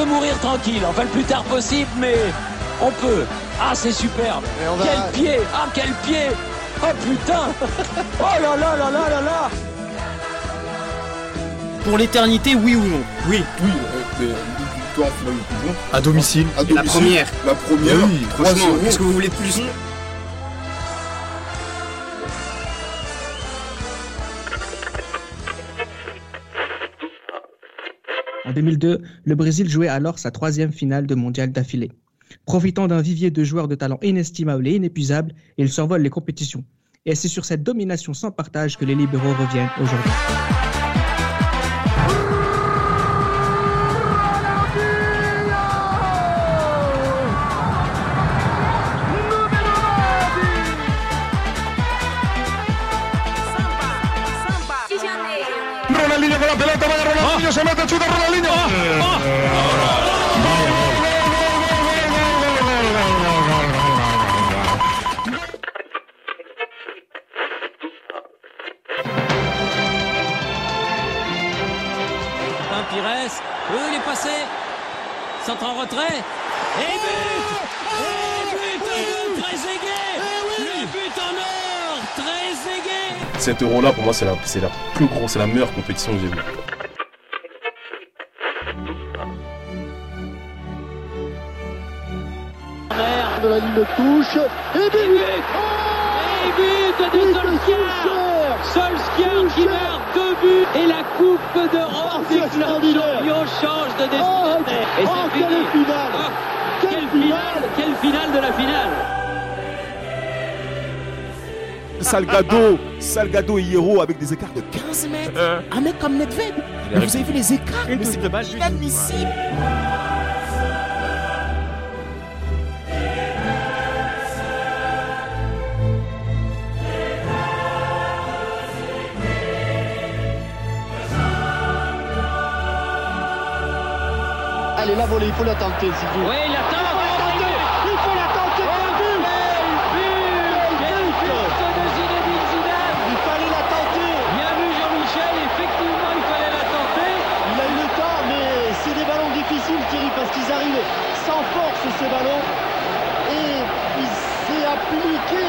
peut mourir tranquille. Enfin, le plus tard possible, mais on peut. Ah, c'est superbe. va- Quel pied Ah, quel pied Oh putain Oh là là là là là là Pour l'éternité, oui ou non Oui. Oui, euh, victoire finale Monde. À domicile. À La domicile. première. La première. Oui, Franchement, 3-0. qu'est-ce que vous voulez plus? 2002, le Brésil jouait alors sa troisième finale de mondial d'affilée. Profitant d'un vivier de joueurs de talent inestimable et inépuisable, il survole les compétitions. Et c'est sur cette domination sans partage que les libéraux reviennent aujourd'hui. Centre en retrait. Et but Et but de Trezeguet Le but en or Trezeguet Cet euro-là, pour moi, c'est la, c'est la plus grosse, c'est la meilleure compétition que j'ai vue. de la ligne de touche. Et but Et but de Solskjaer Solskjaer qui marque deux buts et la Coupe d'Europe des clubs champions change de Oh. Et oh, c'est quelle fini. finale Ah, Quelle Quelle finale Quelle finale de la finale Salgado, Salgado et Hierro avec des écarts de 15 mètres. Un mec comme Nedved. Mais vous avez vu les écarts c'est inadmissible. La volée, il faut la tenter. Oui, il attend Il faut la tenter, quel but Quel but de Zinedine Zidane Il fallait la tenter Bien vu Jean-Michel, effectivement il fallait la tenter. Il a eu le temps, mais c'est des ballons difficiles, Thierry, parce qu'ils arrivent sans force, ces ballons. Et il s'est appliqué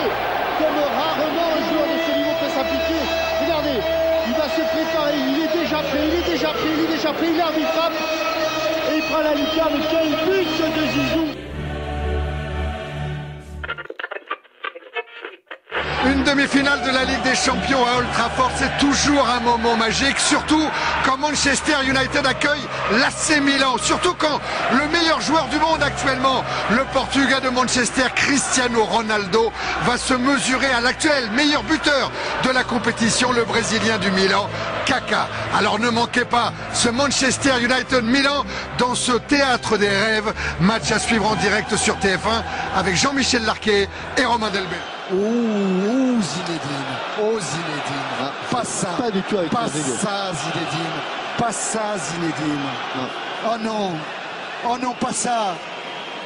comme rarement un joueur de ce niveau peut s'appliquer. Regardez, il va se préparer, il est déjà prêt, il est déjà prêt, il est déjà prêt, il frappe. Prend la lucarne, quel but de Zizou demi-finale de la Ligue des Champions à Old Trafford, c'est toujours un moment magique, surtout quand Manchester United accueille l'AC Milan, surtout quand le meilleur joueur du monde actuellement, le Portugais de Manchester, Cristiano Ronaldo, va se mesurer à l'actuel meilleur buteur de la compétition, le Brésilien du Milan, Kaka. Alors ne manquez pas ce Manchester United Milan dans ce théâtre des rêves, match à suivre en direct sur TF1 avec Jean-Michel Larquet et Romain Delbé. Ouh, ouh, Zinedine. Oh, Zinedine. Pas ça. Pas du tout avec Pas ça, Zinedine. Pas ça, Zinedine. Oh non. Oh non, pas ça.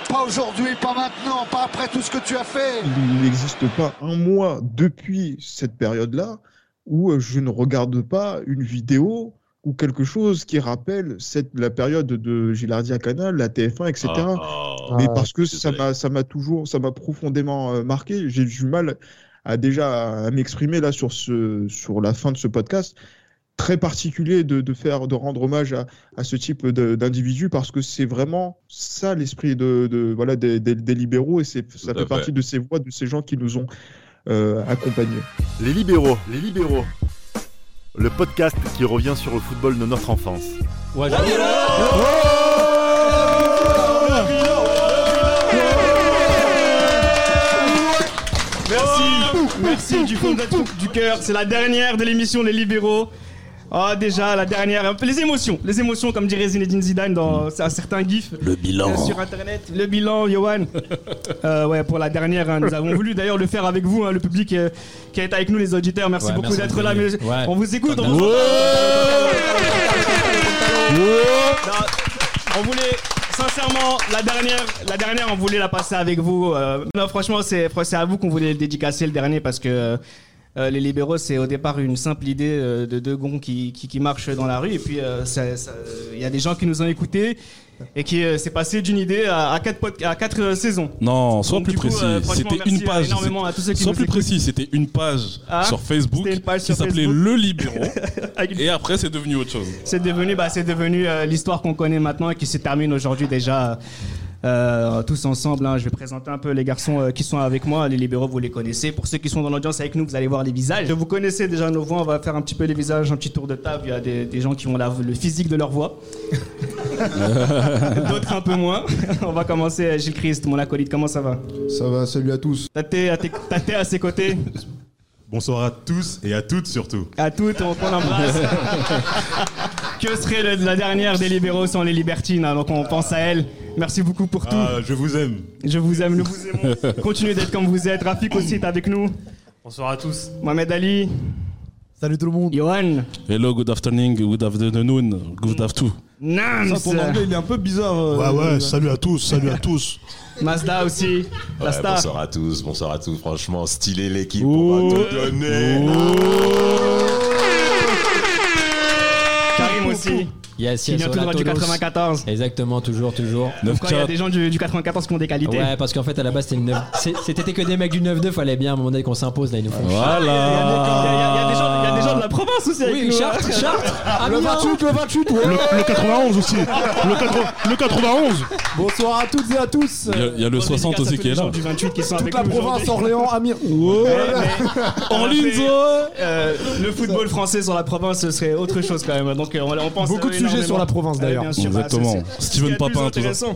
Pas aujourd'hui, pas maintenant, pas après tout ce que tu as fait. Il n'existe pas un mois depuis cette période-là où je ne regarde pas une vidéo ou quelque chose qui rappelle cette, la période de Gilardi à Canal, la TF1, etc. Mais Ah, parce que ça m'a, ça m'a toujours, ça m'a profondément euh, marqué. J'ai du mal à déjà à m'exprimer là sur ce, sur la fin de ce podcast. Très particulier de, de faire, de rendre hommage à, à ce type d'individu parce que c'est vraiment ça l'esprit de, de voilà des, des- des libéraux et c'est, ça fait. partie de ces voix, de ces gens qui nous ont euh, accompagnés. Les libéraux, les libéraux. Le podcast qui revient sur le football de notre enfance. Merci, merci du fond de- du cœur. C'est la dernière de l'émission Les Libéraux. Ah déjà la dernière, un peu les émotions, les émotions comme dirait Zinedine Zidane dans un certain gif. Le bilan. euh, sur internet, le bilan, Johan. Euh, ouais, pour la dernière, hein, nous avons voulu d'ailleurs le faire avec vous, hein, le public euh, qui est avec nous, les auditeurs. Merci Ouais, beaucoup d'être là. mais- Ouais. On vous écoute. On, vous... Voulait sincèrement la dernière, la dernière, on voulait la passer avec vous. euh, non, franchement, c'est c'est à vous qu'on voulait le dédicacer le dernier parce que. Euh, les libéraux, c'est au départ une simple idée euh, de deux gonds qui, qui, qui marchent dans la rue. Et puis, euh, il y a des gens qui nous ont écoutés et qui euh, s'est passé d'une idée à, à quatre, pod- à quatre euh, saisons. Non, sois plus précis. euh, c'était une page. Sois plus écoutent. précis, c'était une page Ah, sur Facebook c'était une page qui sur s'appelait Facebook. Le Libéraux. Et après, c'est devenu autre chose. C'est devenu, bah, c'est devenu euh, l'histoire qu'on connaît maintenant et qui se termine aujourd'hui déjà euh, tous ensemble. hein. Je vais présenter un peu les garçons euh, qui sont avec moi. Les libéraux, vous les connaissez. Pour ceux qui sont dans l'audience avec nous, vous allez voir les visages. Vous connaissez déjà nos voix. On va faire un petit peu les visages, un petit tour de table. Il y a des, des gens qui ont la- le physique de leur voix. D'autres un peu moins. On va commencer. Gilles Christ, mon acolyte, comment ça va? Ça va, salut à tous. Tate à, à ses côtés? Bonsoir à tous et à toutes surtout. À toutes, on, on embrasse. que serait le- la dernière des libéraux sans les libertines hein, Donc on pense à elle. Merci beaucoup pour tout. Ah, je vous aime. Je vous aime, nous vous aimons. Continuez d'être comme vous êtes. Rafik aussi est avec nous. Bonsoir à tous. Mohamed Ali. Salut tout le monde. Johan. Hello, good afternoon, good afternoon, good afternoon. Nams. Ça, ton anglais, il est un peu bizarre. euh, Ouais, ouais, euh, salut à tous, salut à tous. Mazda aussi. La Ouais, star. bonsoir à tous, bonsoir à tous. Franchement, stylé l'équipe, on va tout donner. Aussi. Yes, yes, toujours du Toulouse. 94. Exactement, toujours, toujours. Donc il y a des gens du, du 94 qui ont des qualités. Ouais, parce qu'en fait, à la base, c'était une 9... c'est- c'était que des mecs du 9-2, fallait bien à un moment donné qu'on s'impose, là, ils nous font Voilà. Il y, a- il y a des gens- il y a des gens de la province aussi avec Oui, nous. Chartres, hein. Chartres, Le Amiens. 28, le 28, ouais. Le, le 91 aussi. Le, 80 le 91. Bonsoir à toutes et à tous. Il y a, il y a le Bonne 60 dédicace à aussi qui est les là. gens du 28 qui sont Toute avec la province. Orléans, mais En Linzo. euh, le football français sur la province, ce serait autre chose quand même. Donc euh, on, on pense Beaucoup de énormément. sur la province, Ouais, d'ailleurs. Exactement. bah, Steven Papin, tout ça. intéressant.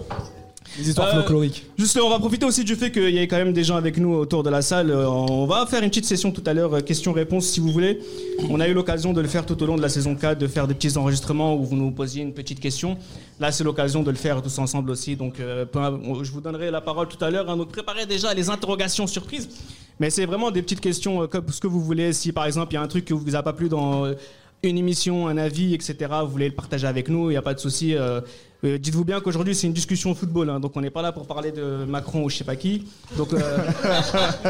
Les histoires Euh, folkloriques. Juste, on va profiter aussi du fait qu'il y ait quand même des gens avec nous autour de la salle. Euh, On va faire une petite session tout à l'heure, euh, questions-réponses si vous voulez. On a eu l'occasion de le faire tout au long de la saison 4, de faire des petits enregistrements où vous nous posiez une petite question. Là, c'est l'occasion de le faire tous ensemble aussi. Donc, euh, je vous donnerai la parole tout à l'heure. hein. Donc, préparez déjà les interrogations surprises. Mais c'est vraiment des petites questions euh, comme ce que vous voulez. Si par exemple, il y a un truc qui vous a pas plu dans euh, une émission, un avis, etc., vous voulez le partager avec nous, il n'y a pas de souci. euh, euh, Dites-vous bien qu'aujourd'hui c'est une discussion football, hein, donc on n'est pas là pour parler de Macron ou je sais pas qui. Donc euh,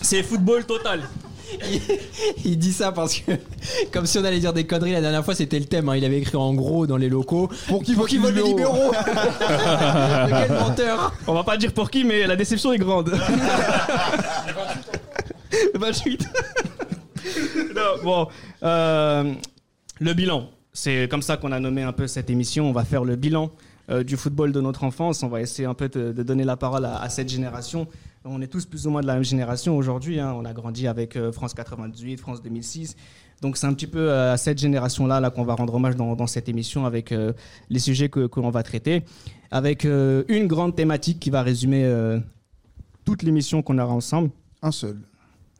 c'est football total. Il dit ça parce que, comme si on allait dire des conneries, la dernière fois c'était le thème, hein, il avait écrit en gros dans les locaux. Pour qui vote les libéraux Quel menteur On va pas dire pour qui, mais la déception est grande. 28. bon, euh, le bilan. C'est comme ça qu'on a nommé un peu cette émission. On va faire le bilan euh, du football de notre enfance. On va essayer un peu de, donner la parole à, cette génération. On est tous plus ou moins de la même génération aujourd'hui. hein. On a grandi avec euh, France 98, France 2006. Donc c'est un petit peu à cette génération-là là, qu'on va rendre hommage dans, cette émission avec les sujets que, que l'on va traiter. Avec une grande thématique qui va résumer toute l'émission qu'on aura ensemble. Un seul.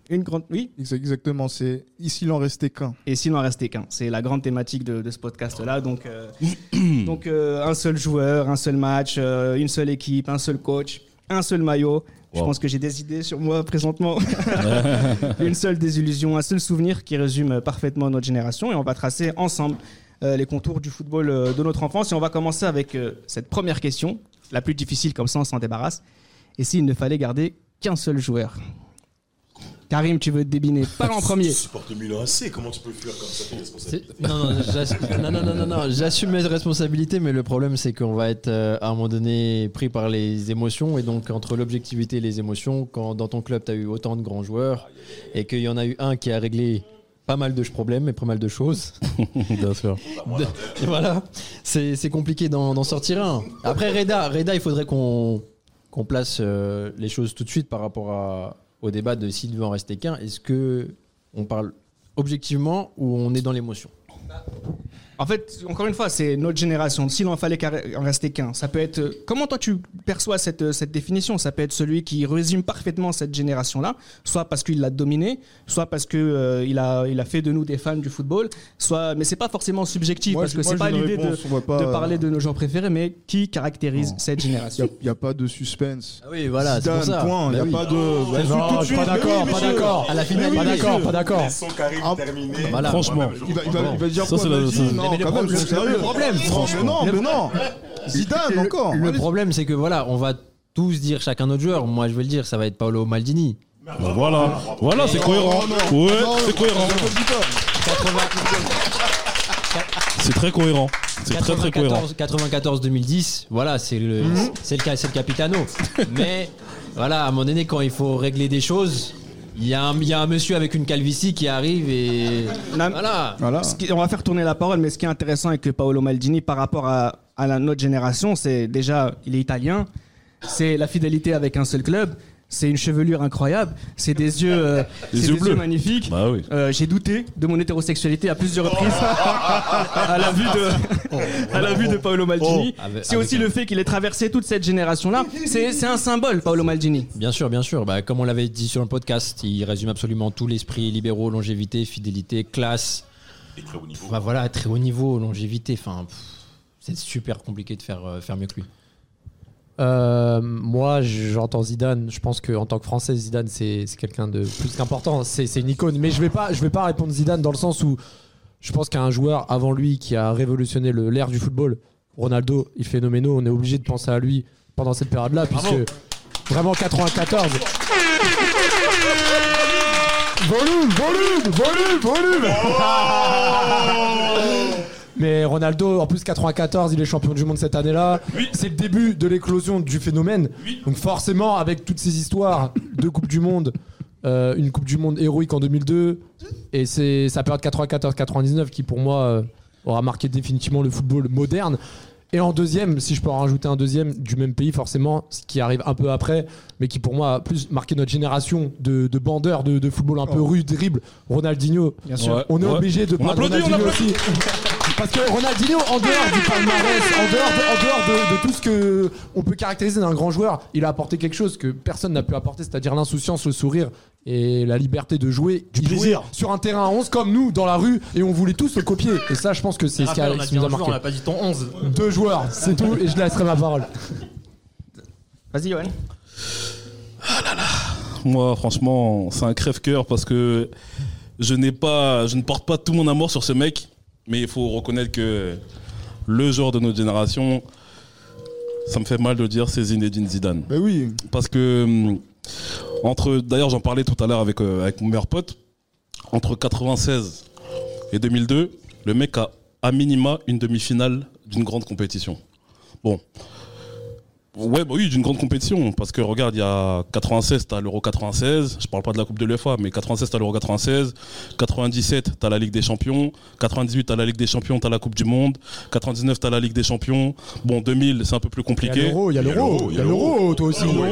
Une grande... Oui Ex- Exactement, c'est ici il en restait qu'un. Et s'il n'en restait qu'un. C'est la grande thématique de, de ce podcast-là. Donc, euh, donc euh, un seul joueur, un seul match, euh, une seule équipe, un seul coach, un seul maillot. Je pense que j'ai des idées sur moi présentement. une seule désillusion, un seul souvenir qui résume parfaitement notre génération. Et on va tracer ensemble les contours du football de notre enfance. Et on va commencer avec cette première question, la plus difficile, comme ça on s'en débarrasse. Et s'il ne fallait garder qu'un seul joueur? Karim, tu veux te débiner Parle en premier. Tu supportes Milan AC, comment tu peux fuir comme ça tes responsabilités Non, non, non, non, non, non, non, j'assume mes responsabilités, mais le problème c'est qu'on va être euh, à un moment donné pris par les émotions, et donc entre l'objectivité et les émotions, quand dans ton club tu as eu autant de grands joueurs, et qu'il y en a eu un qui a réglé pas mal de problèmes et pas mal de choses. Bien sûr. De- voilà, c'est c'est compliqué d'en sortir un. Après Reda, Reda il faudrait qu'on qu'on place euh, les choses tout de suite par rapport à, au débat de s'il devait en rester qu'un. Est-ce que on parle objectivement ou on est dans l'émotion? En fait, encore une fois, c'est notre génération. S'il en fallait qu'à- en rester qu'un, ça peut être. euh, Comment toi tu perçois cette, euh, cette définition? Ça peut être celui qui résume parfaitement cette génération-là, soit parce qu'il l'a dominé, soit parce que euh, il a il a fait de nous des fans du football, soit. Mais c'est pas forcément subjectif Moi, parce que c'est pas l'idée de, pas, parler de nos joueurs préférés, mais qui caractérise cette génération? Il n'y a, pas de suspense. Ah oui, voilà, c'est ça. point. Il n'y Bah a oui. pas de. Bah, Non, pas d'accord, pas d'accord. À la finale, pas d'accord, pas d'accord. Ah. Franchement. Il va, il va- il va dire Ça, quoi Non, Mais le même, problème- c'est sérieux. le problème, Mais non, mais non. Zidane, Le- encore. Le Allez. problème, c'est que voilà, on va tous dire chacun notre joueur. Moi, je vais le dire, ça va être Paolo Maldini. Bah voilà, voilà, c'est cohérent. Ouais, c'est cohérent. C'est très cohérent. C'est très très cohérent. 94-2010, voilà, c'est le, Mhm. c'est le, c'est le capitano. Mais voilà, à un moment donné, quand il faut régler des choses, il y, a un- il y a un monsieur avec une calvitie qui arrive et Non, voilà. Ce qui- on va faire tourner la parole, mais ce qui est intéressant avec Paolo Maldini par rapport à, à la, notre génération, c'est déjà, il est italien, c'est la fidélité avec un seul club, c'est une chevelure incroyable, c'est des yeux, euh, Des c'est yeux des bleus. yeux magnifiques. Bah oui. Euh, J'ai douté de mon hétérosexualité à plusieurs reprises à la vue de, à la vue de Paolo Maldini. Oh. C'est aussi un- le fait qu'il ait traversé toute cette génération-là. C'est c'est un symbole, Paolo Maldini. Bien sûr, bien sûr. Bah, comme on l'avait dit sur le podcast, il résume absolument tout l'esprit libéraux, longévité, fidélité, classe. Et très haut niveau. Bah, voilà, très haut niveau, longévité. Enfin, c'est super compliqué de faire, euh, faire mieux que lui. Euh, moi, j'entends Zidane. Je pense qu'en tant que Français, Zidane, c'est quelqu'un de plus qu'important. C'est une icône. Mais je vais pas, je vais pas répondre Zidane dans le sens où je pense qu'il y a un joueur avant lui qui a révolutionné l'ère du football. Ronaldo, il est phénoménal. On est obligé de penser à lui pendant cette période-là, puisque vraiment 94. Volume, volume, volume, volume. Mais Ronaldo, en plus 94, il est champion du monde cette année-là. C'est le début de l'éclosion du phénomène. Donc forcément, avec toutes ces histoires de Coupe du Monde, euh, une Coupe du Monde héroïque en 2002, et c'est sa période 94-99 qui pour moi euh, aura marqué définitivement le football moderne. Et en deuxième, si je peux en rajouter un deuxième du même pays, forcément, ce qui arrive un peu après, mais qui pour moi a plus marqué notre génération de, de bandeurs de, de football un peu rude, dribble, Ronaldinho. Bien sûr. On est ouais. obligé de On applaudit, Ronaldinho aussi. Parce que Ronaldinho, en dehors du palmarès, en dehors, de, en dehors de, de tout ce que on peut caractériser d'un grand joueur, il a apporté quelque chose que personne n'a pu apporter, c'est-à-dire l'insouciance, le sourire et la liberté de jouer, du plaisir. sur un terrain à 11 comme nous dans la rue et on voulait tous le copier. Et ça, je pense que c'est ce qui, a- on a dit nous un a joueur, marqué. on n'a pas dit ton 11. Deux joueurs, c'est tout, et je laisserai ma parole. Vas-y, Johan. Moi, franchement, c'est un crève-cœur parce que je n'ai pas, je ne porte pas tout mon amour sur ce mec, mais il faut reconnaître que le joueur de notre génération, ça me fait mal de dire, c'est Zinedine Zidane. Mais oui. Parce que hum, entre, d'ailleurs, j'en parlais tout à l'heure avec euh, avec mon meilleur pote, entre 96 et 2002, le mec a à minima une demi-finale d'une grande compétition. Bon. Ouais, bah oui, d'une grande compétition. Parce que regarde, il y a 96, t'as l'Euro 96. Je parle pas de la Coupe de l'UEFA, mais 96, t'as l'Euro 96. 97, t'as la Ligue des Champions. 98, t'as la Ligue des Champions, t'as la Coupe du Monde. 99, t'as la Ligue des Champions. Bon, 2000, c'est un peu plus Il y a compliqué. l'euro, il y a l'euro, il y a l'euro, toi aussi. Oui.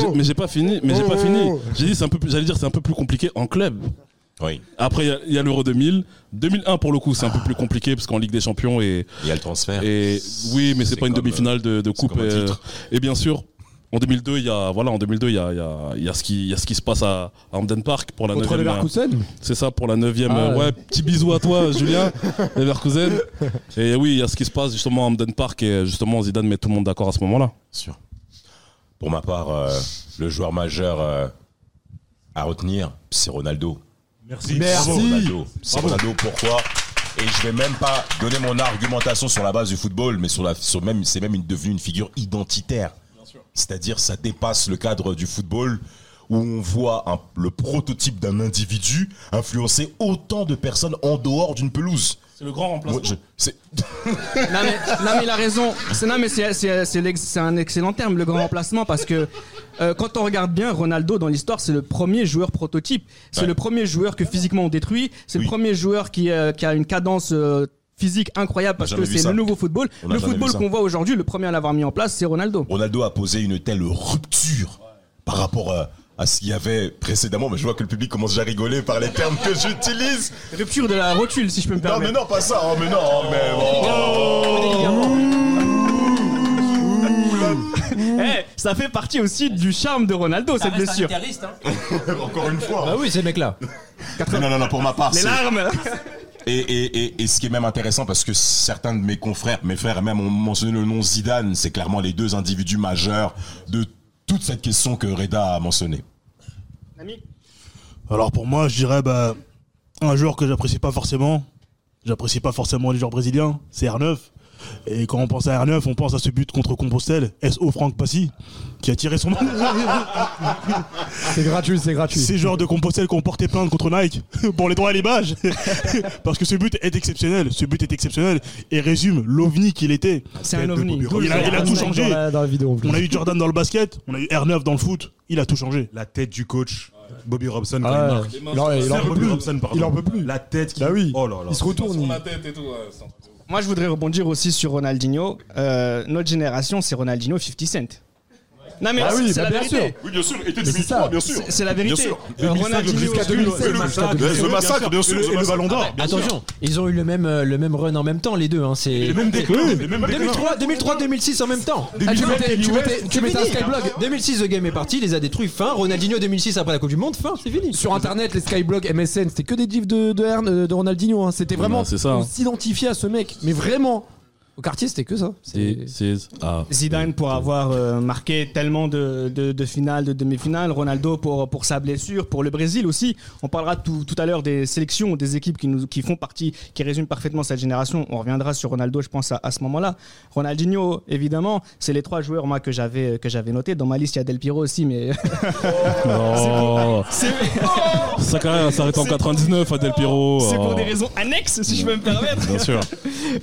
J'ai- Mais j'ai pas fini. Mais j'ai pas Oh. fini. J'ai dit, c'est un peu. plus- J'allais dire, c'est un peu plus compliqué en club. Oui. Après, il y a- l'Euro 2000. 2001, pour le coup, c'est un peu plus compliqué parce qu'en Ligue des Champions et. Il y a le transfert. Et oui, mais c'est pas une demi-finale de, de coupe. un euh, titre. et bien sûr, en 2002, il y a voilà, en 2002, il y a, il y a, il y a ce qui, il y a ce qui se passe à, Hamden Park pour la Contre neuvième. Leverkusen C'est ça pour la neuvième. Ah, euh, ouais. ouais, petit bisou à toi, Julien, Leverkusen. Et oui, il y a ce qui se passe justement à Hamden Park et justement Zidane met tout le monde d'accord à ce moment-là. sûr. Pour ma part, euh, le joueur majeur euh, à retenir, c'est Ronaldo. Merci. C'est Ronaldo. C'est Bravo. Ronaldo. Pourquoi Et je vais même pas donner mon argumentation sur la base du football, mais sur la, sur même, c'est même une, devenu une figure identitaire. C'est-à-dire, ça dépasse le cadre du football où on voit un- le prototype d'un individu influencer autant de personnes en dehors d'une pelouse. C'est le grand remplaçant. Moi, je- c'est- non, mais, non, mais il a raison. C'est, non, mais c'est, c'est- c'est l'ex- c'est un excellent terme, le grand remplacement, parce que euh, quand on regarde bien, Ronaldo, dans l'histoire, c'est le premier joueur prototype. C'est Ouais. le premier joueur que physiquement on détruit. C'est Oui. le premier joueur qui, euh, qui a une cadence euh, physique incroyable, parce jamais que vu c'est ça. le nouveau football. On a Le jamais football ça. qu'on voit aujourd'hui, le premier à l'avoir mis en place, c'est Ronaldo. Ronaldo a posé une telle rupture par rapport à, à ce qu'il y avait précédemment. Mais je vois que le public commence déjà à rigoler par les termes que j'utilise. Rupture de la rotule, si je peux me Non, permettre. mais non, pas ça. Oh, mais non, mais Eh, ça fait partie aussi du charme de Ronaldo, cette blessure. Encore une fois. Bah oui, ces mecs-là. Non, non, non, pour ma part, Les c'est- larmes Et, et, et, et ce qui est même intéressant, parce que certains de mes confrères, mes frères même ont mentionné le nom Zidane, c'est clairement les deux individus majeurs de toute cette question que Reda a mentionnée. Alors pour moi, je dirais bah, un joueur que j'apprécie pas forcément. J'apprécie pas forcément les joueurs brésiliens, c'est R9. Et quand on pense à R9, on pense à ce but contre Compostelle, SO Franck Passy, qui a tiré son C'est gratuit, c'est gratuit. Ces joueurs de Compostelle qui ont porté plainte contre Nike pour les droits à l'image. Parce que ce but est exceptionnel. Ce but est exceptionnel et résume l'ovni qu'il était. C'est un ovni. Il a, il a tout Dans changé. la, dans la vidéo. On a eu Jordan dans le basket, on a eu R9 dans le foot. Il a tout changé. La tête du coach Bobby Robson quand Ah il ouais. marque. Il en- il en C'est peut Bobby plus. Robson. Il en peut plus. La tête qui. Bah oui. Oh là là. Il se retourne. il- tête et tout. Moi, je voudrais rebondir aussi sur Ronaldinho. Euh, notre génération, c'est Ronaldinho 50 Cent. Non, mais Ah oui, c'est bah la bien vérité. sûr. Oui, bien sûr, été Mais c'est ça. bien sûr. C'est- la vérité. Bien sûr. Euh, 2005, Ronaldinho jusqu'à aussi, 2016, le- massacre, Le bien sûr, massacre, bien sûr. Et le- ballon d'or. Sûr. Attention, ils ont eu le même, euh, le même run en même temps, les deux. Hein, c'est Les mêmes déclins, les mêmes déclins. 2003, 2003, 2006 en même temps. Ah, tu 2005, mettais, un. Skyblog. 2006, le game est parti, il les a détruits. Fin. Ronaldinho 2006 après la Coupe du Monde. Fin, c'est fini. Sur internet, les Skyblog, MSN, c'était que des gifs de, de, de Ronaldinho. hein. C'était vraiment. Bah, c'est ça, On hein. s'identifiait à ce mec. Mais vraiment. Au quartier, c'était que ça. C'est. c'est-. Zidane pour avoir euh, marqué tellement de, de, de finales, de demi-finales, Ronaldo pour, pour sa blessure, pour le Brésil aussi. On parlera tout, tout à l'heure des sélections, des équipes qui, nous, qui font partie, qui résument parfaitement cette génération. On reviendra sur Ronaldo, je pense, à, à ce moment-là. Ronaldinho, évidemment, c'est les trois joueurs moi, que j'avais que j'avais notés. Dans ma liste, il y a Del Piro aussi, mais... Oh. Sa carrière s'arrête en 99 à Del Piro. C'est pour Oh. des raisons annexes, si je peux me permettre. Bien sûr.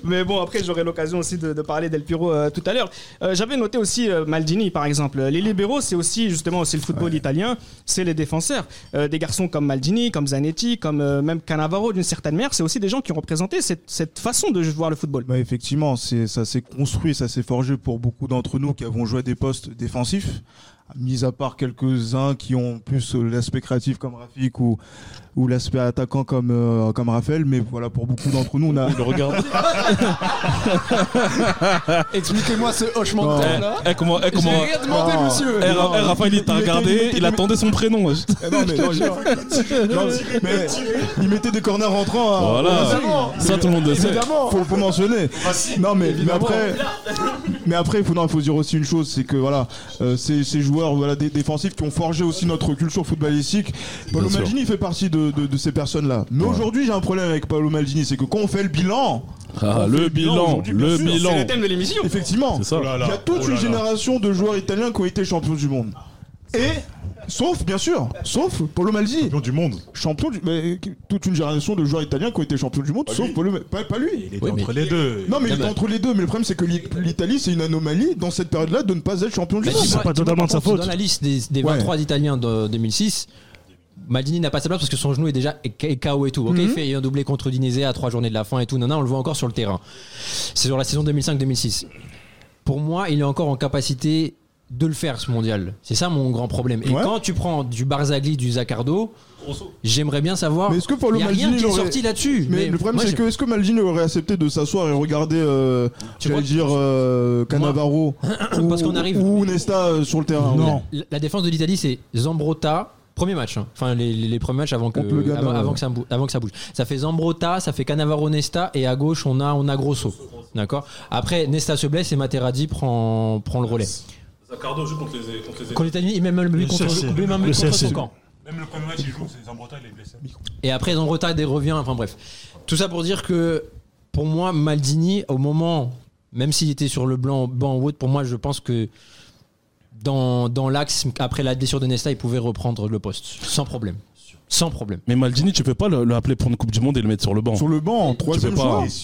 Mais bon, après, j'aurai l'occasion aussi de, de parler d'El Piro euh, tout à l'heure. Euh, J'avais noté aussi euh, Maldini, par exemple. Les libéraux, c'est aussi, justement, c'est le football italien, c'est les défenseurs. Des garçons comme Maldini, comme Zanetti, comme même Cannavaro, d'une certaine manière, c'est aussi des gens qui ont représenté cette, cette façon de voir le football. Bah effectivement, ça s'est construit, ça s'est forgé pour beaucoup d'entre nous qui avons joué à des postes défensifs, mis à part quelques-uns qui ont plus l'aspect créatif comme Rafik ou, ou l'aspect attaquant comme, euh, comme Raphaël, mais voilà, pour beaucoup d'entre nous, on a... Le regard. Expliquez-moi ce hochement Non. de Eh, tête là. eh, comment, eh, comment. J'ai rien demandé, monsieur. Eh, Ra- eh, Raphaël, il t'a Il était- regardé, il était- il attendait son prénom. Eh non, mais, non, je- non, mais il mettait des corners rentrants. hein. Voilà. Évidemment. Ça, tout le monde le sait. Évidemment. faut, faut mentionner. Non, mais, mais après, mais après, il faut, non, il faut dire aussi une chose, c'est que voilà, euh, ces, ces joueurs voilà, dé- défensifs qui ont forgé aussi notre culture footballistique. Paolo. Maldini fait partie de, de- de ces personnes-là. Mais aujourd'hui, j'ai un problème avec Paolo Maldini, c'est que quand on fait le bilan, Ah, le bilan, le sûr, bilan. C'est le thème de l'émission. effectivement, C'est ça. Oh là là. il y a toute Oh une là génération de joueurs italiens qui ont été champions du monde. Et Sauf, bien sûr, sauf Paolo Maldini. Champion du monde. Champion du. Mais toute une génération de joueurs italiens qui ont été champions du monde, sauf Paolo. Pas, pas lui. Il était entre les deux. Non, mais il était mais- entre les deux. Mais le problème, c'est que l'I- l'Italie, c'est une anomalie dans cette période-là de ne pas être champion du Bah, monde. dis-moi- dis-moi, par contre, Dans la liste des, des Ouais. 23 Italiens de 2006, Maldini n'a pas sa place parce que son genou est déjà KO et tout. Ok, Mhm. il fait un doublé contre Udinese à trois journées de la fin et tout. Non, non, on le voit encore sur le terrain. C'est sur la saison 2005-2006. Pour moi, il est encore en capacité de le faire ce mondial. C'est ça mon grand problème. Et Ouais. quand tu prends du Barzagli, du Zaccardo, j'aimerais bien savoir. Mais est-ce que Paolo y a rien Maldini qui est sorti là-dessus. Mais, le problème, c'est que est-ce que Maldini aurait accepté de s'asseoir et regarder, euh, j'allais dire, euh, Cannavaro ou, Parce qu'on arrive- ou Nesta euh, sur le terrain? La, la défense de l'Italie, c'est Zambrotta. Premier match, hein. enfin les, les- les premiers matchs avant que, avant, que ça bou- avant que ça bouge. Ça fait Zambrotta, ça fait Cannavaro Nesta et à gauche on a on a Grosso. D'accord? Après Nesta se blesse et Materazzi prend prend le relais. Zaccardo joue contre les contre les Contre il même lui Le contre, lui même Le contre son camp. Même le premier match, il joue, c'est Zambrota, il est blessé. Et après Zambrotta il revient. Enfin bref, tout ça pour dire que pour moi Maldini au moment même s'il était sur le blanc banc ou autre, pour moi je pense que dans, dans l'axe après la blessure de Nesta, il pouvait reprendre le poste sans problème. Sans problème. Mais Maldini, tu peux pas le- l'appeler pour une Coupe du Monde et le mettre sur le banc. Sur le banc, troisième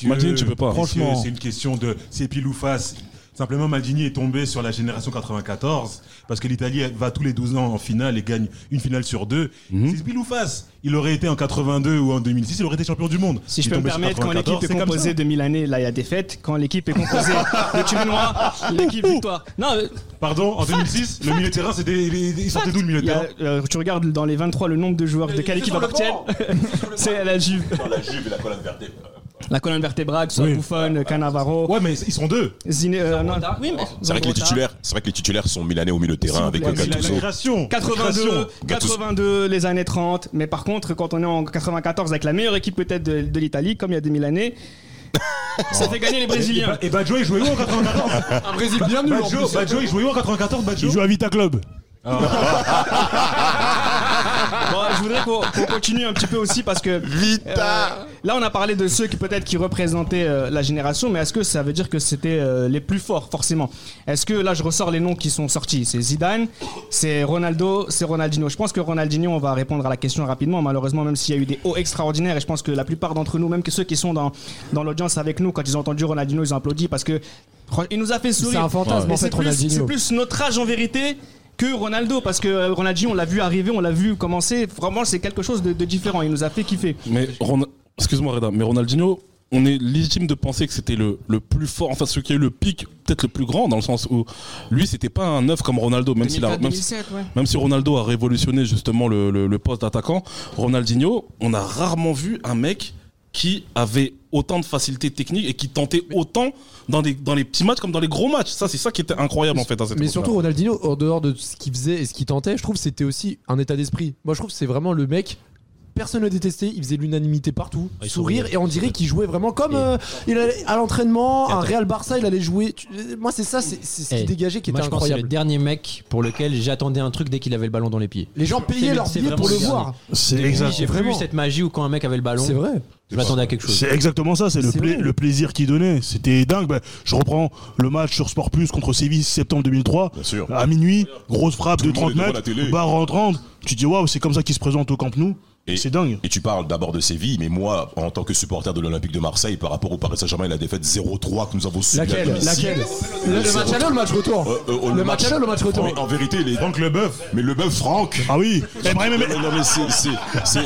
Maldini, tu peux pas. Franchement. C'est une question de c'est pile ou face. Simplement, Maldini est tombé sur la génération 94 parce que l'Italie va tous les 12 ans en finale et gagne une finale sur deux. Mhm. C'est pile ou face. Il aurait été en 82 ou en 2006, il aurait été champion du monde. Si je peux me permettre, quand 94, l'équipe est c'est composée de Milanais, là il y a défaite. Quand l'équipe est composée de Turinois, l'équipe victoire. Non, euh, Pardon, en 2006, le milieu de terrain, c'était, il il sortait d'où le milieu de a, terrain euh, tu regardes dans les 23 le nombre de joueurs de quelle équipe appartiennent. C'est la Juve. La Juve et la colonne vertébrale. La colonne vertébrale, que ce soit Oui. Buffon, Cannavaro. Ouais, mais ils sont deux. Zine, euh, non, oui, mais C'est vrai que les titulaires, c'est vrai que les titulaires sont milanais au milieu de terrain avec euh, c'est la- Gattuso. La création. 82, Gattuso. 82, les années 30. Mais par contre, quand on est en 94 avec la meilleure équipe peut-être de, de l'Italie, comme il y a des Milanais, ça fait gagner les Brésiliens. Et Badjo, il jouait où en 94 Un Brésil bien nul en Badjo, plus. Badjo, il jouait où en 94 Badjo Il joue à Vita Club. Bon, je voudrais qu'on continue un petit peu aussi parce que euh, là on a parlé de ceux qui peut-être qui représentaient euh, la génération, mais est-ce que ça veut dire que c'était euh, les plus forts forcément? Est-ce que là je ressors les noms qui sont sortis? C'est Zidane, c'est Ronaldo, c'est Ronaldinho. Je pense que Ronaldinho, on va répondre à la question rapidement. Malheureusement, même s'il y a eu des hauts extraordinaires, et je pense que la plupart d'entre nous, même que ceux qui sont dans dans l'audience avec nous, quand ils ont entendu Ronaldinho, ils ont applaudi parce que il nous a fait sourire. C'est un fantasme, en fait, Ronaldinho. C'est plus notre âge en vérité que Ronaldo parce que euh, Ronaldinho on l'a vu arriver, on l'a vu commencer. Vraiment c'est quelque chose de, de différent. Il nous a fait kiffer. Mais Ron- excuse-moi Reda, mais Ronaldinho, on est légitime de penser que c'était le, le plus fort, enfin celui qui a eu le pic, peut-être le plus grand, dans le sens où lui c'était pas un neuf comme Ronaldo, même, 2004, même, 2007, ouais. même si Ronaldo a révolutionné justement le, le- le poste d'attaquant, Ronaldinho, on a rarement vu un mec qui avait autant de facilité technique et qui tentait autant dans, des, dans les petits matchs comme dans les gros matchs. Ça, c'est ça qui était incroyable en fait à cette Mais surtout Ronaldinho, en dehors de ce qu'il faisait et ce qu'il tentait, je trouve que c'était aussi un état d'esprit. Moi, je trouve que c'est vraiment le mec. Personne ne le détestait, il faisait l'unanimité partout, il sourire, et on dirait qu'il jouait vraiment comme euh, il allait à l'entraînement, un Real Barça, il allait jouer. Tu- Moi, c'est ça, c'est ce qui Eh, dégageait qui moi, était je que c'est le incroyable. dernier mec pour lequel j'attendais un truc dès qu'il avait le ballon dans les pieds. Les gens payaient C'est- leur c'est billet vraiment pour le voir. C'est exact. J'ai vu cette magie où quand un mec avait le ballon, C'est vrai. Je m'attendais à quelque chose. C'est exactement ça, c'est le, pla- plaisir qu'il donnait. C'était dingue. Bah, je reprends le match sur Sport Plus contre Séville septembre 2003. Bien sûr. À minuit, grosse frappe Tout de le monde 30 est devant mètres, barre rentrante. Tu te dis, waouh, c'est comme ça qu'il se présente au Camp Nou. Et- C'est dingue. Et tu parles d'abord de Séville, mais moi, en tant que supporter de l'Olympique de Marseille, par rapport au Paris Saint-Germain et la défaite 0-3 que nous avons subi à Laquelle le, le match aller ou le match retour Euh, euh, Le match aller ou le match retour Mais en vérité, les Franck Leboeuf. Mais le bœuf Franck. Ah oui. Brahim, mais- Non, non, mais c'est. c'est- c'est-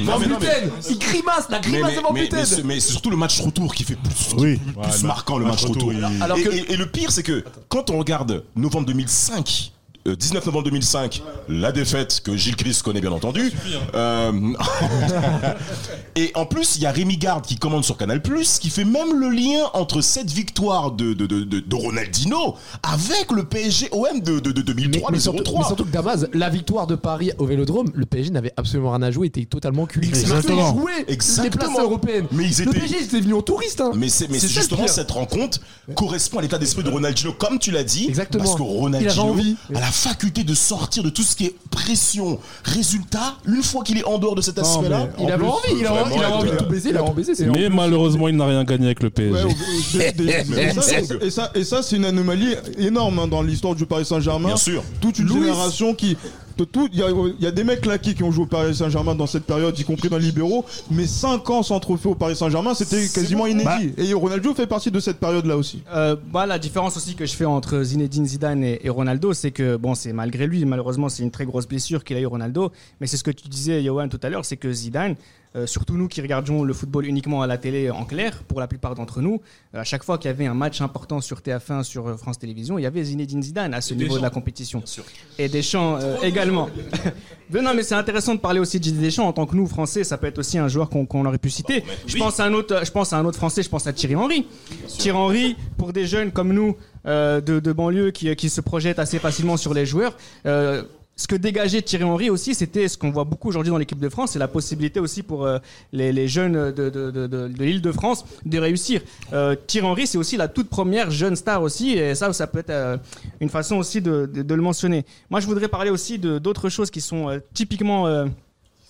Non, Van mais non, mais- Buten Il grimace, la mais, grimace de Van mais- Buten c'est- mais c'est surtout le match retour qui fait plus, Oui. plus, Ouais, plus le marquant le match match retour. Alors et, que- et- et le pire, c'est que quand on regarde novembre 2005, euh, 19 novembre 2005, la défaite que Gilles Christ connaît bien entendu. euh, et en plus, il y a Rémi Garde qui commande sur Canal qui fait même le lien entre cette victoire de, de, de, de- Ronaldinho avec le PSG OM de, de, de 2003, mais, le surtout, 0-3. mais surtout que Damas, la victoire de Paris au Vélodrome, le PSG n'avait absolument rien à jouer, était totalement cuit. Exactement. Ils jouaient les Exactement. places européennes. Mais ils Le étaient- PSG était venu en touriste. Hein. Mais c'est mais le justement cette rencontre correspond à l'état d'esprit de Ronaldinho, comme tu l'as dit. Exactement. Parce que Il Ronaldinho envie. a la faculté de sortir de tout ce qui est pression. Résultat, une fois qu'il est en dehors de cet aspect-là, mais Il avait en envie, il avait il avait envie de tout baiser, il avait envie de baiser. Mais malheureusement, il n'a rien gagné avec le PSG. Ouais, et ça, et ça, c'est une anomalie énorme hein, dans l'histoire du Paris Saint-Germain. Bien sûr. Toute une Louis. génération qui. Il y, a- il y a des mecs claqués qui ont joué au Paris Saint-Germain dans cette période, y compris dans les libéraux. Mais 5 ans sans trophée au Paris Saint-Germain, c'était quasiment inédit. Et Ronaldo fait partie de cette période-là aussi. Euh, bah, la différence aussi que je fais entre Zinedine Zidane et, et Ronaldo, c'est que bon, c'est malgré lui, malheureusement, c'est une très grosse blessure qu'il a eu Ronaldo. Mais c'est ce que tu disais, Johan, tout à l'heure, c'est que Zidane, euh, surtout nous qui regardions le football uniquement à la télé en clair, pour la plupart d'entre nous, euh, à chaque fois qu'il y avait un match important sur TF1, sur euh, France Télévisions, il y avait Zinedine Zidane à ce niveau de la compétition. Et Deschamps euh, également. Mais non, mais c'est intéressant de parler aussi de Deschamps en tant que nous, Français. Ça peut être aussi un joueur qu'on qu'on aurait pu citer. Je pense à un autre, je pense à un autre Français. Je pense à Thierry Henry. Thierry Henry, pour des jeunes comme nous de, de banlieue qui, qui se projettent assez facilement sur les joueurs. Ce que dégageait Thierry Henry aussi, c'était ce qu'on voit beaucoup aujourd'hui dans l'équipe de France, c'est la possibilité aussi pour euh, les, les jeunes de, de, de, de- l'île de France de réussir. Euh, Thierry Henry, c'est aussi la toute première jeune star aussi, et ça, ça peut être euh, une façon aussi de, le mentionner. Moi, je voudrais parler aussi d'autres choses qui sont typiquement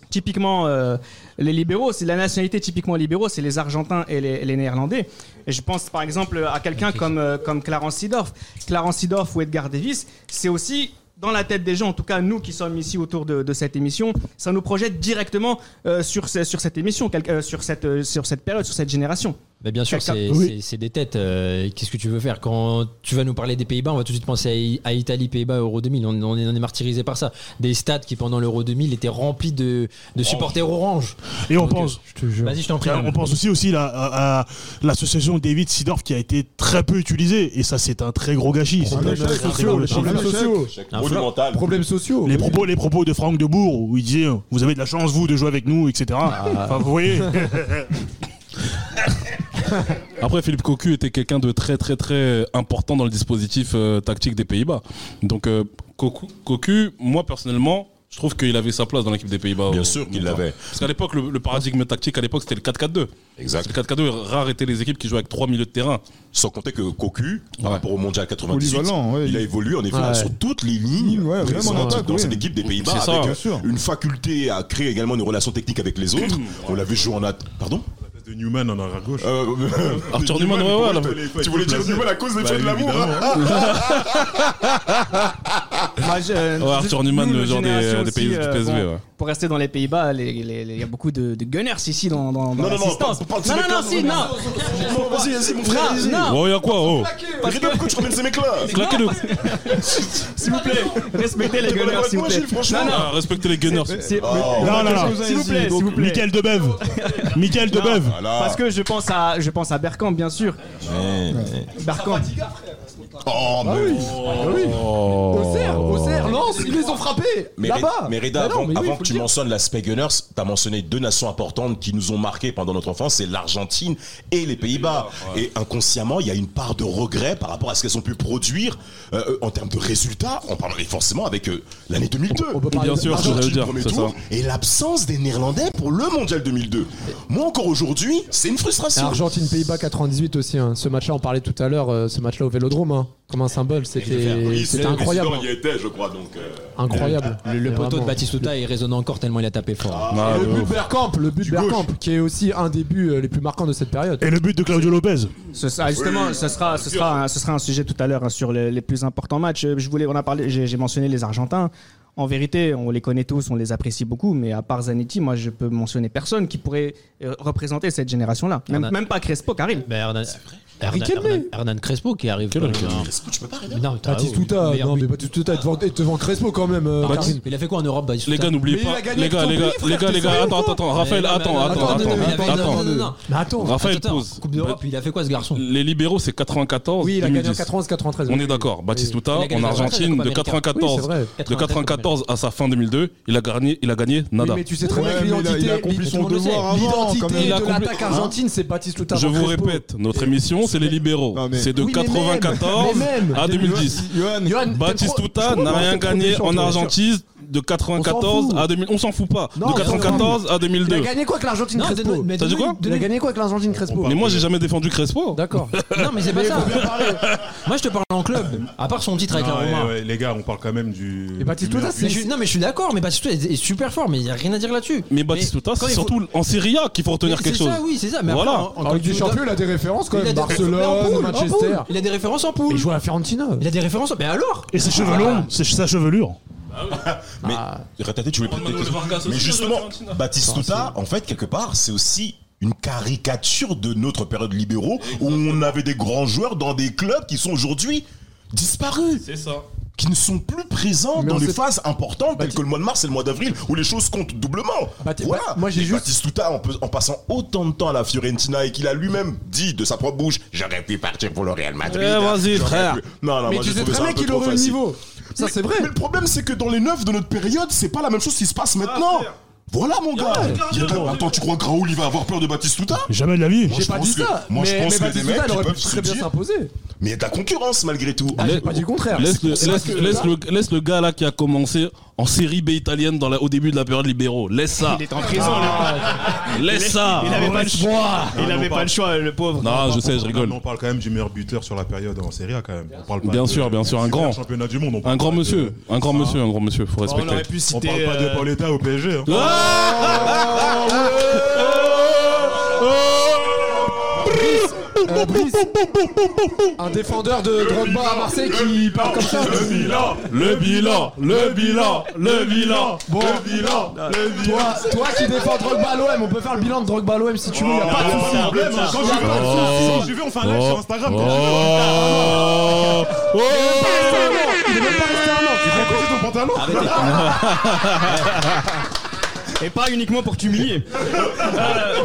typiquement euh, les libéraux, c'est la nationalité typiquement libéraux, c'est les Argentins et les, les Néerlandais. Et je pense par exemple à quelqu'un comme, euh, comme Clarence Seedorf. Clarence Seedorf ou Edgar Davis, c'est aussi dans la tête des gens, en tout cas nous qui sommes ici autour de, cette émission, ça nous projette directement euh, sur, sur cette émission, euh, sur, cette, euh, sur cette période, sur cette génération. Mais bien sûr, c'est Oui. des têtes. euh, Qu'est-ce que tu veux faire? Quand tu vas nous parler des Pays-Bas, on va tout de suite penser à, Italie, Pays-Bas, Euro 2000. On, on est, on est martyrisé par ça. Des stades qui, pendant l'Euro 2000, étaient remplis de, de supporters orange. Et on Donc, pense, euh, Vas-y, je t'en prie. on pense aussi aussi là, à, à l'association David Sidorf qui a été très peu utilisée et ça c'est un très gros gâchis. C'est Problèmes un très, très sociaux, gros les gâchis. problèmes sociaux. Problèmes sociaux. Les propos, les propos de Franck Debourg où il disait vous avez de la chance vous de jouer avec nous etc. Ah. Enfin vous voyez. Après, Philippe Cocu était quelqu'un de très très très important dans le dispositif euh, tactique des Pays-Bas. Donc euh, Cocu, Cocu, moi personnellement, je trouve qu'il avait sa place dans l'équipe des Pays-Bas. Bien au- sûr qu'il l'avait. Parce qu'à l'époque, le, le paradigme tactique, à l'époque, c'était le 4-4-2. Exact. Le 4-4-2, rare étaient les équipes qui jouaient avec trois milieux de terrain. Sans compter que Cocu, par rapport au Mondial 98, Polyvalent, ouais, il a évolué en effet Ouais. sur toutes les lignes attaque, dans cette équipe des Pays-Bas, C'est ça, avec bien sûr. une faculté à créer également une relation technique avec les autres. On l'avait joué en attaque. Pardon? De Newman en arrière gauche. Euh, Arthur Newman, ouais, ouais. Tu voulais dire Newman à cause des Bah, de l'amour évidemment. Moi, je- Ouais, Arthur Newman, nous, le notre genre des- génération des pays- aussi, du euh, PSV, ouais. Pour rester dans les Pays-Bas, les- les- les- il y a beaucoup de, de gunners ici dans, dans, dans Non, non, non, l'assistance. parle- parle de non, ces non, non, mecs-là, si, non, non. Non, vas-y, vas-y, mon frère, vas-y. Non, non. Oh, y'a quoi Oh Parce Regarde pourquoi tu ramènes ces mecs-là Claquez le. S'il vous plaît, respectez les gunners, s'il vous plaît. franchement. Non, non. Ah, respectez les Gunners. C'est- Oh. Non, non, non. S'il vous plaît, s'il vous plaît. Michael Debeuve. Michael Non, Debeuve. Parce que je pense à, je pense à Bergkamp, bien sûr. Bergkamp. Oh, mais. Auxerre, Auxerre, Lens, ils les ont frappés Mais, là-bas. mais Reda, avant, mais oui, avant faut que tu mentionnes l'aspect Gunners, tu as mentionné deux nations importantes qui nous ont marqué pendant notre enfance, c'est l'Argentine et les Pays-Bas. Et inconsciemment, il y a une part de regret par rapport à ce qu'elles ont pu produire euh, euh, en termes de résultats, en parlant et forcément avec euh, l'année 2002. Bien sûr, L'Argentine, dire, tour. Et l'absence des Néerlandais pour le Mondial 2002. Moi encore aujourd'hui, c'est une frustration. Argentine-Pays-Bas 98 aussi. hein. Ce match-là, on parlait tout à l'heure. euh, ce match-là au Vélodrome, hein. Comme un symbole, c'était Oui, le incroyable. président y était, je crois. Donc, euh, Incroyable. Le, le Mais poteau de vraiment. Batistuta, il résonne encore tellement il a tapé fort. Ah, de le but de Bergkamp, le but de Bergkamp, qui est aussi un des buts euh, les plus marquants de cette période. Et le but de Claudio Lopez. Ce sera, justement, ce, sera, ce, sera un, ce sera un sujet tout à l'heure hein, sur les, les plus importants matchs. Euh, Je voulais, on a parlé, j'ai mentionné les Argentins. En vérité, on les connaît tous, on les apprécie beaucoup, mais à part Zanetti, moi, je peux mentionner personne qui pourrait euh, représenter cette génération-là. Même, Hernan- même pas Crespo, Karim. Mais Hernan, Hernan, Riquelme. Hernan- Hernan Crespo qui arrive. Quel euh, Crespo, tu peux pas non, Batistuta, non mais Batistuta devant, est devant Crespo quand même. euh, Ah. Il a fait quoi en Europe, Batistuta Les gars, n'oubliez il pas. Les gars, les gars, les gars, les gars, attends, attends, Raphaël, attends, attends, non, non, attends, non, il avait- non, attends. Raphaël, pause. Coupe d'Europe, il a fait quoi ce garçon Les libéraux, c'est 94. oui, il a gagné en 2010. 91-93. On est d'accord. Batistuta, Il en Argentine, de américaine. 94, Oui, c'est vrai. de 94 à sa fin 2002, il a gagné, il a gagné Oui, nada. mais tu sais très bien Ouais, que il a- l'identité accompli l'identité- son devoir avant, quand L'identité même. Il a de l'attaque argentine, c'est Batistuta. Je vous Crespo. répète, notre émission, c'est les libéraux. C'est de Oui, mais même, 94 mais même. à 2010. Johan, Johan, t'es Batistuta trop- je n'a rien gagné en Argentine de 94 fout. à 2000. On s'en fout pas. Non, De on s'en 94 à Il 2002. a gagné quoi avec l'Argentine Crespo T'as dit quoi Il a gagné quoi avec l'Argentine Crespo Mais moi, j'ai jamais défendu Crespo. D'accord. Non, mais c'est pas ça. Moi, je te parle en club. À part son titre avec la Roma. les gars, on parle quand même du. Batistuta, du c'est- Mais je suis- non, mais je suis d'accord, mais Batistuta est, est super fort, mais il n'y a rien à dire là-dessus. Mais Batistuta, c'est il surtout en Serie A qu'il faut retenir quelque c'est chose. ça, oui, c'est ça. Mais Voilà. Avec quand des tu- champions, il a des références quand Il a même. des- mais en Barcelone, Manchester. Il a des références en poule. Il joue à la Fiorentina. Il a des références. Mais alors Et ses cheveux longs, c'est sa chevelure. Mais Ah. Ratatouille, tu voulais peut-être- Mais justement. Batistuta, en fait, quelque part, c'est aussi une caricature de notre période libéraux où on avait des grands joueurs dans des clubs qui sont aujourd'hui disparus, C'est ça. qui ne sont plus présents Mais dans les phases importantes telles que le mois de mars et le mois d'avril où les choses comptent doublement. Bati- voilà. Ba- moi, j'ai juste- Batistuta, en, pe- en passant autant de temps à la Fiorentina et qu'il a lui-même dit de sa propre bouche, j'aurais pu partir pour le Real Madrid. Eh, vas-y, frère. pu- Non, non, Mais moi, tu j'ai sais très bien qu'il aurait le niveau. Ça, Mais- c'est vrai. Mais le problème, c'est que dans les neufs de notre période, c'est pas la même chose qui se passe maintenant. Voilà, mon gars. Attends, tu crois que Raoul, il va avoir peur de Batistuta Jamais de la vie. J'ai je pas pense dit que- ça. moi, je mais pense mais que des mecs, aurait pu se très bien s'imposer. Mais il y a de la concurrence, malgré tout. Ah, j'ai pas dit le contraire. Laisse le, c'est laisse, parce que laisse là- le, laisse le gars là qui a commencé en série B italienne dans la- au début de la période libéraux. Laisse ça. Il est en prison, le Laisse ça. Il avait pas le choix. Il on avait pas le choix, le pauvre. Non, je sais, je rigole. Non, On parle quand même du meilleur buteur sur la période en Serie A quand même. On parle pas Bien de- sûr, bien sûr, un grand. championnat du monde. on Un grand de- monsieur. Un grand monsieur, un grand monsieur. Faut On respecter. aurait pu On citer. parle pas de euh, Pauletta au PSG. hein. Euh, Brice, Un défendeur de Drogba à Marseille qui parle comme ça. Le bilan, le bilan, le bilan, le bilan, Bon, le bilan, le bilan. toi, toi qui défends Drogba à l'OM, on peut faire le bilan de Drogba à l'OM si tu veux, y a pas de souci. problème. Quand je veux, on fait un live sur Instagram. quand je veux. Oh, oh. Il est même pas resté un an. Tu fais quoi, c'est ton pantalon Et pas uniquement pour t'humilier.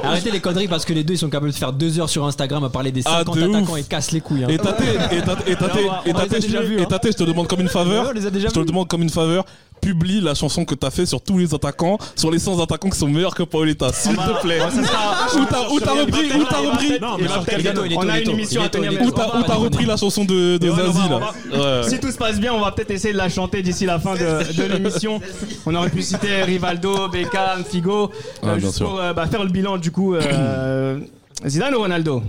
Arrêtez les conneries parce que les deux ils sont capables de faire deux heures sur Instagram à parler des Ah, 50 de attaquants ouf. et cassent les couilles. hein. Et Tate, et Tate, et va- et déjà je- et te demande comme une faveur. Ouais, on les a déjà Je te le vus. demande comme une faveur. Publie la chanson que t'as fait sur tous les attaquants, sur les 100 attaquants qui sont meilleurs que Paoletta, s'il te plaît. Ça sera- Où t'as où t'as repris, où t'as repris, On a une émission à tenir. où t'as où t'as repris la chanson de, Zazie là. Si tout se passe bien, on va peut-être essayer de la chanter d'ici la fin de, l'émission. On aurait pu citer Rivaldo, Beckham, Figo. Ah, euh, juste pour euh, bah, faire le bilan du coup. euh, Zidane ou Ronaldo?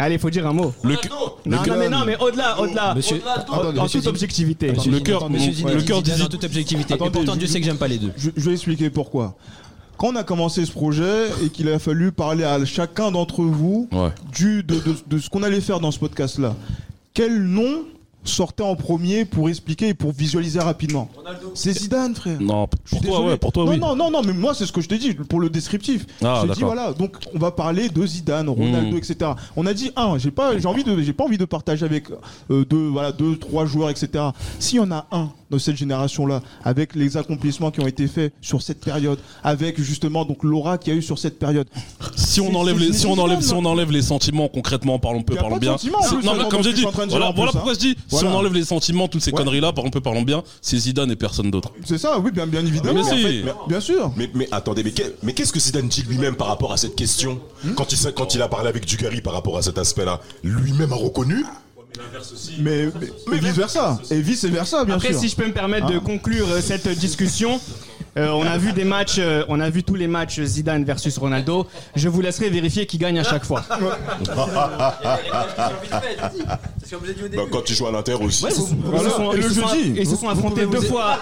Allez, faut dire un mot. Le, Non, non, mais non, mais au-delà, au-delà. Monsieur- En- toute objectivité. Le cœur, le cœur dit en toute objectivité. Attendez, et pourtant, je- Dieu sait que j'aime pas les deux. Je, je vais expliquer pourquoi. Quand on a commencé ce projet et qu'il a fallu parler à chacun d'entre vous Ouais. du, de, de- de ce qu'on allait faire dans ce podcast-là, quel nom sortait en premier pour expliquer et pour visualiser rapidement C'est Zidane, frère. Non, pour toi, ouais, pour toi, non, oui. Non, non, non, mais moi, c'est ce que je t'ai dit pour le descriptif. Ah, je t'ai dit, voilà, donc on va parler de Zidane, Ronaldo, Mm. etc. On a dit, un, j'ai pas, j'ai envie de, j'ai pas envie de partager avec euh, deux, voilà, deux, trois joueurs, etc. S'il y en a un de cette génération-là, avec les accomplissements qui ont été faits sur cette période, avec justement donc l'aura qu'il y a eu sur cette période. Si on enlève les, si on Zidane, enlève, si là. on enlève les sentiments concrètement, parlons peu, parlons bien. Non, mais comme j'ai dit, je suis en train de dire voilà, voilà pourquoi hein. je dis, si Voilà. on enlève les sentiments, toutes ces conneries-là, parlons peu, parlons bien, c'est Zidane et personne d'autre. C'est ça, oui, bien, bien évidemment. Bien sûr. Mais, mais attendez, mais qu'est- mais qu'est-ce que Zidane dit lui-même par rapport à cette question? Quand, il, s'est- quand il a parlé avec Dugarry par rapport à cet aspect-là Lui-même a reconnu Mais, mais, mais vice versa. Et vice versa, bien Après, sûr. si je peux me permettre de Hein conclure euh, cette discussion, euh, on a vu des matchs, euh, on a vu tous les matchs Zidane versus Ronaldo. Je vous laisserai vérifier qui gagne à chaque fois. Bah, Quand il joue à l'Inter aussi. Ils se sont- ils se sont- Et ils le se sont- ils se sont affrontés deux fois.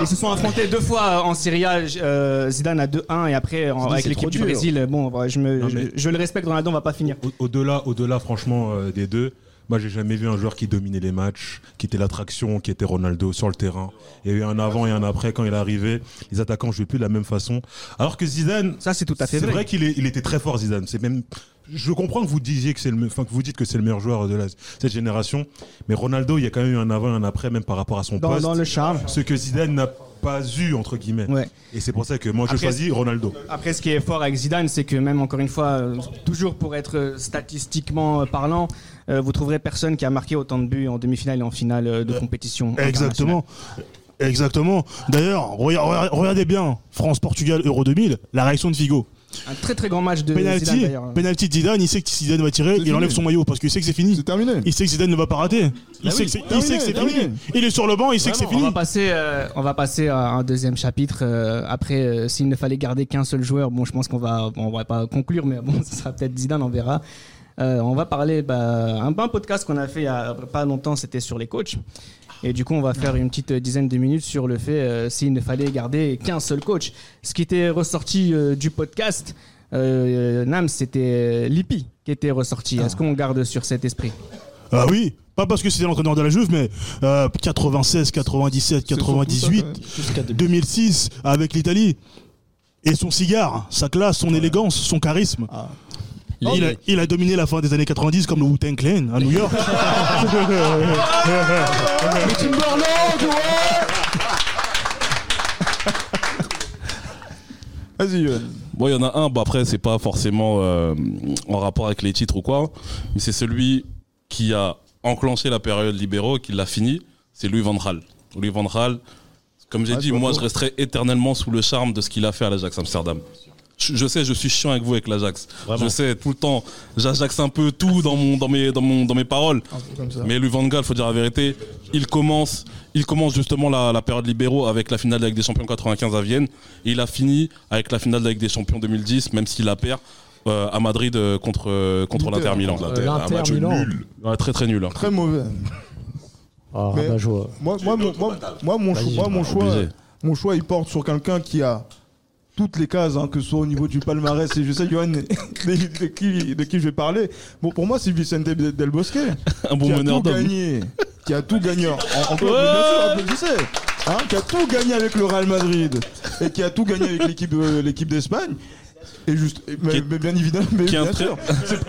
Ils se sont affrontés deux fois en Serie A. euh, Zidane à 2-1 et après en- avec l'équipe du. Brésil. Bon, je, me, Non, je, le respecte. Ronaldo, on va pas finir. Au- Au-delà, au-delà, franchement, euh, des deux, moi, j'ai jamais vu un joueur qui dominait les matchs, qui était l'attraction, qui était Ronaldo sur le terrain. Il y a eu un avant et un après quand il est arrivé. Les attaquants jouaient plus de la même façon. Alors que Zidane, ça c'est tout à fait C'est vrai. vrai qu'il il était très fort Zidane. C'est même. Je comprends que vous disiez que c'est le, enfin que vous dites que c'est le meilleur joueur de la- cette génération, mais Ronaldo, il y a quand même eu un avant et un après, même par rapport à son Dans- poste. dans le charme. Ce que Zidane n'a pas eu entre guillemets. Ouais. Et c'est pour ça que moi je Après, choisis Ronaldo. Après, ce qui est fort avec Zidane, c'est que même encore une fois, euh, toujours pour être euh, statistiquement euh, parlant, euh, vous trouverez personne qui a marqué autant de buts en demi-finale et en finale euh, de compétition. Exactement. Exactement. D'ailleurs, rega- regardez bien France-Portugal Euro 2000, la réaction de Figo. Un très très grand match de Zidane Penalty, d'ailleurs. penalty de Zidane, il sait que Zidane va tirer, il fini. enlève son maillot parce qu'il sait que c'est fini. C'est terminé. Il sait que Zidane ne va pas rater. Il Bah sait oui. que c'est- il Terminé, sait que c'est terminé. fini. Il est sur le banc, il sait que c'est On fini. va passer, euh, on va passer à un deuxième chapitre. euh, après, euh, s'il ne fallait garder qu'un seul joueur, bon, je pense qu'on va, on va pas conclure, mais bon, ce sera peut-être Zidane, on verra. Euh, on va parler, bah, un, un podcast qu'on a fait il y a pas longtemps, c'était sur les coachs. Et du coup, on va faire une petite dizaine de minutes sur le fait euh, s'il ne fallait garder qu'un seul coach. Ce qui était ressorti euh, du podcast, euh, Nam, c'était Lippi qui était ressorti. Est-ce qu'on garde sur cet esprit? Ah oui, pas parce que c'était l'entraîneur de la Juve, mais euh, 96, 97, 98, 2006 avec l'Italie. Et son cigare, sa classe, son élégance, son charisme. Il, a, il a dominé la fin des années 90 comme le Wu-Tang Clan à New York. Vas-y, Yoann. Bon, il y en a un, bah après, c'est pas forcément euh, en rapport avec les titres ou quoi, mais c'est celui qui a enclenché la période libéraux, qui l'a fini, c'est Louis Van Gaal. Louis Van Gaal, comme j'ai Ah, dit, moi, je resterai éternellement sous le charme de ce qu'il a fait à l'Ajax Amsterdam. Je, sais, je suis chiant avec vous avec l'Ajax. Je sais, tout le temps, j'ajaxe un peu tout dans, mon, dans, mes, dans, mon, dans mes paroles. Mais Louis Van Gaal, faut dire la vérité, il commence, il commence justement la, la période libéraux avec la finale de la Ligue des Champions 95 à Vienne. Et il a fini avec la finale de la Ligue des Champions 2010, même s'il la perd euh, à Madrid euh, contre, euh, contre L'Inter. Milan. Un match Milan. nul. Ouais, très très nul. hein. Très mauvais. Ah. Moi, moi, mon, moi, moi, mon, choix, moi, mon choix, mon choix, il porte sur quelqu'un qui a toutes les cases, hein, que ce soit au niveau du palmarès. Et je sais, Johan, de, de qui, de qui je vais parler. Bon, pour moi, c'est Vicente Del Bosque. Un bon qui a meneur tout d'hommes. gagné. Qui a tout gagné. En, en club, mais bien sûr. Hein, qui a tout gagné avec le Real Madrid. Et qui a tout gagné avec l'équipe d'Espagne. Et juste, mais, mais bien évidemment, mais bien sûr,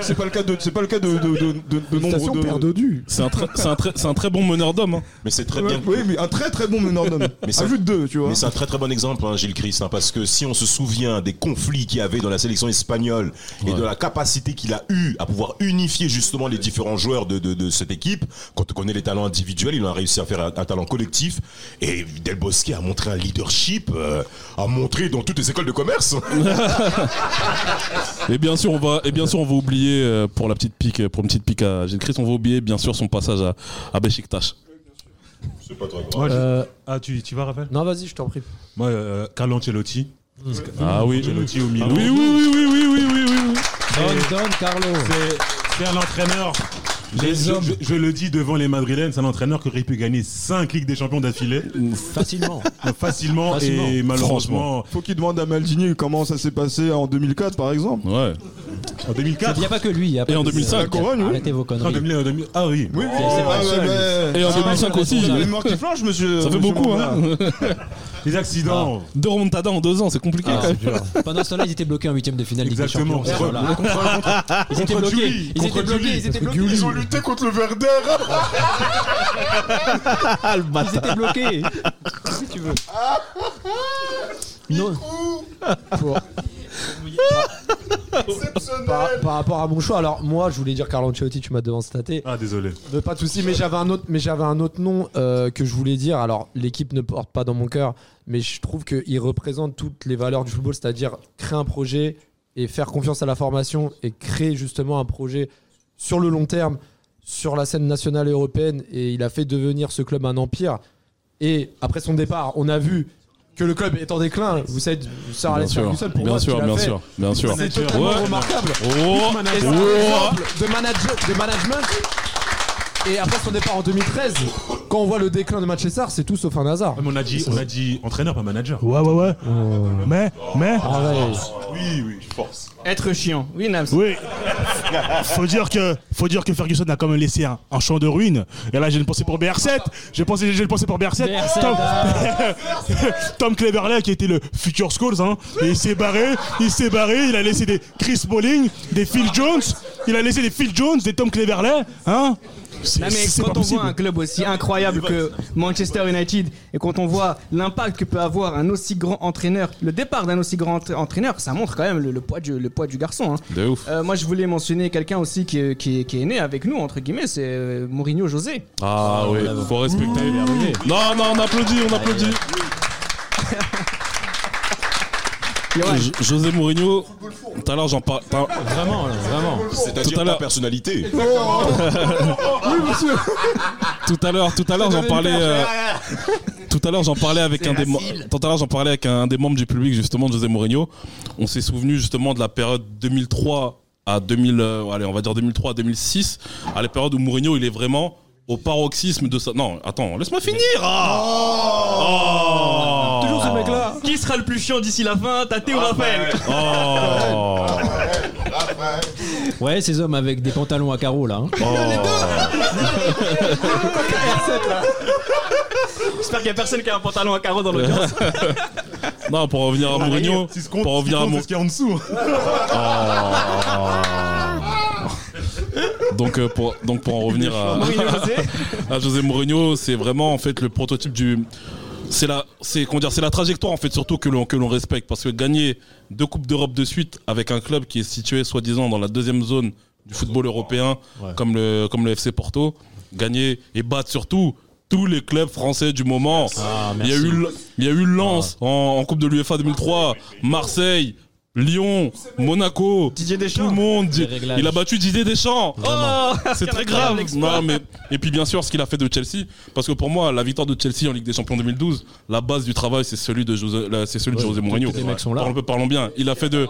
c'est- pas le cas de, c'est pas le cas de, de, de, de, de nombre de. C'est un, très- c'est un, très- c'est un très bon meneur d'hommes. hein. Mais c'est très Ouais, bien. Oui, mais un très très bon meneur d'homme. Mais ça- Ajoute deux, tu vois. Mais c'est un très très bon exemple, hein, Gilles Christ, hein, parce que si on se souvient des conflits qu'il y avait dans la sélection espagnole et de la capacité qu'il a eu à pouvoir unifier justement les différents joueurs de, de, de cette équipe, quand on connaît les talents individuels, il a réussi à faire un, un talent collectif. Et Del Bosque a montré un leadership, euh, a montré dans toutes les écoles de commerce. Et bien sûr, on va, et bien sûr, on va oublier euh, pour la petite pique, pour une petite pique à Gilles Christ, on va oublier bien sûr son passage à, à Beşiktaş. C'est pas très Moi, je- Euh, Ah, tu, tu vas, Raphaël? Non, vas-y, je t'en prie. Moi, euh, Carlo Ancelotti. Ah oui. Ancelotti au Milan. Ah oui, oui, oui, oui, oui, oui, oui, oui. Don, Don Carlo. C'est- C'est un entraîneur. Les je, hommes. je- je le dis devant les Madrilènes, c'est un entraîneur qui aurait pu gagner 5 Ligues des Champions d'affilée. Facilement. Facilement, Facilement. et malheureusement. Faut qu'il demande à Maldini comment ça s'est passé en 2004, par exemple. Ouais. En 2004 Il n'y a pas que lui. y a pas Et en que- 2005. La couronne, oui. Arrêtez vos En conneries. 2000, en 2000 Ah oui. Oui, ouais, Et en Ah, 2005 aussi. Les morts qui flanchent, monsieur. Ça fait monsieur beaucoup, hein. Les accidents. Deux remontadas en deux ans, c'est compliqué Ah, quand même. Pendant ce temps-là, ils étaient bloqués en huitième de finale Ligue des Exactement. Champions. Voilà. Ils étaient bloqués. Ils étaient bloqués. Ils étaient bloqués. Ils ont lutté contre le Verder. Ils étaient bloqués. Qu'est-ce que tu veux Non. Par, par rapport à mon choix, alors moi je voulais dire Carlo Ancelotti, tu m'as devancé. Ah, désolé. Euh, Pas de souci, mais j'avais un autre, mais j'avais un autre nom euh, que je voulais dire. Alors l'équipe ne porte pas dans mon cœur, mais je trouve qu'il représente toutes les valeurs du football, c'est-à-dire créer un projet et faire confiance à la formation et créer justement un projet sur le long terme, sur la scène nationale et européenne. Et il a fait devenir ce club un empire. Et après son départ, on a vu que le club est en déclin. Vous savez, Sir Alex Ferguson, pour bien moi, sûr, bien fait, sûr, bien sûr. C'est totalement Ouais. remarquable. Oh, oh. de, manage- de management. Et après son départ en 2013, quand on voit le déclin de Manchester, c'est tout sauf un hasard. Ouais, mais on a dit, on a dit entraîneur, pas manager. Ouais, ouais, ouais. Mais, mais. Arrête. Oui, oui, je force. Être chiant. Oui, Nams. Oui. faut dire que, faut dire que Ferguson a quand même laissé un, un champ de ruines. Et là, j'ai une pensée pour BR7. J'ai pensé, j'ai une pensée pour BR7. BR7, Tom, ah. Tom Cleverley, qui était le futur Scholes, hein. Et il s'est barré. Il s'est barré. Il a laissé des Chris Bowling, des Phil Jones. Il a laissé des Phil Jones, des Tom Cleverley, hein. C'est- Non mais c'est quand pas on possible. voit un club aussi incroyable que Manchester United et quand on voit l'impact que peut avoir un aussi grand entraîneur, le départ d'un aussi grand entra- entraîneur, ça montre quand même le, le poids, du, le poids du garçon. hein. De ouf. Euh, moi je voulais mentionner quelqu'un aussi qui est, qui, est, qui est né avec nous, entre guillemets, c'est euh, Mourinho José. Ah oui, faut respecter. Non, non, on applaudit, on applaudit. José Mourinho, tout à l'heure j'en parle. Vraiment, là, vraiment. C'est-à-dire personnalité. Oui, monsieur. tout à l'heure, tout à l'heure j'en parlais. euh, tout à l'heure j'en parlais avec un des tout à l'heure j'en parlais avec un des membres du public justement de José Mourinho. On s'est souvenu justement de la période 2003 à 2000, euh, allez on va dire 2003 à 2006, à la période où Mourinho il est vraiment au paroxysme de sa. Non, attends, laisse-moi finir. ah Oh. Toujours ce mec-là. Qui sera le plus chiant d'ici la fin, Tate ou Raphaël Oh. Ouais, ces hommes avec des pantalons à carreaux là. hein. J'espère qu'il y a personne qui a un pantalon à carreaux dans l'audience. Non, pour revenir à Mourinho, Si ce compte, pour revenir à ce Mou- qu'il y a en dessous. Donc, euh, pour, donc pour en revenir à, à José Mourinho, c'est vraiment en fait le prototype du. C'est la, c'est comment dire, c'est la trajectoire en fait surtout que l'on que l'on respecte parce que gagner deux coupes d'Europe de suite avec un club qui est situé soi-disant dans la deuxième zone du football européen comme le comme le FC Porto, gagner et battre surtout tous les clubs français du moment. Ah, il y a eu il y a eu Lens en, en Coupe de l'UEFA 2003, Marseille. Lyon, Monaco, Didier tout le monde. Il a battu Didier Deschamps. Oh C'est très grave. Non, mais, et puis bien sûr ce qu'il a fait de Chelsea. Parce que pour moi, la victoire de Chelsea en Ligue des Champions 2012, la base du travail, c'est celui de José, c'est celui de José Mourinho. les mecs sont là. Parlons, parlons bien. Il a fait de.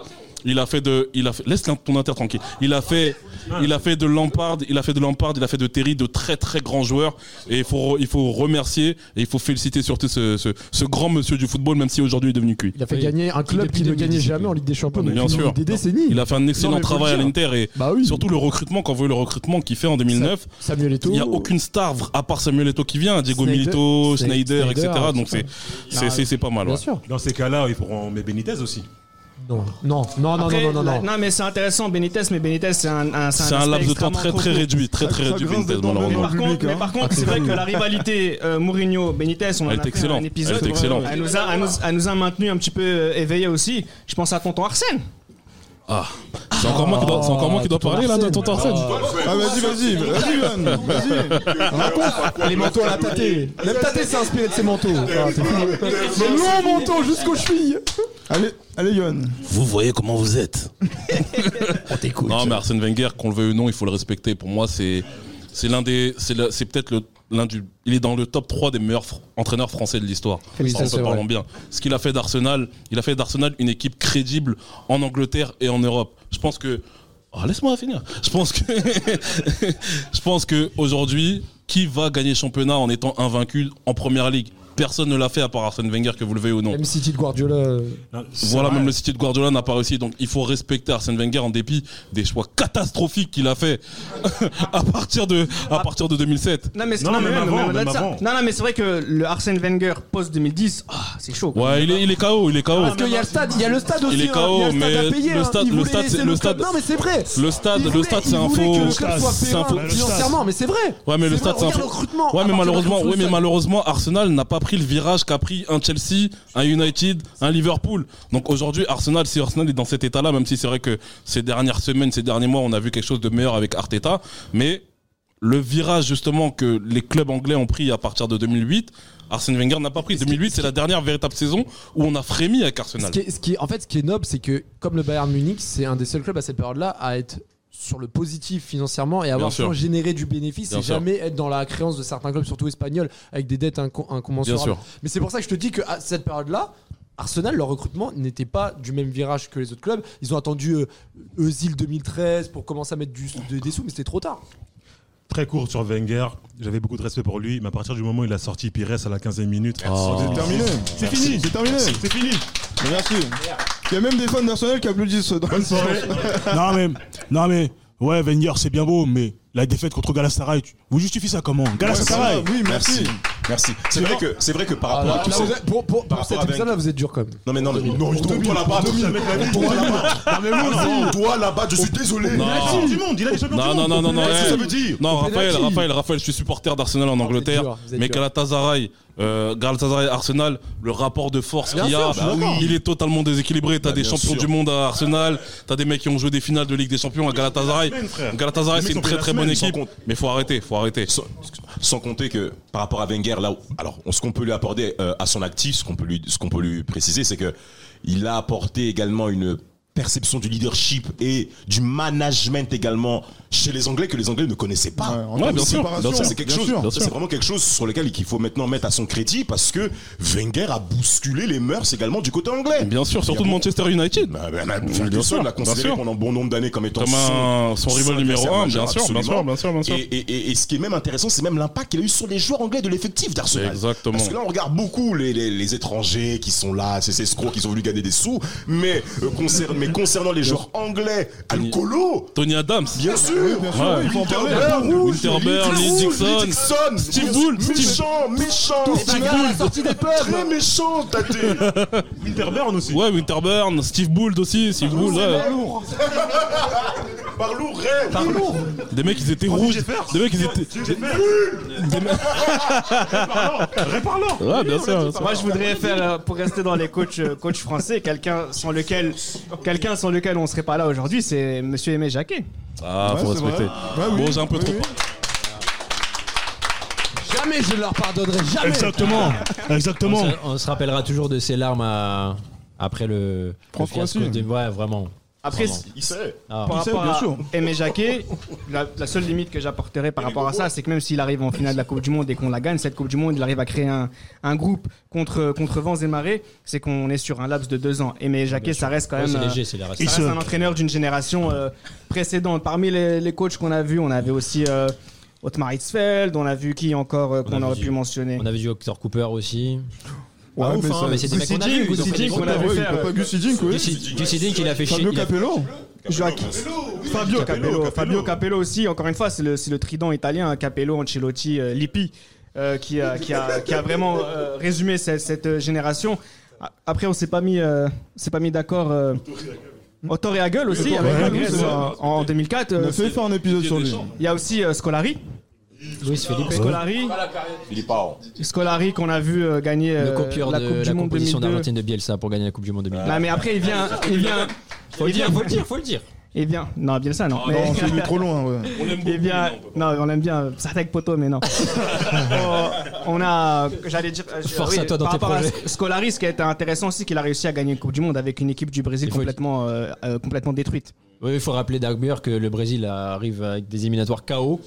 Il a fait de, il a fait, laisse ton inter tranquille. Il a fait, il a fait de Lampard, il a fait de Lampard, il a fait de Terry de très très grands joueurs. Et il faut, il faut remercier et il faut féliciter surtout ce, ce, ce grand monsieur du football, même si aujourd'hui il est devenu cuit. Il a fait gagner un club qui ne gagnait jamais en Ligue des Champions depuis Bien sûr. des décennies. Il a fait un excellent travail à l'Inter et Bah oui. surtout le recrutement, quand vous voyez le recrutement qu'il fait en 2009. Samuel Eto'o. Il n'y a aucune star à part Samuel Eto'o qui vient, Diego Snyder- Milito, Sny- Schneider, Snyder, etc. Donc c'est pas mal. ouais. Dans ces cas-là, il faut met Benitez aussi. Non, non, non, non, Après, non, non, la- non. non, mais c'est intéressant, Benitez, mais Benitez, c'est un, un, C'est un laps de temps très très réduit, très très réduit Benitez malheureusement. par contre, mais par contre, c'est vrai que la rivalité euh, Mourinho-Benitez, on Elle a fait un épisode. Elle excellente. Elle nous a, elle nous, elle nous a maintenu un petit peu euh, éveillés aussi. Je pense à tonton Arsène. Ah, c'est encore moi qui dois, c'est encore moi qui dois parler là de ton Arsène. Ah, vas-y, vas-y, vas-y, Yohan, vas-y. Les manteaux à la tâté. Même tâté s'est inspiré de ses manteaux. Ah. Les longs manteaux jusqu'aux chevilles. Allez, allez, Yohan. Vous voyez comment vous êtes. On t'écoute. Non, mais Arsène Wenger, qu'on le veuille ou non, il faut le respecter. Pour moi, c'est c'est l'un des c'est le- c'est peut-être le l'un du il est dans le top 3 des meilleurs fr- entraîneurs français de l'histoire. En parlant bien. Ce qu'il a fait d'Arsenal, il a fait d'Arsenal une équipe crédible en Angleterre et en Europe. Je pense que Oh, laisse-moi finir. Je pense que je pense que aujourd'hui, qui va gagner le championnat en étant invaincu en première ligue? Personne ne l'a fait à part Arsène Wenger, que vous le veuillez ou non. Même City de Guardiola. euh, Voilà, même le City de Guardiola n'a pas réussi. Donc il faut respecter Arsène Wenger en dépit des choix catastrophiques qu'il a fait à partir de à partir de 2007. Non, mais, mais mais c'est vrai que le Arsène Wenger post 2010, ah, c'est chaud. quoi. Ouais, il est il est KO, il est KO. Parce qu'il y a le stade, il y a le stade aussi. Il est hein. KO, Il y a le stade mais à payer, le hein. stade, le stade, le. Non, mais c'est vrai. Le stade, le stade, c'est un faux. C'est un faux. financièrement, mais c'est vrai. Ouais, mais le C'est stade, c'est un faux. Ouais, mais malheureusement, oui, mais malheureusement, Arsenal n'a pas le virage qu'a pris un Chelsea, un United, un Liverpool. Donc aujourd'hui, Arsenal, si Arsenal est dans cet état-là, même si c'est vrai que ces dernières semaines, ces derniers mois, on a vu quelque chose de meilleur avec Arteta, mais le virage justement que les clubs anglais ont pris à partir de 2008, Arsène Wenger n'a pas pris. 2008, c'est la dernière véritable saison où on a frémi avec Arsenal. ce qui en fait, ce qui est noble, c'est que comme le Bayern Munich, c'est un des seuls clubs à cette période-là à être sur le positif financièrement et avoir vraiment généré du bénéfice Bien et sûr. jamais être dans la créance de certains clubs, surtout espagnols, avec des dettes inco- incommensurables. Bien sûr. Mais c'est pour ça que je te dis qu'à cette période-là, Arsenal, leur recrutement n'était pas du même virage que les autres clubs. Ils ont attendu euh, Özil 2013 pour commencer à mettre du, de- des sous, mais c'était trop tard. Très court sur Wenger, j'avais beaucoup de respect pour lui, mais à partir du moment où il a sorti Pires à la 15e minute. C'est terminé. C'est fini, C'est terminé. C'est fini. Merci. Il y a même des fans d'Arsenal qui applaudissent dans le non mais, non mais, ouais, Wenger c'est bien beau, mais la défaite contre Galatasaray, vous justifiez ça comment Galatasaray oui, Merci. Merci. C'est vrai que c'est vrai que par Ah, rapport là, à tout ça- vous êtes- pour pour- par pour cet rapport à épisode-là, vous êtes dur quand même. Non mais non, non, non, non, toi là-bas, toi là-bas, non, toi là-bas, je suis désolé. Non. du monde, il a champions Non, du non, monde. non, non, non. Qu'est-ce que ça veut dire Non, Raphaël. Raphaël, Raphaël, je suis supporter d'Arsenal en Angleterre. vous êtes mais. Galatasaray, euh, Galatasaray, Arsenal, le rapport de force qu'il y a, il est totalement déséquilibré. T'as Bah, des champions sûr. du monde à Arsenal, t'as des mecs qui ont joué des finales de Ligue des Champions à Galatasaray. Galatasaray, c'est une très très bonne sans équipe. compte. Mais faut arrêter, faut arrêter. Sans, sans compter que par rapport à Wenger, là, où- alors ce qu'on peut lui apporter euh, à son actif, ce qu'on peut lui, ce qu'on peut lui préciser, c'est que il a apporté également une perception du leadership et du management également chez les Anglais que les Anglais ne connaissaient pas. Ouais, Ouais, bien sûr, bien sûr, c'est quelque bien chose, sûr. c'est vraiment quelque chose sur lequel il faut maintenant mettre à son crédit parce que Wenger a bousculé les mœurs également du côté anglais. Bien sûr, surtout de Manchester United. Bah, bah, bah, Bien Ferguson sûr, l'a bien considéré pendant bon nombre d'années comme étant Comme son rival numéro un, bien sûr, bien sûr, bien sûr, bien sûr. Et, et- et- et ce qui est même intéressant, c'est même l'impact qu'il a eu sur les joueurs anglais de l'effectif d'Arsenal. Exactement. Parce que là, on regarde beaucoup les, les- les étrangers qui sont là, ces escrocs qui ont voulu gagner des sous, mais, euh, concernant, mais concernant les joueurs anglais, Alcolo, Tony Adams. bien sûr. Winterberg, Lee Dixon, Steve Bull, méchant, méchant, Steve Bull, des pubs. très méchant, Tate. Winterburn aussi. Ouais, Winterburn, Steve Bould aussi, Steve Bould, ouais. Par lourd, lourd. Des mecs, ils étaient rouges. Des mecs, ils étaient. Des mecs- Réparlant. Ouais, bien sûr. bien sûr. Moi, je voudrais faire, euh, pour rester dans les coachs, euh, coachs français, quelqu'un sans lequel, quelqu'un sans lequel on serait pas là aujourd'hui, c'est Monsieur Aimé Jacquet. Ah, faut respecter. oui. Bon, j'ai un peu Oui, trop. oui. Jamais je ne leur pardonnerai, jamais. Exactement, exactement. On, se- on se rappellera toujours de ses larmes à- après le. Fiasco de- Ouais, vraiment. Après, Vraiment. Il sait. Ah. par Il sait, rapport bien à sûr. Aimé Jacquet, la, la seule limite que j'apporterais par rapport à ça, c'est que même s'il arrive en finale de la Coupe du Monde et qu'on la gagne, cette Coupe du Monde, il arrive à créer un, un groupe contre, contre vents et marées, c'est qu'on est sur un laps de deux ans. Aimé Jacquet, ça reste quand Ouais, même, c'est euh, léger, ça reste. se- un entraîneur d'une génération euh, précédente. Parmi les, les coachs qu'on a vus, on avait aussi euh, Otmar Hitzfeld, on a vu qui encore euh, On qu'on aurait pu mentionner. On avait vu Hector Cooper aussi. Ouais, ouf, mais hein, mais c'est des mecs qu'on a Gussi vus. Dink, ils ont fait Gussi des Dink, gros on avait fait, oui. Il a fait chier. Fabio Capello. Fabio Capello, Fabio Capello aussi, encore une fois, c'est le, c'est le trident italien, hein, Capello, Ancelotti, euh, Lippi, euh, qui, a, qui, a, qui a vraiment euh, résumé cette, cette, génération. Après, on s'est pas mis, euh, s'est pas mis d'accord. Euh, Otto Rehagel aussi, Ouais, avec la Grèce en, vrai. en 2004. On a fait faire un épisode sur lui. Il y a aussi euh, Scolari. Luis Felipe. Scolari. Scolari qu'on a vu euh, gagner Le euh, copieur la de Coupe du la Monde composition 2002. d'Argentine de Bielsa pour gagner la Coupe du Monde 2002. Non, mais après, il vient. Il vient Faut le il vient- dire, faut le dire, faut le dire. Il vient. Non, bien ça, non. Ah non, c'est- trop loin, ouais. Il vient. Non, on aime bien. Ça avec poteau, mais non. Oh, on a. J'allais dire. euh, je- Force à toi dans par tes rapport projets. à Scolari, ce qui est intéressant aussi, qu'il a réussi à gagner une Coupe du Monde avec une équipe du Brésil complètement, euh, euh, complètement détruite. Oui, il faut rappeler d'ailleurs que le Brésil arrive avec des éliminatoires KO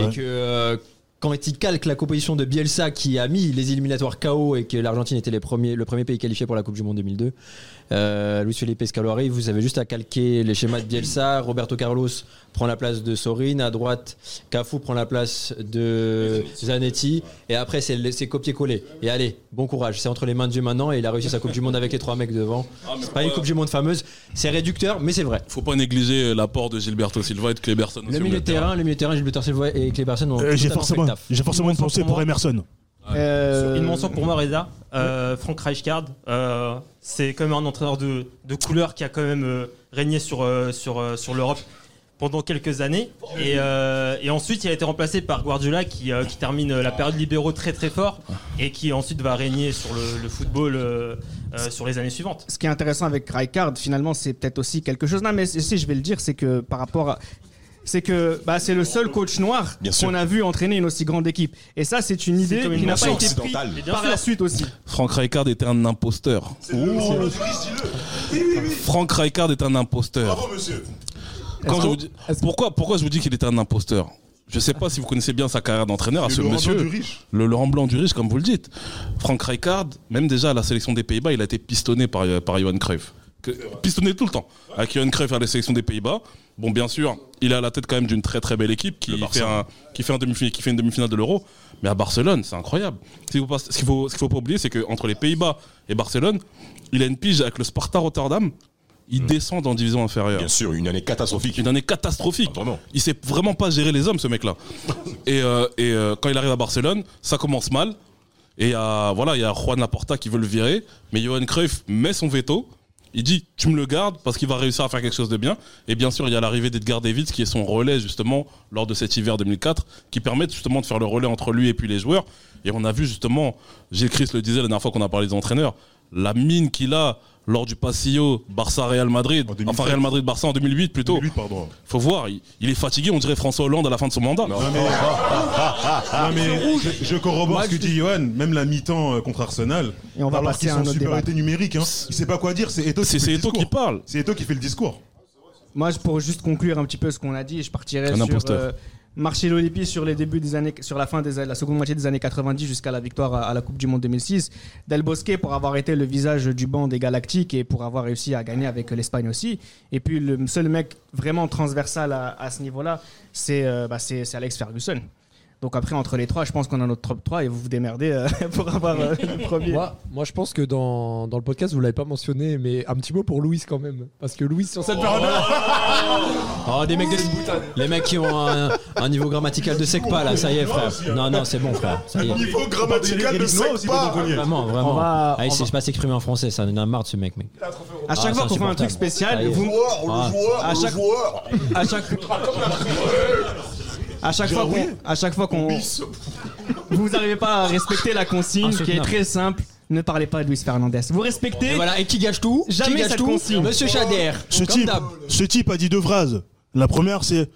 et que euh, quand il calque la composition de Bielsa qui a mis les éliminatoires KO et que l'Argentine était les premiers, le premier pays qualifié pour la Coupe du Monde 2002, euh, Luis Felipe Scalari, vous avez juste à calquer les schémas de Bielsa. Roberto Carlos prend la place de Sorin, à droite Cafu prend la place de Zanetti et après c'est c'est copier-coller. Et allez, bon courage, c'est entre les mains de Dieu maintenant et il a réussi sa Coupe du Monde avec les trois mecs devant. C'est pas une Coupe du Monde fameuse, c'est réducteur mais c'est vrai. Faut pas négliger l'apport de Gilberto Silva et de Kleberson. aussi Le milieu de terrain, le milieu de terrain, Gilbert Silva et Kleberson ont Euh, J'ai forcément, forcément une pensée pour Emerson. Euh, Une mention pour moi, Reza. Euh, Frank Rijkaard, euh, c'est quand même un entraîneur de, de couleur qui a quand même euh, régné sur, sur, sur l'Europe pendant quelques années. Et, euh, et ensuite, il a été remplacé par Guardiola qui, euh, qui termine la période libéraux très très fort et qui ensuite va régner sur le, le football euh, euh, sur les années suivantes. Ce qui est intéressant avec Rijkaard, finalement, c'est peut-être aussi quelque chose. Non, mais si je vais le dire, c'est que par rapport à. C'est que bah, c'est le seul coach noir qu'on a vu entraîner une aussi grande équipe. Et ça, c'est une idée qui n'a pas été prise par la suite aussi. Frank Rijkaard était un imposteur. Frank Rijkaard est un imposteur. Quand je vous dis- pourquoi, pourquoi je vous dis qu'il était un imposteur? Je sais pas si vous connaissez bien sa carrière d'entraîneur à Le ce Laurent monsieur. Blanc du riche. Le Laurent Blanc du riche, comme vous le dites. Frank Rijkaard, même déjà à la sélection des Pays-Bas, il a été pistonné par, par Johan Cruyff. Pistonné tout le temps. Avec Johan Cruyff à la sélection des Pays-Bas. Bon, bien sûr, il est à la tête quand même d'une très très belle équipe qui fait, un, qui, fait un demi qui fait une demi-finale de l'Euro. Mais à Barcelone, c'est incroyable. Ce qu'il qu'il faut, pas oublier, c'est qu'entre les Pays-Bas et Barcelone, il a une pige avec le Sparta Rotterdam. Il descend en division inférieure. Bien sûr, une année catastrophique. Une année catastrophique. Vraiment. Il sait vraiment pas gérer les hommes, ce mec-là. et euh, et euh, quand il arrive à Barcelone, ça commence mal. Et voilà, il y a Juan Laporta qui veut le virer. Mais Johan Cruyff met son veto. Il dit Tu me le gardes parce qu'il va réussir à faire quelque chose de bien. Et bien sûr, il y a l'arrivée d'Edgar Davids qui est son relais, justement, lors de cet hiver 2004, qui permet justement de faire le relais entre lui et puis les joueurs. Et on a vu justement, Gilles Christ le disait la dernière fois qu'on a parlé des entraîneurs, la mine qu'il a lors du Passillo Barça-Real Madrid, enfin Real Madrid-Barça en 2008 plutôt. 2008, pardon. Faut voir, il, il est fatigué, on dirait François Hollande à la fin de son mandat. Non mais je, je corrobore ce que dit Johan, même la mi-temps euh, contre Arsenal. Et on va alors passer qu'ils à sont un en autre supériorité numérique, hein. il sait pas quoi dire, c'est Eto, C'est- qui, fait parle. C'est Eto qui fait le discours. Moi, pour juste conclure un petit peu ce qu'on a dit, je partirais Un sur imposteur. euh, Marcelo Lippi sur les débuts des années, sur la fin des la seconde moitié des années 90 jusqu'à la victoire à, la Coupe du Monde 2006. Del Bosque pour avoir été le visage du banc des Galactiques et pour avoir réussi à gagner avec l'Espagne aussi. Et puis le seul mec vraiment transversal à, ce niveau-là, c'est euh, bah, Alex Ferguson. Donc après, entre les trois, je pense qu'on a notre top 3 et vous vous démerdez euh, pour avoir euh, le premier. Moi, moi, je pense que dans, dans le podcast, vous l'avez pas mentionné, mais un petit mot pour Louis quand même. Parce que Louis, sur cette période-là. Oh, des mecs de... Les mecs qui ont un, un niveau grammatical de sec pas là, ça y est frère. Non, non, c'est bon frère. Ça y est. Niveau grammatical de sec pas. Vraiment, vraiment. On va- ah, on sait va- pas s'exprimer en français, ça en a marre de ce mec, mec. À chaque Ah, fois qu'on fait un truc spécial, Ça y est. vous, Ah. à chaque, à chaque, à chaque fois qu'on, à chaque fois qu'on, vous n'arrivez pas à respecter la consigne qui est très simple. Ne parlez pas de Luis Fernandez. Vous respectez Et voilà, et qui gâche tout? Jamais Qui gâche cette tout? consigne. Monsieur Chader. Ce Comme type, d'hab. ce type a dit deux phrases. La première, c'est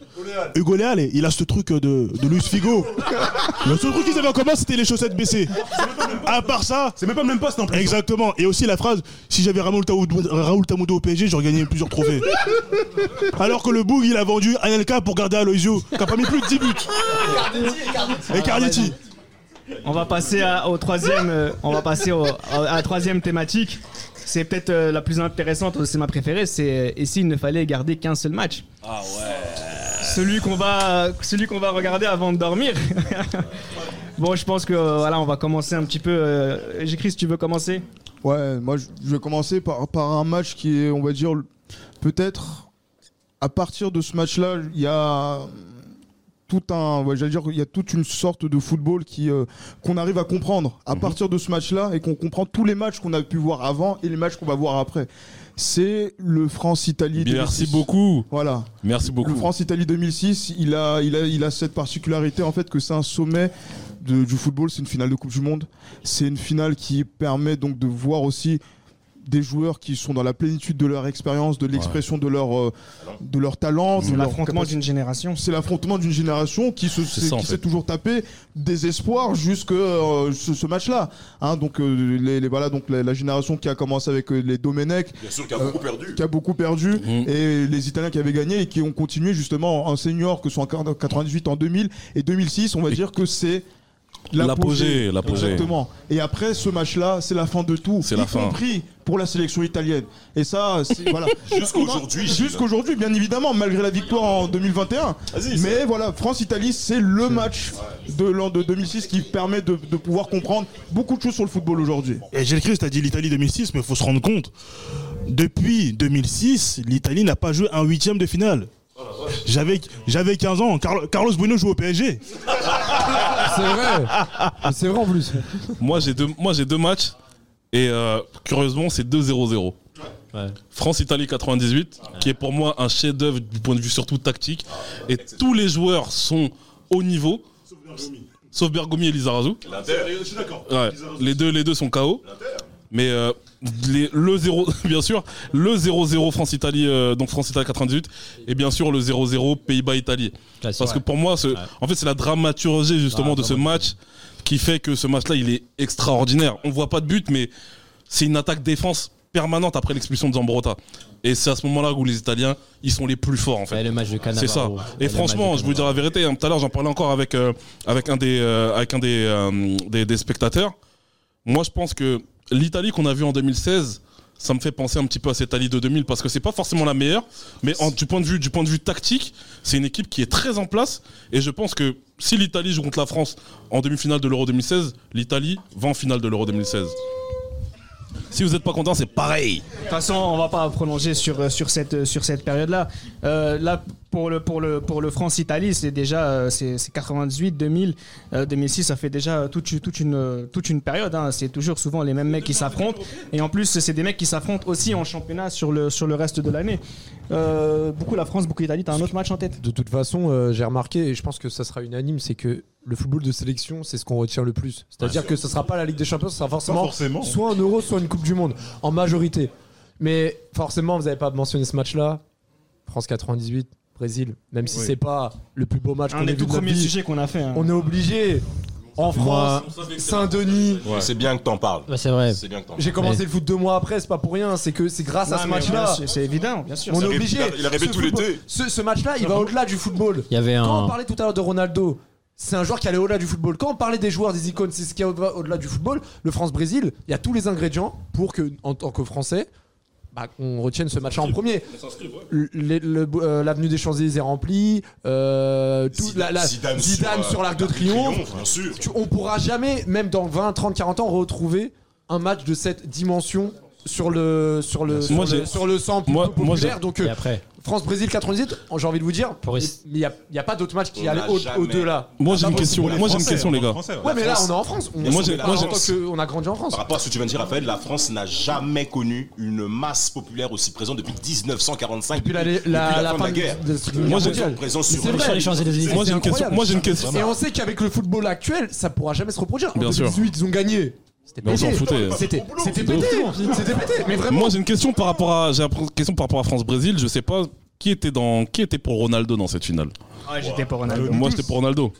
Hugo Leal, il a ce truc de, de Luis Figo. Le seul truc qu'ils avaient en commun, c'était les chaussettes baissées. À part ça. C'est même pas le même poste en plus. Exactement. Et aussi la phrase si j'avais Raoul Raoul Tamoudou au PSG, j'aurais gagné plusieurs trophées. Alors que le Boug, il a vendu Anelka pour garder Aloisio, qui a pas mis plus de 10 buts. Et Carletti. On va passer à, au troisième, euh, on va passer au- à la troisième thématique. C'est peut-être euh, la plus intéressante, c'est ma préférée. C'est euh, et s'il ne fallait garder qu'un seul match? Ah ouais. Celui qu'on va, celui qu'on va regarder avant de dormir. bon, je pense que voilà, on va commencer un petit peu. Euh, J'écris si tu veux commencer? Ouais, moi je je vais commencer par, par un match qui est, on va dire, peut-être à partir de ce match-là, il y a tout un, ouais, j'allais dire, il y a toute une sorte de football qui euh, qu'on arrive à comprendre à partir de ce match-là et qu'on comprend tous les matchs qu'on a pu voir avant et les matchs qu'on va voir après. C'est le France-Italie. Merci 2006. beaucoup. Voilà. Merci beaucoup. Le France-Italie 2006, il a, il, a, il a cette particularité en fait que c'est un sommet de- du football, c'est une finale de Coupe du Monde. C'est une finale qui permet donc de voir aussi des joueurs qui sont dans la plénitude de leur expérience, de l'expression de leur euh, de leur talent, C'est l'affrontement d'une génération. C'est l'affrontement d'une génération qui se ça, qui s'est toujours tapé des espoirs jusque euh, ce, ce match-là. Hein, donc euh, les, les- voilà donc la, la génération qui a commencé avec euh, les Domenech, Bien sûr, qui a beaucoup perdu. qui a beaucoup perdu, et les Italiens qui avaient gagné et qui ont continué justement en senior, que ce soit en 98, en 2000 et 2006, on va dire que c'est L'apogée, l'apogée. Exactement. Et après ce match-là, c'est la fin de tout, C'est y la fin. compris pour la sélection italienne. Et ça, c'est voilà. Jusqu'aujourd'hui. Jusqu'aujourd'hui, bien évidemment, malgré la victoire en 2021. Vas-y, Mais voilà, France-Italie, c'est le match de l'an de 2006 qui permet de, de pouvoir comprendre beaucoup de choses sur le football aujourd'hui. Et Gilles Christ a dit l'Italie 2006, mais il faut se rendre compte, depuis 2006, l'Italie n'a pas joué un huitième de finale. J'avais, j'avais 15 ans, Carlo- Carlos Bueno joue au PSG. C'est vrai. C'est vrai en plus. Moi, j'ai deux, moi, j'ai deux matchs. Et euh, curieusement, c'est 2-0-0. France-Italie 98, qui est pour moi un chef-d'œuvre du point de vue surtout tactique. Et tous les joueurs sont au niveau. Sauf Bergomi et Lizarazu. Je suis d'accord. Ouais, les deux, les deux sont KO. Mais euh, les- le 0, bien sûr, le 0-0 France-Italie, euh, donc France-Italie 98, et bien sûr le 0-0 Pays-Bas-Italie. Parce que pour moi, ce- en fait, c'est la dramaturgie justement Ah, de ce match qui fait que ce match-là, il est extraordinaire. On voit pas de but, mais c'est une attaque défense permanente après l'expulsion de Zambrotta. Et c'est à ce moment-là où les Italiens, ils sont les plus forts en fait. le match de C'est ça. Et franchement, je vous dire la vérité, hein, tout à l'heure j'en parlais encore avec, euh, avec un, des, euh, avec un des, euh, des, des spectateurs. Moi je pense que l'Italie qu'on a vue en 2016, ça me fait penser un petit peu à cette Italie de 2000 parce que c'est pas forcément la meilleure, mais du, point de vue, du point de vue tactique, c'est une équipe qui est très en place. Et je pense que si l'Italie joue contre la France en demi-finale de l'Euro 2016, l'Italie va en finale de l'Euro 2016. Si vous n'êtes pas content, c'est pareil. De toute façon, on va pas prolonger sur, euh, sur cette, sur cette période-là. Euh, là, pour le, pour le, pour le France-Italie, c'est déjà euh, c'est c'est 98, 2000, euh, 2006, ça fait déjà toute, toute, une, toute une période. hein. C'est toujours souvent les mêmes mecs qui s'affrontent. Et en plus, c'est des mecs qui s'affrontent aussi en championnat sur le, sur le reste de l'année. Euh, beaucoup la France, beaucoup l'Italie. T'as un autre match en tête? De toute façon, euh, j'ai remarqué, et je pense que ça sera unanime, c'est que le football de sélection, c'est ce qu'on retient le plus. C'est-à-dire que ce sera pas la Ligue des Champions, ce sera forcément, forcément. soit un Euro, soit une Coupe du Monde, en majorité. Mais forcément, vous n'avez pas mentionné ce match-là. France 98, Brésil, même si Oui. c'est pas le plus beau match Un qu'on des ait vu tout de notre premiers vie, sujets qu'on a fait. hein. on est obligé. En France, Saint-Denis. C'est bien que t'en parles. c'est vrai. C'est bien que t'en J'ai commencé le foot deux mois après, c'est pas pour rien, c'est que c'est grâce à ce mais match-là. sûr, C'est évident, bien sûr. On Il est obligé. il a rêvé Ce tout football- l'été. Ce, ce match-là, il va au-delà du football. Il y avait Quand un- on parlait tout à l'heure de Ronaldo, c'est un joueur qui allait au-delà du football. Quand on parlait des joueurs, des icônes, c'est ce qui est au- au-delà du football. Le France-Brésil, il y a tous les ingrédients pour que, en tant que Français, bah, qu'on retienne ce match en premier. Euh, L'avenue des Champs-Élysées remplie, euh, tout- la- la- Zidane Zidane, sur, sur, l'Arc de Triomphe. Triomphe, bien sûr. Tu- on pourra jamais, même dans 20, 30, 40 ans, retrouver un match de cette dimension sur le sur le Moi, sur, le, j'ai- sur le sang moi- populaire. Donc Et euh, après France-Brésil 98, j'ai envie de vous dire, mais il n'y a, y a pas d'autres matchs qui allaient au- au-delà. Moi j'ai une question, moi j'ai une question les gars. Français, Ouais, mais là, on est en France. On, moi, moi, en j'ai- tant que- on a grandi en France. Par rapport à ce que tu viens de dire, Raphaël, la France n'a jamais connu une masse populaire aussi présente depuis 1945. Depuis la, la, depuis la, fin de la guerre. de la Moi, Guerre j'ai-. Moi j'ai une question, moi j'ai une question. Et on sait qu'avec le football actuel, ça pourra jamais se reproduire. En Bien sûr. 2018, ils ont gagné. C'était Mais on s'en pété. foutait. C'était c'était pété. C'était pété. Mais vraiment. Moi j'ai une question par rapport à j'ai une question par rapport à France Brésil. Je sais pas Qui était, dans, qui était pour Ronaldo dans cette finale Ah, j'étais pour Ronaldo. Moi, j'étais pour Ronaldo.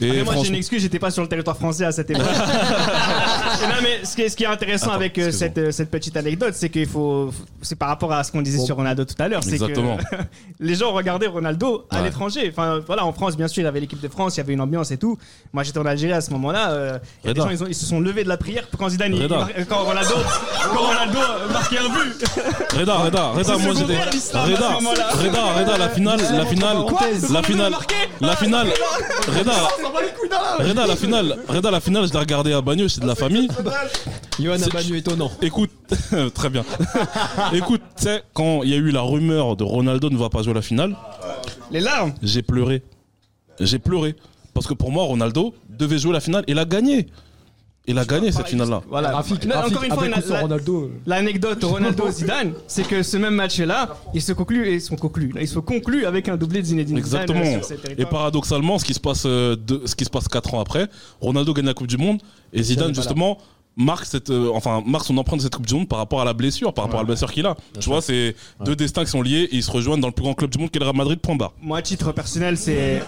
Et Après, moi, j'ai une excuse, j'étais pas sur le territoire français à cette époque. non, mais ce qui est, ce qui est intéressant Attends, avec euh, cette, euh, cette petite anecdote, c'est qu'il faut. C'est par rapport à ce qu'on disait sur Ronaldo tout à l'heure. C'est que Exactement. les gens regardaient Ronaldo à Ouais. l'étranger. Enfin, voilà, en France, bien sûr, il y avait l'équipe de France, il y avait une ambiance et tout. Moi, j'étais en Algérie à ce moment-là. euh, Reda. gens, ils, ont- ils se sont levés de la prière quand Zidane, il- quand Ronaldo, quand Ronaldo marquait un but. Reda, Reda, Reda, moi j'étais. Reda. Reda, Reda, la finale, la finale, la finale, la finale, Reda, Les couilles dans la- Reda, la finale, Reda, la finale, je l'ai regardé à Bagneux, c'est de la famille. Johan C'est- Bagneux étonnant. Écoute, très bien. Écoute, tu sais, quand il y a eu la rumeur de Ronaldo ne va pas jouer la finale, Les larmes. j'ai pleuré. J'ai pleuré. Parce que pour moi, Ronaldo devait jouer la finale et il a gagné. Il a gagné cette finale-là. Voilà. Rafik, Là, Rafik, encore une fois, avec la- ou sans la- Ronaldo. L'anecdote Ronaldo-Zidane, c'est que ce même match-là, il se conclut, et ils sont conclus. Il se conclut avec un doublé de Zinedine Zidane Exactement. euh, sur Et paradoxalement, ce qui se passe, euh, deux- ce qui se passe 4 ans après, Ronaldo gagne la Coupe du Monde et Zidane justement marque cette, euh, enfin marque son empreinte de cette Coupe du Monde par rapport à la blessure, par rapport à la blessure qu'il a. Tu vois, c'est deux destins qui sont liés et ils se rejoignent dans le plus grand club du monde qui est le Real Madrid. Point barre. Moi, à titre personnel, c'est.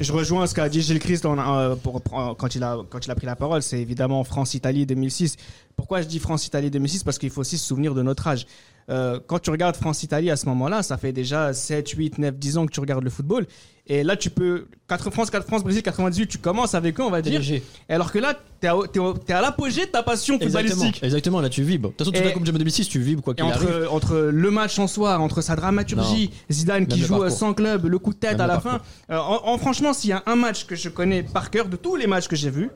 Je rejoins ce qu'a dit Gilles Christ en- euh, pour- pour- quand, il a, quand il a pris la parole. C'est évidemment France-Italie 2006. Pourquoi je dis France-Italie 2006 Parce qu'il faut aussi se souvenir de notre âge. Euh, quand tu regardes France-Italie à ce moment-là, ça fait déjà 7, 8, 9, 10 ans que tu regardes le football. Et là, tu peux. 4 France, 4 France, Brésil 98, tu commences avec eux, on va dire. Et alors que là, t'es à, t'es au- t'es à l'apogée de ta passion Exactement, footballistique. exactement, là tu vibres. De toute façon, toute Et- la Coupe du Monde 2006, tu vibres quoi Et qu'il entre, arrive. entre le match en soi, entre sa dramaturgie. Zidane qui Même le joue euh, parcours. sans club, le coup de tête Même à le la fin. Euh, en, en- franchement, s'il y a un match que je connais par cœur de tous les matchs que j'ai vus,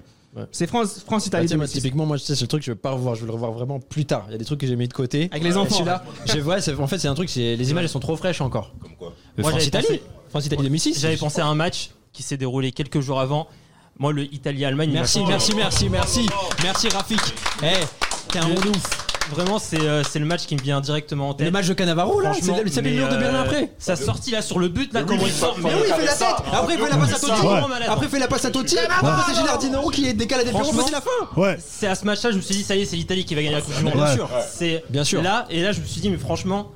c'est France, France-Italie tu sais, moi, 2006. typiquement, moi, c'est le truc que je vais pas revoir, je vais le revoir vraiment plus tard. Il y a des trucs que j'ai mis de côté. Avec les enfants. là ouais, c'est- en fait, c'est un truc, c'est- les images elles sont trop fraîches encore. Comme quoi Moi, j'avais France-Italie. pensé- France-Italie 2006. J'avais pensé à un match qui s'est déroulé quelques jours avant. Moi, le Italie-Allemagne. Merci, merci, merci, merci. Merci Rafik. Eh, t'es un ouf. Vraiment, c'est euh, c'est le match qui me vient directement en tête. Le match de Cannavaro, là, Franchement, c'est le- c'est le mais, mur de Berlin après. Sa sortie là sur le but, là, comment il sort. Mais oui, il fait la tête. Après, il fait la passe à Totti. Ouais. Après, il fait la passe à Totti. Après, c'est Gilardino qui décale la défense. Franchement, C'est la fin. Ouais. C'est à ce match-là, je me suis dit, ça y est, c'est l'Italie qui va gagner la Coupe du Monde. Bien sûr. C'est Bien sûr. Là, et là, je me suis dit, mais franchement,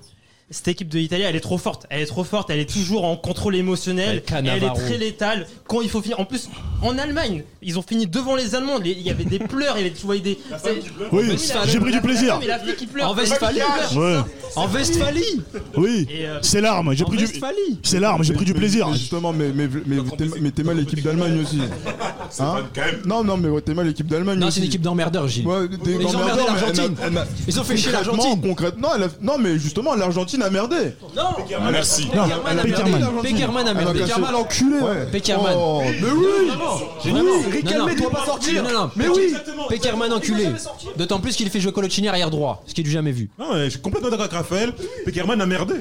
cette équipe de l'Italie, elle est trop forte. Elle est trop forte. Elle est toujours en contrôle émotionnel. Elle Cannavaro. Elle est très létale. Quand il faut finir. En plus, en Allemagne, ils ont fini devant les Allemands. Les- Il y avait des pleurs. Il y avait, tu voyais des. Oui, la- j'ai pris du la- plaisir. Mais la fille qui pleure. En Westphalie. Ouais. En Westphalie. Oui, Et, euh, c'est l'arme. J'ai En pris du. Westphalie. C'est l'arme. J'ai pris du plaisir. mais Justement, mais, mais, mais, t'es- mais t'es mal l'équipe d'Allemagne aussi. Hein non, non, mais t'es mal l'équipe d'Allemagne Non, aussi. c'est une équipe d'emmerdeurs, Gilles. Ouais, Ils ont mais l'Argentine. elle elle n'a- Ils ont fait chier concrètement- l'Argentine. concrètement, elle a- non, mais justement, l'Argentine a merdé. Non. Ah, merci. Non, Peckerman a merdé. Peckerman a a merdé. cassé- Peckerman l'enculé. Peckerman. Oh, mais oui. Oui, Riquelme doit pas sortir. Non, non, Mais oui. Peckerman enculé. D'autant plus qu'il fait jouer Coloccini arrière droit, ce qui est du jamais vu. Non, ouais, je suis complètement d'accord avec Raphaël. Peckerman a merdé.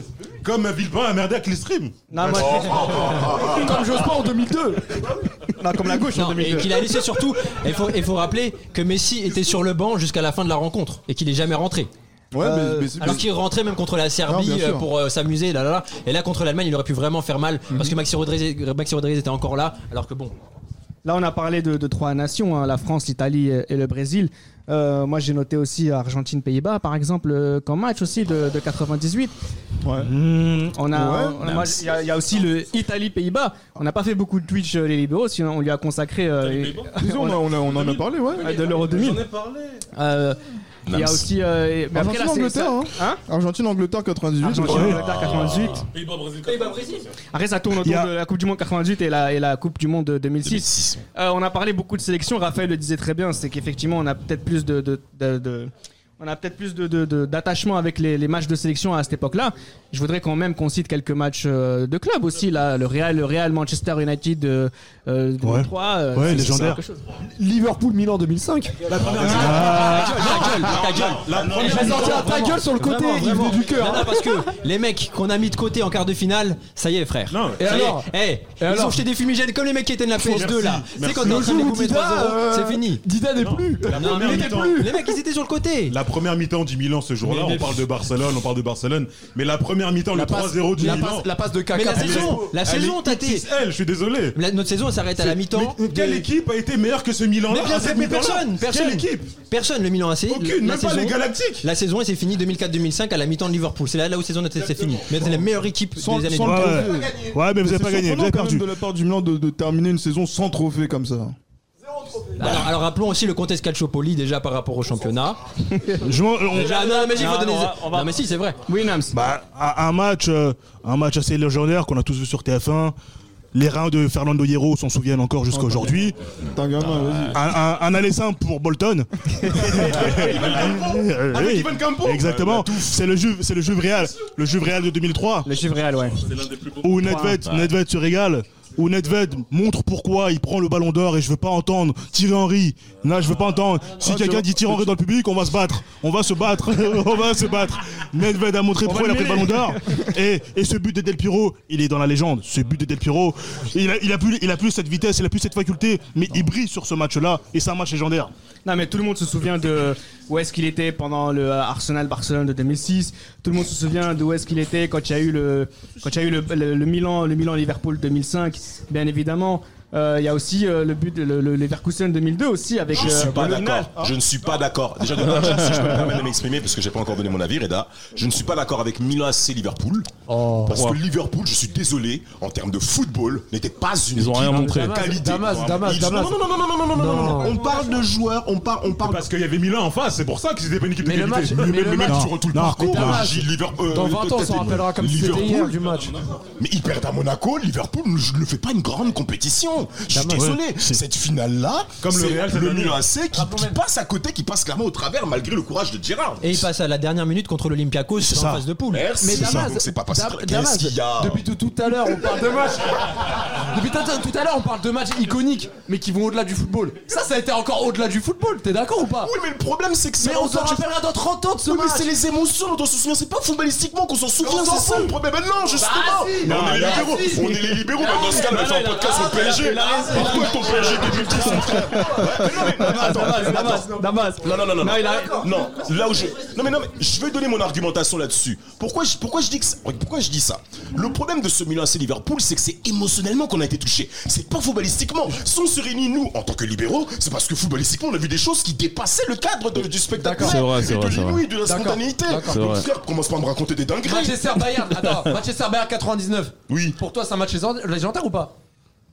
Comme Villepin a merdé avec les streams. Non, moi, Comme Jospin en 2002. non, comme la gauche en Non, et 2002. qu'il a laissé surtout. Il faut, il faut rappeler que Messi était sur le banc jusqu'à la fin de la rencontre et qu'il est jamais rentré. Ouais, Euh, mais, mais- Alors qu'il rentrait même contre la Serbie Non, bien sûr. euh, pour euh, s'amuser, là, là, là. Et là, contre l'Allemagne, il aurait pu vraiment faire mal parce que Maxi Rodriguez, Maxi Rodriguez était encore là. Alors que bon, Là, on a parlé de, de trois nations, hein, la France, l'Italie et, le Brésil. Euh, moi, j'ai noté aussi Argentine-Pays-Bas, par exemple, euh, comme match aussi de, de 98. Ouais. Mmh, on a, Ouais. on a- il y, a- y a aussi le Italie-Pays-Bas. On n'a pas fait beaucoup de Twitch euh, les libéraux, sinon on lui a consacré euh, Disons, on, a- on a- on en a parlé, ouais. de l'Euro 2000. Euh, il y a aussi. euh, mais après, là, c'est- Argentine-Angleterre, hein. Hein Argentine-Angleterre 98. Argentine, ouais. Angleterre 98. Après, ça tourne autour Il y a- de la Coupe du Monde 98 et la, et la Coupe du Monde de 2006. 2006. Euh, on a parlé beaucoup de sélections. Raphaël le disait très bien, c'est qu'effectivement, on a peut-être plus de, de- de- de- on a peut-être plus de, de- de- d'attachement avec les, les matchs de sélection à cette époque-là. Je voudrais quand même qu'on cite quelques matchs euh, de club aussi. Là, le Real, le Real Manchester United euh, euh, 2003. euh, Ouais, c'est- légendaire. c'est quelque chose. Liverpool-Milan 2005. ta gueule, ta gueule. Je vais sortir ta gueule sur le côté, Vraiment, il venait du cœur. Non, non, parce que les mecs qu'on a mis de côté en quart de finale, ça y est, frère. Non. Et y est. alors Eh, Et ils alors ont jeté des fumigènes comme les mecs qui étaient de la PS2 là. Tu sais, quand t'es en train de jour les où gommer Dida, 3-0, euh, c'est fini. Dida n'est plus. Première les mecs, ils étaient sur le côté. La première mi-temps du Milan ce jour-là, on parle de Barcelone, on parle de Barcelone, mais la première mi-temps, le La passe- 3-0 du la Milan. passe- la passe de Kaka Mais la saison, la Elle saison, est Tate. XXL, je suis désolé. La- notre saison elle s'arrête à la mi-temps. Quelle de- équipe a été meilleure que ce Milan-là Mais bien à sûr, cette mais mi-temps-là personne, personne. Quelle équipe Personne, le Milan AC. Aucune, même pas les Galactiques. La saison, elle s'est finie 2004-2005 à la mi-temps de Liverpool. C'est là, là où saison c'est fini. Mais c'est la meilleure équipe Sans- des années sans 2000. le trophée. Ouais, mais vous avez pas gagné, vous avez perdu. de la part du Milan de terminer une saison sans trophée comme ça. Alors, alors rappelons aussi le contexte Calciopoli déjà par rapport au championnat. Je m'en- on- Déjà, non, mais il faut Non, donner. on va- on va- Non, mais si, c'est vrai. Oui, Nams. Bah, un un match, euh, un match assez légendaire qu'on a tous vu sur TF1. Les reins de Fernando Hierro s'en souviennent encore jusqu'à aujourd'hui. T'es un gamin, vas-y. Un, un, un aller simple pour Bolton. Avec Oui, Ivan Campo. Exactement. C'est le Juve, c'est le Juve Real, le Juve Real de 2003. Le chiffre réel, ouais. Où Nedved, Nedved se régale. Où Nedved montre pourquoi il prend le ballon d'or et je veux pas entendre Thierry Henry. Là, je veux pas entendre. Si Ah, quelqu'un dit Thierry Henry dans le public, on va se battre. On va se battre. on va se battre. Nedved a montré pourquoi il a pris le ballon d'or. Et, et ce but de Del Piro, il est dans la légende. Ce but de Del Piro, il a, il a plus, il a plus cette vitesse, il a plus cette faculté, mais il brille sur ce match-là et c'est un match légendaire. Non, mais tout le monde se souvient de où est-ce qu'il était pendant le Arsenal Barcelone de 2006. Tout le monde se souvient de où est-ce qu'il était quand il y a eu le quand il y a eu Milan le Milan Liverpool 2005. Bien évidemment, euh, il euh, y a aussi euh, le but le, le, les Verkusen 2002 aussi avec. Je ne suis euh, pas d'accord. Hein je ne suis pas d'accord. Déjà, de part, je, si je peux me permettre de m'exprimer parce que j'ai pas encore donné mon avis, Reda. Je ne suis pas d'accord avec Milan AC Liverpool oh, parce wow. que Liverpool, je suis désolé, en termes de football, n'était pas une. Ils ont rien montré. Qualité. Damas, Damas, Damas. Non, non, non, non, non, non, non, non. On parle de joueurs, on parle, on parle. Parce qu'il y avait Milan en face, c'est pour ça que c'était pas une équipe de qualité. Le match, mais, mais, le match sur tout le parcours. Hein. Liverpool. Euh, dans 20 ans, on s'en rappellera comme si c'était du match. Mais ils perdent à Monaco. Liverpool ne fait pas une grande compétition. Je suis désolé. Cette finale-là, Comme le Real le. Milan AC qui, qui passe à côté, qui passe clairement au travers malgré le courage de Gérard. Et il passe à la dernière minute contre l'Olympiakos en phase de poule. Merci. Mais C'est Damas, pas qu'est-ce Damas, qu'il y a depuis tout, à l'heure, on parle de matchs. depuis tout, à- l'heure, on parle de matchs iconiques, mais qui vont au-delà du football. Ça, ça a été encore au-delà du football. T'es d'accord ou pas? Oui, mais le problème, c'est que c'est Mais on s'en encore- rappellera dans 30 ans de ce Oui, mais match. c'est les émotions dont on se souvient. C'est pas footballistiquement qu'on s'en souvient, c'est ça le problème. Mais non, justement. Bah, on est les libéraux. On est les libéraux. Mais dans ce cas, on va faire un podcast le PSG. Pourquoi ton PSG 2010 son frère Ouais, mais non, mais attends, attends. Damas. Non, non, non, non. Non, là où je. Non, mais non, mais je vais donner mon argumentation là-dessus. Pourquoi je, pourquoi je dis que ça- pourquoi je dis ça? Le problème de ce Milan AC Liverpool, c'est que c'est émotionnellement qu'on a été touché. C'est pas footballistiquement. Si on se réunit nous en tant que libéraux, c'est parce que footballistiquement, on a vu des choses qui dépassaient le cadre de- du spectacle. C'est vrai, c'est et vrai, de c'est vrai. l'inouï, de la spontanéité. Donc frère, commence pas à me raconter des dingueries. Manchester Bayern, attends, Manchester Bayern 99. Oui. Pour toi, c'est un match légendaire ou pas?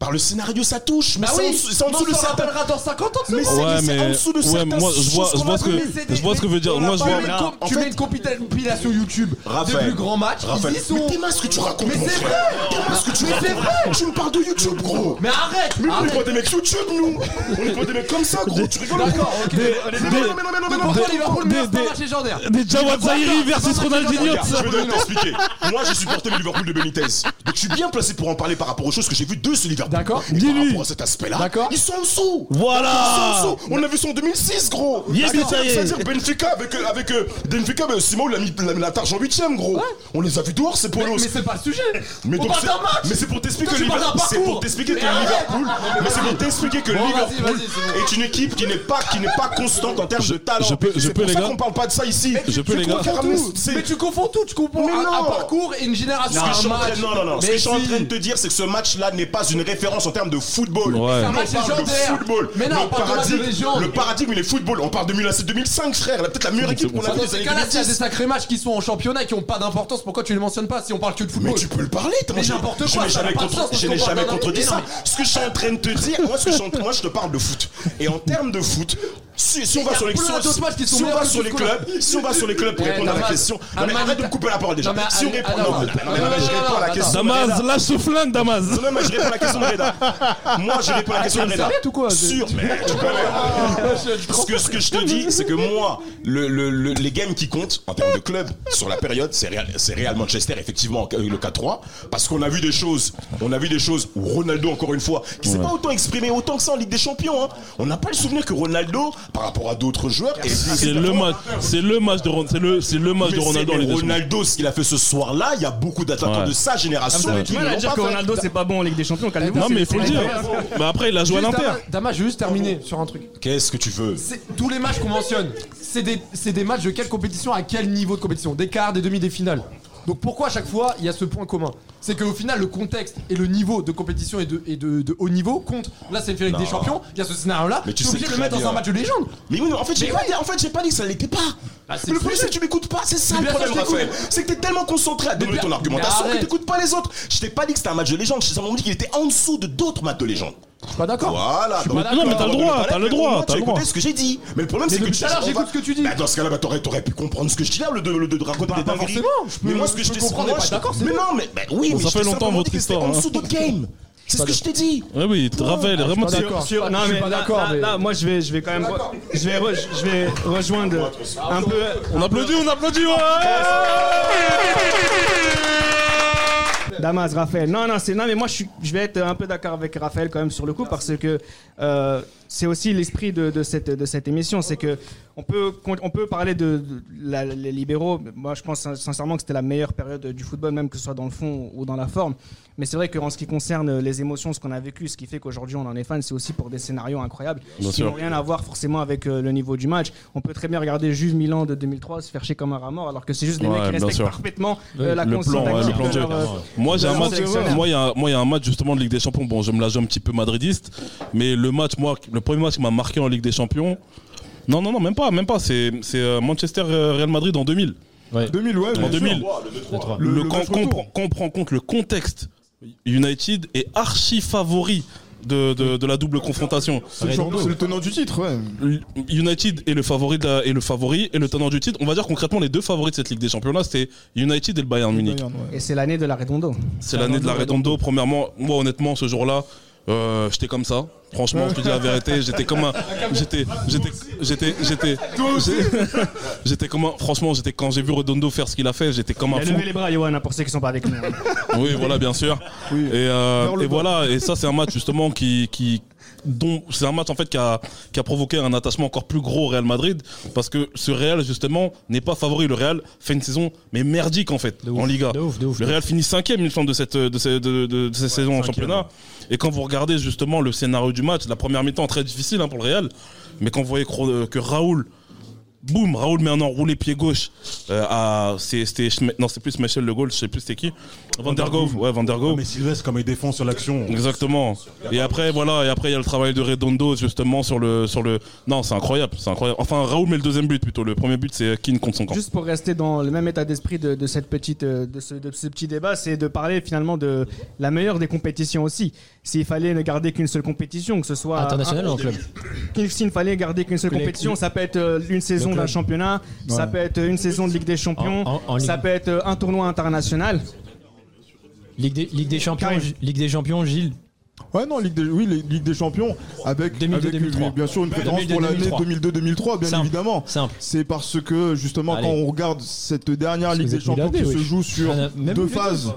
Par le scénario, ça touche. Mais Bah c'est en oui, dessous- c'est en mais dessous on de s'en certains. rappellera dans 50 ans Mais c'est- Ouais, en dessous de ouais, moi je vois, je vois ce que des- je vois ce que veut dire. Moi je vois. eu Tu mets une com- En tu fait- mets une compilation YouTube de Raphaël, plus grands matchs, Raphaël, ils y sont. mais t'es ce que tu racontes, Mais c'est vrai T'es ce que tu Mais c'est racontes. vrai Tu me parles de YouTube, gros. Mais arrête Mais on est pas des mecs YouTube, nous. On est pas des mecs comme ça, gros. Tu rigoles D'accord, ok. Mais non, mais non, mais non, mais non, Liverpool, des- mais c'est un des- match légendaire. Des Jawad Zahiri versus Ronaldinho. Je vais t'expliquer. Moi, j'ai supporté le Liverpool de Benitez. Donc, je suis bien placé pour en parler par rapport aux choses que j'ai vues de ce Liverpool. D'accord. Dis-lui. rapport à cet aspect-là, D'accord. ils sont en dessous. Voilà. Ils sont en dessous. On a vu ça en 2006, gros. Yes, C'est-à-dire- ça y est. C'est-à-dire Benfica avec, euh, avec euh, Benfica, ben, Simon l'a mis la, la targe en 8ème, gros. On les a vus dehors, ces Mais, polos. mais c'est pas le sujet. Mais c'est- d'un match. mais c'est pour t'expliquer que tu parles d'un Liverpool, c'est pour t'expliquer que. Liverpool, mais c'est pour t'expliquer que Liverpool c'est est une équipe qui n'est pas qui n'est pas constante en termes de talent. je peux- je C'est peux, pour les ça gars. qu'on parle pas de ça ici. Je peux, les gars. confonds tout. C'est- Mais tu confonds tout, tu confonds Mais un, parcours et une génération. Ce que je suis un en train- match. non, non, non. Ce que je suis en train de te dire, c'est que ce match-là n'est pas une référence en termes de football. Ouais. Nous, on parle de football. Mais non, le paradigme, le paradigme, il est football. On parle de 2005, frère. Peut-être la meilleure équipe qu'on a Dans vue des années s'il y a des 2010. sacrés matchs qui sont en championnat et qui n'ont pas d'importance, pourquoi tu les mentionnes pas si on parle que de football? Mais tu peux le parler, t'as- Mais n'importe quoi, je n'ai jamais contredit ça. Ce que je suis en train de te dire, moi, ce que je, suis en- moi, je te parle de foot. Et en termes de foot, si, si on va sur les, si- qui sont si on va sur clubs, si on va sur les clubs pour Eh, répondre à la question, non, mais arrête de me couper la parole déjà. Non, mais Si on répond, non, mais- je réponds à la question. Damas, lâche ce flingue, Damas. Non, mais je réponds à la question de Reda. Moi, je réponds à la question de tu Reda. ou quoi Sûr, mais tu connais. Ce que, ce que je te dis, c'est que moi, le, le- le- les games qui comptent en termes de club sur la période, c'est Real, Manchester, effectivement, le 4-3. Parce qu'on a vu des choses, on a vu des choses où Ronaldo, encore une fois, qui s'est pas autant exprimé autant que ça en Ligue des Champions. hein. On n'a pas le souvenir que Ronaldo par rapport à d'autres joueurs. C'est le match, c'est le match de Ron- c'est le c'est le match de Ronaldo. Ronaldo, ce qu'il a fait ce soir-là, il y a beaucoup d'attaquants Ouais. de sa génération Ah, à l'ont dire que. Ronaldo c'est pas bon en Ligue des Champions. Non, mais il faut le dire. Mais après, il a joué à l'Inter. Dama, je vais juste terminer sur un truc. Qu'est-ce que tu veux Tous les matchs qu'on mentionne, c'est des, c'est des matchs de quelle compétition à quel niveau de compétition? Des quarts, des demi, des finales. Donc pourquoi à chaque fois il y a ce point commun? C'est qu'au final le contexte et le niveau de compétition et de, et de, de haut niveau comptent. Là c'est avec Non. des champions, il y a ce scénario là, Mais tu sais obligé de le mettre dans un match de légende. Mais oui, non, en fait, j'ai Mais pas, oui. dit- en fait, j'ai pas dit que ça l'était pas. Ah, le problème, c'est que tu m'écoutes pas. C'est ça le problème. C'est que t'es tellement concentré à donner Mais ton argumentation que t'écoutes pas les autres. Je t'ai pas dit que c'était un match de légende. J'ai simplement dit qu'il était en dessous de d'autres matchs de légende. Je suis pas d'accord. Voilà. Je suis pas d'accord. Non, mais t'as le droit, t'as le droit, t'as tu as le droit. écouté ce que j'ai dit. Mais le problème, c'est que tout à l'heure, j'écoute ce que tu dis. Bah, dans ce cas-là, bah, t'aurais t'aurais pu comprendre ce que je dis là, le de, raconter Pas- des dingueries. mais moi, ce que je t'ai d'accord, Mais non, mais bah, oui, mais ça fait longtemps, votre histoire, En hein. dessous d'autres games. C'est ce que je t'ai dit. Ouais, oui, Raphaël, vraiment. d'accord. Sur- non Je suis mais pas là- d'accord, là, moi je vais je vais quand même je vais re- je vais rejoindre un peu On applaudit, on applaudit, ouais Damas, Raphaël. Non, non, c'est non, mais moi je, suis, vais être un peu d'accord avec Raphaël quand même sur le coup parce que euh, c'est aussi l'esprit de, de cette de cette émission, c'est que on peut on peut parler de, de la- les libéraux. Moi, je pense sin- sincèrement que c'était la meilleure période du football, même que ce soit dans le fond ou dans la forme. Mais c'est vrai qu'en ce qui concerne les émotions, ce qu'on a vécu, ce qui fait qu'aujourd'hui on en est fan, c'est aussi pour des scénarios incroyables Bien qui n'ont rien à voir forcément avec euh, le niveau du match. On peut très bien regarder Juve Milan de 2003 se faire chier comme un rat mort, alors que c'est juste des Ouais, mecs qui respectent sûr. parfaitement euh, la le plan, ouais, le plan de leur, euh, Moi, j'ai un match. Moi, il y, a- moi, il y a un match justement de Ligue des Champions. Bon, je me la joue un petit peu madridiste, mais le match, moi, le premier match qui m'a marqué en Ligue des Champions. Non, non, non, même pas, même pas. C'est c'est, euh, Manchester euh, Real Madrid en 2000. 2000, ouais, En bien sûr. 2000. Le- Le, le quand, match quand on retour. prend- en compte le contexte, United est archi favori de, de, de la double confrontation. C'est le, champ- c'est le tenant du titre, ouais. United est le favori de la- est le favori et le tenant du titre. On va dire concrètement les deux favoris de cette Ligue des Champions là, c'était United et le Bayern Munich. Et c'est l'année de la Redondo. C'est l'année de la Redondo. Premièrement, moi honnêtement, ce jour-là, euh, j'étais comme ça. Franchement, je te dis la vérité, j'étais comme un, j'étais, j'étais, j'étais, j'étais, j'étais comme un, franchement, j'étais quand j'ai vu Redondo faire ce qu'il a fait, j'étais comme Il un a fou. levé les bras, Johan, hein, pour ceux qui sont pas avec nous. Oui, voilà, bien sûr. Et, euh, et voilà, et ça, c'est un match justement qui, qui, dont c'est un match en fait qui a, qui a provoqué un attachement encore plus gros au Real Madrid parce que ce Real justement n'est pas favori. Le Real fait une saison mais merdique en fait en Liga. le Real finit cinquième il me semble de cette de, cette- de, de- de cette saison en championnat. Et quand vous regardez justement le scénario du match, la première mi-temps très difficile hein, pour le Real, mais quand vous voyez que, que Raoul Boum, Raoul met un enroulé pied gauche euh, à c'était non c'est plus Michel Le Gaulle, je sais plus c'était qui. Van der Gove, ouais Van der Gove. Mais Sylvestre, comme il défend sur l'action. Exactement. Et après voilà, et après il y a le travail de Redondo justement sur le sur le non, c'est incroyable, c'est incroyable. Enfin Raoul met le deuxième but plutôt, le premier but c'est Keane contre son camp. Juste pour rester dans le même état d'esprit de, de cette petite, euh, de ce, de ce petit débat, c'est de parler finalement de la meilleure des compétitions aussi. S'il fallait ne garder qu'une seule compétition, que ce soit International ou en club S'il ne fallait garder qu'une seule compétition, ça peut être euh, une saison Le d'un championnat, ça peut être une saison de Ligue des Champions, En- en- en ça peut être euh, un tournoi international. Ligue des, Ligue des Champions, Ligue des Champions, Gilles. Ouais, non, Ligue des, oui, Ligue des Champions, avec, 2002, avec, 2003. bien sûr une préférence 2002, pour l'année 2003. 2002-2003, bien Simple, évidemment. C'est parce que, justement, Allez. quand on regarde cette dernière Ligue des Champions qui se joue sur Ah, même deux phases,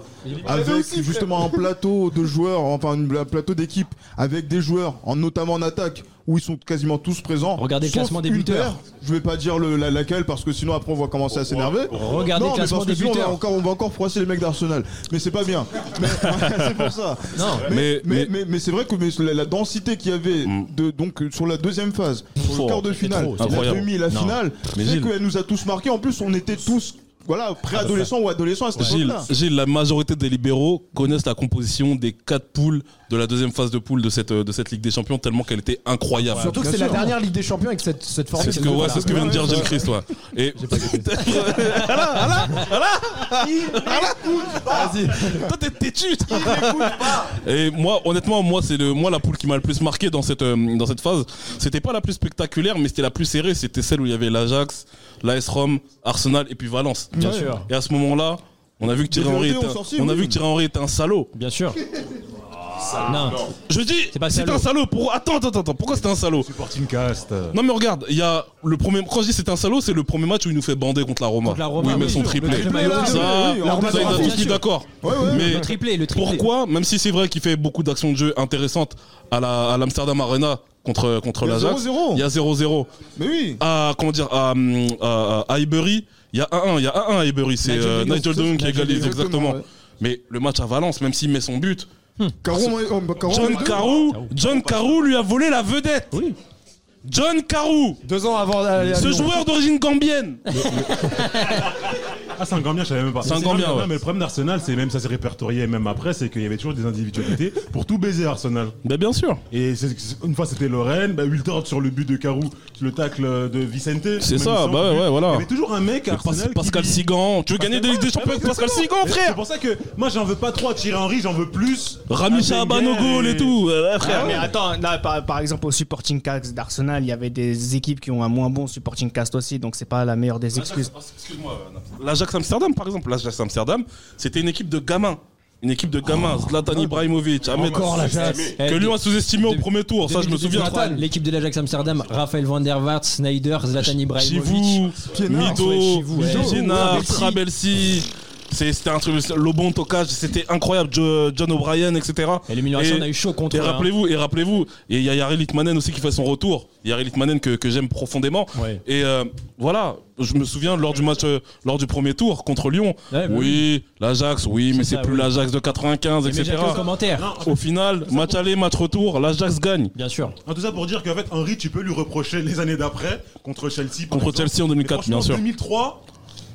avec aussi, justement un plateau de joueurs, enfin une- un plateau d'équipe, avec des joueurs, en, notamment en attaque, où ils sont quasiment tous présents. Regardez le sauf classement des une buteurs. paire. Je vais pas dire le, la- laquelle, parce que sinon après on va commencer à s'énerver. Regardez non, le mais classement parce que des sinon, on va buteurs. encore, on va encore froisser les mecs d'Arsenal. Mais c'est pas bien. Mais c'est pour ça. Non. Mais, Mais- mais, mais- mais, mais c'est vrai que mais la, la densité qu'il y avait de, donc, sur la deuxième phase, sur Fort. le quart de C'est finale, trop, c'est la incroyable. demi, la Non. finale, Mais fait Gilles- qu'elle nous a tous marqués. En plus, on était tous voilà, préadolescents ou adolescents à cette Gilles, époque-là. Gilles, la majorité des libéraux connaissent la composition des quatre poules de la deuxième phase de poule de cette, de cette Ligue des Champions tellement qu'elle était incroyable. Surtout que c'est la dernière Ligue des Champions avec cette, cette formule. C'est ce que, ouais, c'est ce que vient de dire Gilles Christ, ouais. Et Vas-y. Toi, t'es têtu. Et moi, honnêtement, moi, c'est le, moi la poule qui m'a le plus marqué dans cette, euh, dans cette phase. C'était pas la plus spectaculaire, mais c'était la plus serrée. C'était celle où il y avait l'Ajax, l'AS Rome, Arsenal et puis Valence. Bien sûr. Et à ce moment-là, on a vu que Thierry Henry était, on a vu que Thierry Henry était un salaud. Bien sûr. Non. Je dis, C'est pas c'est salaud. un salaud. Pour... Attends, attends, attends. Pourquoi c'était un salaud? Supporting cast. Non mais regarde, il y a le premier. Quand je dis c'est un salaud, c'est le premier match où il nous fait bander contre la Roma. Contre la Roma, où il met oui, son sûr. triplé. Le triplé, là, ça, oui, oui, tous mis d'accord. Ouais, ouais, mais Le triplé, le triplé. pourquoi, même si c'est vrai qu'il fait beaucoup d'actions de jeu intéressantes à la à l'Amsterdam Arena contre, contre Il y a l'Ajax. 0-0. Il y a 0-0. Mais oui. À, comment dire, à, hum, à, à Highbury, il y a 1-1. Il y a 1-1 à Highbury. C'est Nigel euh, Nigel c'est qui Nigel égalise, exactement. ouais. Mais le match à Valence, même s'il met son but, Carou, moi, oh, Carou, John. Carou, John Carou lui a volé la vedette. Oui. John Carou, Deux ans avant. ce joueur d'origine gambienne. Ah, c'est un Gambien, je savais même pas. C'est un Mais Gambien, non, ouais. mais le problème d'Arsenal, c'est même ça s'est répertorié même après, c'est qu'il y avait toujours des individualités pour tout baiser Arsenal. Bah bien sûr. Et c'est- une fois c'était Lorraine, bah, Wiltord sur le but de Carou, le tacle de Vicente. C'est ça, bah ouais, ouais, voilà. Il y avait toujours un mec à Arsenal. Pas- Pascal Sigan. Tu veux gagner des Ligues des Champions avec Pascal Sigan, frère C'est pour ça que moi j'en veux pas trop à Thierry Henry, j'en veux plus. Rami à Shaban au Wenger goal et tout. euh, ouais, frère. mais attends, là, par, par exemple, au supporting cast d'Arsenal, il y avait des équipes qui ont un moins bon supporting cast aussi, donc c'est pas la meilleure des excuses. Excuse-moi, euh, l'Ajax Amsterdam, par exemple. L'Ajax Amsterdam, c'était une équipe de gamins. Une équipe de gamins. Zlatan Ibrahimovic, Ahmed. Encore l'Ajax. Que Lyon a sous-estimé au premier tour. Ça, je me souviens. L'équipe de l'Ajax Amsterdam, Raphaël van der Vaart, Snyder, Zlatan Ibrahimovic. Chivou. Mido. Piénard, Trabelsi. C'était un truc, le bon tocage, c'était incroyable. Jo- John O'Brien, etc. Et l'élimination, on a eu chaud contre Et hein. rappelez-vous, et rappelez-vous, et il y a Yari Litmanen aussi qui fait son retour. Yari Litmanen que, que j'aime profondément. Ouais. Et euh, voilà, je me souviens lors du match, euh, lors du premier tour contre Lyon. Ouais, bah oui, l'Ajax, oui, mais C'est plus oui. l'Ajax de 95, Mais etc. j'ai quelques commentaires. Au final, match aller, match retour, l'Ajax gagne. Bien sûr. En tout ça pour dire qu'en fait Henry, tu peux lui reprocher les années d'après contre Chelsea. Contre exemple. Chelsea en 2004, Mais franchement, bien sûr. En 2003,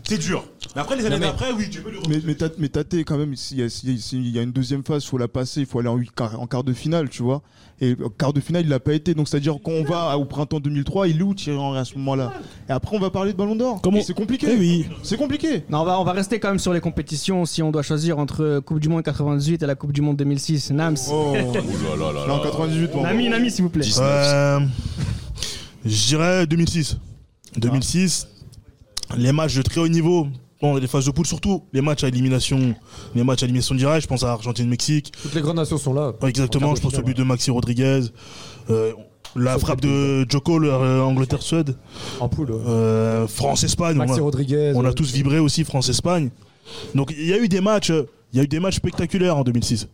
c'est dur. Mais après les années mais- d'après, oui, tu peux lui. Mais, mais, t'as- mais Tate, quand même, s'il y, a- y y une deuxième phase, il faut la passer, il faut aller en, en quart de finale, tu vois. Et en quart de finale, il l'a pas été. Donc, c'est-à-dire, quand on va au printemps 2003, il est où Thierry Henry à ce moment-là? Et après, on va parler de Ballon d'Or. Comment C'est compliqué. Eh oui. C'est compliqué. Non, on va, on va rester quand même sur les compétitions si on doit choisir entre Coupe du Monde 98 et la Coupe du Monde 2006. Nams. Oh. Là là là Non, là. 98, bon. Nami, Nami, s'il vous plaît. 19. Euh, je dirais 2006. 2006, les matchs de très haut niveau. Bon, les phases de poule surtout, les matchs à élimination, les matchs à élimination directe, je pense à Argentine-Mexique. Toutes les grandes nations sont là. Ouais, exactement, En je pense au but de Maxi Rodriguez. euh, la frappe de Joko, le, euh, Angleterre-Suède. En poule. ouais. Euh, France-Espagne. Maxi on a- Rodriguez. On a tous vibré aussi France-Espagne. Donc il y a eu des matchs, il y a eu des matchs spectaculaires en 2006.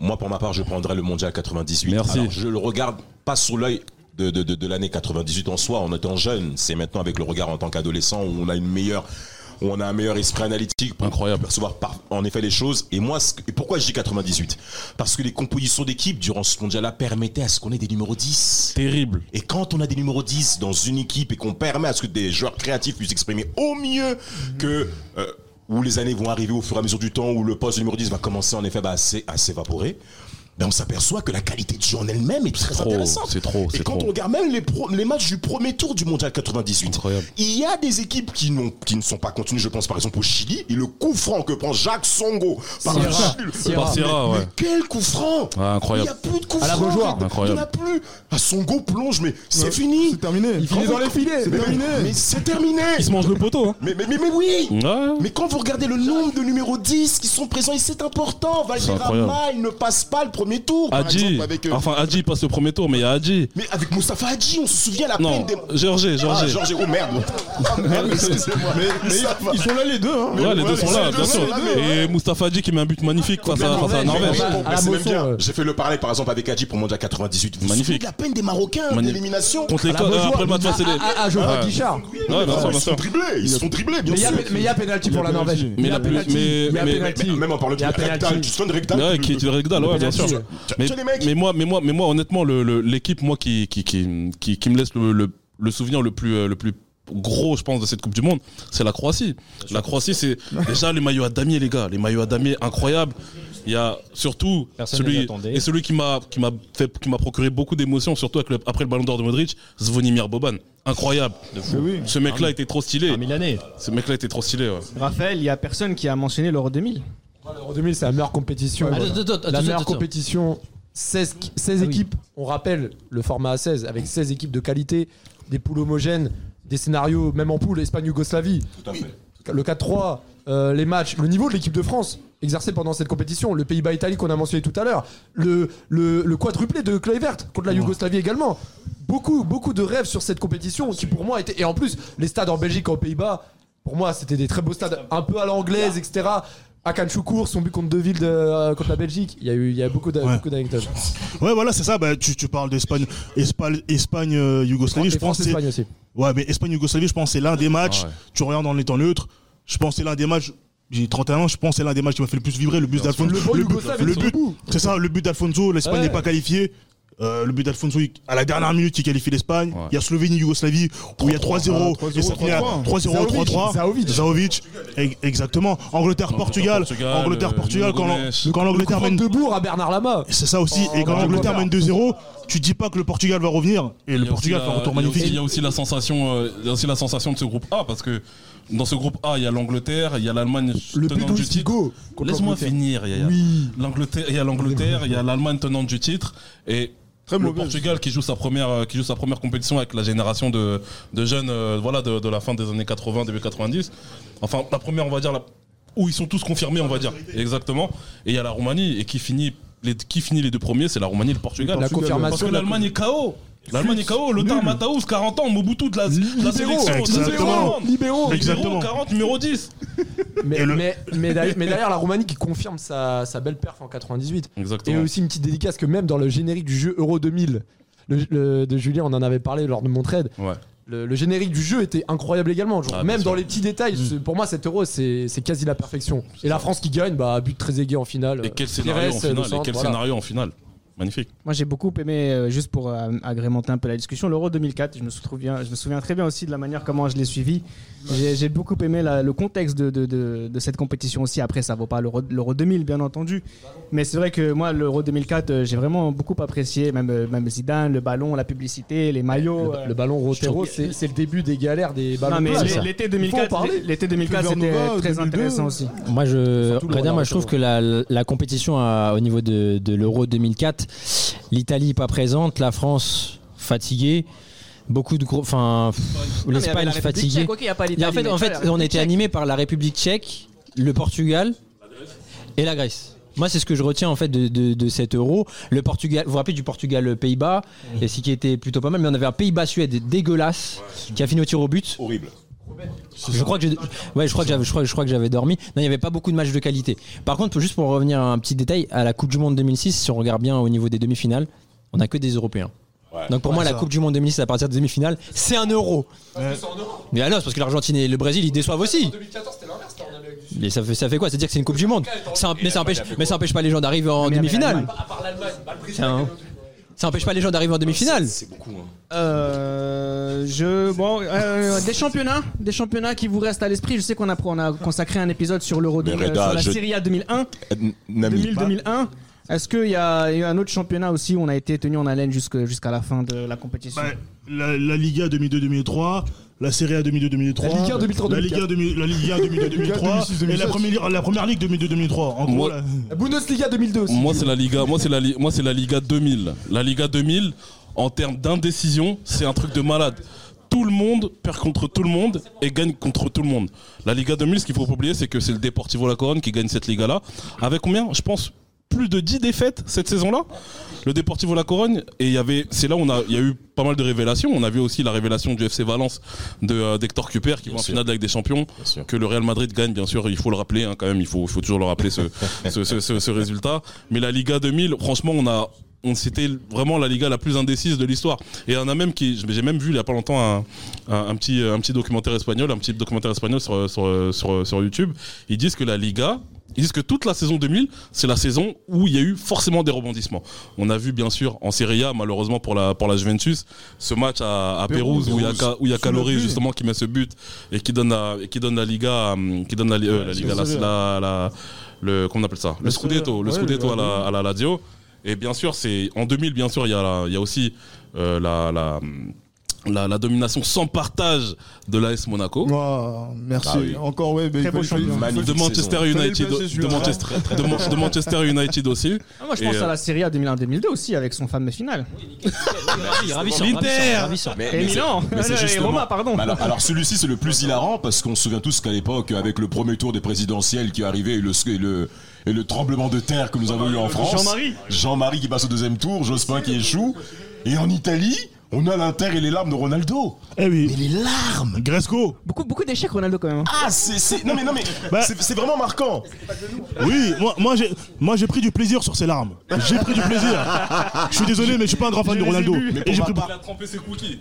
Moi, pour ma part, je prendrais le mondial 98. Merci. Alors, je le regarde pas sous l'œil de, de, de, de l'année 98 en soi, en étant jeune. C'est maintenant avec le regard en tant qu'adolescent où on a une meilleure. où on a un meilleur esprit analytique pour Incroyable. percevoir par- en effet les choses. Et moi, ce que- et pourquoi je dis 98 Parce que les compositions d'équipe durant ce mondial-là permettaient à ce qu'on ait des numéros 10. Terrible. Et quand on a des numéros 10 dans une équipe et qu'on permet à ce que des joueurs créatifs puissent s'exprimer au mieux que euh, où les années vont arriver au fur et à mesure du temps, où le poste numéro 10 va commencer en effet bah, à s'évaporer, ben on s'aperçoit que la qualité de jeu en elle-même est très trop, intéressante. c'est trop, Et quand trop. on regarde même les, pro- les matchs du premier tour du mondial 98, Incroyable. il y a des équipes qui, n'ont- qui ne sont pas continues. Je pense par exemple au Chili et le coup franc que prend Jacques Songo par Sierra. le Chili. Sierra. Par Sierra, Mais- ouais. mais quel coup franc Ah, incroyable. Il n'y a plus de coup À la franc. Il Incroyable. n'y en a plus. À Songo plonge, mais c'est Ouais, fini. C'est terminé. Il finit dans les filets, c'est terminé. Mais c'est terminé. Il se mange le poteau. Hein. Mais, mais, mais, mais oui Ouais. Mais quand vous regardez le nombre de numéros 10 qui sont présents, et c'est important. Valderrama, il ne passe pas le premier tour, par Hadji. exemple, avec... euh, Enfin, Hadji passe le premier tour, mais il y a Hadji. Mais avec Moustapha Hadji, on se souvient la Non, peine des... Georges, Ah, Georges. Georges, oh merde merde, excusez-moi Mais, mais ils sont là les deux. Hein. Ouais, les deux sont là, bien sûr. Et Moustapha Hadji qui met un but magnifique face à, face à Norvège. Mais c'est même bien. J'ai fait le parallèle par exemple avec Hadji pour Mondial 98. Vous vous Magnifique. la peine des Marocains d'élimination Contre les après le match face à les- Ah, ah, Geoffroy. Guichard. Ils sont dribblés, ils sont dribblés, bien Mais il y a- sûr. mais il y a pénalty pour la Norvège. Mais Il y a la plus- pénalty. Même en parlant de rectal, tu sonnes rectal. Ouais, qui est du Regdal, ouais, bien sûr. Mais, tiens, les mecs. mais moi, mais moi, mais moi, honnêtement, le- le- l'équipe, moi, qui, qui, qui, qui, qui me laisse le, le, le souvenir le plus, euh, le plus gros, je pense, de cette Coupe du Monde, c'est la Croatie. La Croatie, c'est déjà les maillots à damier, les gars. Les maillots à damier, incroyables. Il y a surtout Personne celui, et celui qui m'a, qui m'a fait, qui m'a procuré beaucoup d'émotions, surtout avec le- après le ballon d'or de Modric, Zvonimir Boban. Incroyable. oui. Ce mec-là était trop stylé. Un Milanais. Ce mec-là était trop stylé, ouais. Raphaël, il y a personne qui a mentionné l'Euro 2000. L'Euro 2000, c'est la meilleure compétition. Attends, attends, attends, la meilleure attends. compétition. 16, 16 Ah oui. équipes. On rappelle le format A16 avec 16 équipes de qualité, des poules homogènes, des scénarios, même en poule, Espagne-Yougoslavie. Tout à fait. Le 4-3, euh, les matchs, le niveau de l'équipe de France exercé pendant cette compétition, le Pays-Bas-Italie qu'on a mentionné tout à l'heure, le, le, le quadruplé de Kluivert contre la Yougoslavie également. Beaucoup, beaucoup de rêves sur cette compétition qui pour moi étaient... Et en plus, les stades en Belgique et aux Pays-Bas, pour moi, c'était des très beaux stades, un peu à l'anglaise, etc. Akan Choukour, son but contre Deville de, euh, contre la Belgique. Il y a eu il y a beaucoup Ouais. d'anecdotes. Ouais, voilà, c'est ça. Bah, tu, tu parles d'Espagne, Espagne, Espagne, euh, Yougoslavie. Je pense aussi. Ouais, mais Espagne, Yougoslavie, je pense que c'est l'un des matchs. Ah ouais. Tu regardes en étant neutre. Je pense que c'est l'un des matchs. J'ai 31 ans, je pense que c'est l'un des matchs qui m'a fait le plus vibrer. Le but d'Alfonso. Le but, le c'est but- beaucoup. c'est ça, le but d'Alfonso. L'Espagne Ouais. n'est pas qualifiée. Euh, le but d'Alfonso, à la dernière minute, il qualifie l'Espagne. Il y a Slovénie-Yougoslavie où il y a 3-0 et ça finit à 3-0 3-3. Zaovic. Exactement. Angleterre-Portugal. Portugal, Angleterre-Portugal, euh, quand Nuno quand l'Angleterre mène de bourg à Bernard Lama. c'est ça aussi. Oh, et quand bah, l'Angleterre Angleterre. mène 2-0, tu dis pas que le Portugal va revenir. Et le Portugal fait un retour il y a aussi- magnifique. Il y a aussi la sensation, euh, il y a aussi la sensation de ce groupe A parce que dans ce groupe A, il y a l'Angleterre, il y a l'Allemagne Le tenante but du titre. Laisse-moi finir. Il y a- Oui. l'Angleterre, il y a l'Angleterre, il y a l'Allemagne tenante du titre et le. Portugal qui joue sa première, euh, qui joue sa première compétition avec la génération de, de jeunes, euh, voilà, de, de la fin des années 80, début 90. Enfin, la première, on va dire, la- où ils sont tous confirmés, on va dire. Exactement. Et il y a la Roumanie et qui finit. Les, qui finit les deux premiers, c'est la Roumanie et le Portugal. La confirmation Parce que l'Allemagne est KO. L'Allemagne est KO. Lothar. Matthäus, 40 ans, Mobutu de la, de la sélection. Exactement. Libéraux. Exactement. Libéraux, 40, numéro 10. Mais, Et le- mais, mais derrière, mais derrière, la Roumanie qui confirme sa, sa belle perf en 98. Et Exactement. aussi une petite dédicace que même dans le générique du jeu Euro 2000 le- le- de Julien, on en avait parlé lors de mon trade. Ouais. Le, le générique du jeu était incroyable également. Genre, Ah, même dans les petits détails, Mm. pour moi, cet euro, c'est quasi la perfection. Et la France qui gagne, bah, but très aiguë en finale. Et quel en finale Et voilà. scénario en finale Magnifique. Moi, j'ai beaucoup aimé, euh, juste pour euh, agrémenter un peu la discussion, l'Euro 2004. Je me, souviens, je me souviens très bien aussi de la manière comment je l'ai suivi. J'ai beaucoup aimé la- le contexte de, de- de- de cette compétition aussi. Après, ça vaut pas l'Euro l'Euro 2000, bien entendu. Mais c'est vrai que moi, l'Euro 2004, euh, j'ai vraiment beaucoup apprécié. Même, même Zidane, le ballon, la publicité, les maillots. Le, euh, le ballon Rotero, c'est le début des galères des ballons. L'été Il faut en 2004, parler. l'été 2004 c'était très 2002. intéressant aussi. Moi, je, moi, trouve que la, la compétition à- au niveau de, de l'Euro 2004, l'Italie pas présente, la France fatiguée, beaucoup de gros, enfin, l'Espagne fatiguée. tchèque, ok, y a pas Et en fait, en on était animé par la République tchèque, le Portugal et la Grèce. Moi, c'est ce que je retiens en fait de, de- de cet euro. Le Portugal, vous vous rappelez du Portugal-Pays-Bas, et ce qui était plutôt pas mal, mais on avait un Pays-Bas-Suède dégueulasse qui a fini au tir au but. Horrible. Je crois que j'ai, ouais, je crois que j'avais, je crois, je crois que j'avais dormi. Non, il n'y avait pas beaucoup de matchs de qualité. Par contre, juste pour revenir à un petit détail, à la Coupe du Monde 2006, si on regarde bien au niveau des demi-finales, on n'a que des Européens. Donc pour moi, la Coupe du Monde 2006 à partir des demi-finales, c'est un euro. Mais alors, c'est parce que l'Argentine et le Brésil, ils déçoivent aussi. Mais ça fait, ça fait quoi? C'est dire que c'est une Coupe du Monde. Ça, mais, ça empêche, mais ça empêche pas les gens d'arriver en demi-finale. Ça, hein. Ça empêche pas les gens d'arriver en demi-finale. C'est beaucoup. hein. Euh, je bon euh, des championnats, des championnats qui vous restent à l'esprit. Je sais qu'on a on a consacré un épisode sur l'Euro, Mais euh, sur la je- Serie A 2001, N- Nami. 2000 2001. Est-ce qu'il y a eu un autre championnat aussi où on a été tenu en haleine jusque- jusqu'à la fin de la compétition Bah, la, la Liga 2002-2003, la Serie A 2002-2003, La Ligue 1 2003, la Liga 2000 la Liga 2002-2003 et la première, la première Ligue 2002-2003. En gros, Moi- la- La Bundesliga 2002 aussi. Moi, c'est la Liga. Moi, c'est la, Li- moi, c'est la Liga 2000. La Liga 2000, en termes d'indécision, c'est un truc de malade. Tout le monde perd contre tout le monde et gagne contre tout le monde. La Liga 2000, ce qu'il faut pas oublier, c'est que c'est le Deportivo La Corogne qui gagne cette Liga-là. Avec combien? Je pense plus de 10 défaites cette saison-là. Le Deportivo La Corogne, et il y avait, c'est là où on a, il y a eu pas mal de révélations. On a vu aussi la révélation du FC Valence de euh, d'Hector Cuper qui va en finale avec des champions, que le Real Madrid gagne, bien sûr. Il faut le rappeler, hein, quand même. Il faut, il faut toujours le rappeler ce, ce, ce- ce- ce résultat. Mais la Liga 2000, franchement, on a, c'était vraiment la Liga la plus indécise de l'histoire. Et on a même qui, j'ai même vu il y a pas longtemps un, un, un petit, un petit documentaire espagnol, un petit documentaire espagnol sur, sur, sur, sur YouTube. Ils disent que la Liga, ils disent que toute la saison 2000, c'est la saison où il y a eu forcément des rebondissements. On a vu bien sûr en Serie A, malheureusement pour la, pour la Juventus, ce match à, à Pérouse où il y a, où il y a Calori justement qui met ce but et qui donne la, qui donne la Liga, qui donne la, euh, la Liga, la, la- la- le, comment on appelle ça, le, Le Scudetto, le Scudetto à la, à la Lazio. Et bien sûr, c'est en 2000, bien sûr, il y a, la- il y a aussi euh, la, la, la, la domination sans partage de l'AS Monaco. Oh, merci. Ah oui. Encore, ouais. mais Très il beau champion. de Manchester. United, de. Manchester, de, Man- de Manchester United aussi. Ah, Moi, je pense euh, à la Serie A 2001-2002 aussi avec son fameux finale. Ravissant, L'Inter. Et Milan. mais c'est Et Roma, pardon. Mais Alors, alors celui-ci c'est le plus hilarant parce qu'on se souvient tous qu'à l'époque avec le premier tour des présidentielles qui est arrivé et le, le, et le tremblement de terre que nous avons eu en France. Jean-Marie. Jean-Marie qui passe au deuxième tour, Jospin qui échoue. Et en Italie, On a l'Inter et les larmes de Ronaldo. Eh oui. Mais les larmes Gresco. Beaucoup, beaucoup d'échecs Ronaldo quand même. hein. Ah, c'est. c'est- Non, mais, non, mais Bah- c'est c'est vraiment marquant. Oui, moi, moi j'ai moi j'ai pris du plaisir sur ces larmes. J'ai pris du plaisir. Je suis désolé, mais je suis pas un grand fan de Ronaldo. Mais Et pour, j'ai ma pris part,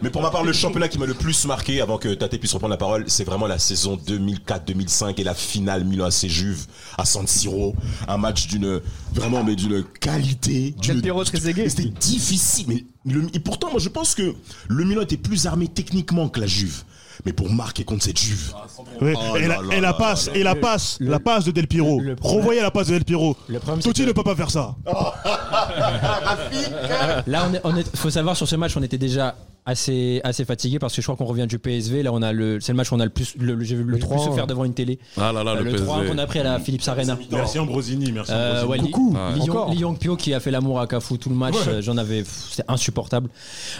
mais pour ma part, le championnat qui m'a le plus marqué, avant que Tate puisse reprendre la parole, c'est vraiment la saison 2004-2005 et la finale Milan AC Juve à San Siro. Un match d'une vraiment mais d'une qualité. d'une- C'était difficile, mais le- et pourtant, moi je pense que le Milan était plus armé techniquement que la Juve. Mais pour marquer contre cette Juve. Ouais, Oh et, la, et passe, et la passe, la passe de Del Piero. Revoyez la passe de Del Piero. Totti ne peut pas faire ça. Là, on est, on est- faut savoir sur ce match, on était déjà assez, assez fatigué parce que je crois qu'on revient du PSV. Là, on a le, c'est le match où on a le plus, le, le- j'ai vu le, plus 3, se faire devant une télé. Ah là là, Euh, le le 3 PSV. qu'on a pris à la Philips Arena. Merci Ambrosini, merci Euh, Ambrosini. ouais, Li- Coucou. Lyon. Lyon Pio qui a fait l'amour à Cafou tout le match, Ouais. euh, j'en avais, c'est insupportable.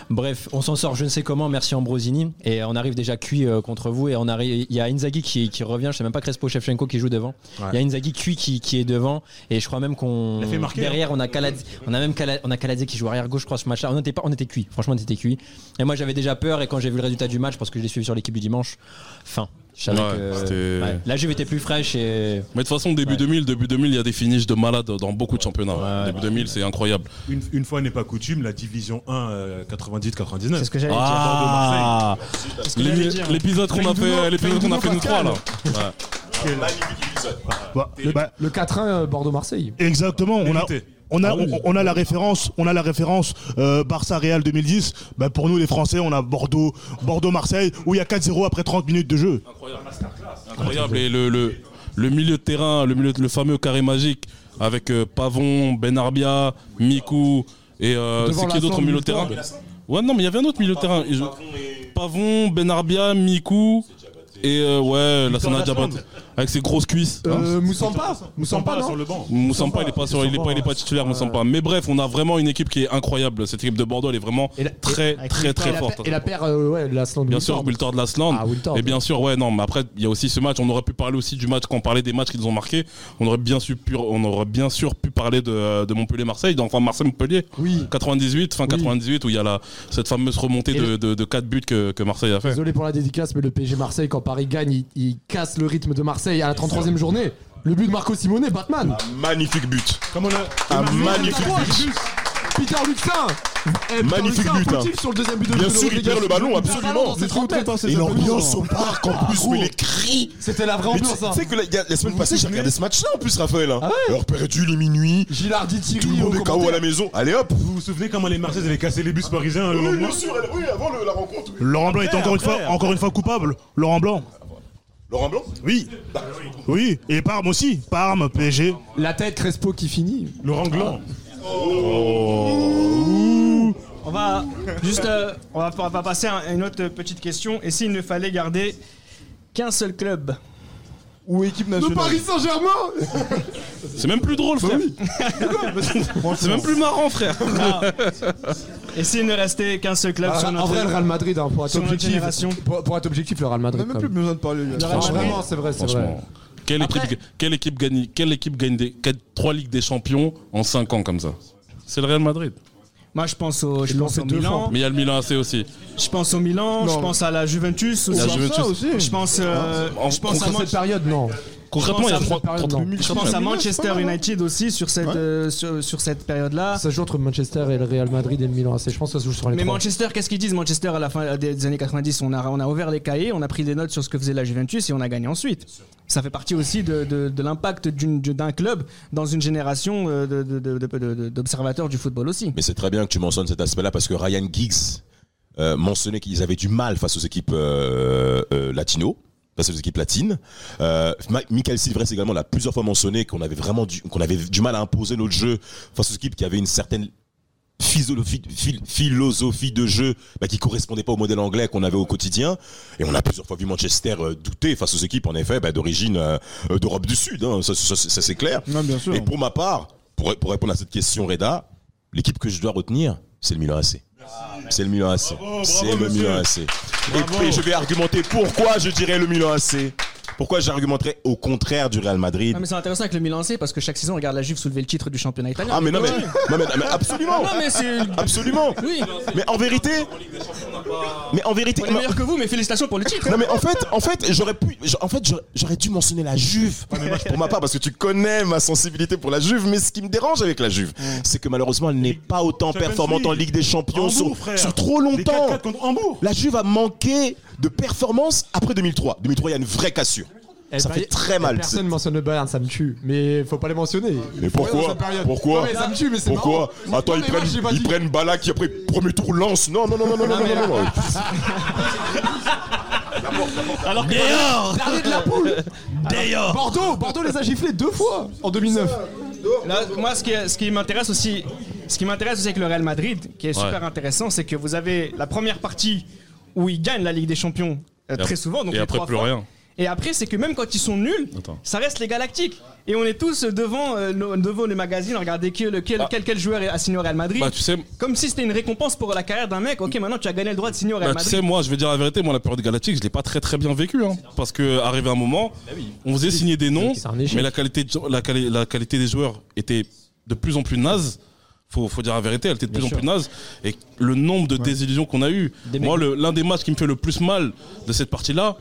Bref, on s'en sort je ne sais comment, merci Ambrosini. Et on arrive déjà cuit euh, contre vous. Et on arrive, il y a Inzaghi qui, qui revient, je sais même pas Crespo Shevchenko qui joue devant. Il Ouais. y a Inzaghi cuit qui, qui est devant. Et je crois même qu'on. Il a fait marquer, Derrière, on a Kaladze, on a même on a Kaladze qui joue arrière gauche, je crois, ce match-là. On était, pas, on était cuit, franchement, on était cuit. Et moi, j'avais déjà peur. Et quand j'ai vu le résultat du match, parce que je l'ai suivi sur l'équipe du dimanche, fin. Je savais Ouais, que- ouais. La Juve était plus fraîche et. Mais de toute façon, début 2000, début 2000, il y a des finishes de malades dans beaucoup de championnats. début 2000, c'est incroyable. Une, une fois n'est pas coutume, la division 1 euh, 98-99. C'est ce que j'allais ah. L'épisode qu'on a fait, l'épisode qu'on a fait nous trois là. Ouais. Bah, Le, bah, le 4-1 euh, Bordeaux-Marseille. Exactement. On a. on a, Ah oui. on, on a la référence, on a la référence euh, Barça Real 2010. Bah, pour nous les Français, on a Bordeaux, Bordeaux Marseille où il y a 4-0 après 30 minutes de jeu. Incroyable. Et le, le, le milieu de terrain, le, milieu, le fameux carré magique avec euh, Pavon, Benarbia, Mikou et euh, c'est qui d'autre au l'Aslan, milieu de terrain? Ouais, non, mais il y avait un autre milieu de terrain. Pavon, Benarbia, Mikou et euh, ouais, la Sana Diabat avec ses grosses cuisses. Euh, Moussampa Moussampa, non Moussampa, il est pas sur, il est pas, il est pas titulaire, Moussampa. Mais bref, on a vraiment une équipe qui est incroyable. Cette équipe de Bordeaux, elle est vraiment très, très, très forte. Et la paire, euh, ouais, l'Aslan Bien sûr, Wiltord de Lasland. et bien sûr, ouais, non, mais après, il y a aussi ce match. On aurait pu parler aussi du match quand on parlait des matchs qui nous ont marqué. On aurait bien, su, pu, on aurait bien sûr pu parler de, de Montpellier-Marseille, enfin Marseille-Montpellier. Oui. 98, fin 98, où il y a la, cette fameuse remontée de, le- de, de 4 buts que, que Marseille a fait. Désolé pour la dédicace, mais le PSG Marseille, quand Paris gagne, il, il casse le rythme de Marseille à la 33e journée. Le but de Marco Simone, Batman. Magnifique but. Comme on a... Un magnifique but. Peter Luxin Eh, Magnifique but. hein. sur le deuxième but de Bien sûr, il perd le ballon, absolument. 30 mètres. Et l'ambiance au parc en plus, mais les cris. C'était la vraie ambiance. hein. tu sais que la, semaine passée, j'ai regardé ce match-là en plus, Raphaël. hein. Ah ouais Heure perdue, les minuit. Gilardi Thierry. Tout le monde est KO à la maison. Allez hop. Vous vous souvenez comment les Marseillais avaient cassé les bus parisiens Oui, lendemain bien sûr, oui, avant la rencontre. Laurent Blanc est encore une fois, encore une fois coupable. Laurent Blanc. Laurent Blanc Oui. Oui. Et Parme aussi. Parme, PSG. La tête Crespo qui finit. Laurent Blanc. On va juste, euh, on, va, on va passer à une autre petite question. Et s'il ne fallait garder qu'un seul club? Ou équipe Le Paris Saint-Germain C'est même plus drôle, frère. C'est même plus marrant, frère. Et s'il ne restait qu'un seul club Ah, sur en notre vrai, le Real Madrid, hein, pour être objectif. Pour, pour être objectif, le Real Madrid. On n'a même plus besoin de parler. Le Real Madrid. c'est vrai, c'est vrai. Quelle, équipe, quelle équipe gagne, quelle équipe gagne des, quatre- trois Ligues des Champions en 5 ans comme ça? C'est le Real Madrid. Moi, je pense au, je pense au Milan. Mais il y a le Milan AC aussi. Je pense au Milan. Non. Je pense à la Juventus aussi. La Juventus. aussi. Je pense, euh, En- je pense à cette période, non. Concrètement, il y a Je pense à- trois- période, 30 non. je pense à Milan, Manchester. United aussi sur cette, euh, sur, sur cette période-là. Ça joue entre Manchester et le Real Madrid et le Milan AC. Je pense que ça se joue sur les Mais trois. Manchester, qu'est-ce qu'ils disent? Manchester à la fin des années 90, on a, on a ouvert les cahiers, on a pris des notes sur ce que faisait la Juventus et on a gagné ensuite. Ça fait partie aussi de, de- de l'impact d'une- d'un club dans une génération euh, de- d'observateurs du football aussi. Mais c'est très bien que tu mentionnes cet aspect-là parce que Ryan Giggs euh, mentionnait qu'ils avaient du mal face aux équipes euh, euh, latino. Face aux équipes latines. Euh, Michael Silvres également l'a plusieurs fois mentionné qu'on avait vraiment du, qu'on avait du mal à imposer notre jeu face aux équipes qui avaient une certaine philosophie, phil- philosophie de jeu bah, qui correspondait pas au modèle anglais qu'on avait au quotidien. Et on a plusieurs fois vu Manchester euh, douter face aux équipes en effet bah, d'origine euh, euh, d'Europe du Sud. hein. Ça, ça, ça, c'est clair. Non, bien sûr. Et pour ma part, pour, pour répondre à cette question, Reda, l'équipe que je dois retenir, c'est le Milan AC. C'est le Milan AC. C'est le. Milan AC. Et puis je vais argumenter pourquoi je dirais le Milan AC. Pourquoi j'argumenterais au contraire du Real Madrid Ah, mais c'est intéressant avec le Milan AC parce que chaque saison on regarde la Juve soulever le titre du championnat italien. Ah mais non mais, non, mais, non, mais absolument Non, mais c'est- Absolument Oui. Mais en vérité Mais en vérité On est meilleur que vous, mais félicitations pour le titre. Non mais en fait, en fait, j'aurais pu, en fait, j'aurais- dû mentionner la Juve pour ma part parce que tu connais ma sensibilité pour la Juve. Mais ce qui me dérange avec la Juve, c'est que malheureusement, elle n'est pas autant performante en. Ligue des Champions Hambourg, sur, frère. sur trop Les longtemps. 4-4 contre Hambourg. La Juve a manqué de performance après 2003. 2003, il y a une vraie cassure. Elle ça ben, fait très mal. Personne ne mentionne le Bayern, ça me tue. Mais faut pas les mentionner. Mais pourquoi Pourquoi mais ça me tue, mais c'est Pourquoi. Attends, ils prennent, matchs, ils prennent Balak qui après premier tour lance. Non, non, non, non, non, non, non, non. Alors que de la poule D'ailleurs Bordeaux, Bordeaux les a giflés deux fois en 2009. Moi, ce qui, ce qui m'intéresse aussi, ce qui m'intéresse aussi avec le Real Madrid, qui est super intéressant, c'est que vous avez la première partie où ils gagnent la Ligue des Champions euh, très souvent. Donc et les après, trois plus fois. rien. Et après, c'est que même quand ils sont nuls, Attends. ça reste les Galactiques. Et on est tous devant, euh, nos- devant les magazines, à regarder qui, lequel, quel, quel joueur a signé au Real Madrid. Bah, tu sais- Comme si c'était une récompense pour la carrière d'un mec. Ok, maintenant tu as gagné le droit de signer au Real Bah, tu Madrid. sais, moi, je vais dire la vérité, moi, la période galactique, je l'ai pas très très bien vécu, hein, parce que arrivé un moment, on faisait signer des noms, mais la qualité, de- la, quali- la qualité des joueurs était de plus en plus naze. Faut, faut dire la vérité, elle était de Bien plus sûr. en plus naze. Et le nombre de désillusions qu'on a eu, Des moi, l'un des matchs qui me fait le plus mal de cette partie-là,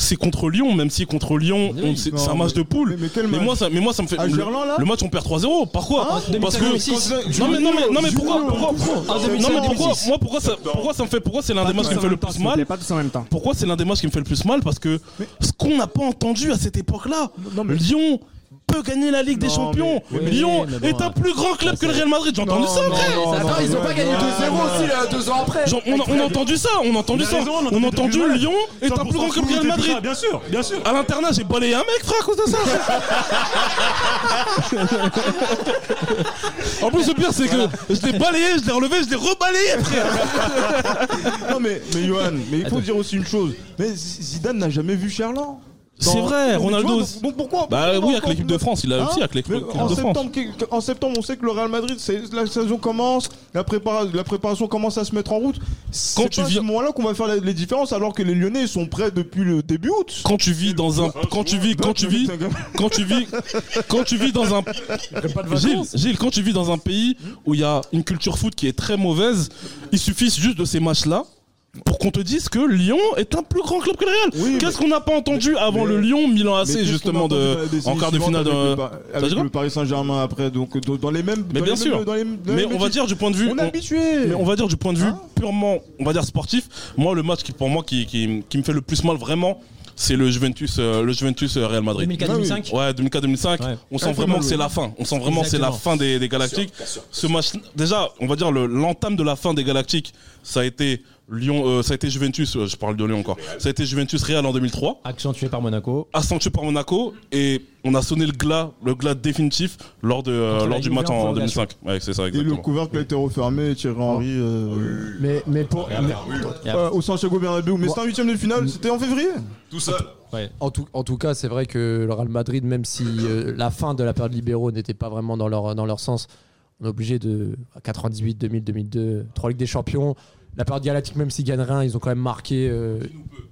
c'est contre Lyon, même si contre Lyon, on- c'est un match de poule. Mais, moi, ça, mais moi, ça me fait. Le, Gerland, là le match, on perd 3-0. Pourquoi? Ah, Parce que. 2005-2006. Non, mais, non, mais, non, mais pourquoi, pourquoi, Ah, non, mais 2005-2006. pourquoi, moi, pourquoi ça, pourquoi ça me fait, pourquoi c'est l'un des matchs qui me fait le plus mal? Pas tous en même temps. pourquoi c'est l'un des matchs qui me fait le plus mal? Parce que ce qu'on n'a pas entendu à cette époque-là, Lyon peut gagner la Ligue des Champions. Lyon est un plus grand club que le Real Madrid. J'ai entendu Non, ça, non, Attends, non, ils ont pas gagné ouais, 2-0 ouais, aussi là, deux ans après. Genre, on, a, on a entendu ça, on a entendu ça. on a On a entendu. Lyon est un plus grand club que le Real 100% Madrid. Bien sûr, bien sûr. À l'internat, j'ai balayé un mec, frère, à cause de ça. en plus, le pire, c'est que je l'ai balayé, je l'ai relevé, je l'ai rebalayé, frère. non mais, mais Johan, mais il faut dire aussi une chose. Mais Zidane n'a jamais vu Cherland. C'est vrai, Ronaldo. Donc, donc pourquoi Bah pourquoi oui, avec l'équipe de France, il a aussi avec l'équipe de France. en septembre, on sait que le Real Madrid, c'est la saison commence, la, prépara- la préparation commence à se mettre en route. Quand C'est tu à ce moment-là qu'on va faire les, les différences, alors que les Lyonnais sont prêts depuis le début août. Quand tu vis dans un, quand tu vis, quand tu vis, quand tu vis, quand tu vis dans un, Gilles, Gilles, quand tu vis dans un pays où il y a une culture foot qui est très mauvaise, il suffit juste de ces matchs-là pour qu'on te dise que Lyon est un plus grand club que le Real. Qu'est-ce qu'on n'a pas entendu avant mais- le Lyon Milan AC justement de en quart de finale de avec le Pa- T'as avec dit quoi le Paris Saint-Germain après donc dans, les mêmes Mais dans bien les sûr. mêmes- dans les- dans les mais on va dire du point de vue. on est habitué Mais on va dire du point de vue purement, on va dire sportif. Moi, le match qui pour moi qui, qui, qui me fait le plus mal vraiment. C'est le Juventus, euh, le Juventus euh, Real Madrid. 2004-2005. Ouais, 2004-2005. On sent vraiment c'est que c'est la fin. On sent vraiment que c'est la fin des, des Galactiques. Bien sûr, bien sûr. Ce match, déjà, on va dire le- l'entame de la fin des Galactiques, ça a été Lyon, euh, ça a été Juventus. euh, je parle de Lyon encore. Ça a été Juventus Real en 2003 Accentué par Monaco. accentué par Monaco et on a sonné le glas, le glas définitif lors de euh, lors du match en en prolongation. 2005. Ouais, c'est ça Et le exactement. couvercle a été refermé, Thierry Henry euh, Mais, mais pour. mais- au Santiago Bernabéu. Mais c'était un huitième de finale, c'était en février. Tout seul. En tout, en tout cas, c'est vrai que le Real Madrid, même si euh, la fin de la période libéraux n'était pas vraiment dans leur, dans leur sens, on est obligé de. à 98, 2000, 2002, trois Ligues des Champions. La période galactique, même s'ils gagnent rien, ils ont quand même marqué euh,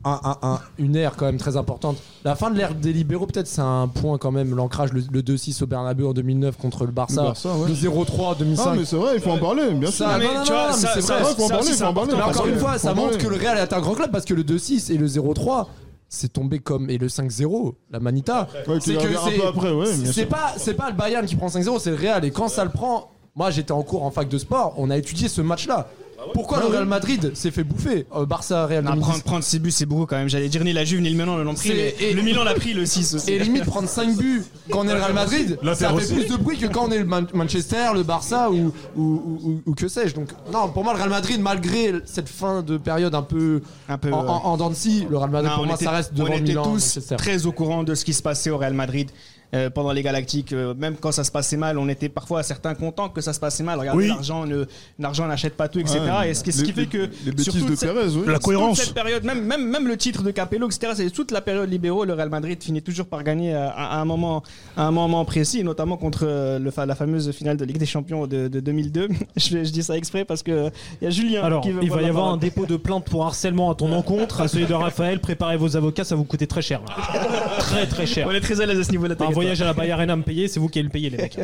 un- un- un- une ère quand même très importante. La fin de l'ère des libéraux, peut-être, c'est un point quand même. L'ancrage, le, le 2-6 au Bernabeu en 2009 contre le Barça. Le Barça, ouais. Le 0-3 en 2005. Ah, mais c'est vrai, il faut en parler, bien sûr. Ça, mais tu vois, c'est vrai. Ouais, faut en parler, aussi, faut en c'est parler. Mais important. encore une fois, ça montre que le Real est un grand club parce que le 2-6 et le 0-3, c'est tombé comme et le 5-0, la Manita. Ouais, c'est revient un peu après, ouais, bien c'est sûr. pas c'est pas le Bayern qui prend 5-0, c'est le Real et quand ça le prend, moi j'étais en cours en fac de sport, on a étudié ce match-là. Pourquoi le Real Madrid s'est fait bouffer euh, Barça Real 2010. prendre, prendre 6 buts, c'est beaucoup quand même. J'allais dire ni la Juve ni le Milan l'ont pris, mais et- le Milan l'a pris le 6 aussi. Et limite prendre 5 buts quand on est le Real Madrid, L'Inter ça fait aussi. plus de bruit que quand on est le Man- Manchester, le Barça ou, ou, ou- ou- ou que sais-je. Donc non, pour moi le Real Madrid, malgré cette fin de période un peu, Un peu, en, ouais. en, en dents de scie, le Real Madrid Non, pour on moi était- ça reste on devant était Milan. tous Manchester. très au courant de ce qui se passait au Real Madrid. Euh, pendant les Galactiques. Euh, même quand ça se passait mal, on était parfois certains contents que ça se passait mal. Regardez, Oui. l'argent ne- l'argent n'achète pas tout, etc. Ouais, et ce qui, ce qui les- fait que les bêtises de cette- Pérez, oui. La toute cohérence. cette période, même, même, même le titre de Capello, etc. C'est toute la période libéraux. Le Real Madrid finit toujours par gagner à, à un moment, à un moment précis, notamment contre euh, le, la fameuse finale de Ligue des Champions de, de 2002. je, je dis ça exprès parce que il y a Julien Alors, qui veut il va y avoir parole. un dépôt de plainte pour harcèlement à ton encontre, à celui de Raphaël. Préparez vos avocats, ça vous coûter très cher. Très très cher. On est très à l'aise à ce niveau-là. Voyage à la Bay Arena à me payer, c'est vous qui allez le payer, les mecs.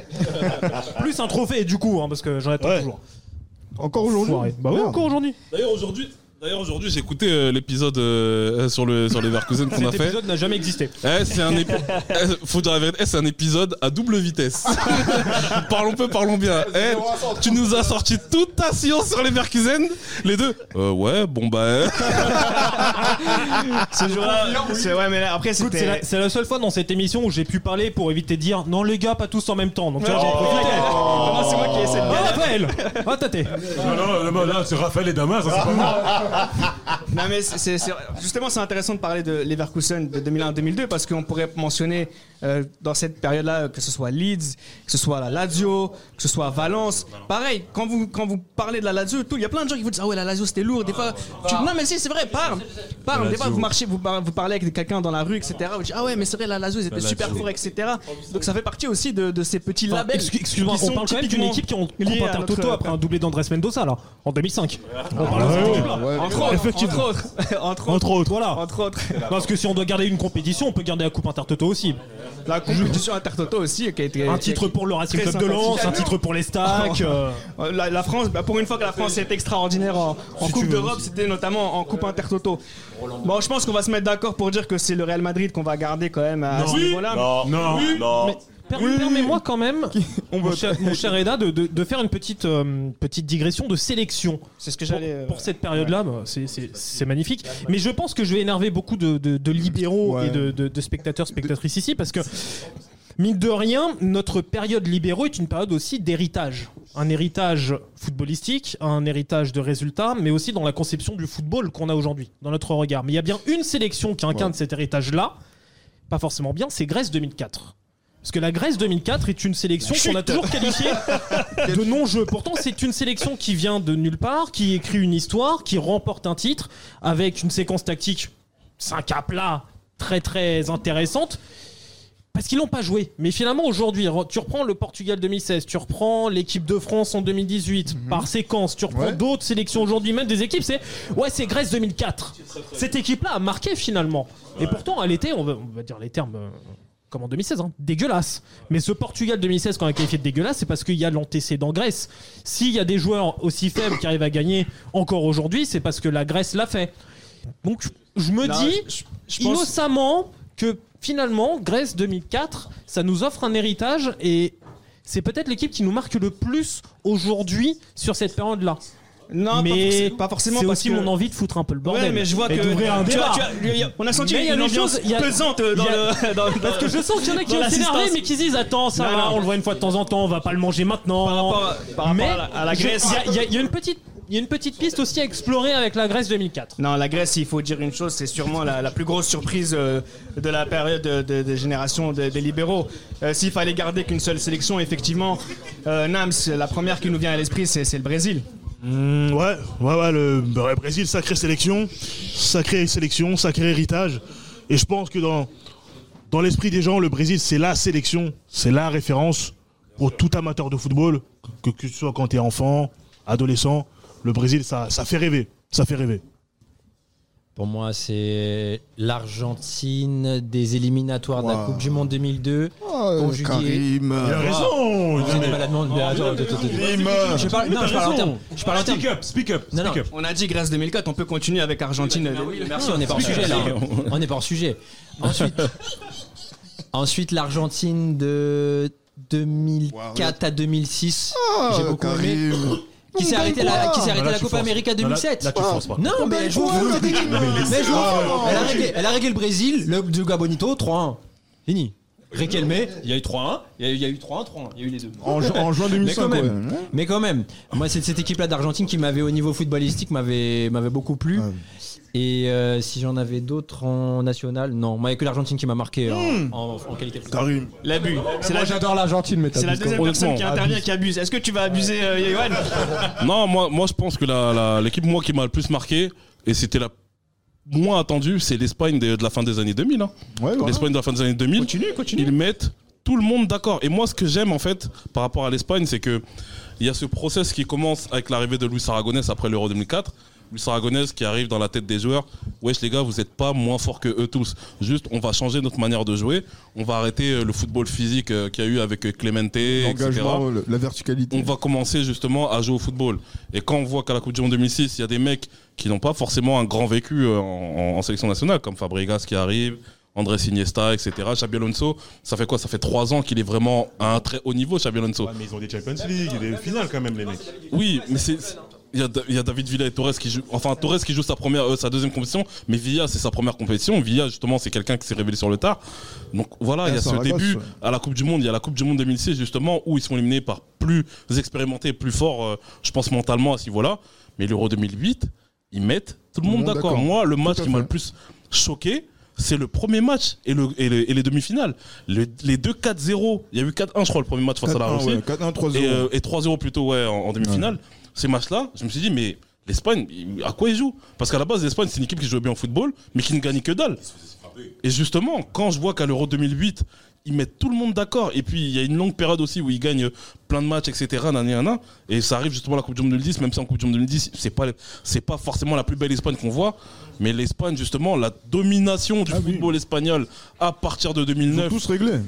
Plus un trophée, du coup, hein, parce que j'en attends toujours. Encore aujourd'hui Foiré. Bah oui, encore aujourd'hui. D'ailleurs, aujourd'hui. D'ailleurs aujourd'hui j'ai écouté euh, l'épisode euh, sur le sur les Verkusen qu'on a Cet fait. épisode n'a jamais existé. Eh, c'est un épi- eh, faut dire la vérité, eh, c'est un épisode à double vitesse. parlons peu, parlons bien. Eh, tu nous as sorti toute ta science sur les Verkusen, les deux. Euh, ouais, bon bah. euh. Ce jour-là, c'est ouais, mais là, après Écoute, c'est c'était. la, c'est la seule fois dans cette émission où j'ai pu parler pour éviter de dire non les gars pas tous en même temps. Donc tu vois, j'en Oh. profite. Non, c'est moi qui ai cette Ah, galère. Raphaël Ah tâté Non, non, non, là, c'est Raphaël et Damas, ça, c'est pas moi. Non mais c'est- justement c'est intéressant de parler de Leverkusen de 2001-2002 parce qu'on pourrait mentionner euh, dans cette période-là que ce soit Leeds, que ce soit la Lazio, que ce soit Valence. Pareil, quand vous quand vous parlez de la Lazio, il y a plein de gens qui vous disent ah ouais la Lazio c'était lourd. Des fois, tu- non mais si c'est vrai, parle, parle. Des fois vous marchez, vous, vous parlez avec quelqu'un dans la rue, etc. Vous dites ah ouais mais c'est vrai la Lazio ils étaient La super forts, etc. Donc ça fait partie aussi de, de ces petits Enfin, labels. excu- Excuse-moi, qui on parle quand même d'une équipe qui ont à Intertoto notre- après un doublé d'Andrés Mendoza là, en 2005. On parle Entre autres, Effectivement. entre autres, entre autres, Entre autres. Voilà. entre autres. Parce que si on doit garder une compétition, on peut garder la coupe Intertoto aussi. La compétition Intertoto aussi qui a été Un titre pour le Racing Club de Lens, un titre pour les Stacks. euh, La, la France, bah, pour une fois que la France est extraordinaire en, en Si tu Coupe d'Europe, c'était notamment en Coupe Intertoto. Bon, je pense qu'on va se mettre d'accord pour dire que c'est le Real Madrid qu'on va garder quand même à ce niveau-là. Non, Non. non. Mais perm- Permets-moi quand même, mon, cher, mon cher Eda, de, de- de faire une petite, euh, petite digression de sélection. C'est ce que j'allais. euh, pour cette période-là, bah, c'est- c'est c'est magnifique. Mais je pense que je vais énerver beaucoup de, de- de libéraux Ouais. et de, de- de spectateurs, spectatrices ici, parce que, mine de rien, notre période libéraux est une période aussi d'héritage. Un héritage footballistique, un héritage de résultats, mais aussi dans la conception du football qu'on a aujourd'hui, dans notre regard. Mais il y a bien une sélection qui incarne cet héritage-là, pas forcément bien, c'est Grèce 2004. Parce que la Grèce 2004 est une sélection qu'on a toujours qualifiée de non-jeu. Pourtant, c'est une sélection qui vient de nulle part, qui écrit une histoire, qui remporte un titre avec une séquence tactique 5 à plat très très intéressante. Parce qu'ils l'ont pas joué. Mais finalement, aujourd'hui, tu reprends le Portugal 2016, tu reprends l'équipe de France en 2018, par séquence, tu reprends Ouais. d'autres sélections aujourd'hui, même des équipes, c'est ouais, c'est Grèce 2004. Cette équipe-là a marqué finalement. Et pourtant, elle était, on va, on va dire les termes. Comme en 2016, hein, dégueulasse. Mais ce Portugal 2016, quand on a qualifié de dégueulasse, c'est parce qu'il y a l'antécédent Grèce. S'il y a des joueurs aussi faibles qui arrivent à gagner encore aujourd'hui, c'est parce que la Grèce l'a fait. Donc, je me Non, dis je- je pense- innocemment que finalement, Grèce 2004, ça nous offre un héritage et c'est peut-être l'équipe qui nous marque le plus aujourd'hui sur cette période-là. Non, mais pas forcément C'est aussi que- mon envie de foutre un peu le bordel. Ouais, mais je vois que un tu vois, tu vois, on a senti Mais une des ambiance il y a- pesante dans le. dans- Parce que je sens qu'il y en a qui s'énerver, l'assistance. mais qui se disent Attends, ça Non, va, non. on le voit une fois de temps en temps, on va pas le manger maintenant. Par rapport à- par rapport mais à la- à la je- Grèce. Il y a- y, y une petite. Il y a une petite piste aussi à explorer avec la Grèce 2004. Non, la Grèce, il faut dire une chose, c'est sûrement la, la plus grosse surprise euh, de la période de, de- de génération de- des libéraux. Euh, S'il fallait garder qu'une seule sélection, effectivement, euh, Nams, la première qui nous vient à l'esprit, c'est le Brésil. Mm, ouais, ouais, ouais, le ouais, Brésil, sacrée sélection, sacrée sélection, sacré héritage. Et je pense que dans, dans l'esprit des gens, le Brésil, c'est la sélection, c'est la référence pour tout amateur de football, que, que ce soit quand tu es enfant, adolescent. Le Brésil, ça, ça fait rêver, ça fait rêver. Pour moi, c'est l'Argentine des éliminatoires de la Wow. Coupe du Monde 2002. Oh, conjuguée- Karim. Il a raison Vous êtes maladement- mais attends, attends, attends, attends. Karim. Je parle, non, je parle en termes. Je parle en termes. Speak up, speak up, Non, non. speak up. On a dit Grèce 2004, on peut continuer avec Argentine. Merci, on n'est pas hors sujet là. On n'est pas hors sujet. Ensuite, ensuite l'Argentine de 2004 à 2006. Ah, J'ai beaucoup aimé. Karim. Qui s'est arrêté la, qui s'est Non, arrêté là, la Copa. América Non, là- 2007. là, tu forces pas. Non, mais elle joue. quoi, Karim Mais elle joue. Ah, Elle a réglé, elle a réglé le Brésil, le du Gabonito 3-1. Fini. Il y a eu 3-1, il y a eu- il y a eu 3-1, 3-1, il y a eu les deux. En ju- en juin 2005, Mais quand même, mais quand même, moi c'est cette équipe-là d'Argentine qui m'avait au niveau footballistique m'avait m'avait beaucoup plu. Et euh, si j'en avais d'autres en national, non, moi il n'y a que l'Argentine qui m'a marqué en, Hmm. en, en qualité. Karim. L'abus. C'est Moi, la, j'adore l'Argentine, mais c'est la deuxième personne qui intervient abuse. qui abuse. Est-ce que tu vas abuser, euh, Yoann Non, moi, moi je pense que la- la- l'équipe moi qui m'a le plus marqué, et c'était la moins attendue, c'est l'Espagne de, de la fin des années 2000. hein. L'Espagne de la fin des années 2000. Ils mettent tout le monde d'accord. Et moi, ce que j'aime en fait par rapport à l'Espagne, c'est que il y a ce process qui commence avec l'arrivée de Luis Aragonès après l'Euro 2004. Luis Aragonès qui arrive dans la tête des joueurs. Wesh les gars, vous n'êtes pas moins forts que eux tous. Juste, on va changer notre manière de jouer. On va arrêter euh, le football physique euh, qu'il y a eu avec euh, Clemente, etc la verticalité. on va commencer justement à jouer au football. Et quand on voit qu'à la Coupe du Monde 2006, il y a des mecs qui n'ont pas forcément un grand vécu en, en- en sélection nationale, comme Fabregas qui arrive, Andrés Iniesta, etc. Xabi Alonso, ça fait quoi? Ça fait trois ans qu'il est vraiment à un très haut niveau, Xabi Alonso. Mais ils ont des Champions League, des finales quand même, les mecs. Oui, mais c'est. Il y, a, il y a David Villa et Torres qui jouent. Enfin, Torres qui joue sa, première, euh, sa deuxième compétition, mais Villa, c'est sa première compétition. Villa, justement, c'est quelqu'un qui s'est révélé sur le tard. Donc voilà, il y a Ah, ce début ouais. à la Coupe du Monde. Il y a la Coupe du Monde 2006, justement, où ils sont éliminés par plus expérimentés, plus forts, euh, je pense, mentalement à ce niveau-là. Mais l'Euro 2008, ils mettent tout le monde d'accord. Moi, le match qui m'a le plus choqué, c'est le premier match et, le, et, le- et les demi-finales. Le- les deux 4-0, il y a eu 4-1, je crois, le premier match face à la 4-1, Russie. ouais, 4-1, 3-0. Et, euh, et 3-0 plutôt, ouais, en, en demi-finale. Ces matchs-là, je me suis dit, mais l'Espagne, à quoi ils jouent? Parce qu'à la base, l'Espagne, c'est une équipe qui jouait bien au football, mais qui ne gagne que dalle. Et justement, quand je vois qu'à l'Euro 2008, ils mettent tout le monde d'accord, et puis il y a une longue période aussi où ils gagnent plein de matchs, etc., et ça arrive justement à la Coupe du Monde 2010, même si en Coupe du Monde 2010, c'est pas, c'est pas forcément la plus belle Espagne qu'on voit, mais l'Espagne, justement, la domination du football espagnol à partir de 2009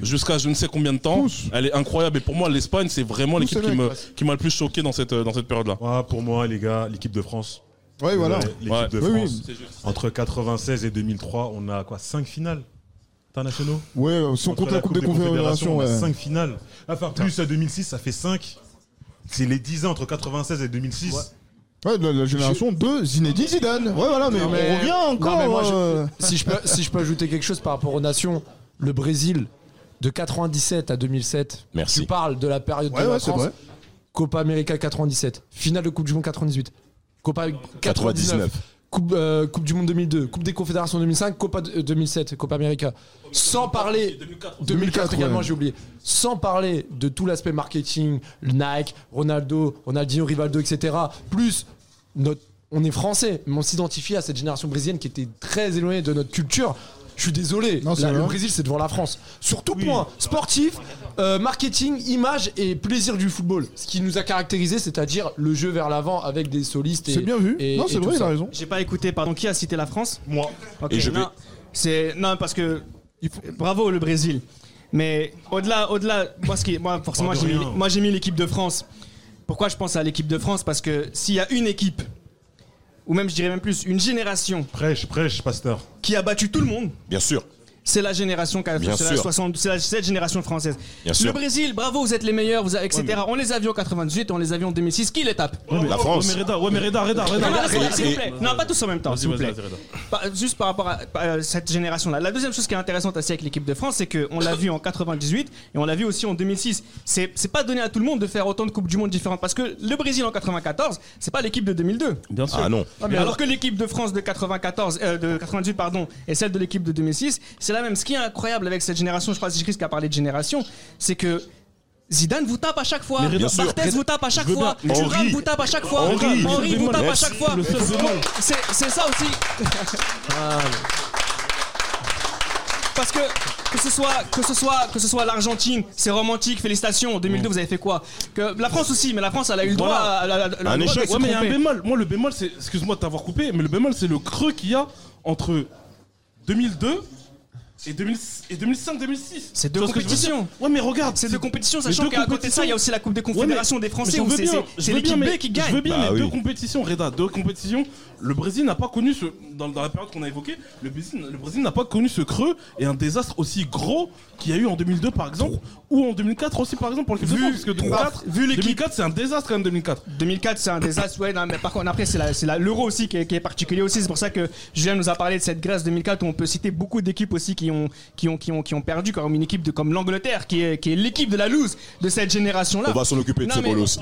jusqu'à je ne sais combien de temps, elle est incroyable. Et pour moi, l'Espagne, c'est vraiment l'équipe qui, me- mecs. qui m'a le plus choqué dans cette, dans cette période-là. Pour moi, les gars, l'équipe de France. Ouais, voilà. L'équipe Ouais. de Oui, oui. France. Entre 96 et 2003, on a quoi 5 finales? Internationaux Ouais, si on compte la Coupe des Confédérations, on a ouais. 5 finales. Enfin, plus à 2006, ça fait 5. C'est les 10 ans entre 96 et 2006. Ouais, la, la génération de Zinedine Zidane. Ouais, voilà, mais, Non, mais- on revient encore. Non, mais moi, je- euh, si, je peux, si je peux ajouter quelque chose par rapport aux nations, le Brésil de 97 à 2007. Merci. Tu parles de la période Ouais, de la ouais, France. vrai. Copa América 97, finale de Coupe du Monde 98, Copa 99, 99. Coupe, euh, coupe du Monde 2002, Coupe des Confédérations 2005, Copa de- euh, 2007, Copa América. Sans parler 2004, également, ouais. j'ai oublié. Sans parler de tout l'aspect marketing, le Nike, Ronaldo, Ronaldinho, Rivaldo, etc. Plus notre, on est français, mais on s'identifie à cette génération brésilienne qui était très éloignée de notre culture. Je suis désolé, Non, c'est Là, le. Brésil c'est devant la France. Sur tout point, sportif, euh, marketing, image et plaisir du football. Ce qui nous a caractérisé, c'est-à-dire le jeu vers l'avant avec des solistes. et- C'est bien vu. et- non, c'est vrai, il a raison. J'ai pas écouté, pardon, qui a cité la France? Moi. Ok, Et je non, vais- c'est non parce que bravo le Brésil. Mais au-delà, au-delà, moi, ce qui, moi forcément, j'ai mis, moi j'ai mis l'équipe de France. Pourquoi je pense à l'équipe de France? Parce que s'il y a une équipe, ou même je dirais même plus, une génération Prêche, prêche, pasteur. qui a battu tout le monde, Bien sûr. C'est la génération qui a- Bien c'est la sûr. 60 c'est la- cette génération française. Bien le sûr. Brésil, bravo, vous êtes les meilleurs, vous avez- etc. On les a vus en 98, on les a vus en 2006. Qui les tape La France. Ouais, mais Reda, ouais, mais Reda, Reda, Reda. Non, non, Et- s'il vous plaît. Non, pas tous en même temps, s'il vous plaît. juste par rapport à, à cette génération-là. La deuxième chose qui est intéressante aussi avec l'équipe de France, c'est qu'on l'a vu en 98 et on l'a vu aussi en 2006. C'est c'est pas donné à tout le monde de faire autant de Coupes du Monde différentes parce que le Brésil en 94, c'est pas l'équipe de 2002. Bien sûr. Ah non. alors que l'équipe de France de 94, euh, de 98 pardon, et celle de l'équipe de 2006, c'est la même. Ce qui est incroyable avec cette génération, je crois que c'est Chris qui a parlé de génération, c'est que Zidane vous tape à chaque fois. Barthez vous tape à chaque fois. Thuram vous tape à chaque fois, Le vous tape à chaque fois. C'est c'est ça aussi. Parce que que ce soit que ce soit que ce soit l'Argentine, c'est romantique, félicitations. En 2002, vous avez fait quoi? Que la France aussi, mais la France, elle a eu le droit Voilà. à, à- à- à- à- Un le droit échec. se Ouais, mais il y a un tromper. bémol. Moi, le bémol, c'est. Excuse-moi de t'avoir coupé, mais le bémol, c'est le creux qu'il y a entre 2002 et, 2000 et 2005-2006. C'est deux compétitions. Ouais, mais regarde. C'est deux compétitions, sachant qu'à côté de ça, il y a aussi la Coupe des Ouais, Confédérations mais- des Français mais où c'est l'équipe B qui gagne. Je veux bien, Bah mais oui. deux compétitions, Reda, deux compétitions. Le Brésil n'a pas connu ce. Dans, dans la période qu'on a évoquée, le Brésil, le Brésil n'a pas connu ce creux et un désastre aussi gros qu'il y a eu en 2002 par exemple, ou en 2004 aussi par exemple pour l'équipe de Vu- France, parce que 2004, vu l'équipe- 2004 c'est un désastre quand même 2004. 2004, c'est un désastre. Ouais, non, mais par contre, après, c'est la- c'est la- l'euro aussi qui est, qui est particulier aussi. C'est pour ça que Julien nous a parlé de cette Grèce 2004 où on peut citer beaucoup d'équipes aussi qui ont ont, qui ont, qui ont, qui ont perdu comme une équipe de, comme l'Angleterre, qui est, qui est l'équipe de la loose de cette génération-là. On va s'en occuper de Non, ce mais- bolos.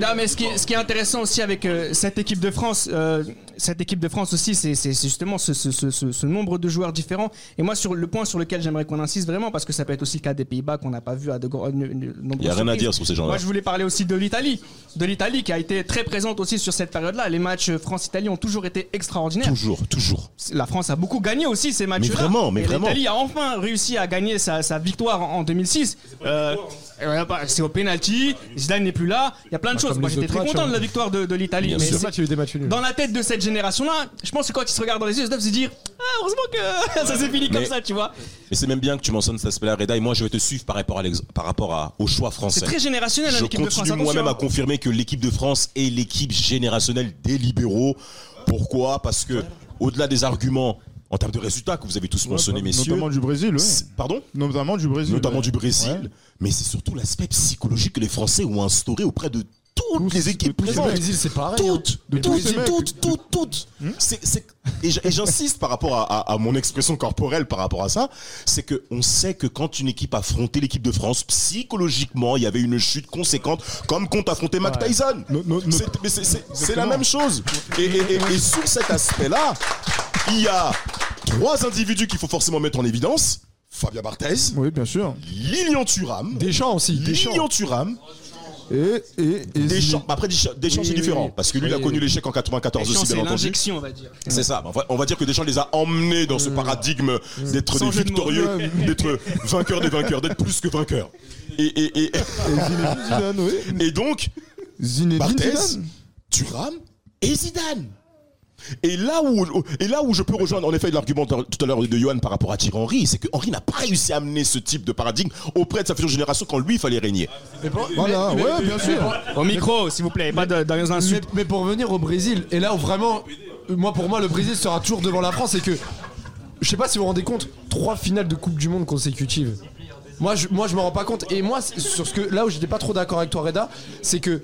Non, mais ce qui est, ce qui est intéressant aussi avec euh, cette équipe de France, euh, cette équipe de France aussi, c'est justement ce, ce- ce- ce- ce nombre de joueurs différents. Et moi, sur le point sur lequel j'aimerais qu'on insiste vraiment, parce que ça peut être aussi le cas des Pays-Bas qu'on n'a pas vu à de gros. Il y a rien à dire sur ces gens-là. Moi, je voulais parler aussi de l'Italie, de l'Italie qui a été très présente aussi sur cette période-là. Les matchs France-Italie ont toujours été extraordinaires. Toujours, toujours. La France a beaucoup gagné aussi ces matchs-là. vraiment, mais Et vraiment. L'Italie a enfin réussi à gagner sa, sa victoire en, en 2006. Euh, euh, c'est au penalty. Zidane n'est plus là. Il y a plein de Bah, choses. Moi, j'étais très matchs, content hein. de la victoire de, de l'Italie. Bien Mais sûr. c'est- match, il y a eu des matchs nuls. dans la tête de cette génération-là, je pense que quand ils se regardent dans les yeux, ils doivent se dire Ah, heureusement que ça s'est fini comme Mais- ça, tu vois. Et c'est même bien que tu mentionnes cet aspect-là, Reda, et moi je vais te suivre par rapport, à par rapport à- au choix français. C'est très générationnel, hein, Je l'équipe de France, continue moi-même à confirmer que l'équipe de France est l'équipe générationnelle des libéraux. Pourquoi? Parce que, au-delà des arguments en termes de résultats que vous avez tous mentionnés, messieurs. Notamment du Brésil, ouais. Pardon Notamment du Brésil. Notamment ouais. du Brésil. Mais c'est surtout l'aspect psychologique que les Français ont instauré auprès de toutes les équipes présentes. mecs. Brésil, c'est pareil, Toutes, hein. Toutes, toutes, toutes, toutes. C'est- Et j'insiste par rapport à, à- à mon expression corporelle par rapport à ça, c'est que on sait que quand une équipe affrontait l'équipe de France, psychologiquement, il y avait une chute conséquente, comme quand affrontait Mac Ouais. Tyson. C'est- la même chose. Et, et- et- et sur cet aspect-là, il y a trois individus qu'il faut forcément mettre en évidence. Fabien Barthez. Oui, bien sûr. Lilian Thuram. Deschamps aussi. Lilian Thuram. Et, et, et Deschamps. Après, Deschamps, Deschamps, c'est différent. oui. Parce que lui, il a connu l'échec en 94 Deschamps, aussi, c'est bien entendu. l'injection, on va dire. C'est ça. On va, dire que Deschamps les a emmenés dans ce paradigme d'être des victorieux, d'être vainqueurs des vainqueurs, d'être plus que vainqueurs. Et, donc, Zinedine Barthez, Zidane. Thuram et Zidane. Et là, où, et là où je peux rejoindre en effet l'argument tout à l'heure de Johan par rapport à Thierry Henry, c'est que Henry n'a pas réussi à amener ce type de paradigme auprès de sa future génération quand lui il fallait régner. Voilà, mais- ouais, mais- bien mais- sûr. Au micro, s'il vous plaît, pas de- dans les Mais, insultes. mais pour revenir au Brésil, et là où vraiment, moi pour moi le Brésil sera toujours devant la France, et que je sais pas si vous vous rendez compte, trois finales de Coupe du Monde consécutives. Moi je, moi je me rends pas compte. Et moi sur ce que là où j'étais pas trop d'accord avec toi Reda, c'est que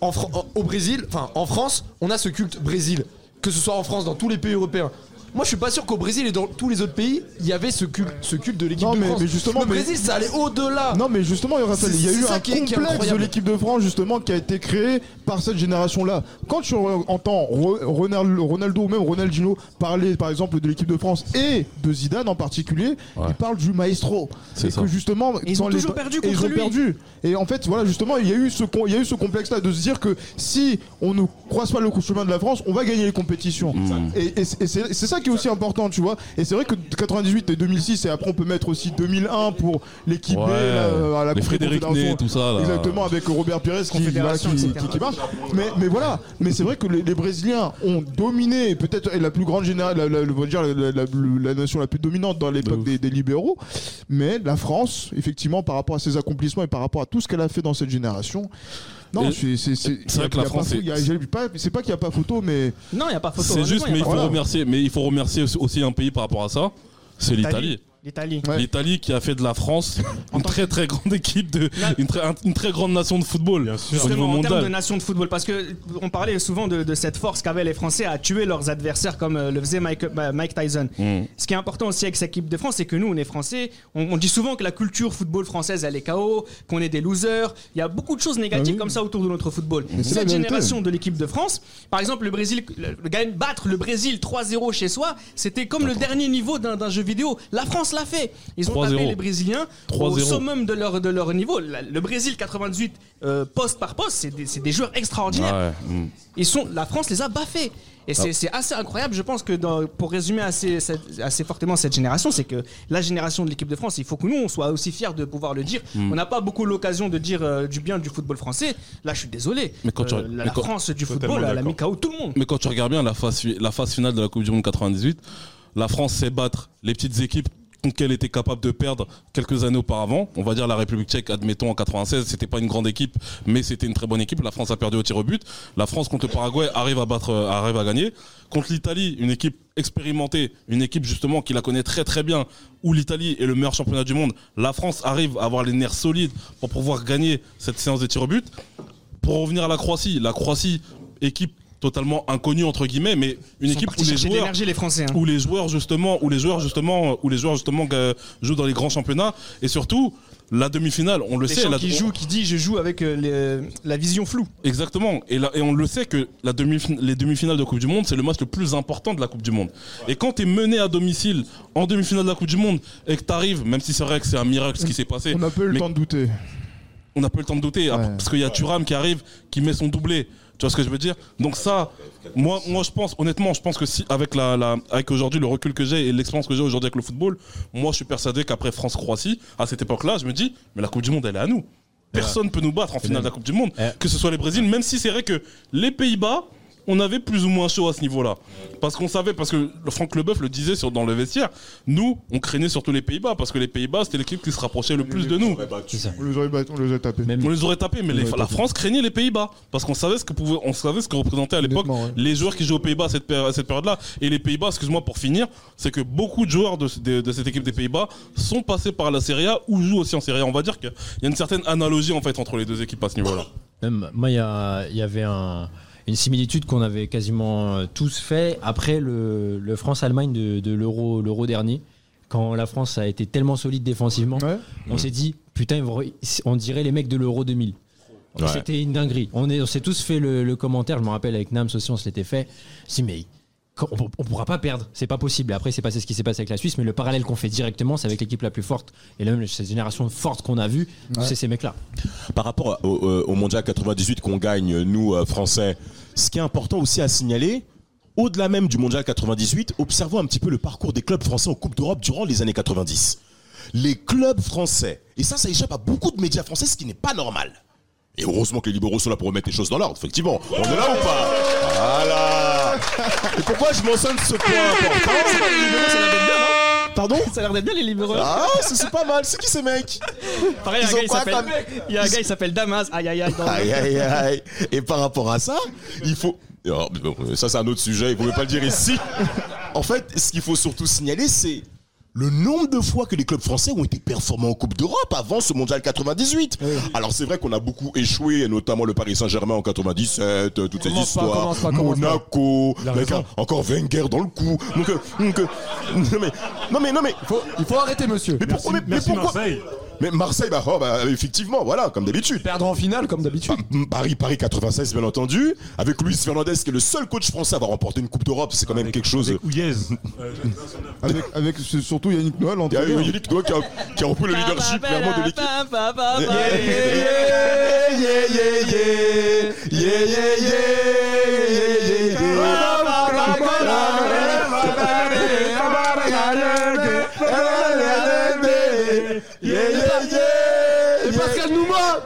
en Fran- en- au Brésil, enfin en France, on a ce culte Brésil, que ce soit en France, dans tous les pays européens. Moi, je suis pas sûr qu'au Brésil et dans tous les autres pays, il y avait ce culte, ce culte de l'équipe Non, de mais, France. mais justement, le mais- Brésil, ça allait au-delà. Non, mais justement, Raphaël, il y a C'est eu ça un qui est- qui est complexe de incroyable. l'équipe de France, justement, qui a été créé par cette génération-là. Quand tu re- entends Ro- Ronald- Ronaldo ou même Ronaldinho parler, par exemple, de l'équipe de France et de Zidane en particulier, ils parlent du maestro. C'est Et ça. que justement, Ils ont les- toujours perdu et ils contre ont lui. perdu. Et en fait, voilà, justement, il y a eu ce, con- il y a eu ce complexe-là de se dire que si on ne croise pas le chemin de la France, on va gagner les compétitions. Mm. Et, et c'est et c'est- c'est ça qui est aussi important, tu vois. Et c'est vrai que 98 et 2006, et après on peut mettre aussi 2001 pour l'équipe Ouais. là, à la Les Frédéric. Ney, tout ça, là. Exactement, avec Robert Pires qui, marche. Mais, mais voilà, mais c'est vrai que les, les Brésiliens ont dominé, peut-être la plus grande générale, la, la- on va dire la, la- la- la nation la plus dominante dans l'époque des, des libéraux. Mais la France, effectivement, par rapport à ses accomplissements et par rapport à tout ce qu'elle a fait dans cette génération. Non, c'est vrai que la France C'est pas qu'il n'y a pas photo, mais. Non, il n'y a pas photo. C'est juste, mais il faut remercier aussi un pays par rapport à ça. C'est l'Italie. L'Italie. L'Italie qui a fait de la France une très très grande équipe de une très, une très grande nation de football au niveau en termes de nation de football, parce que on parlait souvent de, de cette force qu'avaient les Français à tuer leurs adversaires comme euh, le faisait Mike, bah, Mike Tyson. Mm. Ce qui est important aussi avec cette équipe de France, c'est que nous, on est Français. On, on dit souvent que la culture football française, elle est KO, qu'on est des losers. Il y a beaucoup de choses négatives comme ça autour de notre football. Cette génération de l'équipe de France, par exemple, le Brésil, le, battre le Brésil 3-0 chez soi, c'était comme le dernier niveau d'un d'un jeu vidéo. La France l'a fait. Ils ont 3-0. tapé les Brésiliens au 3-0. summum de leur, de leur niveau. La- Le Brésil 98 euh, poste par poste, c'est des, c'est des joueurs extraordinaires. Ouais, mm. Ils sont, la France les a baffés. Et c'est Ah. c'est assez incroyable, je pense que dans- pour résumer assez, cette- assez fortement cette génération, c'est que la génération de l'équipe de France, il faut que nous, on soit aussi fiers de pouvoir le dire. Mm. On n'a pas beaucoup l'occasion de dire euh, du bien du football français. Là, je suis désolé. Mais quand tu- Euh, la, mais la quand- France du football, elle a mis KO tout le monde. Mais quand tu regardes bien la phase, fi- la phase finale de la Coupe du Monde 98, la France sait battre les petites équipes qu'elle était capable de perdre quelques années auparavant. On va dire la République tchèque, admettons en 96, c'était pas une grande équipe, mais c'était une très bonne équipe. La France a perdu au tir au but. La France contre le Paraguay arrive à battre, euh, arrive à gagner. Contre l'Italie, une équipe expérimentée, une équipe justement qui la connaît très très bien, où l'Italie est le meilleur championnat du monde. La France arrive à avoir les nerfs solides pour pouvoir gagner cette séance de tir au but. Pour revenir à la Croatie, la Croatie, équipe totalement inconnue entre guillemets, mais une équipe où les joueurs, l'énergie, les Français, hein. où les joueurs justement, où les joueurs justement, où les joueurs justement euh, jouent dans les grands championnats, et surtout la demi-finale, on le Les sait, gens la- qui jouent, qui dit je joue avec euh, les- la vision floue. Exactement. Et, là, et on le sait que la demi les demi-finales de Coupe du Monde, c'est le match le plus important de la Coupe du Monde. Et quand tu es mené à domicile en demi-finale de la Coupe du Monde et que tu arrives, même si c'est vrai que c'est un miracle ce qui s'est passé. On n'a pas eu le mais temps de douter. On n'a pas eu le temps de douter. Parce qu'il y a Thuram qui arrive, qui met son doublé. Tu vois ce que je veux dire? Donc ça, moi, moi je pense, honnêtement, je pense que si avec la, la- avec aujourd'hui le recul que j'ai et l'expérience que j'ai aujourd'hui avec le football, moi je suis persuadé qu'après France-Croatie, à cette époque-là, je me dis, mais la Coupe du Monde, elle est à nous. Personne peut nous battre en finale de la Coupe du Monde, que ce soit les Brésils, même si c'est vrai que les Pays-Bas, on avait plus ou moins chaud à ce niveau-là. Parce qu'on savait, parce que le Franck Leboeuf le disait sur, dans le vestiaire, nous, on craignait surtout les Pays-Bas, parce que les Pays-Bas, c'était l'équipe qui se rapprochait le plus de nous. On les aurait, battus, on les aurait tapés. On les aurait tapés, mais les- la. France craignait les Pays-Bas parce qu'on savait ce que pouvait, on savait ce que représentaient à l'époque les joueurs qui jouaient aux Pays-Bas à cette, péri- à cette période-là. Et les Pays-Bas, excuse-moi pour finir, c'est que beaucoup de joueurs de, de- de cette équipe des Pays-Bas sont passés par la Serie A ou jouent aussi en Serie A. On va dire qu'il y a une certaine analogie en fait entre les deux équipes à ce niveau-là. Même, moi, il y, a- il y avait un- une similitude qu'on avait quasiment euh, tous fait après le, le France-Allemagne de, de l'Euro l'Euro dernier. Quand la France a été tellement solide défensivement, on s'est dit, putain, ils vont- on dirait les mecs de l'Euro 2000. Ouais. C'était une dinguerie. On est- on s'est tous fait le, le commentaire, je me rappelle avec Nams aussi, on se l'était fait. Je me suis dit, mais on, on pourra pas perdre, c'est pas possible. Après, c'est passé ce qui s'est passé avec la Suisse, mais le parallèle qu'on fait directement, c'est avec l'équipe la plus forte. Et même cette génération forte qu'on a vue, c'est ces mecs-là. Par rapport au, au- au mondial 98 qu'on gagne, nous, euh, Français, ce qui est important aussi à signaler, au-delà même du mondial 98, observons un petit peu le parcours des clubs français en Coupe d'Europe durant les années 90. Les clubs français, et ça, ça échappe à beaucoup de médias français, ce qui n'est pas normal. Et heureusement que les libéraux sont là pour remettre les choses dans l'ordre, effectivement. On est là ou pas? Voilà Et pourquoi je mentionne ce point important? Pardon? Ça a l'air d'être bien les libéraux. Ah, c'est c'est pas mal. C'est qui ces mecs? Pareil, il y a un gars, il s'appelle- comme- il y a un gars, il s'appelle Damas. Aïe aïe aïe. dans Aïe aïe aïe. Et par rapport à ça, il faut. Bon, ça c'est un autre sujet, il ne pouvait pas le dire ici. En fait, ce qu'il faut surtout signaler, c'est le nombre de fois que les clubs français ont été performants en Coupe d'Europe avant ce mondial 98. Alors c'est vrai qu'on a beaucoup échoué, notamment le Paris Saint-Germain en 97, euh, toutes ces histoires, pas, pas. Monaco, mec, encore Wenger dans le coup. Donc, euh, donc, euh, non mais, non mais, non mais, il faut arrêter, monsieur. Mais pourquoi, mais, mais merci, pourquoi Marseille. Mais Marseille, bah, oh, bah, effectivement, voilà, comme d'habitude. Perdre en finale, comme d'habitude. Paris, Paris 96, bien entendu, avec Luis Fernandez, qui est le seul coach français à avoir remporté une Coupe d'Europe, c'est quand même quelque chose. Avec, avec c'est surtout Yannick Noël en Il y a Yannick Noël qui a, qui a repris le leadership clairement de l'équipe.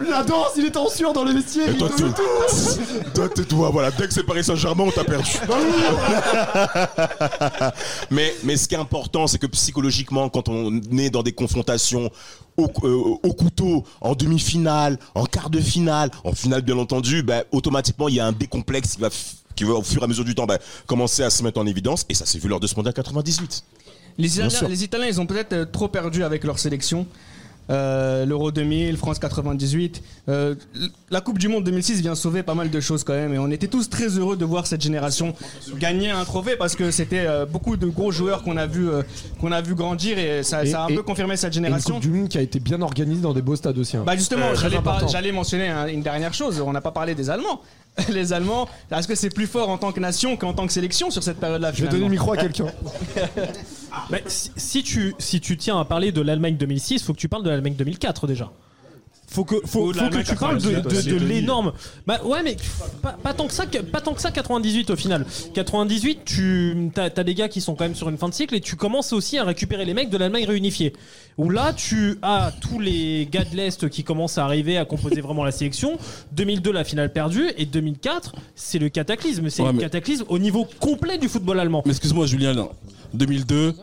La danse, il est en sueur dans les vestiaires. Et il toi, donne tu- tout. toi, voilà, dès que c'est Paris Saint-Germain, on t'a perdu. mais, mais ce qui est important, c'est que psychologiquement, quand on est dans des confrontations au, euh, au couteau, en demi-finale, en quart de finale, en finale bien entendu, ben, automatiquement, il y a un décomplexe qui va, f- qui va au fur et à mesure du temps ben, commencer à se mettre en évidence. Et ça s'est vu lors de ce mondial 98. Les Italiens, sûr. les Italiens, ils ont peut-être euh, trop perdu avec leur sélection. Euh, L'Euro 2000, France 98. Euh, la Coupe du Monde 2006 vient sauver pas mal de choses quand même. Et on était tous très heureux de voir cette génération gagner un trophée parce que c'était euh, beaucoup de gros joueurs qu'on a vu euh, qu'on a vu grandir et ça, ça a un Et- peu confirmé cette Et une génération. Coupe du Monde qui a été bien organisée dans des beaux stades aussi. hein. Bah justement, j'allais mentionner un- une dernière chose. On n'a pas parlé des Allemands. Les Allemands, est-ce que c'est plus fort en tant que nation qu'en tant que sélection sur cette période-là Je vais donner le micro à quelqu'un. Bah, si, si tu, si tu tiens à parler de l'Allemagne 2006, faut que tu parles de l'Allemagne 2004 déjà. Faut que, faut, que tu parles de, 98 de- aussi, de Denis. l'énorme. Bah ouais, mais pas, pas tant que ça, pas tant que ça 98 au final. 98, tu as, des gars qui sont quand même sur une fin de cycle et tu commences aussi à récupérer les mecs de l'Allemagne réunifiée. Où là, tu as tous les gars de l'Est qui commencent à arriver à composer vraiment la sélection. 2002, la finale perdue. Et 2004, c'est le cataclysme. C'est Ouais, le cataclysme au niveau complet du football allemand. Mais excuse-moi, Julien, là, 2002,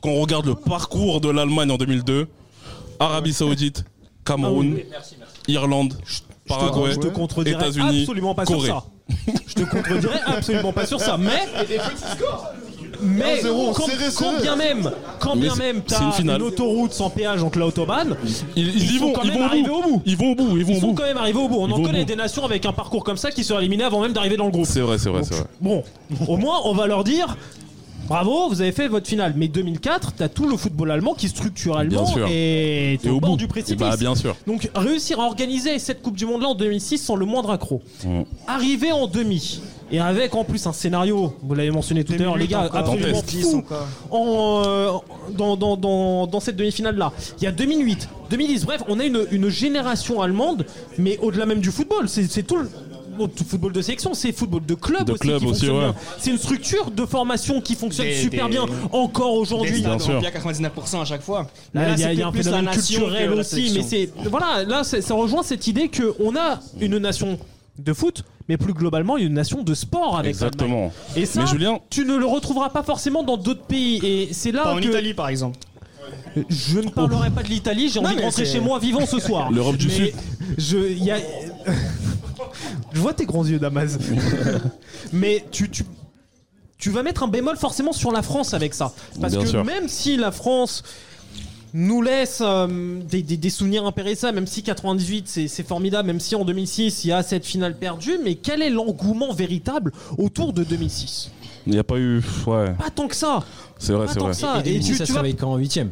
quand on regarde le parcours de l'Allemagne en 2002, Arabie Saoudite, Cameroun, Ah oui, merci, Irlande, Paraguay, je te contredirai États-Unis, absolument pas Corée. sur ça. Je te contredirai absolument pas sur ça. Mais Mais 1-0, quand, serré, quand serré. bien même, quand Mais bien même, t'as une une, autoroute sans péage entre l'autobahn, Ils, ils y sont vont, quand ils même vont au bout. au bout. Ils vont au bout, ils vont Ils au sont bout. quand même arrivés au bout. On Ils en connaît des nations avec un parcours comme ça qui sont éliminés avant même d'arriver dans le groupe. C'est vrai, c'est vrai, c'est vrai. Bon, au moins, on va leur dire. Bravo, vous avez fait votre finale. Mais 2004, t'as tout le football allemand qui structurellement Bien sûr. est Et au au bord bout. du Eh précipice. bah, bien sûr. Donc réussir à organiser cette Coupe du Monde là en 2006 sans le moindre accro. Mm. Arriver en demi et avec en plus un scénario, vous l'avez mentionné tout à l'heure, les gars, encore, absolument fou en, euh, dans, dans, dans, dans cette demi-finale là. Il y a 2008, 2010, bref, on a une, une génération allemande, mais au-delà même du football, c'est c'est tout le. Football de sélection, c'est football de club De aussi club qui aussi, fonctionne ouais. bien. C'est une structure de formation qui fonctionne Des- super des- bien encore aujourd'hui. Bien sûr. remplis à 99% à chaque fois. Là, Mais il y a, c'est il y a un phénomène nation culturel aussi, mais c'est voilà, là c'est- ça rejoint cette idée que on a une nation de foot, mais plus globalement une nation de sport avec Exactement. Et ça, Mais Julien, tu ne le retrouveras pas forcément dans d'autres pays. Et c'est là Pas en que Italie par exemple. je ne parlerai pas de l'Italie. J'ai Non, envie de rentrer c'est- chez moi vivant ce soir. L'Europe du Mais Sud. Je, il y a- je vois tes grands yeux, Damas. mais tu, tu, tu vas mettre un bémol forcément sur la France avec ça. Parce Bien que sûr. même si la France nous laisse euh, des, des- des souvenirs impérissables, même si 98 c'est c'est formidable, même si en 2006 il y a cette finale perdue, mais quel est l'engouement véritable autour de 2006 il n'y a pas eu. Ouais. Pas tant que ça C'est vrai, c'est vrai. que ça. Et Et 2006, tu- ça tu se vas- réveille qu'en huitième?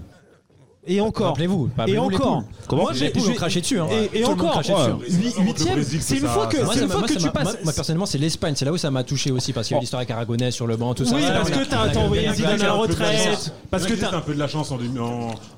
Et encore. Rappelez-vous. Et encore. Comment Moi, j'ai- craché dessus. Hein. Et, encore. Huitième, c'est une fois que, tu passes. moi, personnellement, c'est l'Espagne. C'est là où ça m'a touché aussi parce qu'il y a l'histoire avec Aragonès sur le banc, tout ça. Oui, parce que t'as envoyé Zidane à la retraite. Parce que t'as. un peu de la chance en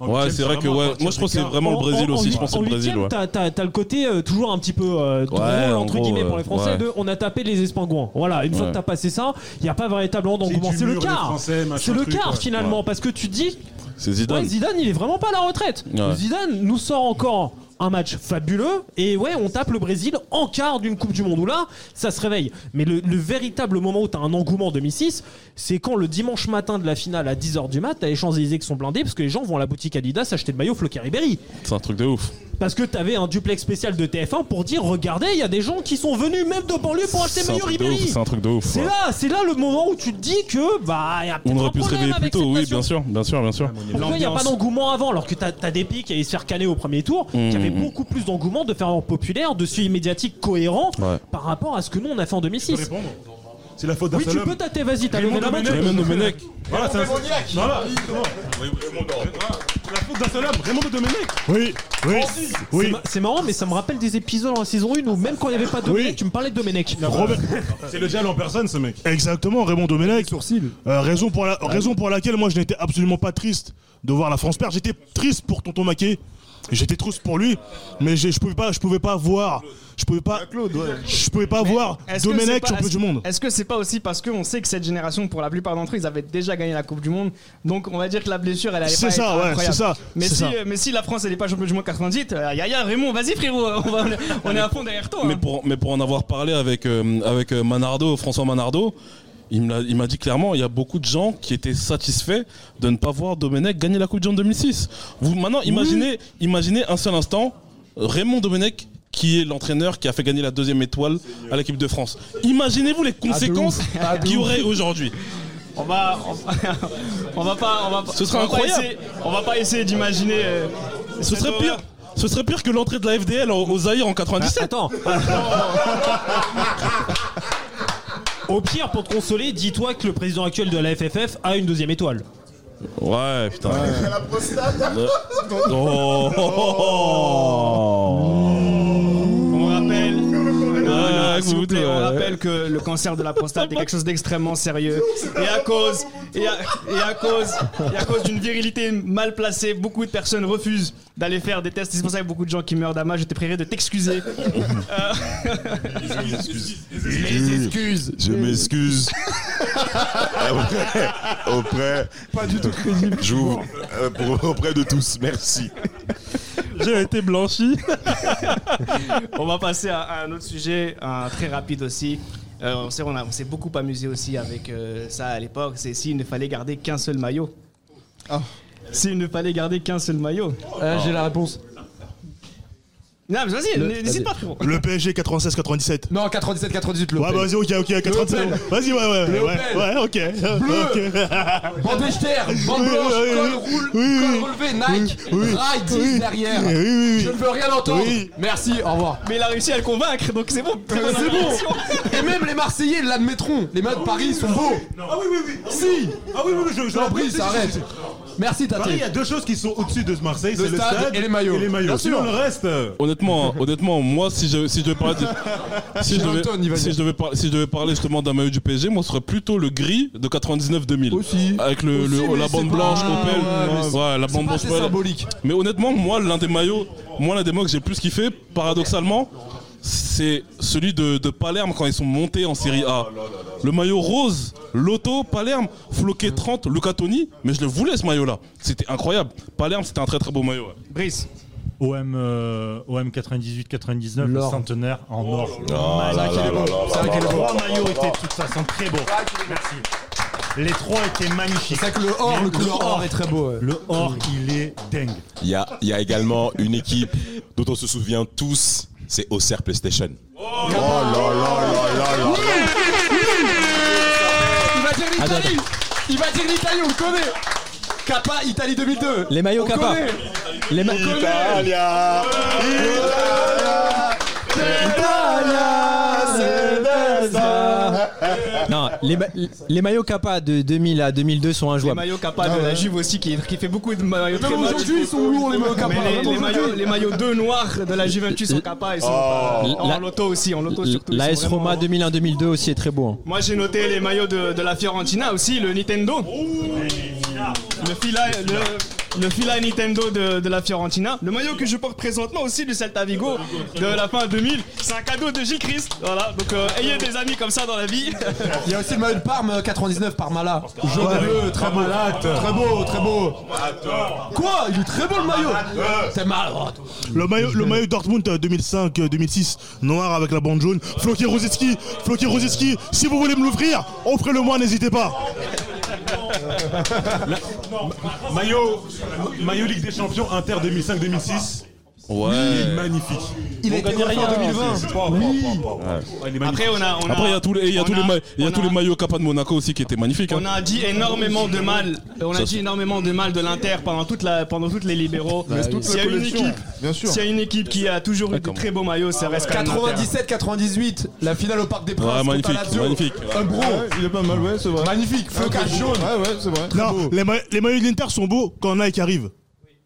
Ouais, c'est vrai que, ouais. Moi, je trouve que c'est vraiment le Brésil aussi. Je pense le Brésil. T'as le côté euh, toujours un petit peu euh, drôle, entre guillemets pour les Français de on a tapé les Espingouins. Voilà, une fois que t'as passé ça, il n'y a pas véritablement d'engouement. C'est le quart. C'est le quart finalement parce que tu dis C'est Zidane. Ouais, Zidane, il est vraiment pas à la retraite. Ouais. Zidane nous sort encore un match fabuleux et ouais, on tape le Brésil en quart d'une Coupe du Monde où là, ça se réveille. Mais le, le véritable moment où t'as un engouement en 2006, c'est quand le dimanche matin de la finale à 10h du mat, t'as les Champs-Élysées qui sont blindés parce que les gens vont à la boutique Adidas acheter le maillot Floquet Ribéry. C'est un truc de ouf. Parce que t'avais un duplex spécial de TF1 pour dire regardez, il y a des gens qui sont venus même de banlieue pour acheter le C'est un maillot truc de ouf. Ribéry. C'est un truc de ouf. C'est ouais. là, c'est là le moment où tu te dis que bah il y a On aurait un pu se réveiller plus tôt, oui, nation. bien sûr, bien sûr, bien sûr. Pourquoi il n'y a pas d'engouement avant alors que t'as as des pays qui allaient se faire canner au premier tour, qui Mmh, avaient mmh. beaucoup plus d'engouement, de faire populaire, de suivi médiatique cohérent Ouais. par rapport à ce que nous on a fait en Je peux 2006. répondre C'est la faute d'un Oui, tu peux tâter, vas-y, t'as peux. Raymond Domenech. Voilà, c'est un- Voilà, la faute d'un seul homme, Raymond Domenech. Oui, oui, C'est oui. ma- C'est marrant, mais ça me rappelle des épisodes dans la saison 1 où même quand il n'y avait pas de Domenech, tu me parlais de Domenech. Robert- C'est le diable en personne, ce mec. Exactement, Raymond Domenech. Sourcil. Euh, raison, pour la, raison pour laquelle moi je n'étais absolument pas triste de voir la France perdre. J'étais triste pour Tonton Maquet. J'étais triste pour lui, mais je pouvais pas, je pouvais pas voir, je pouvais pas, je pouvais pas voir Est-ce que c'est Domenech pas- champion du monde. Est-ce que c'est pas aussi parce qu'on sait que cette génération, pour la plupart d'entre eux, ils avaient déjà gagné la Coupe du Monde, donc on va dire que la blessure, elle allait C'est pas ça, être ouais, incroyable. c'est ça, Mais c'est si, ça. mais si la France elle est pas champion du monde 98, euh, ya ya Raymond, vas-y frérot, on, va- on est à fond derrière toi. Mais hein. pour, mais pour en avoir parlé avec, euh, avec euh, Manardo, François Manardo, il m'a dit clairement, il y a beaucoup de gens qui étaient satisfaits de ne pas voir Domenech gagner la Coupe du Monde 2006. Vous, maintenant, imaginez, imaginez un seul instant Raymond Domenech qui est l'entraîneur qui a fait gagner la deuxième étoile à l'équipe de France. Imaginez-vous les conséquences Ah, de qu'il y aurait aujourd'hui. On va, on, on va pas, on va, Ce serait incroyable. essayer- on va pas essayer d'imaginer. euh, Ce serait pire. horreur. Ce serait pire que l'entrée de la FDL au, au Zaïre en 97. Attends. Au pire, pour te consoler, dis-toi que le président actuel de la FFF a une deuxième étoile. Ouais, putain. La prostate. Oh, oh, oh. On rappelle. Ouais, S'il vous plaît, on rappelle que le cancer de la prostate est quelque chose d'extrêmement sérieux. Et à cause, et à, et à cause, et à cause d'une virilité mal placée, beaucoup de personnes refusent d'aller faire des tests. C'est pour ça qu'il y a beaucoup de gens qui meurent d'ama. Je te prierai de t'excuser. Euh, Les excuses. Je m'excuse. auprès, auprès. Pas du tout crédible. J'ouvre euh, auprès de tous. Merci. J'ai été blanchi. on va passer à, à un autre sujet, un très rapide aussi. Euh, on s'est on a- on s'est beaucoup amusé aussi avec euh, ça à l'époque. C'est s'il ne fallait garder qu'un seul maillot. S'il ne fallait garder qu'un seul maillot. Euh, J'ai la réponse. Non, mais vas-y, Le- n'hésite pas, frérot. Le PSG 96-97. Non, 97-98, Ouais, l'Opel. bah vas-y, ok, ok, 97. L'Opel. Vas-y, ouais, ouais, Le ouais, Opel. ouais, ok. Bleu. Ok. Bande Echter, bande Oui, blanche, oui, col, oui. roule, Oui, col oui. relevé, Nike, Oui. rail 10 Oui. derrière. Oui, oui, oui. Je ne veux rien entendre. Oui. Merci, au revoir. Mais il a réussi à le convaincre, donc c'est bon. C'est bon. Et même les Marseillais l'admettront. Les maillots de Paris sont beaux. Ah oui, oui, oui. Si. Ah oui, oui, oui, je, je arrête. Merci, Paris, Tate. il y a deux choses qui sont au-dessus de ce Marseille, Le c'est le stade et les maillots. Et les maillots. Bien Sinon, sûr. le reste. euh, Honnêtement, honnêtement, moi, si je, si je devais parler, de- si, je devais, Antoine, il va si, dire. je devais par- si je devais parler justement d'un maillot du PSG, moi, ce serait plutôt le gris de 99-2000. Aussi. Avec le, Aussi, le- mais la c'est bande pas- blanche, ouais, Opel. mais c'est- Ouais, la bande blanche, symbolique. Mais honnêtement, moi, l'un des maillots, moi, l'un des maillots que j'ai le plus kiffé, paradoxalement, c'est celui de, de Palerme quand ils sont montés en Série A. Le maillot rose, Lotto, Palerme, floqué 30, Luca Toni, mais je le voulais ce maillot-là. C'était incroyable. Palerme, c'était un très très beau maillot. ouais. Brice. OM, euh, OM 98-99, le centenaire en or. C'est vrai là que les là trois maillots étaient de toute façon très beaux. Merci. Les trois étaient magnifiques. C'est vrai que le or, le couleur or est très beau. ouais. Le or, il est dingue. Il y a, il y a également une équipe dont on se souvient tous, c'est Auxerre PlayStation. Oh là là là là là. Il va dire l'Italie. Il va dire l'Italie, on le connaît. Kappa, Italie 2002. Les maillots Kappa. Les ma- Italia, Non, les, ma- les maillots Kappa de 2000 à 2002 sont Les injouables. maillots Kappa de la Juve aussi, qui, qui fait beaucoup de maillots très moches. ils sont lourds, les maillots Kappa. Mais les, maillots, aujourd'hui. les maillots 2 noirs de la Juventus en Kappa, ils sont pas- en, La- loto aussi, en loto surtout. ils La sont S Roma vraiment- 2001-2002 aussi est très beau. hein. Moi j'ai noté les maillots de, de la Fiorentina aussi, le Nintendo. Le fila, le, le fila Nintendo de, de la Fiorentina. Le maillot que je porte présentement aussi du Celta Vigo de la fin 2000. C'est un cadeau de Gilles Christ. Voilà, donc euh, ayez des amis comme ça dans la vie. Il y a aussi le maillot de Parme euh, 99 Parmala. Jaune bleu, très beau. Très beau, très beau. Quoi? Il est très beau le maillot. C'est mal. Le maillot, le maillot Dortmund euh, 2005-2006, noir avec la bande jaune. Floki Rosicki, Floki Rosicki, si vous voulez me l'ouvrir, offrez-le moi, n'hésitez pas. Maillot, maillot Ligue des Champions Inter 2005-2006. Ouais. Il est magnifique. Il a été refait en 2020. Oui. Après on a, on a, Après, il y a tous les, il y a on tous les, ma- il y a on tous a- les maillots Kappa de Monaco aussi qui étaient magnifiques. hein. On a dit énormément de mal. On a Ça, dit c'est- énormément de mal de l'Inter pendant toute la, pendant toutes les libéraux. Mais toute S'il y la a une collection, équipe, bien sûr. s'il y a une équipe qui a toujours eu de très beaux maillots, ça reste quand même l'Inter. 97-98, la finale au Parc des Princes. Ouais, contre magnifique, Lazio. magnifique. Un bro. Ouais, il est pas mal, ouais, c'est vrai. Magnifique, flocage jaune. Ouais, ouais, c'est vrai. Non, les, ma- les maillots de l'Inter sont beaux quand Nike arrive.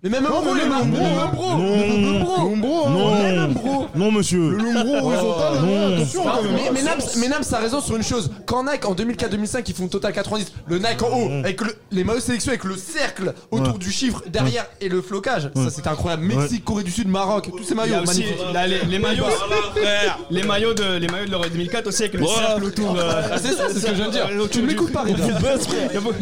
Mais même un bro, les mêmes bro, un bro. Non, Lombro, non, non, monsieur. Le Lombro horizontal, non. attention quand même. mais, mais Nams, mais a raison sur une chose. Quand Nike en 2004-2005 ils font Total 90, le Nike en haut, avec le- les maillots sélection avec le cercle autour Ouais. du chiffre derrière et le flocage, ça c'était incroyable. Mexique, Corée du Sud, Maroc, tous ces Il y maillots a aussi magnifiques. là, les, les maillots, les maillots de les maillots de l'Euro 2004 aussi avec le Voilà. cercle autour. euh, Ah, c'est ça, c'est ce que je viens de dire. autour Tu ne du- m'écoutes pas, Reda. Il y a beaucoup-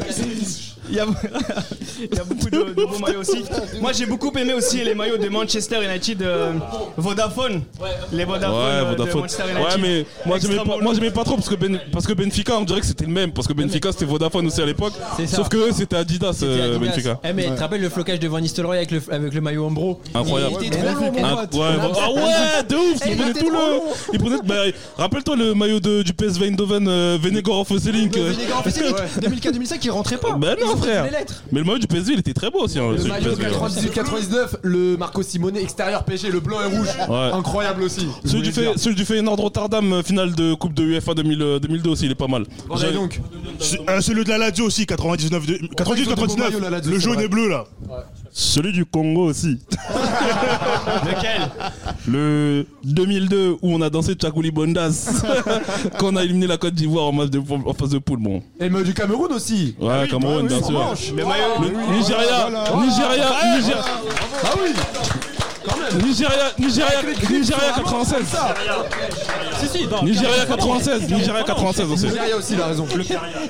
il y a, il y a beaucoup de, de beaux maillots aussi. Moi j'ai beaucoup aimé aussi les maillots de Manchester United euh, Vodafone. Les Vodafone, Ouais, euh, de Vodafone. Ouais, mais moi j'aimais pas, moi j'aimais pas trop parce que, ben, parce que Benfica, on dirait que c'était le même. Parce que Benfica c'était Vodafone aussi à l'époque. Sauf que eux c'était Adidas, euh, Adidas. Benfica. Eh, mais tu te rappelles le flocage de Van Nistelrooy avec le, avec le maillot Ambro Incroyable. Il était trop long, mon Ah, pote. ouais, ah ouais, de ouf, Eh, il il prenait tout le. Il prenait. Bah, rappelle-toi le maillot de, du PSV Eindhoven, euh, Venegor Fosselink. Officiel, 2004-2005 il rentrait pas. Ils non frère. les lettres. Mais le maillot du PSV il était très beau aussi. hein, Le maillot PSV. 98-99, le Marco Simone extérieur PSG, le blanc et rouge. Ouais. Incroyable aussi. Celui du, fait, celui du Feyenoord Rotterdam, euh, finale de Coupe de UEFA 2000, euh, 2002 aussi, il est pas mal. Voilà, J'ai- donc. Ce- euh, celui de la Lazio aussi, 99, de- 98-99. maillots, la Lazio, Le c'est jaune vrai. et bleu là. Celui du Congo aussi. Lequel Le 2002 où on a dansé Tchakouli Bondas quand on a éliminé la Côte d'Ivoire en, match de- en phase de poule. Bon. Et le du Cameroun aussi. Ouais, Cameroun, bien sans sûr. Le. Le Nigeria, Nigeria, Nigeria, Ah oui. Nigeria, Nigeria, Nigeria 96. Si, si, non, Nigeria Cameroun, 96, non, Nigeria non, 96 aussi. Nigeria aussi, il a raison.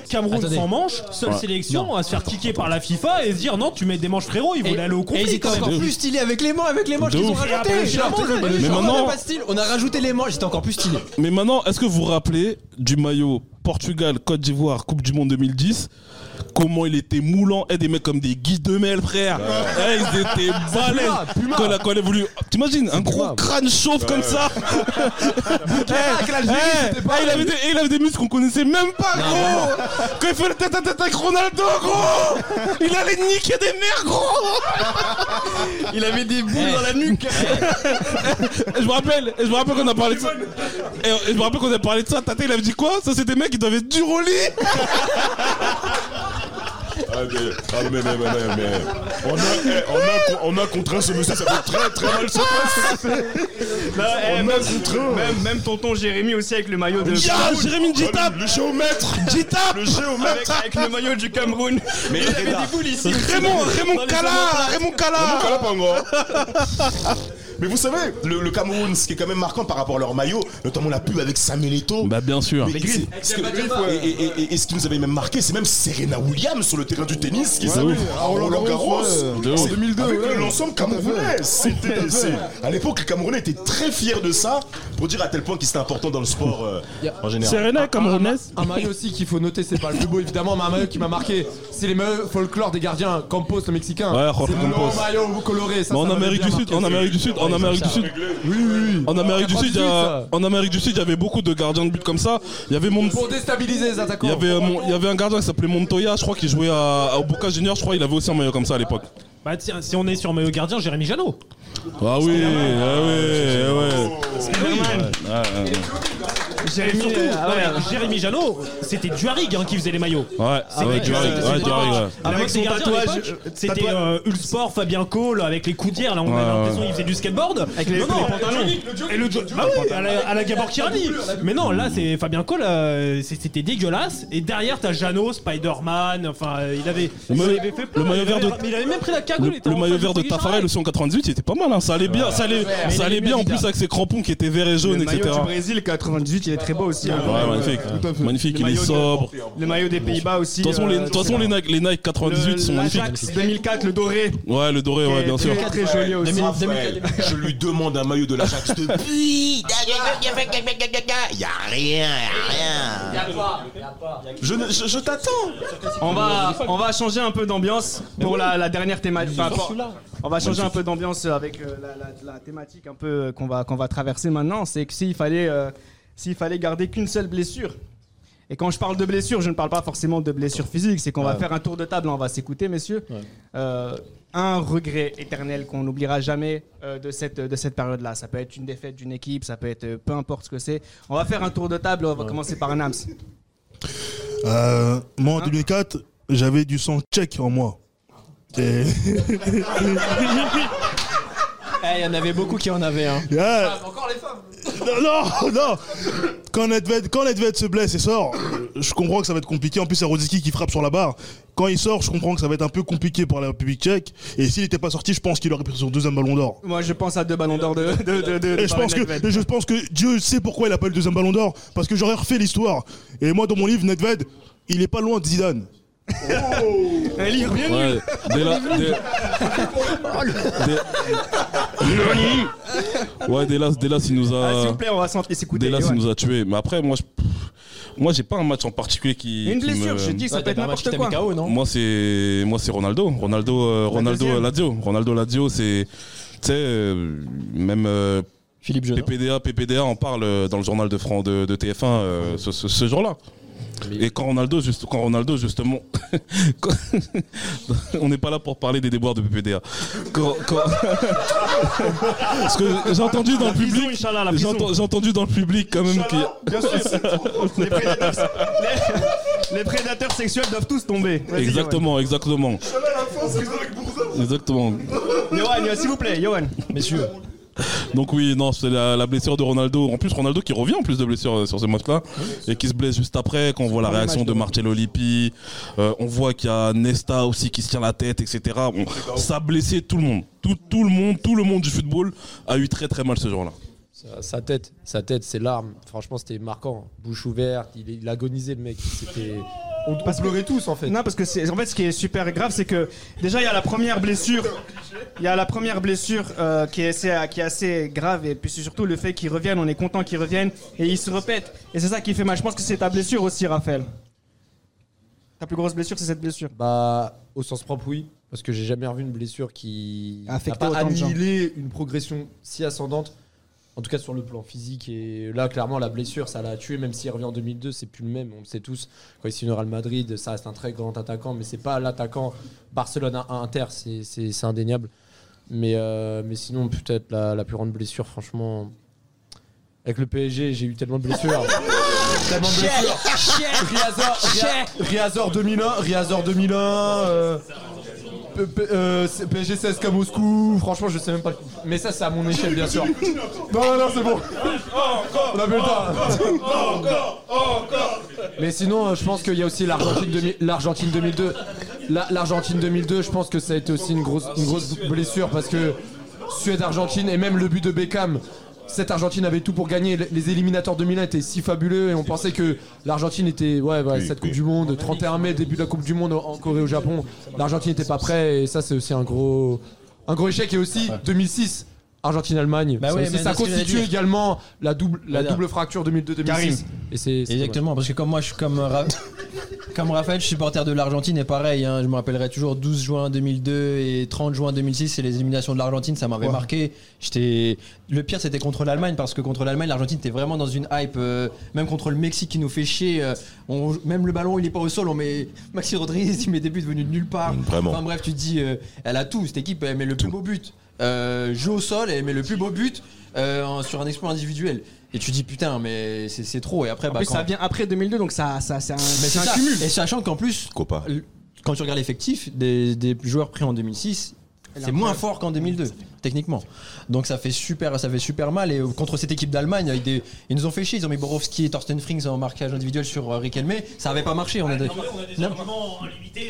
Cameroun Attendez. sans manche, seule Ouais. sélection à se faire kicker par la FIFA et se dire non, tu mets des manches frérot, ils voulaient aller au Et ils conflit étaient quand encore plus stylés avec les manches, avec les manches De qu'ils ont ouf. rajouté. Et après, Finalement, le Mais maintenant- maintenant, pas style. On a rajouté les manches, c'était encore plus stylé. Mais maintenant, est-ce que vous vous rappelez du maillot Portugal, Côte d'Ivoire, Coupe du Monde 2010 comment il était moulant. Et des mecs comme des Guy Demel, frère. Eh, ils étaient balèzes. Quand, quand elle a voulu. T'imagines, un gros crâne chauve comme ça. Eh, eh, il, avait des, eh, il avait des muscles qu'on connaissait même pas, gros. Quand il fait le tête à tête avec Ronaldo, gros. Il allait niquer des mères, gros. Il avait des boules dans la nuque. Et je me rappelle, et je me rappelle qu'on a parlé de ça. Et, et je me rappelle qu'on a parlé de ça. Tata, il avait dit quoi? Ça, c'est des mecs qui doivent être durs au lit. Ah, mais, ah, mais, mais, mais, mais, mais. On, a, eh, on, a, on a contraint ce monsieur, ça peut très très mal se passer. Là, eh, On a contraint. même, même tonton Jérémy aussi avec le maillot de. Cameroun. Jérémy Njitap. Le géomètre Njitap. Le géomètre avec le maillot du Cameroun. Mais il avait des boules ici. Raymond, Raymond omoplates. Raymond Kala. Kalapango. Mais vous savez, le, le Cameroun, ce qui est quand même marquant par rapport à leur maillot, notamment la pub avec Samuel Eto'o. Bah, bien sûr. Mais c'est- ce que- et, et- et- et ce qui nous avait même marqué, c'est même Serena Williams sur le terrain du tennis qui oui, à Roland Garros, ouais. De ouf. C'est- En 2002, avec ouais. l'ensemble camerounais. C'était- à fait. c'est- À l'époque, les Camerounais étaient très fiers de ça pour dire à tel point qu'il était important dans le sport euh, en général. Serena est camerounaise. Un maillot aussi qu'il faut noter, c'est pas le plus beau évidemment, mais un maillot qui m'a marqué, c'est les maillots folklore des gardiens, Campos le mexicain. Ouais, Jorge c'est le Campos. maillot coloré. Ça, Mais en m'avait Amérique bien du Sud, marqué en. Amérique du Sud, en Amérique du Sud. Oui, oui, oui. En Amérique du Sud, il y a- 98, ça. en Amérique du Sud, il y avait beaucoup de gardiens de but comme ça. Il y avait mon, Pour déstabiliser les attaquants. il y avait, euh, mon- il y avait un gardien qui s'appelait Montoya, je crois qu'il jouait à, au Boca Junior, je crois, il avait aussi un maillot comme ça à l'époque. Bah tiens, si on est sur maillot gardien, Jérémy Janot. Ah oui, ah oui, ah ouais. Ah, ah, Jérémy, Surtout, ah ouais, ouais. Jérémy Janot, c'était Duarig hein, qui faisait les maillots. Ouais, ah C'est Duharig, ouais, Duharig, ouais. Avec son tatouage, tatouage, c'était euh, Ulsport, Fabien Cole avec les coudières. Là, on Ouais, a l'impression ouais. qu'il faisait du skateboard. Avec les- non, non, les pantalons. Et le jo- bah oui, à la, à la Gabor Kirani. Mais non, là, c'est Fabien Cole. euh, c'est- c'était dégueulasse. Et derrière, t'as Jeannot, Spider-Man. Enfin, euh, il avait, Le il maillot- avait fait plein. le maillot Il avait- vert de- mais il avait même pris la cagoule. Le, il était le en maillot face vert de Tafarel aussi en 98, il était pas mal, hein. ça allait bien, ça allait, ça bien en plus avec ses crampons qui étaient verts et jaunes, Le maillot etc. du Brésil 98, il est très beau aussi. hein. Ouais, magnifique, Tout à fait. magnifique, il est sobre. Le maillot des Pays-Bas aussi. De toute façon, les, euh, de toute façon, les Nike, les Nike 98 sont magnifiques. l'Ajax 2004, le doré. Ouais, le doré, ouais, bien sûr. Très, très joli aussi. Je lui demande un maillot de l'Ajax depuis. Il y a rien, y a rien. Je, je, je t'attends. On va, on va changer un peu d'ambiance pour la, la dernière thématique. Enfin, pour- on va changer un peu d'ambiance avec euh, la, la- la thématique un peu euh, qu'on va, qu'on va traverser maintenant. C'est que s'il fallait, euh, s'il fallait garder qu'une seule blessure. Et quand je parle de blessure, je ne parle pas forcément de blessure physique. C'est qu'on va faire un tour de table, on va s'écouter, messieurs. Euh, un regret éternel qu'on n'oubliera jamais euh, de cette, de cette période-là. Ça peut être une défaite d'une équipe, ça peut être euh, peu importe ce que c'est. On va faire un tour de table, on va commencer par un Nams. Euh, moi, en 2004, j'avais du sang tchèque en moi. Et... Eh, Il y en avait beaucoup qui en avaient. Hein. Yeah. Encore les. Non, non, non. Quand Nedved, quand Nedved se blesse et sort, je comprends que ça va être compliqué. En plus, c'est Rosicky qui frappe sur la barre. Quand il sort, je comprends que ça va être un peu compliqué pour la République tchèque. Et s'il n'était pas sorti, je pense qu'il aurait pris son deuxième ballon d'or. Moi, je pense à deux ballons d'or de, de, de, de- Et je pense, que, Nedved. et je pense que Dieu sait pourquoi il a pas eu le deuxième ballon d'or. Parce que j'aurais refait l'histoire. Et moi, dans mon livre, Nedved, il est pas loin de Zidane. Un livre bien Ouais, nul. dès là, dès- ouais, dès là, s'il nous Ah, S'il a, vous plaît, on va s'en- s'écouter. dès là, Johan. s'il nous a tués. Mais après, moi, je, moi, j'ai pas un match en particulier qui. Une qui blessure, me- je dis, ça peut être n'importe quoi. Moi, c'est, moi, c'est Ronaldo. Ronaldo, euh, Ronaldo. Lazio. Ronaldo Lazio, c'est, tu sais, euh, même. euh, Philippe PPDA, PPDA en parle dans le journal de, Fran- de, de TF1 euh, ce, ce- ce jour-là. Et quand Ronaldo, juste, quand Ronaldo justement, quand- on n'est pas là pour parler des déboires de PPDA. Quand, quand- Parce que j'ai entendu dans le public, j'ai entendu dans le public quand même qu'il y a- Bien sûr. les, prédateurs, les- les prédateurs sexuels doivent tous tomber. Exactement, exactement. Exactement. Johan, Johan, s'il vous plaît, Johan. Messieurs. Donc oui, non, c'est la, la blessure de Ronaldo. En plus, Ronaldo qui revient en plus de blessure euh, sur ce match-là et qui se blesse juste après. Quand on voit la réaction de Marcello Lippi, euh, on voit qu'il y a Nesta aussi qui se tient la tête, etc. Bon, ça a blessé tout le monde. Tout, tout le monde, tout le monde du football a eu très très mal ce jour-là. Sa, sa tête, sa tête, ses larmes. Franchement, c'était marquant. Bouche ouverte, il, il agonisait le mec. C'était. On, on pleurait tous en fait. Non, parce que c'est en fait ce qui est super grave, c'est que déjà il y a la première blessure, il y a la première blessure euh, qui, est assez, qui est assez grave et puis c'est surtout le fait qu'ils reviennent. On est content qu'ils reviennent et ils se répètent et c'est ça qui fait mal. Je pense que c'est ta blessure aussi, Raphaël. Ta plus grosse blessure, c'est cette blessure Bah, au sens propre, oui. Parce que j'ai jamais revu une blessure qui A pas annihilé une progression si ascendante. En tout cas sur le plan physique. Et là, clairement, la blessure, ça l'a tué. Même s'il revient en 2002, c'est plus le même. On le sait tous. Quand il signe au Real Madrid, ça reste un très grand attaquant. Mais c'est pas l'attaquant Barcelone à Inter. c'est- indéniable. Mais, euh, mais sinon, peut-être la, la plus grande blessure, franchement. Avec le PSG, j'ai eu tellement de blessures. tellement de blessures. Riazor, Ria- Riazor 2001, Riazor 2001, euh, PSG CSKA Moscou, franchement je sais même pas. le- Mais ça c'est à mon échelle bien sûr. Non non non c'est bon. On a plus le temps. Mais sinon euh, je pense qu'il y a aussi l'Argentine 2000 l'Argentine 2002. La- L'Argentine 2002 je pense que ça a été aussi une grosse, une grosse blessure parce que Suède-Argentine et même le but de Beckham. Cette Argentine avait tout pour gagner. Les éliminateurs 2001 étaient si fabuleux et on pensait que l'Argentine était. Ouais, ouais, cette Coupe du Monde, 31 mai, début de la Coupe du Monde en Corée, au Japon. L'Argentine n'était pas prêt et ça, c'est aussi un gros, un gros échec. Et aussi 2006, Argentine-Allemagne. Bah Ça ouais, ça constitue également la double, la double fracture 2002-2006. Et c'est c'est Exactement, parce que comme moi je suis comme, Ra- comme Raphaël, je suis supporter de l'Argentine et pareil, hein, je me rappellerai toujours 12 juin 2002 et 30 juin 2006, c'est les éliminations de l'Argentine, ça m'avait Ouais. marqué. J'étais le pire c'était contre l'Allemagne parce que contre l'Allemagne, l'Argentine était vraiment dans une hype, euh, même contre le Mexique qui nous fait chier. euh, on- même le ballon il est pas au sol, on met Maxi Rodriguez, il met des buts venus de nulle part. Vraiment. Enfin bref, tu te dis, euh, elle a tout, cette équipe, elle met le plus beau but. Joue au sol, elle met le plus beau but sur un exploit individuel. Et tu dis putain, mais c'est c'est trop. Et après, En bah, plus, quand- ça vient après 2002, donc ça, ça, c'est un, mais c'est c'est un ça. cumul. Et sachant qu'en plus, Copa. quand tu regardes l'effectif des, des joueurs pris en 2006, c'est moins fort qu'en 2002, techniquement. Donc ça fait super, ça fait super mal. Et euh, contre cette équipe d'Allemagne, des, ils nous ont fait chier. Ils ont mis Borowski et Thorsten Frings en marquage individuel sur euh, Riquelme. Ça avait pas marché. On a des- Non.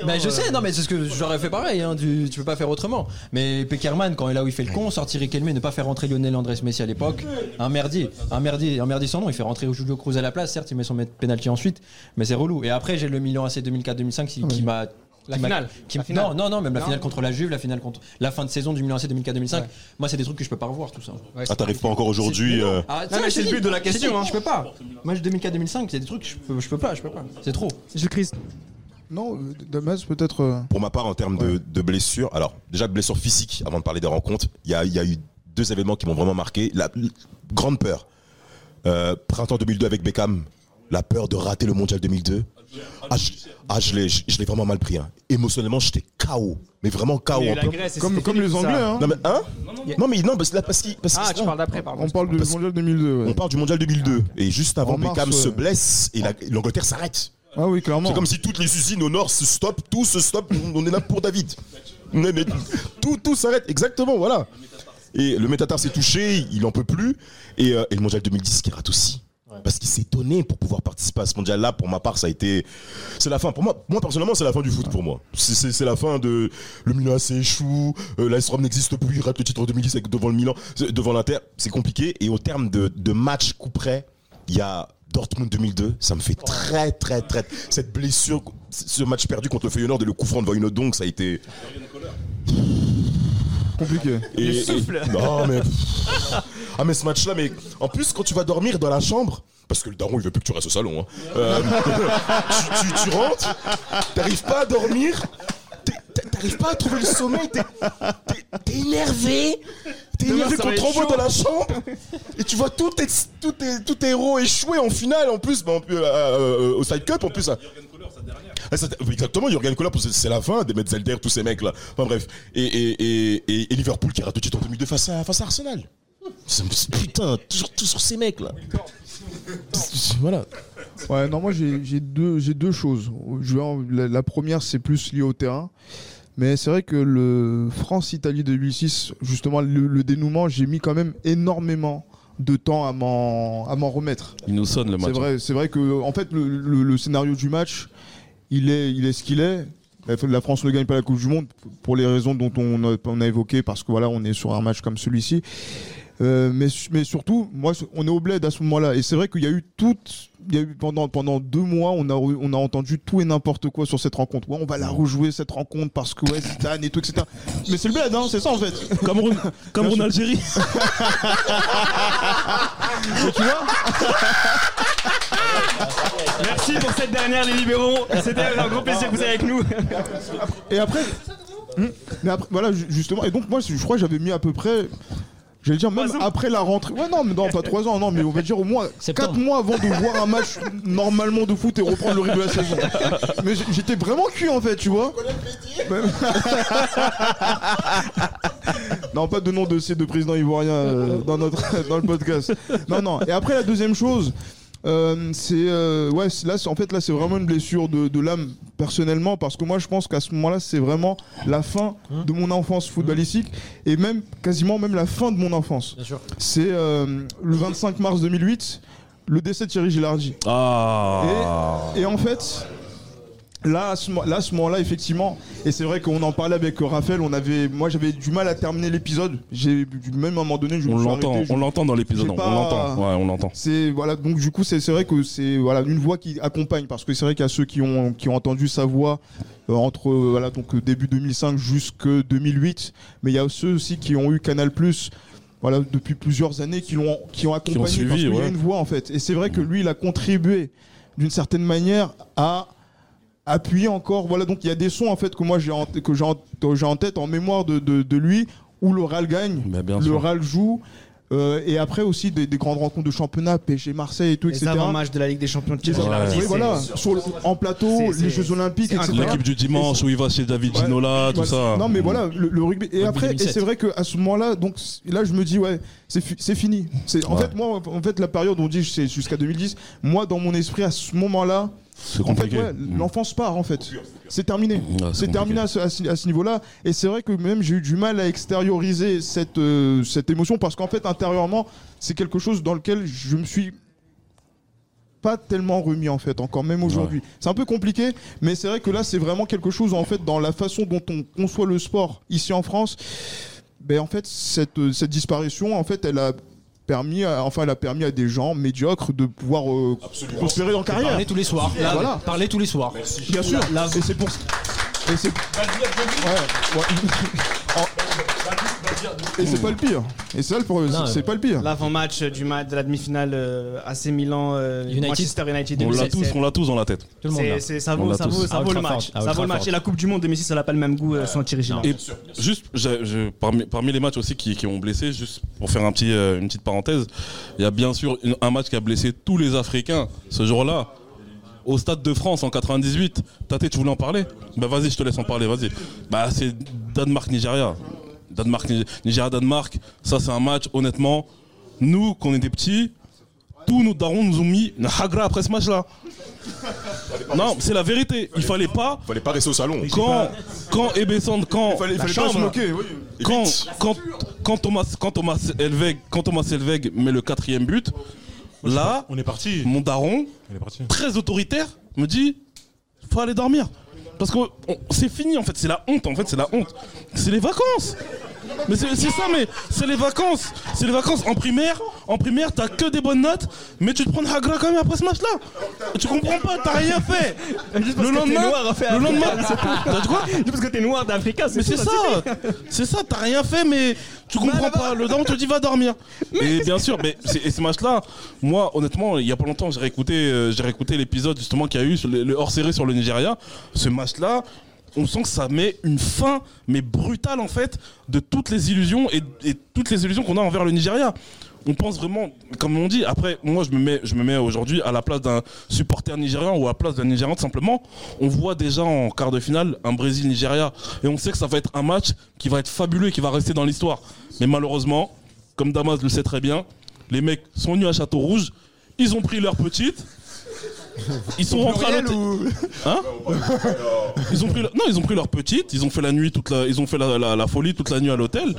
Bah, je sais, non, mais c'est ce que j'aurais fait pareil. Hein, tu, tu peux pas faire autrement. Mais Peckerman, quand il est là où il fait le con, sortir Riquelme, ne pas faire rentrer Lionel Andrés Messi à l'époque, un merdier, un merdier, un merdier sans nom. Il fait rentrer Julio Cruz à la place. Certes, il met son penalty ensuite, mais c'est relou. Et après, j'ai le Milan AC 2004-2005 qui, qui m'a La finale. qui- La finale. Non, non, non, même la finale contre la Juve, la finale contre la fin de saison du Milan AC 2004-2005. Moi, c'est des trucs que je peux pas revoir, tout ça. Ah, t'arrives pas encore aujourd'hui. euh, Ah, Non, mais c'est le but de la question, hein. Je peux pas. Moi, 2004-2005, c'est des trucs, je peux, je peux pas, je peux pas. C'est trop. Gilles Christ. Non, euh, Damas, peut-être. euh, Pour ma part, en termes de, de blessures, alors déjà blessures physiques, avant de parler des rencontres, il y a, il y a eu deux événements qui m'ont vraiment marqué. La, la grande peur. Euh, printemps 2002 avec Beckham, la peur de rater le mondial 2002. Ah, je, ah, je l'ai, je, je l'ai vraiment mal pris. hein. Émotionnellement, j'étais KO. Mais vraiment KO. Mais en la peu- Grèce, Comme, les. Anglais, hein. Non mais hein? Non mais non parce, là, parce parce Ah, tu parles d'après, pardon. On parle du mondial 2002. ouais. on parle du mondial 2002 et juste avant En mars, Beckham se blesse et la- l'Angleterre s'arrête. Ah oui, clairement. C'est comme si toutes les usines au nord se stoppent, tout se stoppe, on est là pour David. Mais, mais tout, tout s'arrête, exactement, voilà. Et le métatar s'est touché, il en peut plus. Et, euh, et le mondial 2010 qui rate aussi. Parce qu'il s'est donné pour pouvoir participer à ce mondial-là. Pour ma part, ça a été. C'est la fin. Pour moi, moi personnellement, c'est la fin du foot pour moi. C'est- la fin de. Le Milan AC échoue, euh, n'existe plus, il rate le titre en 2010 avec, devant le Milan, devant l'Inter. C'est compliqué. Et au terme de, de match coup près, il y a Dortmund 2002. Ça me fait très, très, très. Cette blessure, ce match perdu contre le Feyenoord et le coup franc devant une donc, ça a été. Compliqué. Et, Le et- souffle. non mais ah mais ce match-là, mais en plus quand tu vas dormir dans la chambre, parce que le daron il veut plus que tu restes au salon. hein. Euh, tu, tu- tu rentres, t'arrives pas à dormir, t'arrives pas à trouver le sommeil, t'es énervé, t'es énervé contre chaud. dans la chambre, et tu vois tous tes, tous tes, tous tes héros échouer en finale en plus, bah, en plus, euh, euh, au Side Cup en plus. ça- ah, ça- Exactement, Jurgen Klopp, c'est c'est la fin, des Metzelder, tous ces mecs-là. Enfin bref. Et, et, et, Liverpool qui rate le titre en 2002 face à, face à Arsenal. Putain, toujours, toujours ces mecs-là. Voilà. Ouais, non, moi j'ai deux, choses. Je la, la première, c'est plus lié au terrain. Mais c'est vrai que le France-Italie 2006, justement, le, le dénouement, j'ai mis quand même énormément de temps à m'en remettre. Il nous sonne le match. C'est vrai, c'est vrai que en fait le, le- le scénario du match, il est, il est ce qu'il est. La- La France ne gagne pas la Coupe du Monde pour les raisons dont on a, on a évoqué, parce que voilà, on est sur un match comme celui-ci. Euh, mais, mais surtout, moi, on est au bled à ce moment-là. Et c'est vrai qu'il y a eu tout. Il y a eu pendant, pendant deux mois, on a, on a entendu tout et n'importe quoi sur cette rencontre. Ouais, on va la rejouer cette rencontre parce que ouais, Zidane et tout, etc. Mais c'est le bled, hein, c'est ça en fait. Cameroun, Cameroun Algérie. Et tu vois Merci pour cette dernière, les libéraux. C'était un grand plaisir que vous êtes avec nous. Et après, Hmm. mais après, voilà, ju- justement. Et donc, moi, je crois que j'avais mis à peu près. J'allais dire, même après la rentrée. Ouais, non, mais non, pas 3 ans, non, mais on va dire au moins 4 mois avant de voir un match normalement de foot et reprendre le rythme de la saison. Mais j'étais vraiment cuit en fait, tu vois. Même- non, pas de nom de ces deux présidents ivoiriens euh, dans, notre, dans le podcast. Non, non. Et après, la deuxième chose. Euh, c'est euh, ouais là en fait là c'est vraiment une blessure de, de l'âme personnellement parce que moi je pense qu'à ce moment-là c'est vraiment la fin de mon enfance footballistique et même quasiment même la fin de mon enfance. C'est euh, le 25 mars 2008 le décès de Thierry Gilardi. Ah. et, et en fait, là, à ce, moment-là, effectivement, et c'est vrai qu'on en parlait avec euh, Raphaël, on avait, moi j'avais du mal à terminer l'épisode. J'ai même à un moment donné, je me On suis l'entend, on l'entend dans l'épisode, on l'entend. Ouais, on l'entend. C'est voilà, donc du coup, c'est vrai que c'est voilà une voix qui accompagne parce que c'est vrai qu'il y a ceux qui ont qui ont entendu sa voix euh, entre euh, voilà donc euh, début 2005 jusque 2008, mais il y a ceux aussi qui ont eu Canal voilà, depuis plusieurs années qui l'ont qui ont accompagné suivi, parce qu'il y a une voix en fait. Et c'est vrai que lui, il a contribué d'une certaine manière à appuyer encore. Voilà, donc il y a des sons en fait que moi j'ai en, que j'ai en, que j'ai en tête en mémoire de, de, de lui où le RAL gagne, le sûr. RAL joue. euh, et après aussi des, des grandes rencontres de championnat, PSG Marseille et tout, Les etc. avant-matchs de la Ligue des Champions de Les oui, c'est- voilà, sur le- en plateau, c'est- les Jeux Olympiques, c'est etc. L'équipe du dimanche où il va chez David Ginola, tout Ouais, ça. Non mais voilà le, le rugby et Rugby après et 2007. c'est vrai que à ce moment-là donc là je me dis ouais c'est fi- c'est fini. C'est en Ouais. fait moi en fait la période on dit c'est jusqu'à 2010. Moi dans mon esprit à ce moment-là C'est en fait, compliqué. ouais, Mm. l'enfance part en fait. C'est terminé. Ouais, c'est terminé à ce, à ce- à ce niveau-là. Et c'est vrai que même j'ai eu du mal à extérioriser cette, euh, cette émotion parce qu'en fait, intérieurement, c'est quelque chose dans lequel je me suis pas tellement remis en fait, encore même aujourd'hui. C'est un peu compliqué, mais c'est vrai que là, c'est vraiment quelque chose en fait dans la façon dont on conçoit le sport ici en France. Ben, en fait, cette, euh, cette disparition, en fait, elle a permis, à- enfin, elle a permis à des gens médiocres de pouvoir euh, prospérer dans carrière. Parler tous les soirs. Là, Voilà. Parler tous les soirs. Bien sûr. Là, Et c'est pour. Et c'est. Ouais, ouais. Et c'est pas le pire. Et c'est ça pas le pire. L'avant-match du match de la demi-finale euh, AC Milan euh, United. Manchester United. On l'a 2007. tous, on l'a tous dans la tête. Tout le monde C'est- l'a. c'est- ça vaut, l'a ça tous. vaut, ça À vaut le match. Ça vaut le match. Et la Coupe du Monde 2006, ça n'a pas le même goût euh, sans Thierry. Et juste, je- parmi, parmi les matchs aussi qui, qui ont blessé, juste pour faire un petit, euh, une petite parenthèse, il y a bien sûr une- un match qui a blessé tous les Africains ce jour-là. Au Stade de France en 98. Tate, tu voulais en parler? Bah vas-y, je te laisse en parler, vas-y. Bah c'est Danemark-Nigeria. Danemark, Nigeria-Danemark, ça c'est un match, honnêtement, nous, qu'on était petits, tous nos darons nous ont mis une hagra après ce match-là. Non, c'est la vérité. Il fallait pas. Fallait pas rester au salon. Quand, quand Ebessand, quand Il fallait- il la fallait pas se chambre, moquer, oui. quand, quand, quand Thomas, quand Thomas Elveg, quand Thomas Elveg met le quatrième but, là, on est parti. Mon daron, On est parti. très autoritaire, me dit, faut aller dormir. Parce que on- c'est fini en fait, c'est la honte en fait, c'est la honte. C'est les vacances. Mais c'est ça, mais c'est les vacances. C'est les vacances. En primaire, en primaire, t'as que des bonnes notes, mais tu te prends Hagra quand même après ce match-là. Tu comprends pas, t'as rien fait. Le lendemain, noir, en fait, le lendemain, t'as dit quoi Juste parce que t'es noir d'Africa, c'est Mais c'est ça, c'est ça, t'as rien fait, mais tu comprends pas. Le daron te dit va dormir. Et bien sûr, mais et ce match-là, moi, honnêtement, il y a pas longtemps, j'ai réécouté, euh, j'ai réécouté l'épisode justement qu'il y a eu sur le, le hors-série sur le Nigeria. Ce match-là, on sent que ça met une fin, mais brutale en fait, de toutes les illusions et, toutes les illusions qu'on a envers le Nigeria. On pense vraiment, comme on dit, après, moi je me mets, je me mets aujourd'hui à la place d'un supporter nigérian ou à la place d'un Nigérian tout simplement. On voit déjà en quart de finale un Brésil-Nigeria et on sait que ça va être un match qui va être fabuleux et qui va rester dans l'histoire. Mais malheureusement, comme Damas le sait très bien, les mecs sont venus à Château Rouge, ils ont pris leur petite. Ils sont rentrés à l'hôtel. Hein ils ont pris la- non ils ont pris leur petite ils ont fait la nuit toute la ils ont fait la, la- la folie toute la nuit à l'hôtel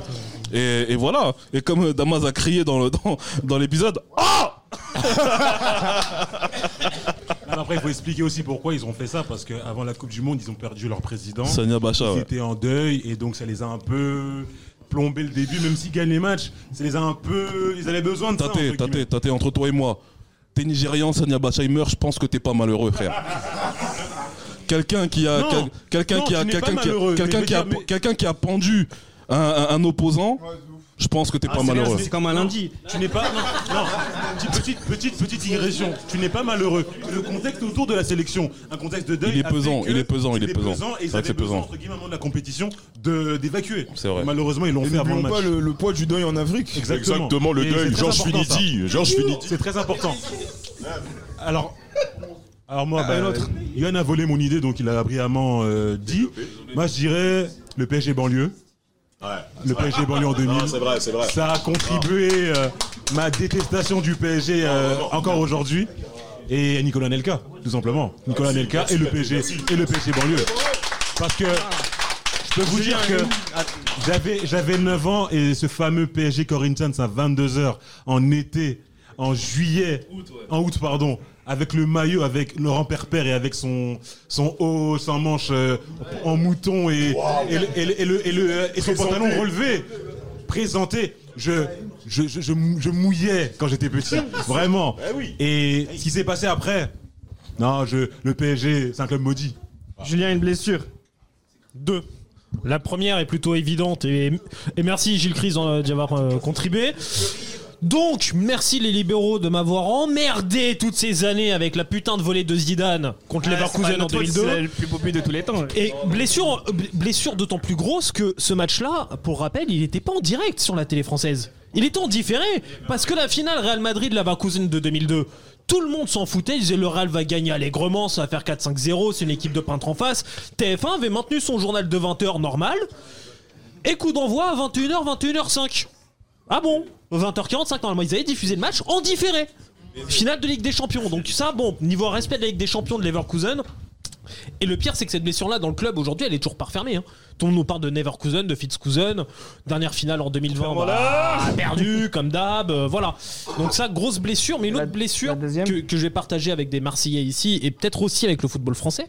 et, et voilà et comme euh, Damas a crié dans le dans, dans l'épisode ah Après, il faut expliquer aussi pourquoi ils ont fait ça, parce qu'avant la Coupe du Monde, ils ont perdu leur président. Sania Bacha, Ils ouais. étaient en deuil, et donc ça les a un peu plombé le début, même s'ils gagnent les matchs. Ça les a un peu. Ils avaient besoin de ça. Tate, entre guillemets. Tate, Tate, entre toi et moi t'es nigérian Sania Bacha il meurt je pense que t'es pas malheureux frère. Quelqu'un qui a quelqu'un qui a quelqu'un qui a quelqu'un qui a pendu un, un- un opposant Je pense que t'es Ah, pas malheureux. C'est comme un lundi. Tu n'es pas. Non, non. Petite, petite, petite, petite digression. Tu n'es pas malheureux. Le contexte autour de la sélection, un contexte de deuil. Il est pesant, il est pesant, il est pesant. et C'est ils vrai que avaient c'est besoin, pesant. entre guillemets, de la compétition, de- d'évacuer. C'est vrai. Malheureusement, ils l'ont fait avant le match. pas le, le poids du deuil en Afrique. Exactement. Exactement, le deuil. Georges ça. Finidi. Georges Finidi. C'est très important. Alors, alors moi, Ah, bah, un autre. Yann a volé mon idée, donc il a brillamment euh, dit. Moi, je dirais le PSG banlieue. Le PSG banlieue en 2000. Non, c'est vrai, c'est vrai. Ça a contribué euh, ma détestation du PSG euh, encore aujourd'hui. Et Nicolas Nelka, tout simplement. Nicolas Nelka et le PSG et le PSG banlieue. Parce que je peux vous dire que j'avais j'avais 9 ans et ce fameux PSG Corinthians à 22h en été, en juillet, en août pardon, avec le maillot avec Laurent Perper et avec son son haut sans manche euh, en mouton et, et, le- et le- et le- et le- et son pantalon relevé présenté. Je, je, je, je mou- je mouillais quand j'étais petit, vraiment. Et ce qui s'est passé après, non, je, le PSG, c'est un club maudit. Julien a une blessure? Deux. La première est plutôt évidente et, et merci Gilles Cris euh, d'y avoir euh, contribué. Donc, merci les libéraux de m'avoir emmerdé toutes ces années avec la putain de volée de Zidane contre Ouais, Leverkusen c'est pas en notre faute, 2002. c'est le plus but de tous les temps. Et blessure, blessure d'autant plus grosse que ce match-là, pour rappel, il n'était pas en direct sur la télé française. Il était en différé parce que la finale Real Madrid Leverkusen de 2002. Tout le monde s'en foutait, il disait le Real va gagner allègrement, ça va faire 4-5-0, c'est une équipe de peintre en face. TF1 avait maintenu son journal de 20h normal. Et coup d'envoi à 21h, 21h05. Ah bon 20h45, normalement, ils avaient diffusé le match en différé. Finale de Ligue des Champions. Donc ça, bon, niveau respect de la Ligue des Champions de Leverkusen. Et le pire, c'est que cette blessure-là dans le club aujourd'hui, elle est toujours pas refermée. Hein. Tout le monde nous parle de Neverkusen, de Fitzkusen. Dernière finale en 2020, bah, perdu comme d'hab. euh, voilà. Donc ça, grosse blessure. Mais une autre blessure que, que je vais partager avec des Marseillais ici et peut-être aussi avec le football français,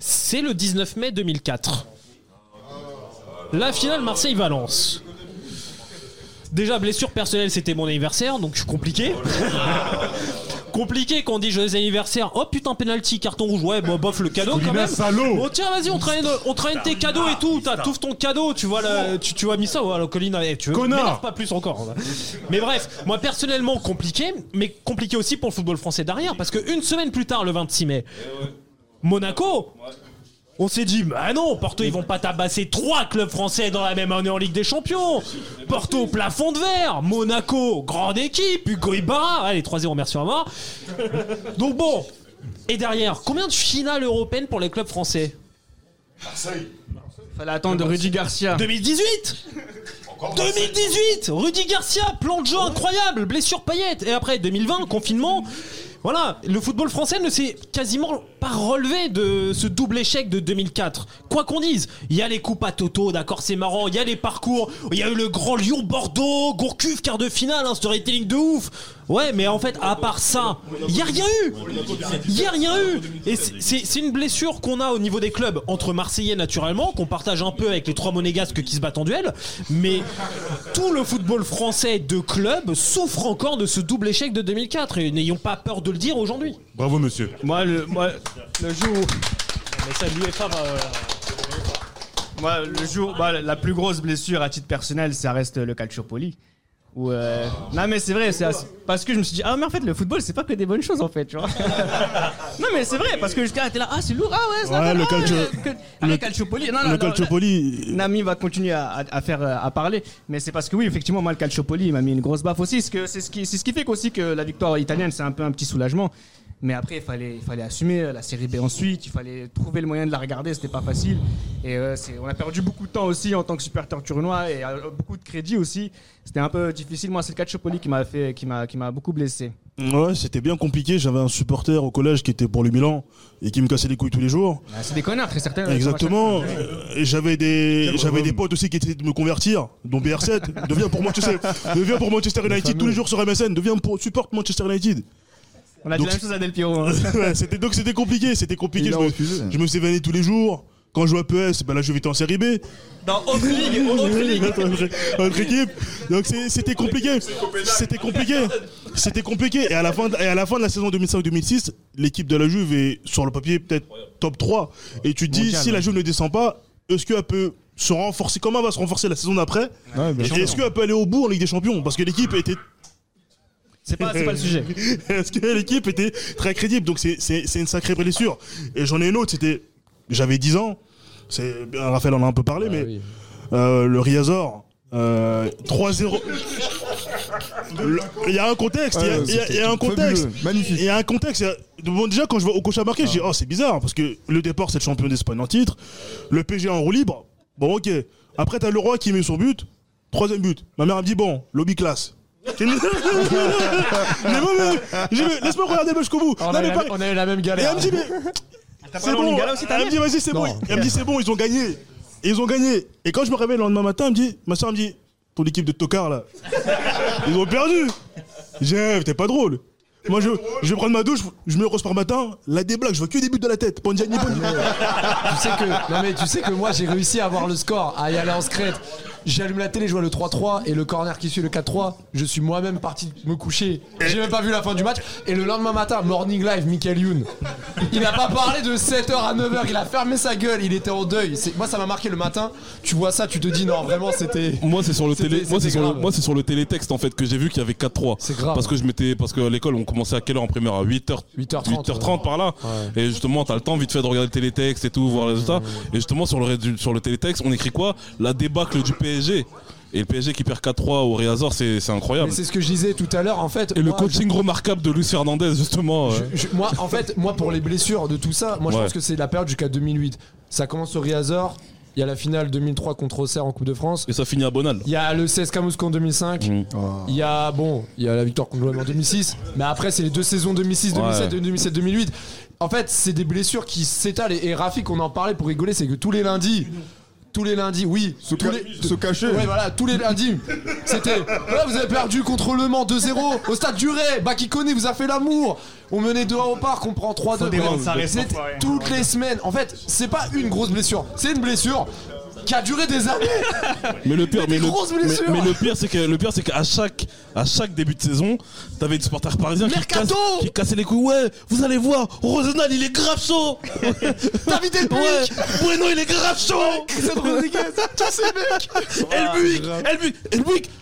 c'est le 19 mai 2004. La finale Marseille-Valence. Déjà, blessure personnelle, c'était mon anniversaire, donc compliqué. compliqué quand on dit joyeux anniversaire. Oh putain, penalty, carton rouge. Ouais, bah, bof, le cadeau quand même. salaud. Bon, tiens, vas-y, on traîne, on traîne tes cadeaux et tout. T'as- T'ouvres ton cadeau, tu vois, la- tu, tu vois mis ça, Colina, eh, tu veux pas plus encore. Mais bref, moi personnellement, compliqué, mais compliqué aussi pour le football français derrière, parce que une semaine plus tard, le 26 mai, Monaco. On s'est dit, bah non, Porto, ils vont pas tabasser trois clubs français dans la même année en Ligue des Champions. Porto, plafond de verre. Monaco, grande équipe. Hugo Ibarra, allez, 3-0, merci, au revoir. Donc bon. Et derrière, combien de finales européennes pour les clubs français? Fallait attendre Rudy Garcia. 2018 2018 Rudy Garcia, plan de jeu incroyable, blessure paillette. Et après 2020, confinement. Voilà, le football français ne s'est quasiment pas relevé de ce double échec de 2004. Quoi qu'on dise, il y a les coupes à Toto, d'accord, c'est marrant, il y a les parcours, il y a eu le grand Lyon-Bordeaux, Gourcuff, quart de finale, un storytelling de ouf. Ouais, mais en fait, à part ça, il y a rien eu. Il y a rien eu. Et c'est- une blessure qu'on a au niveau des clubs entre Marseillais naturellement, qu'on partage un peu avec les trois monégasques qui se battent en duel, mais tout le football français de club souffre encore de ce double échec de 2004 et n'ayons pas peur de le dire aujourd'hui. Bravo, monsieur. Moi, le, moi, le jour. Mais ça, l'UEFA va. Moi, le jour. bah, la plus grosse blessure à titre personnel, ça reste le calciopoli. Où, euh, Non, mais c'est vrai, c'est assez- parce que je me suis dit, ah, mais en fait, le football, c'est pas que des bonnes choses, en fait, tu vois. non, mais c'est vrai, parce que jusqu'à t'es là, ah, c'est lourd, ah, ouais, Ouais, le ah, calcio- ah, le calciopoli. Non, non, le calciopoli- là, Nami va continuer à, à- faire, euh, à parler, mais c'est parce que oui, effectivement, moi, le calciopoli, il m'a mis une grosse baffe aussi, c'est ce qui, c'est ce qui fait qu'aussi que la victoire italienne, c'est un peu un petit soulagement. Mais après, il fallait, il fallait assumer la série B ensuite, il fallait trouver le moyen de la regarder, c'était pas facile. Et euh, on a perdu beaucoup de temps aussi en tant que supporter turnois et euh, beaucoup de crédit aussi. C'était un peu difficile. Moi, c'est le Calciopoli qui m'a fait, qui m'a, qui m'a beaucoup blessé. Ouais, c'était bien compliqué. J'avais un supporter au collège qui était pour le Milan et qui me cassait les couilles tous les jours. Ah, c'est des connards, très certains. Exactement. Euh, Et j'avais des, j'avais des potes aussi qui essayaient de me convertir, dont BR7. deviens pour Manchester, deviens pour Manchester United tous les jours sur MSN. Deviens pour support Manchester United. On a dit Donc- la même chose à Del Piero. hein. Ouais, c'était donc c'était compliqué, c'était compliqué. Je me, je me faisais vanner tous les jours. Quand je jouais à PS, ben là je vais en série B. Dans autre ligue, autre ligue. Notre- notre équipe. Donc c'était compliqué. C'était compliqué. C'était compliqué. Et à la fin, de- et à la fin de la saison 2005-2006, l'équipe de la Juve est sur le papier peut-être top 3. Et tu te dis, Mondial, si la ouais. Juve ne descend pas, est-ce qu'elle peut se renforcer, comment elle va se renforcer la saison d'après? Ouais, Et est-ce qu'elle peut aller au bout en Ligue des Champions? Parce que l'équipe était C'est pas, le sujet. Est-ce que l'équipe était très crédible Donc c'est- une sacrée blessure. Et j'en ai une autre, c'était. J'avais 10 ans. C'est Raphaël en a un peu parlé, mais euh, le Riazor. euh, 3-0. Le- Il y a un contexte, il y a- y, y un contexte. magnifique. Il y a un contexte. il y a- Bon, déjà, quand je vois au coach à marquer, je dis, oh, c'est bizarre, parce que le départ, c'est le champion d'Espagne en titre. Le PG en roue libre. Bon, ok. Après, t'as le roi qui met son but. Troisième but. Ma mère elle me dit, bon, lobby classe. mais moi, mais, j'ai dit, mais laisse-moi regarder le match jusqu'au bout. On Non, a, mais eu la, pas- on a eu la même Et galère. elle me dit, mais. T'as C'est pas bon. le Lingala aussi, t'as Elle me dit, vas-y, c'est Non. bon. Elle me dit, c'est bon, ils ont gagné. Et ils ont gagné. Et quand je me réveille le lendemain matin, elle me dit, ma soeur me dit, ton équipe de tocards là, ils ont perdu. J'ai, t'es pas drôle. Moi, je, je vais prendre ma douche, je me rose par matin, la déblague, je vois que des buts de la tête. Pondiani, Pondiani. tu sais que non mais tu sais que moi j'ai réussi à avoir le score à y aller en secret. J'allume la télé, je vois le 3-3 et le corner qui suit le 4-3. Je suis moi-même parti me coucher. J'ai même pas vu la fin du match. Et le lendemain matin, morning live, Michael Youn. Il n'a pas parlé de 7h à 9h. Il a fermé sa gueule. Il était en deuil. C'est- Moi, ça m'a marqué le matin. Tu vois ça, tu te dis non, vraiment, c'était. Moi c'est sur le C'était- télé, moi c'est c'était sur le, grave. moi c'est sur le télétexte en fait que j'ai vu qu'il y avait 4-3. C'est grave. Parce que je m'étais, parce que à l'école on commençait à quelle heure en primaire? À 8h, 8h30, 8h30 par là. Ouais. Et justement t'as le temps vite fait de regarder le télétexte et tout, voir les résultats. Et justement sur le sur le télétexte on écrit quoi? La débâcle du PSG. Et le PSG qui perd 4-3 au Réazor c'est c'est incroyable. Mais c'est ce que je disais tout à l'heure en fait. Et le moi, coaching remarquable de Luis Fernandez justement. euh, Je- moi, en fait, moi, pour les blessures de tout ça, moi, je Ouais. pense que c'est la période jusqu'à 2008. Ça commence au Riazor. Il y a la finale 2003 contre Auxerre en Coupe de France. Et ça finit à Bonal. Il y a le CSKA Moscou en 2005. Mm. Il y a bon, il y a la victoire contre l'OM en 2006. Mais après, c'est les deux saisons 2006, 2007 Ouais. et 2007, 2008. En fait, c'est des blessures qui s'étalent. Et, et Rafik, on en parlait pour rigoler, c'est que tous les lundis. Tous les lundis, oui. Se, tous ca- les- se cacher. Ouais, voilà, tous les lundis. C'était. Voilà, vous avez perdu contre Le Mans 2-0 au stade du Ray. Bakikone vous a fait l'amour. On menait 2 au parc, on prend 3-2. Faut défendre sa race, C'est enfoiré. toutes les semaines. En fait, c'est pas une grosse blessure. C'est une blessure qui a duré des années. Mais le pire, Mais mais, des le, grosses mais, blessures. mais le pire, c'est que le pire, c'est qu'à chaque, à chaque début de saison, t'avais des supporters parisiens qui, cassent- qui cassaient les couilles. Ouais, vous allez voir, Rosenal, il est grave chaud. David Elbuik Ouais, Bueno, il est grave chaud. Christian Rodriguez Tous ces mecs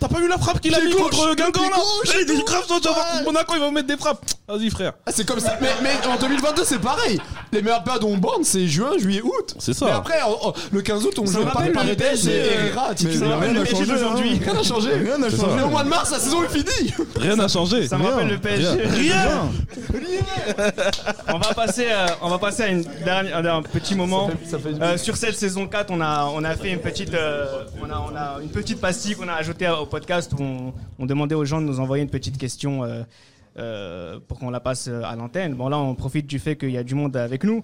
t'as pas vu la frappe qu'il a mis gauche, contre Guingamp là gauche Il est grave chaud, tu vas voir Ouais. contre Monaco, il va vous mettre des frappes. Vas-y, frère. Ah, c'est comme ça. Mais, mais en 2022, c'est pareil. Les meilleures périodes où on borne, c'est juin, juillet, août. C'est ça. Mais après, le 15 août, on joue le Paredes et Herrera. Rien n'a changé. d'aujourd'hui. hein. Rien n'a changé. Rien n'a changé. Mais au mois de mars, la saison est finie. Rien n'a changé. Ça me rappelle le PSG. Rien. on va passer, euh, on va passer à une dernière- un, petit moment. Euh, sur cette saison 4, on a, on a fait une petite, euh, on a, on a une petite pastille qu'on a ajoutée au podcast où on, on demandait aux gens de nous envoyer une petite question euh, pour qu'on la passe euh, à l'antenne. Bon là, on profite du fait qu'il y a du monde avec nous.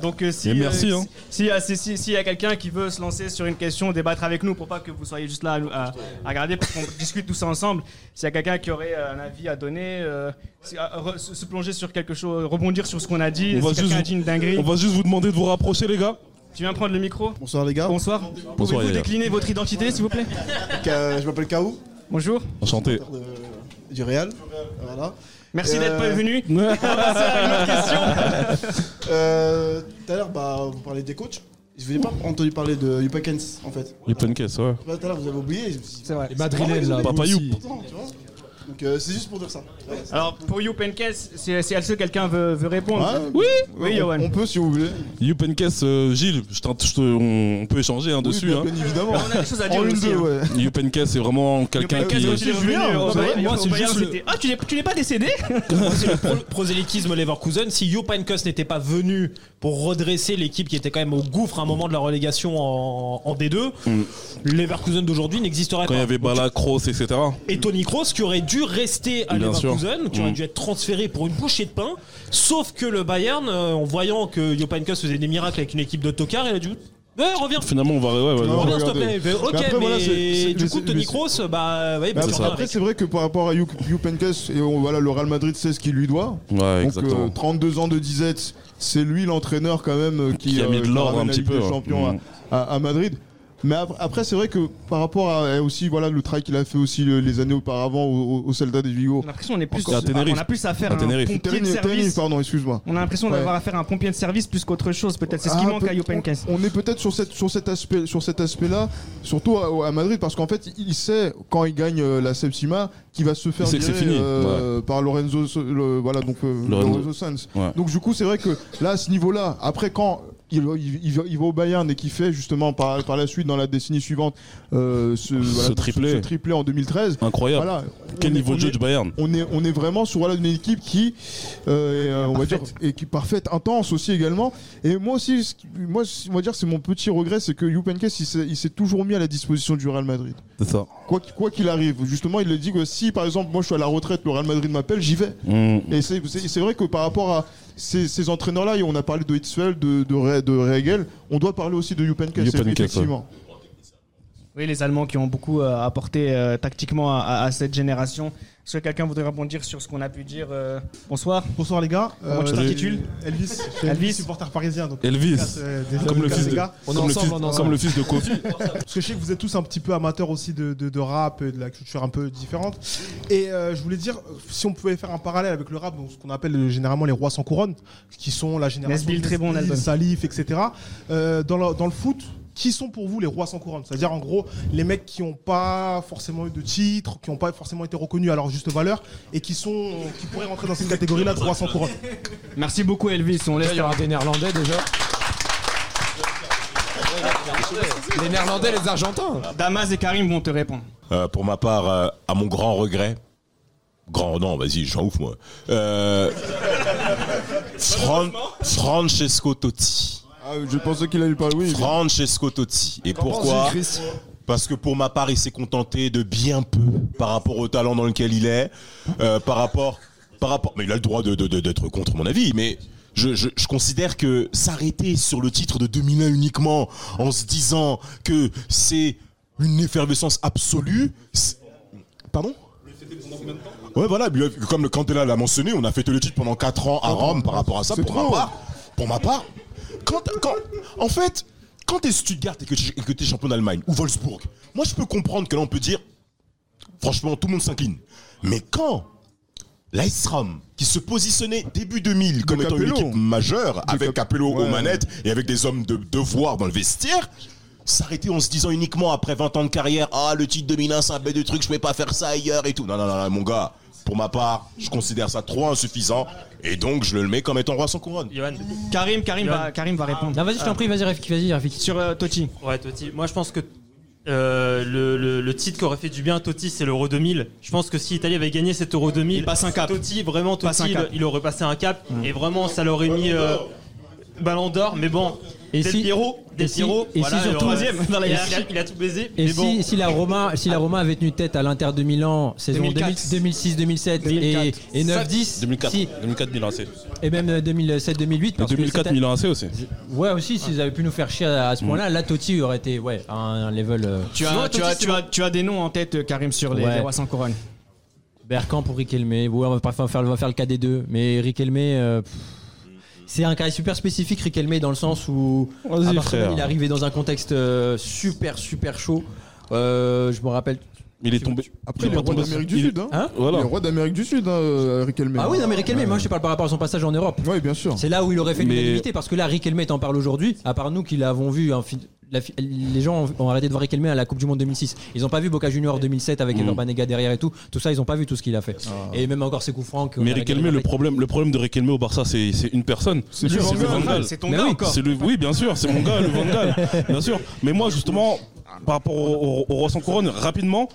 Donc euh, si, Et merci, euh, hein. si, si, si- s'il y a quelqu'un qui veut se lancer sur une question, débattre avec nous pour pas que vous soyez juste là à, nous- à- à regarder, pour qu'on discute tous ensemble. S'il y a quelqu'un qui aurait un avis à donner, euh, si- à- re- se plonger sur quelque chose, rebondir sur ce qu'on a dit. On va si juste a dit une dinguerie. On va juste vous demander de vous rapprocher, les gars. Tu viens prendre le micro Bonsoir les gars. Bonsoir. Bonsoir, Pouvez-vous décliner votre identité, s'il vous plaît? Je m'appelle Kaou. Bonjour. Enchanté. Du Real. Voilà. Merci Euh, d'être pas venu. On va passer à une autre question. Euh, Tout à l'heure, bah, vous parlez des coachs. Je vous ai pas entendu parler de Upakens en fait. Yupenkes, ouais. Bah, Tout à l'heure, vous avez oublié. C'est Les Madrilènes, là. Papa. Youp. Donc euh, c'est juste pour dire ça. Alors, pour You Penkes, c'est c'est à ce que quelqu'un veut, veut répondre. Ouais. Oui Oui, Yohan. On peut si vous voulez. Yupenkes, euh, Gilles, je je te- on, on peut échanger hein, dessus. bien, hein. bien évidemment. On a des choses à dire En une, aussi, deux, hein. ouais. C'est vraiment quelqu'un qui. quand il est revenu, Julien, au bah, Bayern- moi, au c'est Bayern, juste le- c'était- Ah, tu n'es tu n'es pas décédé Moi, c'est le pro- prosélytisme Leverkusen. Si Jupp Heynckes n'était pas venu pour redresser l'équipe qui était quand même au gouffre à un moment de la relégation en, en D2, Mm. Leverkusen d'aujourd'hui n'existerait Quand il y avait Bala, Kroos, etc. Et Tony Kroos qui aurait dû rester à. Leverkusen, qui aurait Mm. dû être transféré pour une bouchée de pain. Sauf que le Bayern, euh, en voyant que Heynckes faisait des miracles avec une équipe de tocards, il a dit Ouais, reviens. Finalement, on va. Ouais, ouais, Non, ouais. Reviens, s'il te plaît. Ok, Mais mais, du coup, Tony Kroos, bah, ouais, bah, après, c'est vrai que par rapport à Youpenkes, et on- voilà, le Real Madrid sait ce qu'il lui doit. Ouais, Donc exactement. euh, 32 ans de disette, c'est lui l'entrepreneur quand même euh, qui, Qui a mis de l'ordre un petit peu, champions à- Mm. à, à Madrid. Mais ap- après, c'est vrai que par rapport à aussi voilà le travail qu'il a fait aussi le- les années auparavant au, au, au Celta de Vigo. On a l'impression qu'on est plus, Encore- on a plus affaire à un pompier de service. pardon, excuse-moi. On a l'impression Ouais. d'avoir affaire à un pompier de service plus qu'autre chose. Peut-être c'est ce qui Ah, manque à Youpenkes. On, on est peut-être sur, cette, sur cet aspect, sur cet aspect-là, surtout à, à Madrid, parce qu'en fait, il sait quand il gagne euh, la Septima qu'il va se faire virer, fini, euh, par Lorenzo, le- voilà donc euh, Lorenzo. Lorenzo Sanz. Ouais. Donc du coup, c'est vrai que là, à ce niveau-là, après quand il, va- il- il va, il va au Bayern et qu'il fait justement par, par la suite dans la décennie suivante euh, ce, voilà, triplé. ce triplé en 2013. Incroyable. Voilà. Quel est- niveau de jeu du Bayern on est, on est vraiment sur voilà, une équipe qui, euh, est, euh, on va dire, et qui parfaite, intense aussi également. Et moi aussi, qui- moi, on va dire, c'est mon petit regret, c'est que Youpenkes, il s'est toujours mis à la disposition du Real Madrid. C'est ça. Quoi qu'- quoi qu'il arrive, justement, il a dit que si, par exemple, moi je suis à la retraite, le Real Madrid m'appelle, j'y vais. Mm. Et c'est vrai que par rapport à ces, ces entraîneurs-là, et on a parlé de Hitzfeld, de, de, Re- de Rehagel, on doit parler aussi de Youpenkes, effectivement. Oui, les Allemands qui ont beaucoup euh, apporté euh, tactiquement à, à- à cette génération. Est-ce que quelqu'un voudrait rebondir sur ce qu'on a pu dire euh, Bonsoir. Bonsoir les gars. Comment tu t'intitules Elvis. Je suis Elvis. Elvis, supporter parisien. Donc Elvis. Comme le fils les de- comme le fils- de Kofi. Parce que je sais que vous êtes tous un petit peu amateurs aussi de, de- de rap et de la culture un peu différente. Et euh, je voulais dire, si on pouvait faire un parallèle avec le rap, donc ce qu'on appelle euh, généralement les rois sans couronne, qui sont la génération Nesbill, très bon. Salif, etc. Euh, dans, le, dans le foot, qui sont pour vous les rois sans couronne? C'est-à-dire en gros les mecs qui n'ont pas forcément eu de titre, qui n'ont pas forcément été reconnus à leur juste valeur et qui sont qui pourraient rentrer dans cette catégorie-là de rois sans couronne. Merci beaucoup Elvis. On laisse Il y aura des Néerlandais déjà. Les Néerlandais, les Argentins. Damas et Karim vont te répondre. Euh, pour ma part, euh, à mon grand regret, grand non, vas-y, j'en ouf moi. Euh, Fran- Francesco Totti. Ah, je pensais qu'il allait parler, oui. Francesco Totti. Et Qu'en pourquoi penses-tu, Chris? Parce que pour ma part, il s'est contenté de bien peu par rapport au talent dans lequel il est, euh, par rapport, par rapport. Mais il a le droit de- de- de- d'être contre mon avis, mais. Je, je- je considère que s'arrêter sur le titre de 2001 uniquement en se disant que c'est une effervescence absolue. c'est- Pardon? Ouais, voilà, euh, comme le Cantella l'a mentionné, on a fêté le titre pendant 4 ans à Rome par rapport à ça. Pour ma part, pour ma part, quand, quand, en fait, quand t'es Stuttgart et que t'es champion d'Allemagne ou Wolfsburg, moi je peux comprendre que là on peut dire, franchement, tout le monde s'incline. Mais quand l'Aistrom, qui se positionnait début 2000 comme étant une équipe majeure, avec Capello aux manettes et avec des hommes de devoir dans le vestiaire, s'arrêter en se disant uniquement après 20 ans de carrière, ah le titre 2001 c'est un bête de truc, je pouvais pas faire ça ailleurs et tout. Non, non, non, non, mon gars, pour ma part, je considère ça trop insuffisant et donc je le mets comme étant roi sans couronne. Karim, Karim, va, Karim va répondre. Vas-y, je t'en prie, vas-y, Rafik, vas-y, Rafik. Sur euh, Totti. Ouais, Totti. Moi, je pense que euh, le, le- le titre qui aurait fait du bien à Totti, c'est l'Euro 2000. Je pense que si l'Italie avait gagné cet Euro 2000, Il passe un cap. Totti, vraiment, Totti, il, il aurait passé un cap. Et vraiment, ça l'aurait mis euh, Ballon d'or. Mais bon, Et Del si- Piero, Del et si- Piero, et si voilà, surtout- dans la il, a, hiérarchie. il a tout baisé. Et mais si, bon, si la Roma, si la Roma avait tenu tête à l'Inter de Milan saison 2004. 2006, 2007 et, 2004. et 9-10, 2004. si, 2004 Milan AC. et même 2007, 2008. Et parce que 2004 c'était- Milan AC aussi. Ouais aussi, s'ils avaient pu nous faire chier à, à ce point-là, là Totti aurait été ouais un, un level. euh, Tu as, tu, Totti, as, c'est tu, as, tu as des noms en tête, euh, Karim, sur les, Ouais. les rois sans couronne. Bergkamp pour Riquelme. Ouais, on va pas faire, on va faire le cas des deux, mais Riquelme. euh, pff, c'est un cas super spécifique, Riquelme, dans le sens où à Barcelone, il est arrivé dans un contexte euh, super, super chaud. Euh, je me rappelle. Il est tombé. Après, il est roi d'Amérique du Sud. Hein. Hein Voilà. Il est roi d'Amérique du Sud, hein, Riquelme. Ah oui, non, mais Riquelme, moi je te parle par rapport à son passage en Europe. Oui, bien sûr. C'est là où il aurait fait Mais- l'unanimité parce que là, Riquelme t'en parle aujourd'hui. À part nous qui l'avons vu, en fi- la les gens ont, ont arrêté de voir Riquelme à la Coupe du Monde 2006. Ils ont pas vu Boca Junior 2007 avec Mm. Ever Banega derrière et tout. Tout ça, ils ont pas vu tout ce qu'il a fait. Et même encore ses coups francs. Mais Riquelme, le problème, le problème de Riquelme au Barça, c'est c'est une personne. C'est le Van le Van Gaal. Gaal. C'est ton gars oui, encore. Oui, bien sûr, c'est mon gars, le Van Gaal, bien sûr. Mais moi, justement, par rapport au, au, au Roi sans couronne, rapidement,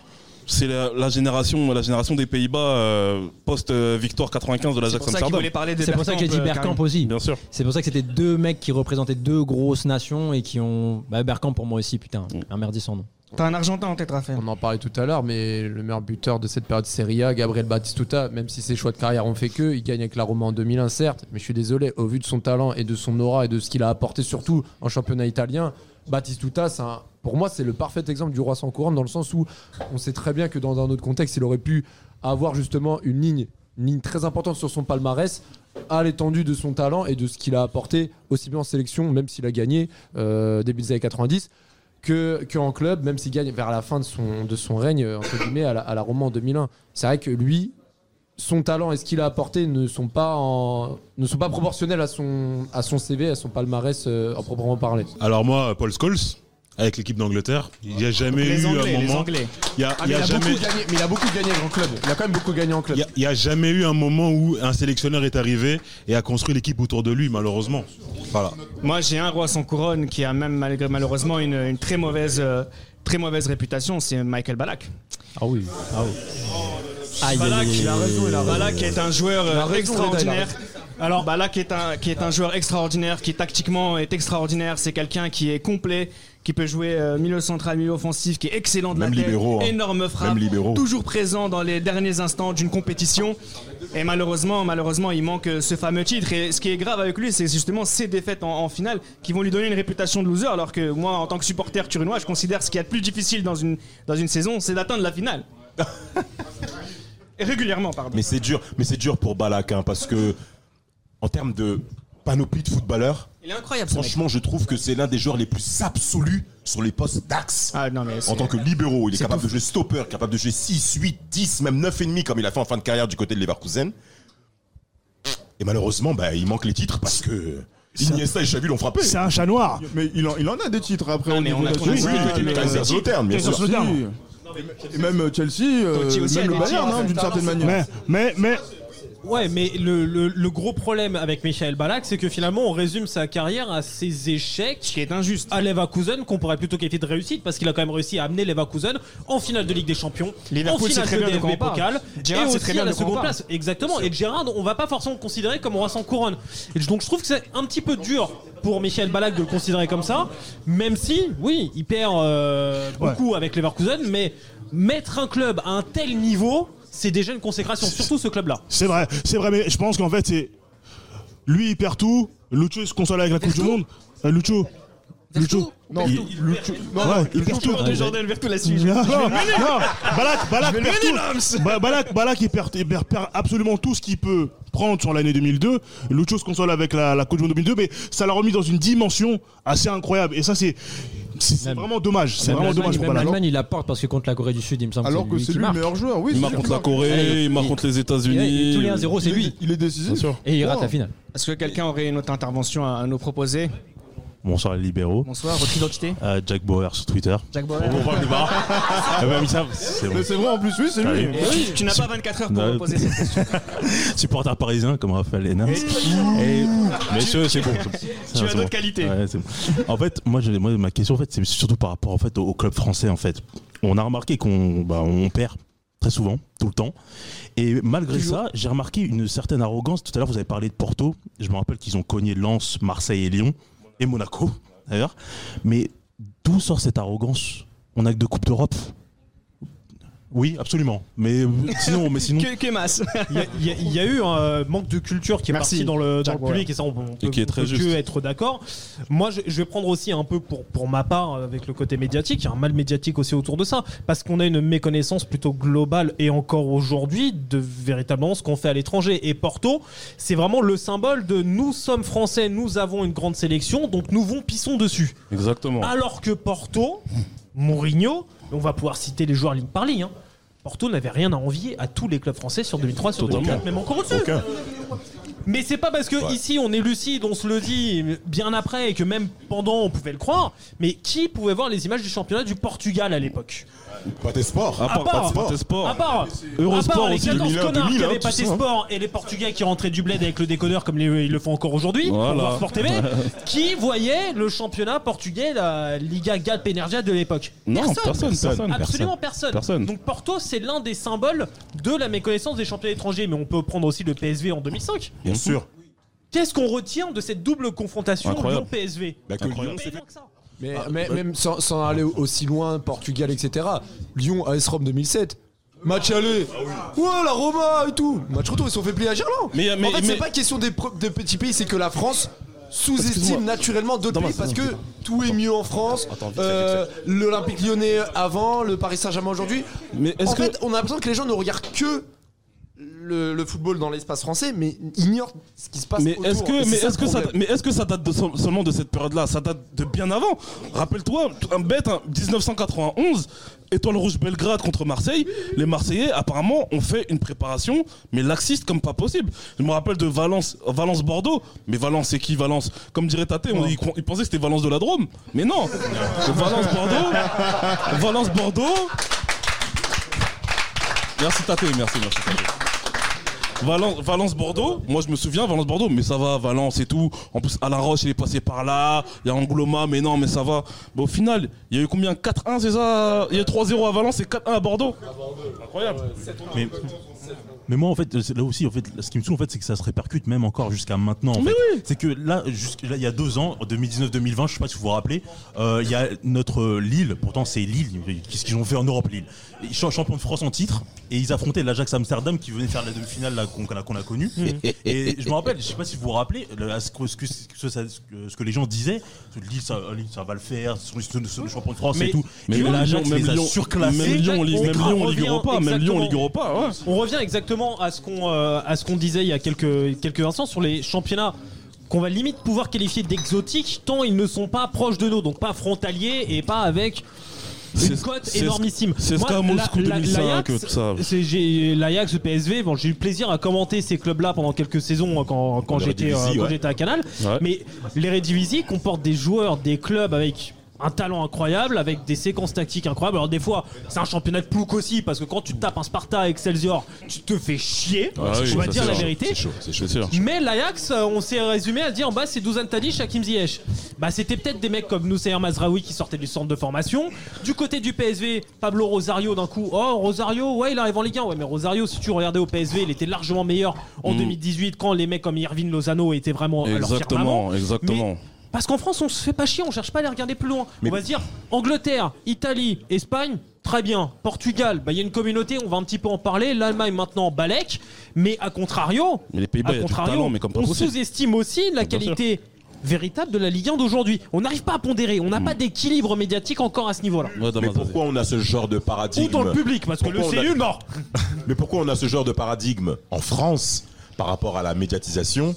c'est la, la génération, la génération des Pays-Bas euh, post euh, victoire 95 de l'Ajax Amsterdam. C'est pour ça que j'ai dit Bergkamp, euh, aussi. Bien sûr. C'est pour ça que c'était deux mecs qui représentaient deux grosses nations et qui ont. Bah, Bergkamp pour moi aussi, putain, Mm. un merdier sans nom. T'as un Argentin en tête, Raphaël. On en parlait tout à l'heure, mais le meilleur buteur de cette période Serie A, Gabriel Batistuta, même si ses choix de carrière ont fait que, il gagne avec la Roma en 2001, certes, mais je suis désolé, au vu de son talent et de son aura et de ce qu'il a apporté, surtout en championnat italien, Batistuta, c'est un- pour moi, c'est le parfait exemple du roi sans couronne, dans le sens où on sait très bien que dans un autre contexte, il aurait pu avoir justement une ligne, une ligne très importante sur son palmarès à l'étendue de son talent et de ce qu'il a apporté, aussi bien en sélection, même s'il a gagné euh, début des années 90 que, que club, même s'il gagne vers la fin de son, de son règne, entre guillemets, à la, à la Roma en 2001. C'est vrai que lui, son talent et ce qu'il a apporté ne sont pas, ne sont pas proportionnels à son, à son CV, à son palmarès euh, en proprement parler. Alors moi, Paul Scholes, avec l'équipe d'Angleterre, il n'y a jamais Les eu Anglais, un les moment. Anglais. Il y a, Ah, il y mais a il a beaucoup jamais. gagné, mais il a beaucoup gagné en club. Il a quand même beaucoup gagné en club. Il a- n'y a, jamais eu un moment où un sélectionneur est arrivé et a construit l'équipe autour de lui, malheureusement. Voilà. Moi, j'ai un roi sans couronne qui a même malgré malheureusement une, une très mauvaise, euh, très mauvaise réputation. C'est Michael Ballack. Ah oui. Ah oui. Il a raison, il a raison. Ballack est un joueur euh, raison, extraordinaire. Alors Ballack est un qui est un joueur extraordinaire, qui tactiquement est extraordinaire. C'est quelqu'un qui est complet, qui peut jouer euh, milieu central, milieu offensif, qui est excellent de Même la tête, libéraux, hein. énorme frappe, Même libéraux. toujours présent dans les derniers instants d'une compétition. Et malheureusement, malheureusement, il manque euh, ce fameux titre. Et ce qui est grave avec lui, c'est justement ces défaites en, en finale qui vont lui donner une réputation de loser. Alors que moi, en tant que supporter turinois, je considère ce qu'il y a de plus difficile dans une dans une saison, c'est d'atteindre la finale. Régulièrement, pardon. Mais c'est dur, mais c'est dur pour Balak, hein, parce que en termes de panoplie de footballeurs, Il est incroyable, ce mec. franchement, je trouve que c'est l'un des joueurs les plus absolus sur les postes d'axe. Ah, non, mais c'est- en tant que libéraux, il est capable tout. de jouer stopper, capable de jouer 6, 8, 10, même 9,5 comme il a fait en fin de carrière du côté de Leverkusen. Et malheureusement, bah, il manque les titres parce que Iniesta et Xavi l'ont frappé. C'est un chat noir. Mais il en, il en a des titres après. Ah, au mais niveau on a- on bien sûr. Kaiserslautern. Et même Chelsea, euh, même le Bayern, hein, d'une certaine manière. Mais, mais, mais Ouais, mais le, le- le gros problème avec Michael Ballack, c'est que finalement, on résume sa carrière à ses échecs. qui est injuste. À Leverkusen, qu'on pourrait plutôt qualifier de réussite, parce qu'il a quand même réussi à amener Leverkusen en finale de Ligue des Champions, en Liverpool, c'est finale très de bien DFB. Pokal, Gérard, et aussi très bien à la seconde place. Exactement. Et Gérard, on va pas forcément le considérer comme roi sans couronne. Et donc, je trouve que c'est un petit peu dur pour Michael Ballack de le considérer comme ça, même si, oui, il perd euh, beaucoup avec Leverkusen, mais mettre un club à un tel niveau, c'est déjà une consécration, surtout ce club-là. c'est vrai, c'est vrai, mais je pense qu'en fait, c'est. Lui, il perd tout. Lucho, il se console avec la Coupe du Monde. Euh, Lucho. Lucho. Non, il, Lucho- non, ouais, il perd tout. Joueur de Jordan Vertu la suite. Non, non, non, Balak, perd tout. Balak, Balak, il perd, il perd- perd absolument tout ce qu'il peut prendre sur l'année 2002. Lucho se console avec la, la Coupe du Monde 2002, mais ça l'a remis dans une dimension assez incroyable. Et ça, c'est c'est- vraiment dommage. C'est vraiment dommage pour l'Allemagne, il apporte parce que contre la Corée du Sud, il me semble Alors que c'est lui le meilleur joueur, oui. Il marque contre la Corée, il marque contre les États-Unis. Et tous les 1-0, c'est Il est- lui. Il est décisif. Et il rate la finale. Est-ce que quelqu'un aurait une autre intervention à, à nous proposer? Bonsoir les libéraux. Bonsoir, votre identité Euh, Jack Bauer sur Twitter. Jack Bauer. Bon, bon, bon, bon. Ah bah, mais ça, c'est vrai en plus, oui, c'est lui. Allez. Et tu- tu n'as pas 24 heures pour Non. poser cette question. Supporter parisien comme Raphaël Hennas. Et messieurs, c'est bon. c'est bon. tu C'est as bon. d'autres qualités. Ouais, c'est bon. En fait, moi, j'ai- moi, ma question, en fait, c'est surtout par rapport en fait, au, au club français. En fait, on a remarqué qu'on bah, on perd très souvent, tout le temps. Et malgré ça, j'ai remarqué une certaine arrogance. Tout à l'heure, vous avez parlé de Porto. Je me rappelle qu'ils ont cogné Lens, Marseille et Lyon et Monaco, d'ailleurs. Mais d'où sort cette arrogance? On a que deux coupes d'Europe. Oui, absolument. Mais sinon, mais sinon. Que, que masse. Il y, a- y y eu un manque de culture qui est Merci, parti dans le, dans public et ça on, peut- on peut, qui est on très peut juste. que être d'accord. Moi je, je vais prendre aussi un peu pour, pour ma part euh, avec le côté médiatique, il y a un mal médiatique aussi autour de ça parce qu'on a une méconnaissance plutôt globale et encore aujourd'hui de véritablement ce qu'on fait à l'étranger et Porto c'est vraiment le symbole de nous sommes français, nous avons une grande sélection donc nous vont pissons dessus. Exactement. Alors que Porto, Mourinho, on va pouvoir citer les joueurs ligne par ligne. hein. Porto n'avait rien à envier à tous les clubs français sur 2003, sur Totalement. 2004, même encore au-dessus. Mais c'est pas parce que ici on est lucide, on se le dit bien après et que même pendant on pouvait le croire. Mais qui pouvait voir les images du championnat du Portugal à l'époque? Pas tes sports. À part, part- pas de sport. À part, Eurosport à part les aussi, 14 2001, connards 2000, qui avaient hein. sports et les Portugais qui rentraient du bled avec le décodeur comme les- ils le font encore aujourd'hui Voilà. pour voir Sport TV, qui voyait le championnat portugais, la Liga Galp Energia de l'époque Non, personne, personne, Absolument personne. personne. Personne. Donc Porto, c'est l'un des symboles de la méconnaissance des championnats étrangers. Mais on peut prendre aussi le PSV en 2005. Bien sûr. Qu'est-ce qu'on retient de cette double confrontation Incroyable. Lyon-PSV Bah, que Incroyable. Lyon s'est fait- Mais, Ah, mais- même sans, sans aller aussi loin, Portugal, etc. Lyon, AS Rome 2007. Match aller. Ouais, la Roma et tout. Match retour, ils se sont fait plier à Gerland. Mais- mais- en fait, c'est pas question des, petits pays, c'est que la France sous-estime naturellement d'autres pays parce que tout est mieux en France. Euh, L'Olympique lyonnais avant, le Paris Saint-Germain aujourd'hui. Mais En que- fait, on a l'impression que les gens ne regardent que le, le football dans l'espace français, mais ignorent ce qui se passe Mais est-ce que, mais ça est-ce que ça, problème. mais est-ce que ça date de seulement de cette période-là? Ça date de bien avant. Rappelle-toi, un bête, hein, 1991, Étoile Rouge Belgrade contre Marseille. Les Marseillais, apparemment, ont fait une préparation, mais laxiste comme pas possible. Je me rappelle de Valence, Valence Bordeaux. Mais Valence, c'est qui Valence? Comme dirait Tate, on, ils, ils pensaient que c'était Valence de la Drôme. Mais non. Valence Bordeaux. Valence Bordeaux. Merci Tate, merci, merci Tate. Valence, Valence Bordeaux, moi je me souviens Valence Bordeaux, mais ça va Valence et tout. En plus Alain Roche il est passé par là, il y a Angouloma, mais non mais ça va. Mais au final, il y a eu combien? 4-1 c'est ça? Il y a eu 3-0 à Valence et 4-1 à Bordeaux. Incroyable. Mais, mais moi, en fait, là aussi, en fait, ce qui me saoule, en fait, c'est que ça se répercute même encore jusqu'à maintenant. en Mais fait. C'est que là, il y a deux ans, en 2019-2020, je sais pas si vous vous rappelez, euh, il y a notre Lille, pourtant c'est Lille, qu'est-ce qu'ils ont fait en Europe, Lille? Ils sont champions de France en titre, et ils affrontaient l'Ajax Amsterdam qui venait faire la demi-finale qu'on qu'on a connue. et je me rappelle, je sais pas si vous vous rappelez, le- ce que, ce que- ce que les gens disaient, Lille ça, Lille, ça va le faire, ce sont les sont champions de France Mais- et tout. mais l'Ajax les a Lyon- surclassés. même Lyon, même Lyon, On Ligue revient Europa, même Lyon, exactement- Ligue Europa, ouais. On revient exactement à ce qu'on euh, à ce qu'on disait il y a quelques quelques instants sur les championnats qu'on va limite pouvoir qualifier d'exotiques tant ils ne sont pas proches de nous, donc pas frontaliers et pas avec une cote énormissime. c'est ce Moi, qu'a Moscou la- la- 2005, l'Ajax, tout ça. L'Ajax, le PSV, bon, j'ai eu le plaisir à commenter ces clubs-là pendant quelques saisons euh, quand, quand j'étais euh, ouais. à Canal. Ouais. Mais l'Eredivisie comporte des joueurs, des clubs avec un talent incroyable, avec des séquences tactiques incroyables. Alors des fois, c'est un championnat de plouc aussi, parce que quand tu tapes un Sparta Excelsior, tu te fais chier. Ah oui, va ça, dire la vérité. C'est chaud, c'est chaud. Mais l'Ajax, euh, on s'est résumé à dire en bas c'est Douzan Tadic, Hakim Ziyech. Bah c'était peut-être des mecs comme Noussair Mazraoui qui sortaient du centre de formation. Du côté du PSV, Pablo Rosario d'un coup. Oh Rosario, ouais il arrive en Ligue 1. Ouais mais Rosario, si tu regardais au PSV, il était largement meilleur en Mm. 2018 quand les mecs comme Irvine Lozano étaient vraiment à leur Exactement, firmament. exactement. Mais parce qu'en France, on se fait pas chier, on cherche pas à les regarder plus loin. On va se dire Angleterre, Italie, Espagne, très bien. Portugal, bah, il y a une communauté, on va un petit peu en parler. L'Allemagne maintenant, Balek. Mais à contrario, Mais les à contrario, talent, mais comme pas on sous-estime aussi la Bien sûr. qualité véritable de la Ligue 1 d'aujourd'hui. On n'arrive pas à pondérer, on n'a pas d'équilibre médiatique encore à ce niveau-là. Mais pourquoi on a ce genre de paradigme Ou dans le public, parce que le on a- CU, non. Mais pourquoi on a ce genre de paradigme en France par rapport à la médiatisation?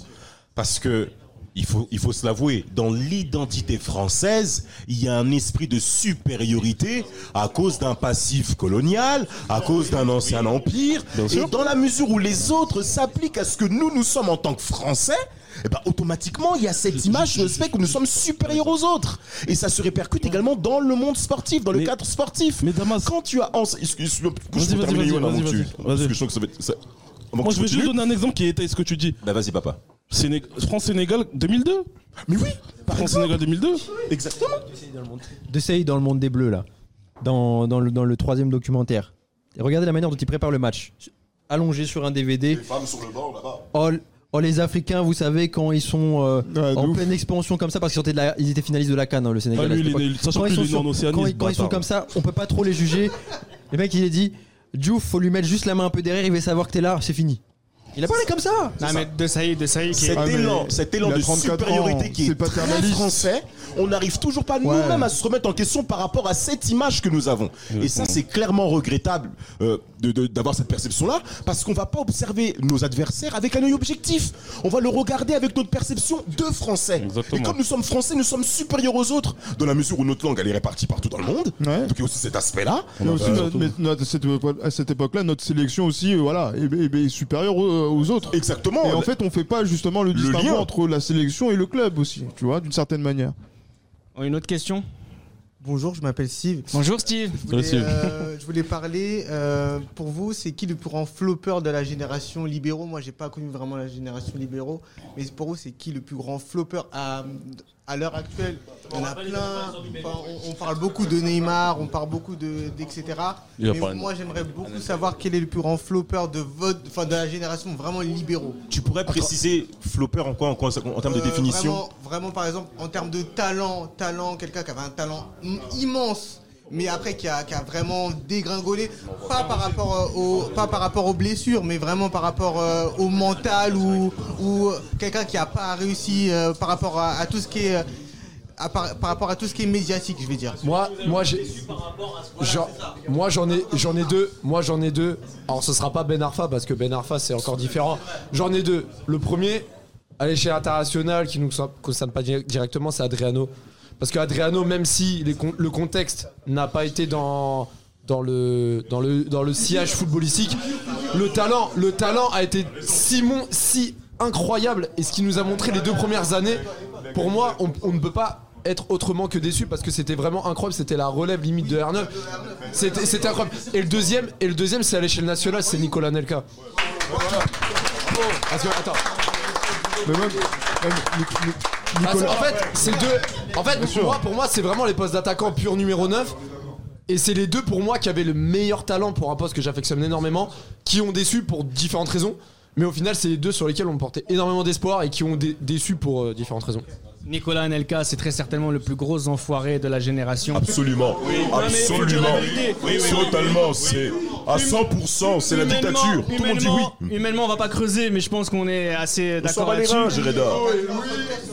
Parce que il faut, il faut se l'avouer, dans l'identité française, il y a un esprit de supériorité à cause d'un passif colonial, à cause d'un ancien empire. Et dans la mesure où les autres s'appliquent à ce que nous, nous sommes en tant que Français, eh ben, automatiquement, il y a cette image de respect que nous sommes supérieurs aux autres. Et ça se répercute également dans le monde sportif, dans le cadre sportif. Mais Damas, quand tu as... Excuse-moi. Parce que je sens que ça va être... ça- Avant Moi je vais juste donner un exemple qui étaye ce que tu dis. Bah vas-y papa. Séné- France-Sénégal 2002 Mais oui France-Sénégal 2002 Exactement D'essayer dans le monde des Bleus, là, dans, dans le, dans le troisième documentaire. Et regardez la manière dont ils préparent le match. Allongé sur un DVD. Les femmes sur le banc là-bas. Oh, oh, les Africains, vous savez, quand ils sont euh, en pleine expansion comme ça, parce qu'ils sortaient de la- ils étaient finalistes de la Cannes, hein, le Sénégal. Ah, lui, il sachant Quand ils sont il sur- en Océanie, quand ils- quand ils sont comme ça, on peut pas trop les juger. Le mec, il a dit Diouf, faut lui mettre juste la main un peu derrière, il va savoir que t'es là, c'est fini. Il a parlé comme ça. Non, mais de Saïd, de Saïd qui est- Cet Ah, mais élan, cet élan il a de 34 supériorité ans, qui c'est est très paternaliste. français, on n'arrive toujours pas nous-mêmes à se remettre en question par rapport à cette image que nous avons. Et ça, c'est clairement regrettable euh, de- de- d'avoir cette perception-là, parce qu'on va pas observer nos adversaires avec un œil objectif. On va le regarder avec notre perception de français. Et comme nous sommes français, nous sommes supérieurs aux autres, dans la mesure où notre langue elle est répartie partout dans le monde. Donc il y a aussi cet aspect-là. Il y a aussi Euh, notre- mais notre- à cette époque- à cette époque-là, notre sélection aussi, euh, voilà, est, est- est supérieure aux, aux autres. Exactement. Et en fait, on fait pas justement le distinguo lien. entre la sélection et le club aussi, tu vois, d'une certaine manière. Une autre question? Bonjour, je m'appelle Steve. Bonjour Steve. Je voulais, euh, je voulais parler, euh, pour vous, c'est qui le plus grand flopper de la génération libéraux? Moi, j'ai pas connu vraiment la génération libéraux, mais pour vous, c'est qui le plus grand flopper à, à l'heure actuelle On a plein, enfin, on, on parle beaucoup de Neymar, on parle beaucoup de, d'etc. Mais moi, j'aimerais beaucoup savoir quel est le plus grand flopper de votre, enfin, de la génération vraiment libéraux. Tu pourrais préciser flopper en quoi, en, quoi, en termes de Euh, définition vraiment, vraiment, par exemple, en termes de talent, talent, quelqu'un qui avait un talent im- immense, mais après qui a, vraiment dégringolé, pas par rapport euh, pas par rapport aux blessures, mais vraiment par rapport euh, au mental ou, ou quelqu'un qui a pas réussi euh, par rapport à, tout ce qui est euh, à par, par rapport à tout ce qui est médiatique, je vais dire. Moi, moi j'ai. Moi j'en ai j'en ai deux. Moi j'en ai deux. Alors ce sera pas Ben Arfa parce que Ben Arfa c'est encore différent. J'en ai deux. Le premier, à l'échelle internationale, qui nous concerne pas di- directement, c'est Adriano. Parce que Adriano, même si le contexte n'a pas été dans le sillage footballistique, le talent le talent a été si mon- si incroyable et ce qui nous a montré les deux premières années. Pour moi, on, ne peut pas être autrement que déçu parce que c'était vraiment incroyable. C'était la relève limite de R9. C'était incroyable. Et le deuxième, deuxième, c'est à l'échelle nationale, c'est Nicolas Nelka. Parce que attends. Parce que, en fait, c'est deux. En fait, pour moi, pour moi, c'est vraiment les postes d'attaquant pur numéro 9. Et c'est les deux pour moi qui avaient le meilleur talent pour un poste que j'affectionne énormément, qui ont déçu pour différentes raisons. Mais au final, c'est les deux sur lesquels on portait énormément d'espoir et qui ont dé- déçu pour euh, différentes raisons. Nicolas Anelka, c'est très certainement le plus gros enfoiré de la génération. Absolument. Absolument. Totalement. C'est à 100%. C'est la dictature. Tout le monde dit oui. humainement- on va pas creuser, mais je pense qu'on est assez d'accord là-dessus.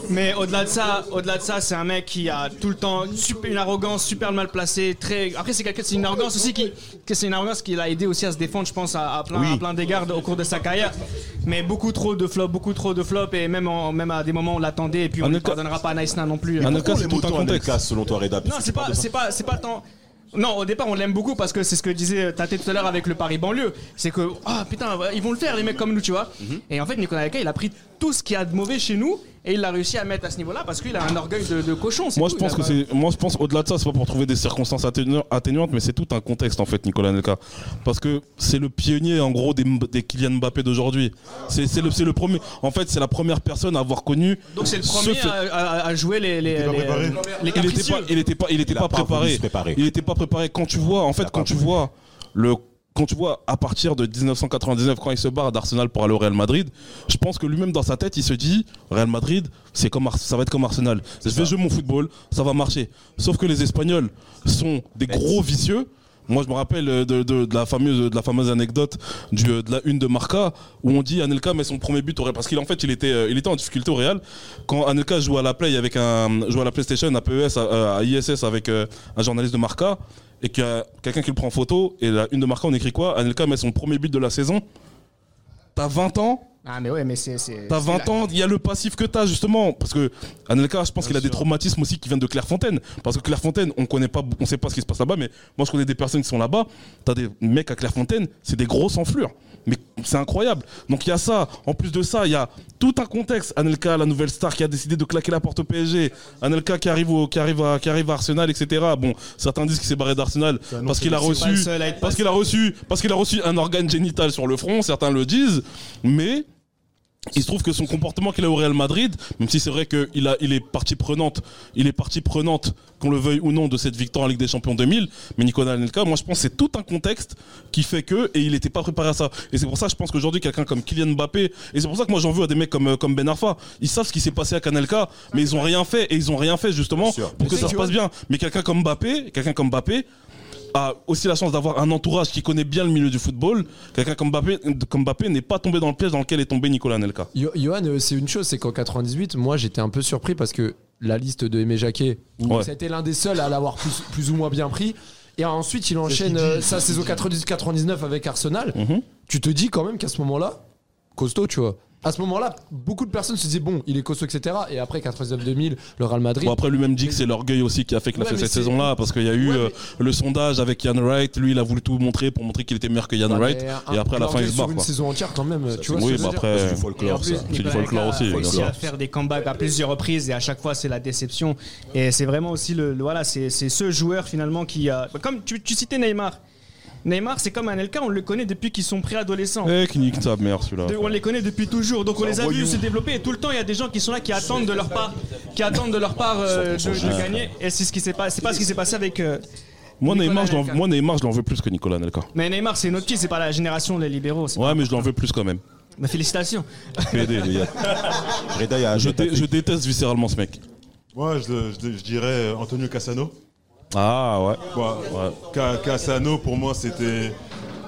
Mais au-delà de ça, au-delà de ça, c'est un mec qui a tout le temps super, une arrogance super mal placée. Très. Après, c'est quelqu'un, c'est une arrogance aussi qui, c'est une arrogance qui l'a aidé aussi à se défendre, je pense, à, à plein, Oui. plein d'égards au cours de sa carrière. Mais beaucoup trop de flops, beaucoup trop de flops, et même, en- même à des moments on l'attendait, et puis on ne pardonnera pas à Naïsna non plus. Mais pourquoi les motos Anelka, selon toi, Reda Non, c'est pas, c'est pas, c'est pas tant. Non, au départ, on l'aime beaucoup parce que c'est ce que disait Tate tout à l'heure avec le Paris banlieue. C'est que, ah putain, ils vont le faire, les mecs comme nous, tu vois. Mhm. Et en fait, Nicolas Anelka, il a pris tout ce qu'il y a de mauvais chez nous et il l'a réussi à mettre à ce niveau-là parce qu'il a un orgueil de, de cochon. Moi, tout, je pense que pas- c'est. Moi, je pense au-delà de ça, c'est pas pour trouver des circonstances atténu- atténuantes, mais c'est tout un contexte en fait, Nicolas Nelka, parce que c'est le pionnier en gros des, des Kylian Mbappé d'aujourd'hui. C'est c'est le, c'est le premier. En fait, c'est la première personne à avoir connu. Donc c'est le premier à, à- à jouer les les, les, les il était capricieux. pas, il était pas, il était Il pas préparé. se préparer. Il était pas préparé. Quand tu vois, en fait, quand tu vois le, quand tu vois à partir de 1999 quand il se barre d'Arsenal pour aller au Real Madrid, je pense que lui-même dans sa tête, il se dit Real Madrid, c'est comme ça va être comme Arsenal. Je vais jouer mon football, ça va marcher. Sauf que les Espagnols sont des gros vicieux. Moi, je me rappelle euh, de, de- de la fameuse, de la fameuse anecdote du, euh, de la une de Marca où on dit Anelka met son premier but au Real parce qu'il en fait il était, euh, il était en difficulté au Real quand Anelka joue à la Play avec un, joue à la PlayStation, à PES, à, à ISS avec un journaliste de Marca et qu'il y a quelqu'un qui le prend en photo et la une de Marca on écrit quoi? Anelka met son premier but de la saison. T'as 20 ans? Ah mais ouais, mais c'est c'est. T'as c'est 20 la- ans, il y a le passif que t'as justement. Parce que Anelka, je pense qu'il a des traumatismes aussi qui viennent de Clairefontaine. Parce que Clairefontaine, on connaît pas, on sait pas ce qui se passe là-bas, mais moi je connais des personnes qui sont là-bas. T'as des mecs à Clairefontaine, c'est des grosses enflures. Mais c'est incroyable. Donc il y a ça. En plus de ça, il y a tout un contexte. Anelka, la nouvelle star qui a décidé de claquer la porte au PSG. Anelka qui arrive, au, qui arrive, à, qui arrive à Arsenal, etc. Bon, certains disent qu'il s'est barré d'Arsenal parce qu'il a reçu, parce qu'il a reçu, parce qu'il a reçu un organe génital sur le front. Certains le disent, mais il se trouve que son comportement qu'il a au Real Madrid, même si c'est vrai qu'il a, il est partie prenante, il est partie prenante, qu'on le veuille ou non, de cette victoire en Ligue des Champions 2000. Mais Nicolas Anelka, moi je pense que c'est tout un contexte qui fait que, et il n'était pas préparé à ça. Et c'est pour ça, je pense qu'aujourd'hui, quelqu'un comme Kylian Mbappé, et c'est pour ça que moi j'en veux à des mecs comme, comme Ben Arfa, ils savent ce qui s'est passé à Anelka, mais ils ont rien fait, et ils ont rien fait justement pour que ça se passe bien. Mais quelqu'un comme Mbappé, quelqu'un comme Mbappé, a aussi la chance d'avoir un entourage qui connaît bien le milieu du football. Quelqu'un comme Mbappé, comme Mbappé n'est pas tombé dans le piège dans lequel est tombé Nicolas Anelka. Yo- Johan, euh, c'est une chose, c'est qu'en 98, moi j'étais un peu surpris parce que la liste de Aimé Jacquet, où Ouais. ça a été l'un des seuls à l'avoir plus, plus ou moins bien pris. Et ensuite, il enchaîne euh, sa saison 98-99 avec Arsenal. Mhm. Tu te dis quand même qu'à ce moment-là, costaud, tu vois. À ce moment-là, beaucoup de personnes se disaient bon, il est costaud, etc. Et après 99-2000, le Real Madrid. Bon, après lui-même dit que c'est l'orgueil aussi qui a fait qu'il a Ouais, fait cette saison-là parce qu'il y a eu euh, le sondage avec Ian Wright. Lui, il a voulu tout montrer pour montrer qu'il était meilleur que Ian Ouais, Wright. Et après, à la fin, il se barre. une quoi. saison entière quand même, tu vois. oui, bah après, C'est du folklore, C'est du folklore aussi. a réussi sûr. à faire des comebacks à plusieurs reprises et à chaque fois c'est la déception. Et c'est vraiment aussi le, voilà, c'est ce joueur finalement qui a. Comme tu citais Neymar. Neymar, c'est comme Anelka, on le connaît depuis qu'ils sont préadolescents. Eh, qui nique mère celui-là. De- on les connaît depuis toujours, donc on les a vus se développer et tout le temps il y a des gens qui sont là qui attendent de leur part, qui attendent de leur part euh, de, de 100%. gagner. Et c'est ce qui s'est pas, c'est pas ce qui s'est passé avec. euh, Moi, Nicolas Neymar, je l'en- Anelka. moi, Neymar, je l'en veux plus que Nicolas Anelka. Mais Neymar c'est notre petit, c'est pas la génération des libéraux. c'est Ouais, mais je l'en veux plus quand même. Mais félicitations. PD, les gars. Reda, il y a un Je, jeu dé- je déteste viscéralement ce mec. Moi, je, je- je dirais Antonio Cassano. Ah ouais. Quoi, Ca- Cassano, pour moi, c'était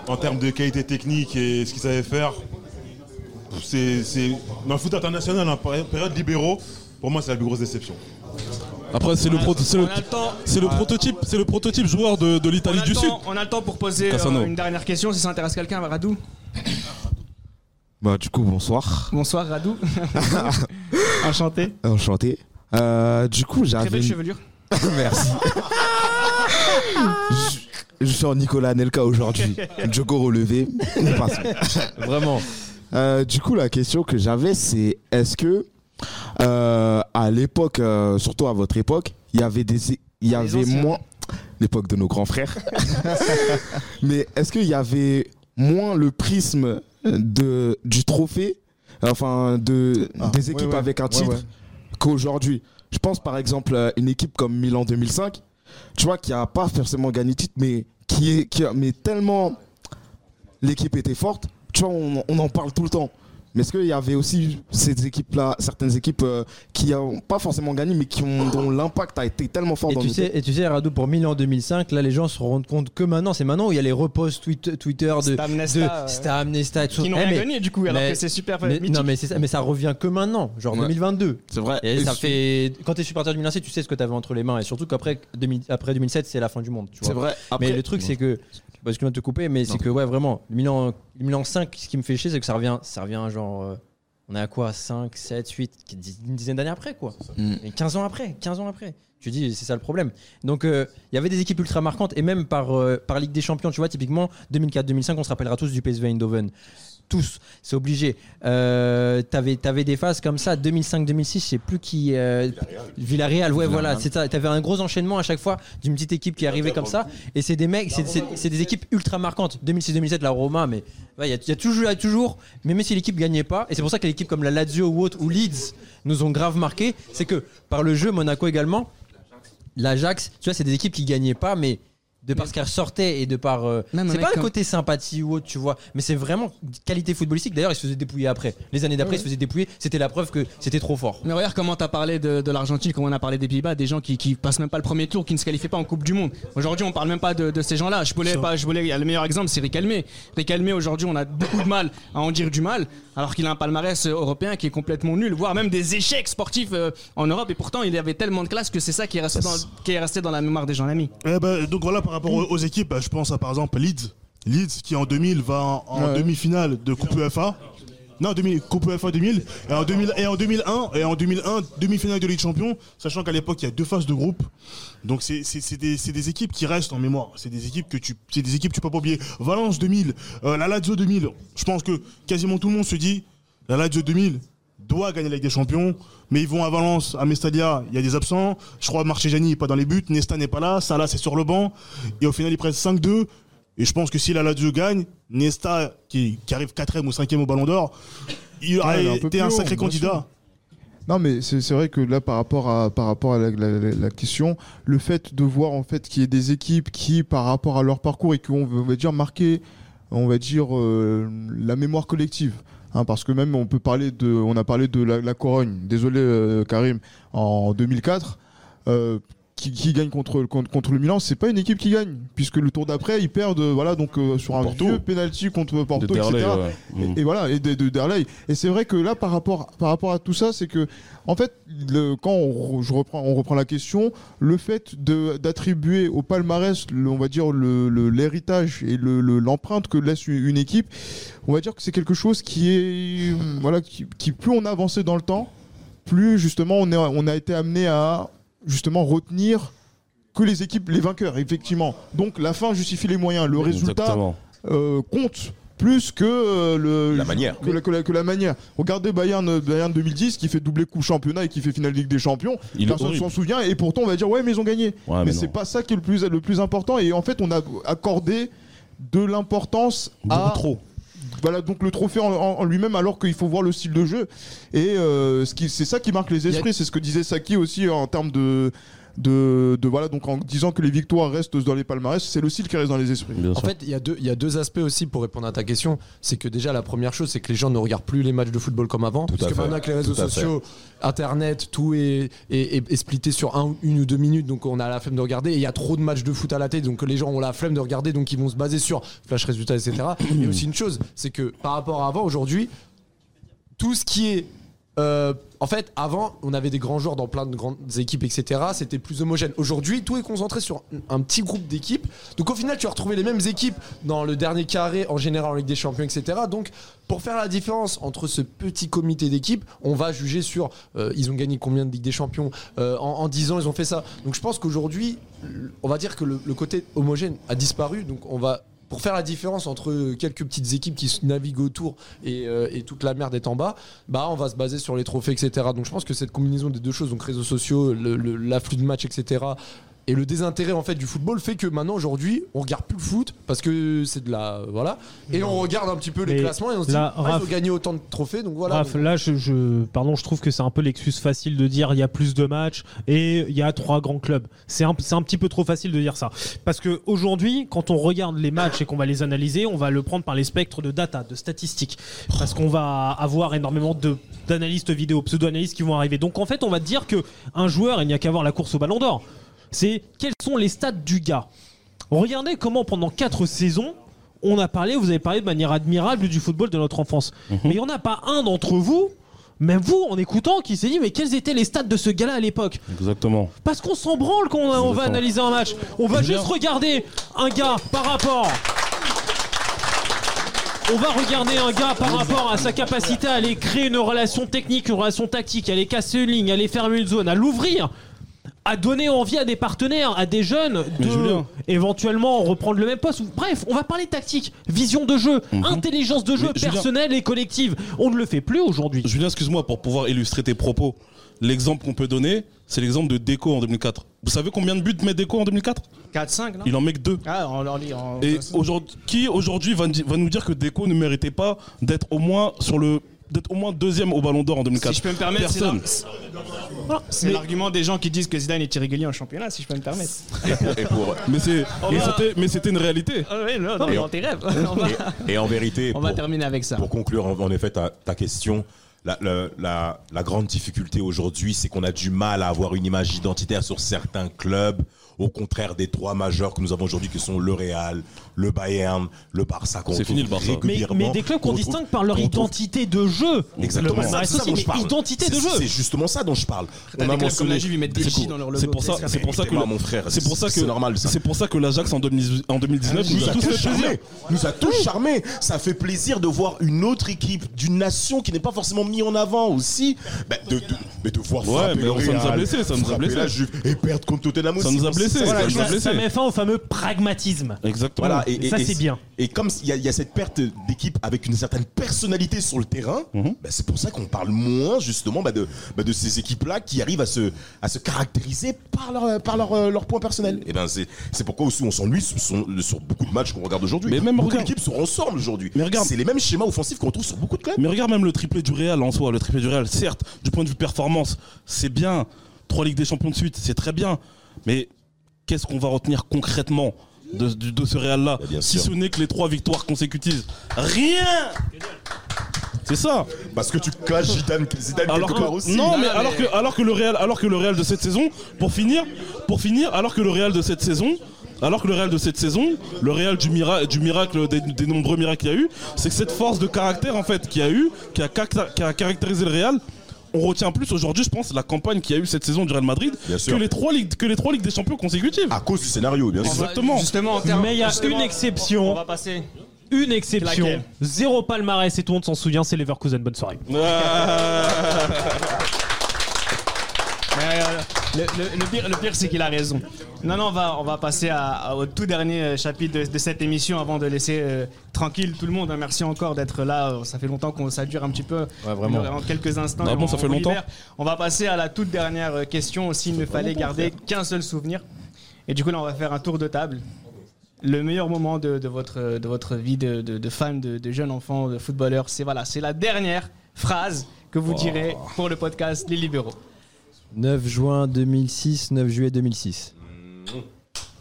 en termes de qualité technique et ce qu'il savait faire. C'est c'est- dans le foot international, en péri- période libéraux, pour moi, c'est la plus grosse déception. Après, c'est le, pro- le, prototype, c'est le prototype joueur de, de l'Italie du Sud. On a le temps pour poser euh, une dernière question si ça intéresse quelqu'un, Radou. Bah, du coup, bonsoir. Bonsoir Radou. Enchanté. Enchanté. Euh, du coup, j'avais. Très belle une- chevelure. Merci. Je, je suis en Nicolas Nelka aujourd'hui. Jogo relevé. Vraiment. Euh, du coup, la question que j'avais, c'est est-ce que euh, à l'époque, euh, surtout à votre époque, il y avait des, il y avait anciens. moins l'époque de nos grands frères. Mais est-ce qu'il y avait moins le prisme de du trophée, enfin de Ah, des équipes ouais. avec un titre ouais. qu'aujourd'hui? Je pense par exemple à une équipe comme Milan 2005, tu vois, qui a pas forcément gagné titre, mais qui est, qui a, mais tellement l'équipe était forte, tu vois, on en parle tout le temps. Mais est-ce qu'il y avait aussi ces équipes-là, certaines équipes euh, qui n'ont pas forcément gagné, mais qui ont, dont l'impact a été tellement fort Et dans tu, le sais, et tu sais, Radou, pour Milan en 2005, là, les gens se rendent compte que maintenant, c'est maintenant où il y a les reposts tweet- Twitter de Stam Nesta, de et tout. Qui n'ont Eh, rien mais- gagné, du coup, alors mais- que c'est super mais-. Non, mais ça, mais ça revient que maintenant, genre Ouais. 2022. C'est vrai. Et, Et ça fait. Quand t'es supporter du Milan tu sais ce que t'avais entre les mains. Et surtout qu'après 2000 après 2007, c'est la fin du monde. tu. C'est vrai. Après- mais le truc, c'est que. Parce que je viens de te couper, mais c'est que, ouais, vraiment, le Milan, le Milan 5, ce qui me fait chier, c'est que ça revient, ça revient genre. euh, on est à quoi 5, 7, 8, une dizaine d'années après, quoi. Mm. Et 15 ans après, 15 ans après. Tu dis, c'est ça le problème. Donc, euh, il y avait des équipes ultra marquantes, et même par, euh, par Ligue des Champions, tu vois, typiquement, 2004-2005, on se rappellera tous du PSV Eindhoven. Tous, c'est obligé. Euh, t'avais, t'avais des phases comme ça, 2005-2006, je sais plus qui. euh, Villarreal, ouais, voilà, c'est ça. T'avais un gros enchaînement à chaque fois d'une petite équipe qui arrivait comme ça. Et c'est des mecs, c'est, c'est- c'est des équipes ultra marquantes. 2006-2007, la Roma, mais ouais, il y, a- il y a toujours, y a toujours, mais même si l'équipe gagnait pas, et c'est pour ça que les équipes comme la Lazio ou autre, ou Leeds nous ont grave marqué, c'est que par le jeu, Monaco également, l'Ajax, tu vois, c'est des équipes qui gagnaient pas, mais de par ce qu'elles ressortaient et de par. euh, Même un c'est mec pas un comme- côté sympathie ou autre, tu vois, mais c'est vraiment qualité footballistique. D'ailleurs, ils se faisaient dépouiller après. Les années d'après, Ouais. ils se faisaient dépouiller. C'était la preuve que c'était trop fort. Mais regarde comment t'as parlé de, de l'Argentine, comment on a parlé des Pays-Bas, des gens qui, qui passent même pas le premier tour, qui ne se qualifient pas en Coupe du Monde. Aujourd'hui, on parle même pas de, de ces gens-là. Je voulais pas, je voulais, il y a le meilleur exemple, c'est Ricalmé. Ricalmé, aujourd'hui, on a beaucoup de mal à en dire du mal, alors qu'il a un palmarès euh, européen qui est complètement nul, voire même des échecs sportifs euh, en Europe. Et pourtant, il avait tellement de classe que c'est ça qui est resté dans, qui est resté dans la mémoire des gens amis. Eh ben, donc voilà, par rapport aux, équipes, bah, je pense à par exemple Leeds. Leeds qui en 2000 va en, en Ouais. demi-finale de Coupe UEFA. Non, 2000, Coupe UEFA 2000. Et en, 2000, et en 2001, et en 2001 demi-finale de Ligue des Champions, sachant qu'à l'époque, il y a deux phases de groupe. Donc c'est des, des équipes qui restent en mémoire. C'est des équipes que tu c'est des équipes que tu peux pas oublier. Valence 2000, euh, la Lazio 2000. Je pense que quasiment tout le monde se dit la Lazio 2000 doit gagner la Ligue des Champions, mais ils vont à Valence, à Mestadia, il y a des absents. Je crois Marchesani n'est pas dans les buts, Nesta n'est pas là, Salah c'est sur le banc. Et au final, ils prennent 5-2. Et je pense que si la Lazio gagne, Nesta, qui, qui arrive 4ème ou 5ème au Ballon d'Or, il aurait un peu été un sacré candidat. Non, mais c'est c'est vrai que là, par rapport à, par rapport à la, la- la- la question, le fait de voir en fait qu'il y ait des équipes qui, par rapport à leur parcours et qui ont, on va dire, marqué, on va dire, euh, la mémoire collective. Hein, parce que même on peut parler de, on a parlé de la, la Corogne. Désolé euh, Karim, en 2004. euh, qui, qui gagne contre, contre, contre le Milan, c'est pas une équipe qui gagne, puisque le tour d'après, ils perdent euh, voilà, donc, euh, sur un vieux penalty contre Porto, De etc. ouais. Et- et voilà, et de, de. Et c'est vrai que là, par rapport, par rapport à tout ça, c'est que, en fait, le, quand on, je reprends, on reprend la question, le fait d'attribuer au palmarès, le- on va dire, le- l'héritage et le- le- l'empreinte que laisse une, équipe, on va dire que c'est quelque chose qui est, voilà, qui, qui, plus on a avancé dans le temps, plus justement on, est, on a été amené à justement retenir que les équipes, les vainqueurs, effectivement. Donc la fin justifie les moyens. Le résultat euh, compte plus que euh, le La manière. que la, que la- que la manière. Regardez Bayern, euh, Bayern 2010 qui fait doubler coup championnat et qui fait finale Ligue des Champions. Il Personne s'en souvient et pourtant on va dire ouais mais ils ont gagné. Ouais, mais mais c'est pas ça qui est le plus le plus important et en fait on a accordé de l'importance à trop. Voilà donc le trophée en, lui-même alors qu'il faut voir le style de jeu. Et euh, ce qui c'est ça qui marque les esprits c'est ce que disait Saki aussi en termes de de, de- voilà donc en disant que les victoires restent dans les palmarès c'est le style qui reste dans les esprits En fait, il y, a deux- il y a deux aspects aussi pour répondre à ta question. C'est que déjà, la première chose, c'est que les gens ne regardent plus les matchs de football comme avant. Tout parce que fait. maintenant, avec les réseaux sociaux, Internet, tout est, est, est- est splitté sur un, une ou deux minutes. Donc, on a la flemme de regarder. Et il y a trop de matchs de foot à la tête. Donc, les gens ont la flemme de regarder. Donc, ils vont se baser sur flash résultats, etc. Et aussi une chose, c'est que par rapport à avant, aujourd'hui, tout ce qui est euh, en fait, avant, on avait des grands joueurs dans plein de grandes équipes, etc. C'était plus homogène. Aujourd'hui, tout est concentré sur un petit groupe d'équipes. Donc au final, tu vas retrouver les mêmes équipes dans le dernier carré, en général en Ligue des Champions, etc. Donc pour faire la différence entre ce petit comité d'équipes, on va juger sur euh, ils ont gagné combien de Ligue des Champions euh, en, en 10 ans, ils ont fait ça. Donc je pense qu'aujourd'hui, on va dire que le côté homogène a disparu. Donc on va pour faire la différence entre quelques petites équipes qui se naviguent autour et, euh, et toute la merde est en bas, bah on va se baser sur les trophées, etc. Donc je pense que cette combinaison des deux choses, donc réseaux sociaux, l'afflux de matchs, etc. Et le désintérêt en fait du football fait que maintenant aujourd'hui on regarde plus le foot parce que c'est de la voilà et on regarde un petit peu les Mais classements et on se dit ah, Raph- ont gagné autant de trophées donc voilà. Raph, là, je, je- pardon, je trouve que c'est un peu l'excuse facile de dire il y a plus de matchs et il y a trois grands clubs. C'est un, un petit peu trop facile de dire ça. Parce que aujourd'hui, quand on regarde les matchs et qu'on va les analyser, on va le prendre par les spectres de data, de statistiques. Parce qu'on va avoir énormément de- d'analystes vidéo, pseudo-analystes qui vont arriver. Donc en fait, on va dire que un joueur, il n'y a qu'à voir la course au ballon d'or. C'est quels sont les stats du gars. Regardez comment pendant quatre saisons, on a parlé, vous avez parlé de manière admirable du football de notre enfance. Mais il n'y en a pas un d'entre vous, même vous en écoutant, qui s'est dit mais quels étaient les stats de ce gars-là à l'époque Exactement. Parce qu'on s'en branle quand on, on va analyser un match. On va juste regarder un gars par rapport. On va regarder un gars par rapport à sa capacité à aller créer une relation technique, une relation tactique, à aller casser une ligne, à aller fermer une zone, à l'ouvrir, à donner envie à des partenaires, à des jeunes de Julien. éventuellement reprendre le même poste. Bref, on va parler tactique, vision de jeu, intelligence de jeu Mhm. Julien- personnelle et collective. On ne le fait plus aujourd'hui. Julien, excuse-moi, pour pouvoir illustrer tes propos, l'exemple qu'on peut donner, c'est l'exemple de Deco en 2004. Vous savez combien de buts met Deco en 2004 4-5, non? Il en met que deux. Ah, on leur lit en. Et aujourd'hui, qui aujourd'hui va, va nous dire que Deco ne méritait pas d'être au moins sur le d'être au moins deuxième au Ballon d'Or en 2004 Si je peux me permettre, c'est Personne. c'est l'argument des gens qui disent que Zidane est irrégulier en championnat, si je peux me permettre. Mais c'est On mais va- c'était mais c'était une réalité. Ah oui, non, non, Et en- dans tes rêves. On va- Et, et en vérité, On va pour- terminer avec ça. Pour conclure, en, en effet, ta, ta question, la, la- la- la grande difficulté aujourd'hui, c'est qu'on a du mal à avoir une image identitaire sur certains clubs, au contraire des trois majeurs que nous avons aujourd'hui, qui sont le Real, le Bayern, le Barça. qu'on C'est fini, le Barça. Mais, mais des clubs qu'on distingue par leur identité de jeu. Exactement. C'est ça aussi, dont je parle. identité de C'est- jeu. C'est justement ça dont je parle. Ils mettent des C'est pour ça, c'est pour ça que mon frère, c'est pour ça que c'est normal. C'est pour ça que l'Ajax en 2018 en 2019 nous a tous fait plaisir. charmé. Nous a tous charmé. Ça fait plaisir de voir une autre équipe d'une nation qui n'est pas forcément mise en avant aussi. bah, mais de voir frapper le ça nous a Real, blessés, ça nous a frapper blessés. la Juve et perdre contre Tottenham Ça nous a Voilà, ça met fin au fameux pragmatisme. Exactement. Voilà, Et ça, c'est bien. Et comme il y, a- il y a cette perte d'équipe avec une certaine personnalité sur le terrain, bah, c'est pour ça qu'on parle moins justement bah, de, bah, de ces équipes-là qui arrivent à se, à se caractériser par leur, par leur, euh, leur point personnel. Et ben c'est c'est pourquoi aussi on s'ennuie sur, sur- sur beaucoup de matchs qu'on regarde aujourd'hui. Mais même beaucoup regarde- d'équipes se ressemblent aujourd'hui. Mais regarde- C'est les mêmes schémas offensifs qu'on retrouve sur beaucoup de clubs. Mais regarde même le triplé du Real en soi, le triplé du Real, certes, du point de vue performance, c'est bien. Trois Ligues des Champions de suite, c'est très bien. Mais qu'est-ce qu'on va retenir concrètement de, de- de ce Real-là Si sûr. ce n'est que les trois victoires consécutives. Rien C'est ça Parce que tu clashes Zidane, Zidane alors quelque part aussi. non, mais, alors que alors que le Real alors que le Real de cette saison pour finir pour finir alors que le Real de cette saison alors que le Real de cette saison, le Real du, mira- du miracle, des, des nombreux miracles qu'il y a eu, c'est que cette force de caractère en fait qu'il y a eu, qui a, qui a caractérisé le Real, on retient plus aujourd'hui, je pense, la campagne qu'il y a eu cette saison du Real Madrid Bien que sûr. les trois ligues que les trois ligues des champions consécutives. À cause du scénario, bien sûr. Exactement. Justement, en termes- Mais il y a une exception. On va passer. Une exception. Laquelle? Zéro palmarès et tout le monde s'en souvient, c'est Leverkusen. Bonne soirée. Le, le- le pire, le pire, c'est qu'il a raison. Non, non, on va, on va passer à- à- au tout dernier euh, chapitre de, de cette émission avant de laisser euh, tranquille tout le monde. hein. Merci encore d'être là. Euh, Ça fait longtemps qu'on ça dure un petit peu. Ouais, vraiment. En quelques instants. Bon, on- ça fait on longtemps libère. On va passer à la toute dernière question. S'il ne fallait garder qu'un seul souvenir. Et du coup, là, on va faire un tour de table. Le meilleur moment de, de votre, de votre vie de, de, de fan, de, de jeune enfant, de footballeur, c'est voilà, c'est la dernière phrase que vous direz pour le podcast Les Libéraux. 9 juin 2006, 9 juillet 2006.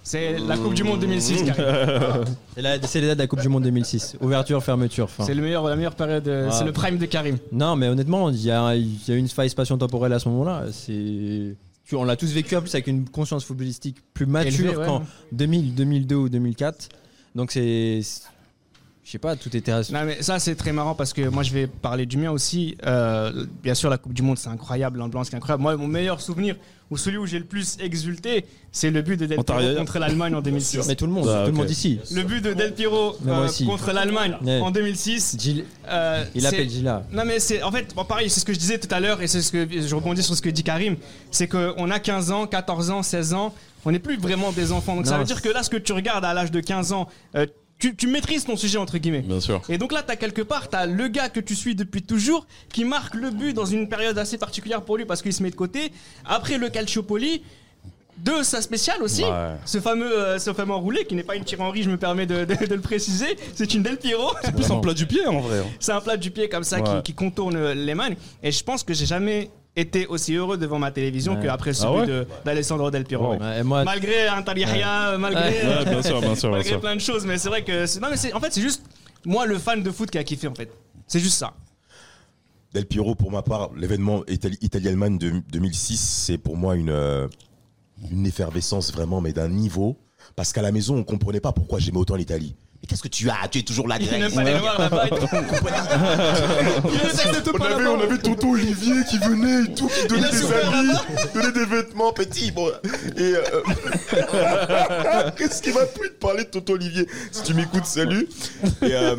C'est la Coupe du Monde 2006 qui arrive. C'est la- c'est les dates de la Coupe du Monde 2006. Ouverture, fermeture, fin. C'est le meilleur, la meilleure période, euh, c'est le prime de Karim. Non, mais honnêtement, il y a, il y a une faille spatio-temporelle à ce moment-là. C'est, tu- on l'a tous vécu en plus avec une conscience footballistique plus mature Élevée, ouais. qu'en 2000, 2002 ou 2004. Donc c'est, Je sais pas, tout était. Non mais ça c'est très marrant parce que moi je vais parler du mien aussi. Euh, bien sûr la Coupe du Monde c'est incroyable, l'ambiance qui est incroyable. Moi mon meilleur souvenir ou celui où j'ai le plus exulté, c'est le but de Del On t'a Piero contre l'Allemagne en 2006. Mais tout le monde, Ah, tout le monde ici. Le but de Del Piero euh, contre l'Allemagne Ouais. en 2006. Gilles- euh, Il c'est- appelle Gila. Non mais c'est en fait bon, pareil, c'est ce que je disais tout à l'heure et c'est ce que je rebondis sur ce que dit Karim, c'est qu'on a 15 ans, 14 ans, 16 ans, on n'est plus vraiment des enfants. Donc ça veut dire que là ce que tu regardes à l'âge de 15 ans, euh, tu, tu maîtrises ton sujet entre guillemets. Bien sûr. Et donc là, tu as quelque part, tu as le gars que tu suis depuis toujours qui marque le but dans une période assez particulière pour lui parce qu'il se met de côté. Après le Calciopoli, de sa spéciale aussi, Ouais. ce fameux euh, ce fameux enroulé qui n'est pas une tire Henri, je me permets de, de- de le préciser, c'est une Del Piero. C'est plus un plat du pied en vrai. hein. C'est un plat du pied comme ça qui- Ouais. qui, contourne les mains. Et je pense que j'ai jamais été aussi heureux devant ma télévision Ouais. qu'après Ah but ouais de- d'Alessandro Del. Wow. Ouais, moi- Malgré un Yahya, malgré, Ouais, bien sûr, bien sûr, bien malgré sûr. plein de choses, mais c'est vrai que c'est- non mais c'est en fait c'est juste moi le fan de foot qui a kiffé en fait. C'est juste ça. Del Piero, pour ma part, l'événement Itali- Italie-Allemagne de 2006, c'est pour moi une, euh, une effervescence vraiment, mais d'un niveau. Parce qu'à la maison, on comprenait pas pourquoi j'aimais autant l'Italie. Mais qu'est-ce que tu as? Tu es toujours la Il Grèce. n'aime pas les là-bas. Il On avait, on avait tonton Olivier qui venait et tout, qui Il donnait a des habits, donnait des vêtements petits. Bon. Et euh, qu'est-ce qui va plus te parler de tonton Olivier? Si tu m'écoutes, salut. Et, euh,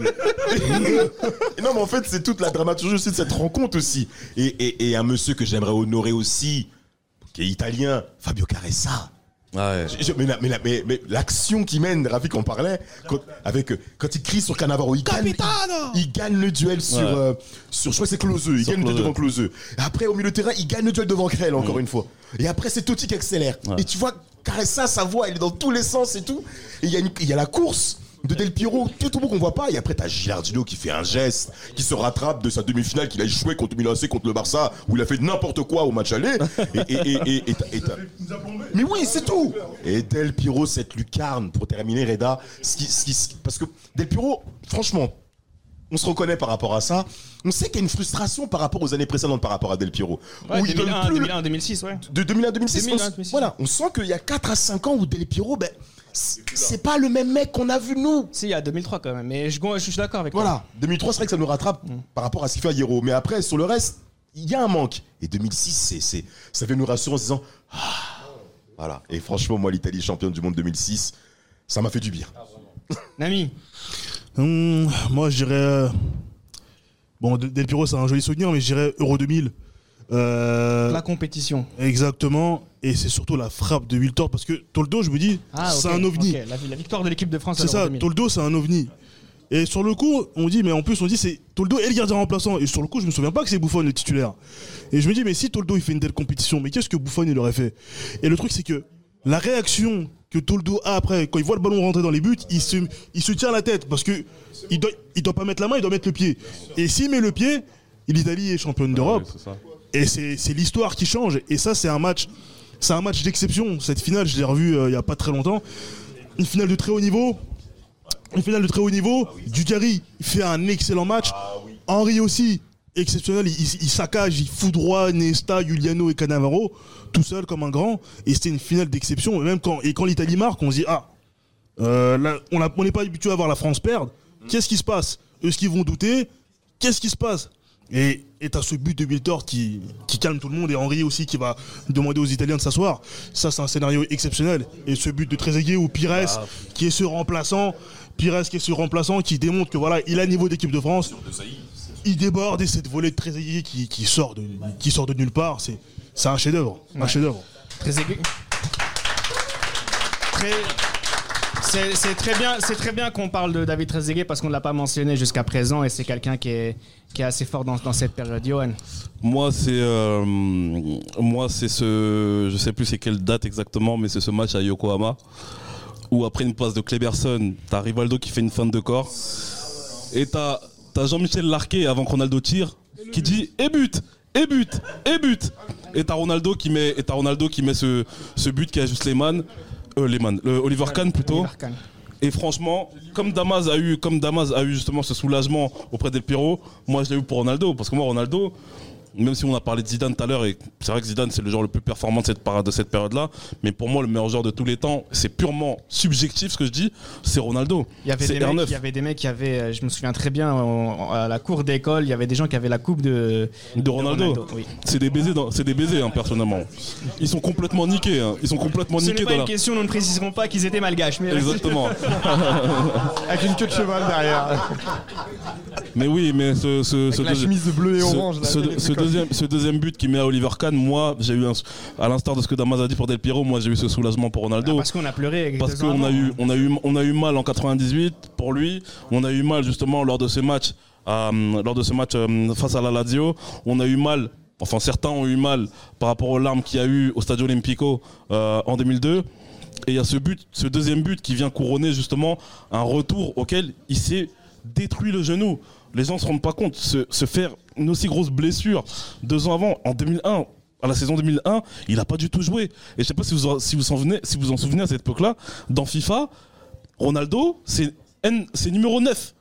et non, mais en fait, c'est toute la dramaturgie aussi de cette rencontre aussi. Et, et, et un monsieur que j'aimerais honorer aussi, qui est italien, Fabio Caressa. Ouais. Je- je- mais la- mais mais- mais l'action qui mène, Rafik en parlait, quand, avec, quand il crie sur Cannavaro, il gagne, il, il gagne le duel sur, Ouais. euh, sur, je crois que c'est Closeux, il Sur gagne le duel devant Closeux. Après, au milieu de terrain, il gagne le duel devant Krell, encore une fois. Et après, c'est Totti qui accélère. Ouais. Et tu vois, Caressa, sa voix, elle est dans tous les sens et tout. Et il y, a une- il y a la course de Del Piero, tout le monde qu'on voit pas. Et après, t'as Gilardino qui fait un geste, qui se rattrape de sa demi-finale qu'il a échoué contre Milan AC, contre le Barça, où il a fait n'importe quoi au match aller. Et, mais oui, c'est tout. Et Del Piro, cette lucarne, pour terminer, Reda, ce qui, ce qui- ce qui- parce que Del Piro, franchement, on se reconnaît par rapport à ça. On sait qu'il y a une frustration par rapport aux années précédentes par rapport à Del Piro. Ouais, où il donne 2001, plus le- 2001, 2006, ouais. de 2001 à 2006, 2001, on, 2006. voilà, on sent qu'il y a 4 à 5 ans où Del Piro, ben, c'est pas le même mec qu'on a vu nous. Si, il y a 2003 quand même, mais je, je suis d'accord avec Voilà, 2003, c'est vrai que ça nous rattrape par rapport à ce qu'il fait à Hierro. Mais après, sur le reste, il y a un manque. Et 2006, c'est, c'est, ça vient nous rassurer en se disant Ah, Voilà. Et franchement, moi, l'Italie championne du monde 2006, ça m'a fait du bien. Nami Hum, Moi, je dirais. euh, Bon, De- Del Piro, c'est un joli souvenir, mais je dirais Euro 2000. Euh, La compétition. Exactement. Et c'est surtout la frappe de Wiltor, parce que Toldo, je me dis, Ah, c'est un ovni. La, la victoire de l'équipe de France. C'est ça, l'Euro 2000. Toldo, c'est un ovni. Et sur le coup, on dit, mais en plus, on dit, c'est Toldo et le gardien remplaçant. Et sur le coup, je me souviens pas que c'est Buffon le titulaire. Et je me dis, mais si Toldo il fait une telle compétition, mais qu'est-ce que Buffon il aurait fait? Et le truc, c'est que la réaction que Toldo a après, quand il voit le ballon rentrer dans les buts, il se, il se tient la tête parce que il doit, il doit pas mettre la main, il doit mettre le pied. Et s'il met le pied, l'Italie est championne d'Europe. Et c'est l'histoire qui change. Et ça, c'est un match, c'est un match d'exception. Cette finale, je l'ai revue euh, il y a pas très longtemps. Une finale de très haut niveau. Une finale de très haut niveau. Dugarry fait un excellent match. Henry aussi, exceptionnel. Il, il- il saccage, il foudroie Nesta, Giuliano et Cannavaro, tout seul comme un grand. Et c'était une finale d'exception. Et même quand, l'Italie marque, on se dit Ah, euh, on n'est pas habitué à voir la France perdre. Qu'est-ce qui se passe? Est-ce qu'ils vont douter? Qu'est-ce qui se passe? Et et t'as ce but de Wiltord qui, qui calme tout le monde et Henry aussi qui va demander aux Italiens de s'asseoir. Ça, c'est un scénario exceptionnel. Et ce but de Trezeguet ou Pires Ah. qui est ce remplaçant, Pires qui est ce remplaçant qui démontre que voilà, il a le niveau d'équipe de France. Il déborde et cette volée de Trezeguet qui, qui sort de qui sort de nulle part, c'est c'est un chef-d'œuvre, un Ouais. chef-d'œuvre. Trezeguet. Très- C'est très bien, qu'on parle de David Trezeguet parce qu'on ne l'a pas mentionné jusqu'à présent et c'est quelqu'un qui est, assez fort dans, dans cette période. Johan. Moi, c'est euh, moi, c'est ce, je sais plus c'est quelle date exactement, mais c'est ce match à Yokohama où après une passe de Kleberson, t'as Rivaldo qui fait une feinte de corps et t'as as, Jean-Michel Larquet avant que Ronaldo tire qui dit et but, et but, et but. Et t'as Ronaldo qui met, et t'as Ronaldo qui met ce, but qui ajuste Lehmann, euh, Lehmann, le Oliver Kahn plutôt. Et franchement, comme Damas a eu, comme Damas a eu justement ce soulagement auprès d'El Piro, moi je l'ai eu pour Ronaldo. Parce que moi, Ronaldo, même si on a parlé de Zidane tout à l'heure, et c'est vrai que Zidane c'est le joueur le plus performant de cette, para- de cette période-là, mais pour moi le meilleur joueur de tous les temps, c'est purement subjectif ce que je dis, c'est Ronaldo. Il y, avait C'est des mecs, R9. il y avait des mecs qui avaient, euh, je me souviens très bien, en- à la cour d'école, il y avait des gens qui avaient la coupe de, De Ronaldo. oui. C'est des baisers, dans- c'est des baisers hein, personnellement. Ils sont complètement niqués, hein. ils sont complètement Ce niqués pas dans une la. question, nous ne préciserons pas qu'ils étaient malgaches. Mais Exactement. Avec une queue de cheval derrière. Mais oui, mais ce, ce, ce la chemise de bleu et ce- orange, là, ce, ce deuxième, ce deuxième but qui met à Oliver Kahn, moi, j'ai eu un, à l'instar de ce que Damas a dit pour Del Piero, moi j'ai eu ce soulagement pour Ronaldo. Ah, parce qu'on a pleuré avec Parce qu'on a eu, on a eu, on a eu mal en 98 pour lui. On a eu mal justement lors de ce match, euh, lors de ce match euh, face à la Lazio. On a eu mal. Enfin, certains ont eu mal par rapport aux larmes qu'il y a eu au Stadio Olimpico euh, en 2002. Et il y a ce but, ce deuxième but qui vient couronner justement un retour auquel il s'est détruit le genou. Les gens ne se rendent pas compte. Se, se faire une aussi grosse blessure deux ans avant, en 2001, à la saison 2001, il n'a pas du tout joué. Et je sais pas si vous si vous en, souvenez, si vous en souvenez à cette époque-là, dans FIFA, Ronaldo, c'est N- c'est numéro 9.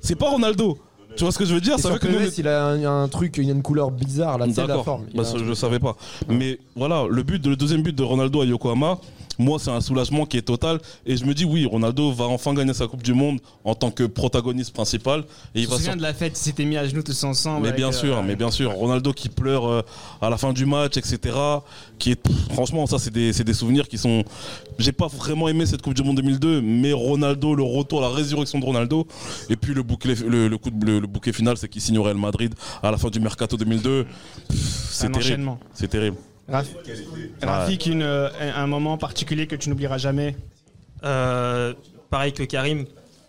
C'est pas Ronaldo. Tu vois ce que je veux dire? Et Ça que PES, il a un, truc, il a une couleur bizarre là, sais la forme. Bah, ça, je truc. savais pas. Mais voilà, le but, le deuxième but de Ronaldo à Yokohama, moi, c'est un soulagement qui est total. Et je me dis, oui, Ronaldo va enfin gagner sa Coupe du Monde en tant que protagoniste principal. Et il Je me va de la fête, ils s'étaient mis à genoux tous ensemble. mais bien euh, sûr, mais bien sûr. Ronaldo qui pleure euh, à la fin du match, etc. Qui est, franchement, ça, c'est des, c'est des souvenirs qui sont. J'ai pas vraiment aimé cette Coupe du Monde 2002, mais Ronaldo, le retour, la résurrection de Ronaldo. Et puis le bouquet, le, le coup de- le, le bouquet final, c'est qu'il signe au Real Madrid à la fin du Mercato 2002. Pff, C'est terrible. C'est terrible. Raf- Rafik, une, euh, un moment particulier que tu n'oublieras jamais. Euh, pareil que Karim.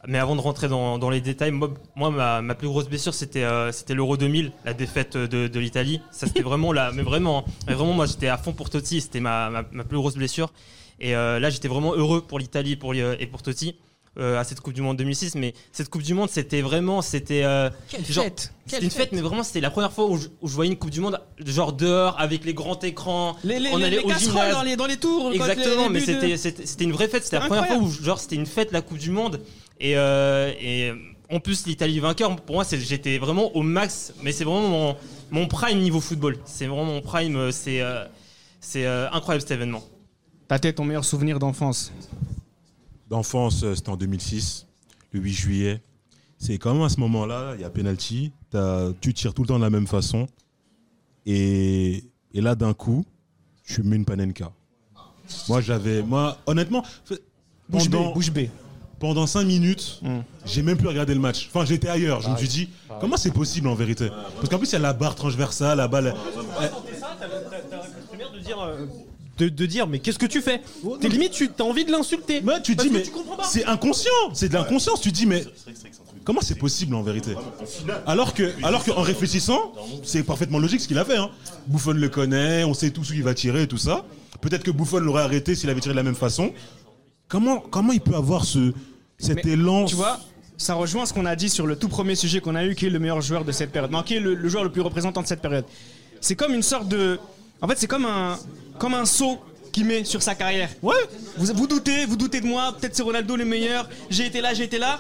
Mais avant de rentrer dans, dans les détails, moi, moi, ma, ma plus grosse blessure, c'était euh, c'était l'Euro 2000, la défaite de, de l'Italie. Ça, c'était vraiment la. Mais vraiment, mais vraiment, moi, j'étais à fond pour Totti. C'était ma, ma, ma plus grosse blessure. Et euh, là, j'étais vraiment heureux pour l'Italie pour, et pour Totti. Euh, à cette Coupe du Monde 2006, mais cette Coupe du Monde, c'était vraiment, c'était euh, Quelle genre- fête C'était Quelle une fête, mais vraiment, c'était la première fois où je, où je voyais une Coupe du Monde genre dehors avec les grands écrans. Les, les, on les- allait les au gymnase. dans les, dans les tours. Exactement, les- les mais de- c'était une vraie fête. C'était la première fois où genre c'était une fête la Coupe du Monde et euh, et en plus l'Italie vainqueur. Pour moi, c'est- j'étais vraiment au max. Mais c'est vraiment mon, mon prime niveau football. C'est vraiment mon prime. euh, C'est euh, c'est euh, incroyable cet événement. Ta tête, ton meilleur souvenir d'enfance? D'enfance, euh, c'était en 2006, le 8 juillet. C'est quand même à ce moment-là, il y a penalty, t'as- tu tires tout le temps de la même façon. Et, et là, d'un coup, tu mets une panenka. Moi, j'avais. Moi, honnêtement. Bouche pendant- bouche bée. Pendant 5 minutes, j'ai même plus regardé le match. Enfin, j'étais ailleurs. Je me suis dit, comment c'est possible en vérité? Parce qu'en plus, il y a la barre transversale, la balle. elle- de dire, de, de dire mais qu'est-ce que tu fais T'es limite, tu as envie de l'insulter. Ouais, tu Parce dis, que mais tu comprends pas. c'est inconscient, c'est de l'inconscience. Tu dis, mais comment c'est possible en vérité Alors que, alors qu'en réfléchissant, c'est parfaitement logique ce qu'il a fait. Hein. Buffon le connaît, on sait tous où il va tirer et tout ça. Peut-être que Buffon l'aurait arrêté s'il avait tiré de la même façon. Comment, comment il peut avoir ce, cet Mais, élan Tu vois, ça rejoint ce qu'on a dit sur le tout premier sujet qu'on a eu, qui est le meilleur joueur de cette période. Non, qui est le, le joueur le plus représentant de cette période. C'est comme une sorte de. En fait, c'est comme un, comme un saut qu'il met sur sa carrière. Ouais. Vous, vous doutez, vous doutez de moi. Peut-être c'est Ronaldo le meilleur. J'ai été là, j'ai été là.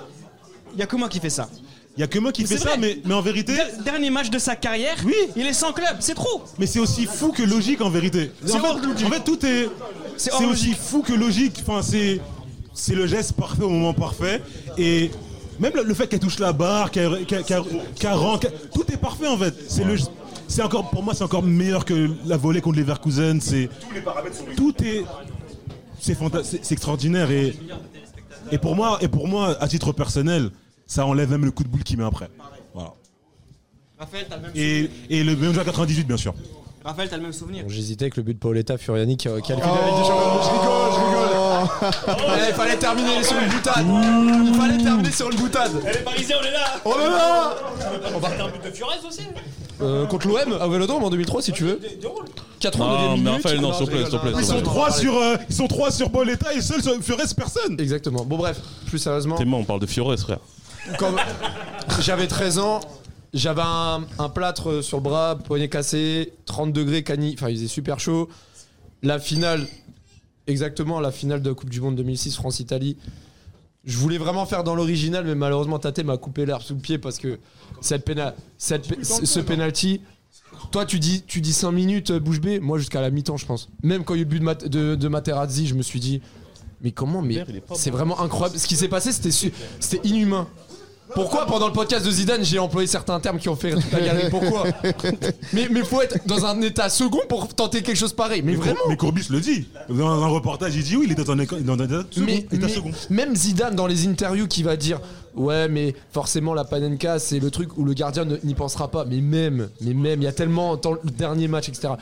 Il y a que moi qui fais ça. Il y a que moi qui C'est fais ça, mais, mais en vérité. Der- dernier match de sa carrière. Oui. Il est sans club. C'est trop. Mais c'est aussi fou que logique en vérité. C'est En fait, en tout est. C'est aussi logique. fou que logique. Enfin, c'est c'est le geste parfait au moment parfait. Et même le, le fait qu'elle touche la barre, qu'elle qu'elle- tout est parfait en fait. C'est le. C'est encore pour moi, c'est encore meilleur que la volée contre Leverkusen. C'est tout est. C'est fanta- c'est c'est extraordinaire et et pour moi et pour moi à titre personnel, ça enlève même le coup de boule qu'il met après. Voilà. Raphaël, t'as le même Et, et le même joueur 98 bien sûr. Raphaël, t'as le même souvenir. Bon, J'hésitais avec le but de Paoletta Furiani qui, qui a le Oh. des. Je rigole, je rigole. Eh, il fallait terminer sur une boutade. Il fallait terminer sur une boutade. Elle est parisienne, on est là On est là On va faire un but de Furez aussi Euh, contre l'OM à Vélodrome en 2003 si tu veux. 89 Non, mais minutes. Raphaël, non, Ah s'il te plaît, je s'il te plaît, rigole, Ils sont trois sur euh, ils sont trois sur Pauletta et seul sur Furez personne. Exactement. Bon bref, plus sérieusement. T'es mort, on parle de Fiores, frère. Quand j'avais 13 ans, j'avais un, un plâtre sur le bras, poignet cassé, 30 degrés cani, enfin il faisait super chaud. La finale, exactement la finale de Coupe du Monde 2006 France-Italie. Je voulais vraiment faire dans l'original, mais malheureusement Tate m'a coupé l'herbe sous le pied parce que cette péna- cette pé- ce penalty, Toi, tu dis, tu dis 5 minutes euh, bouche bée. Moi, jusqu'à la mi-temps, je pense. Même quand il y a eu le but de, Mat- de, de Materazzi, je me suis dit, mais comment Mais c'est vraiment incroyable. Ce qui s'est passé, c'était su- c'était inhumain. Pourquoi pendant le podcast de Zidane j'ai employé certains termes qui ont fait toute la galerie Pourquoi mais, mais faut être dans un état second pour tenter quelque chose pareil. Mais, vraiment Mais Courbis le dit. Dans un reportage, il dit oui, il est dans un éco- dans un état second. mais, état mais second. même Zidane dans les interviews qui va dire ouais mais forcément la panenka c'est le truc où le gardien n'y pensera pas mais même mais même il y a tellement dans le dernier match etc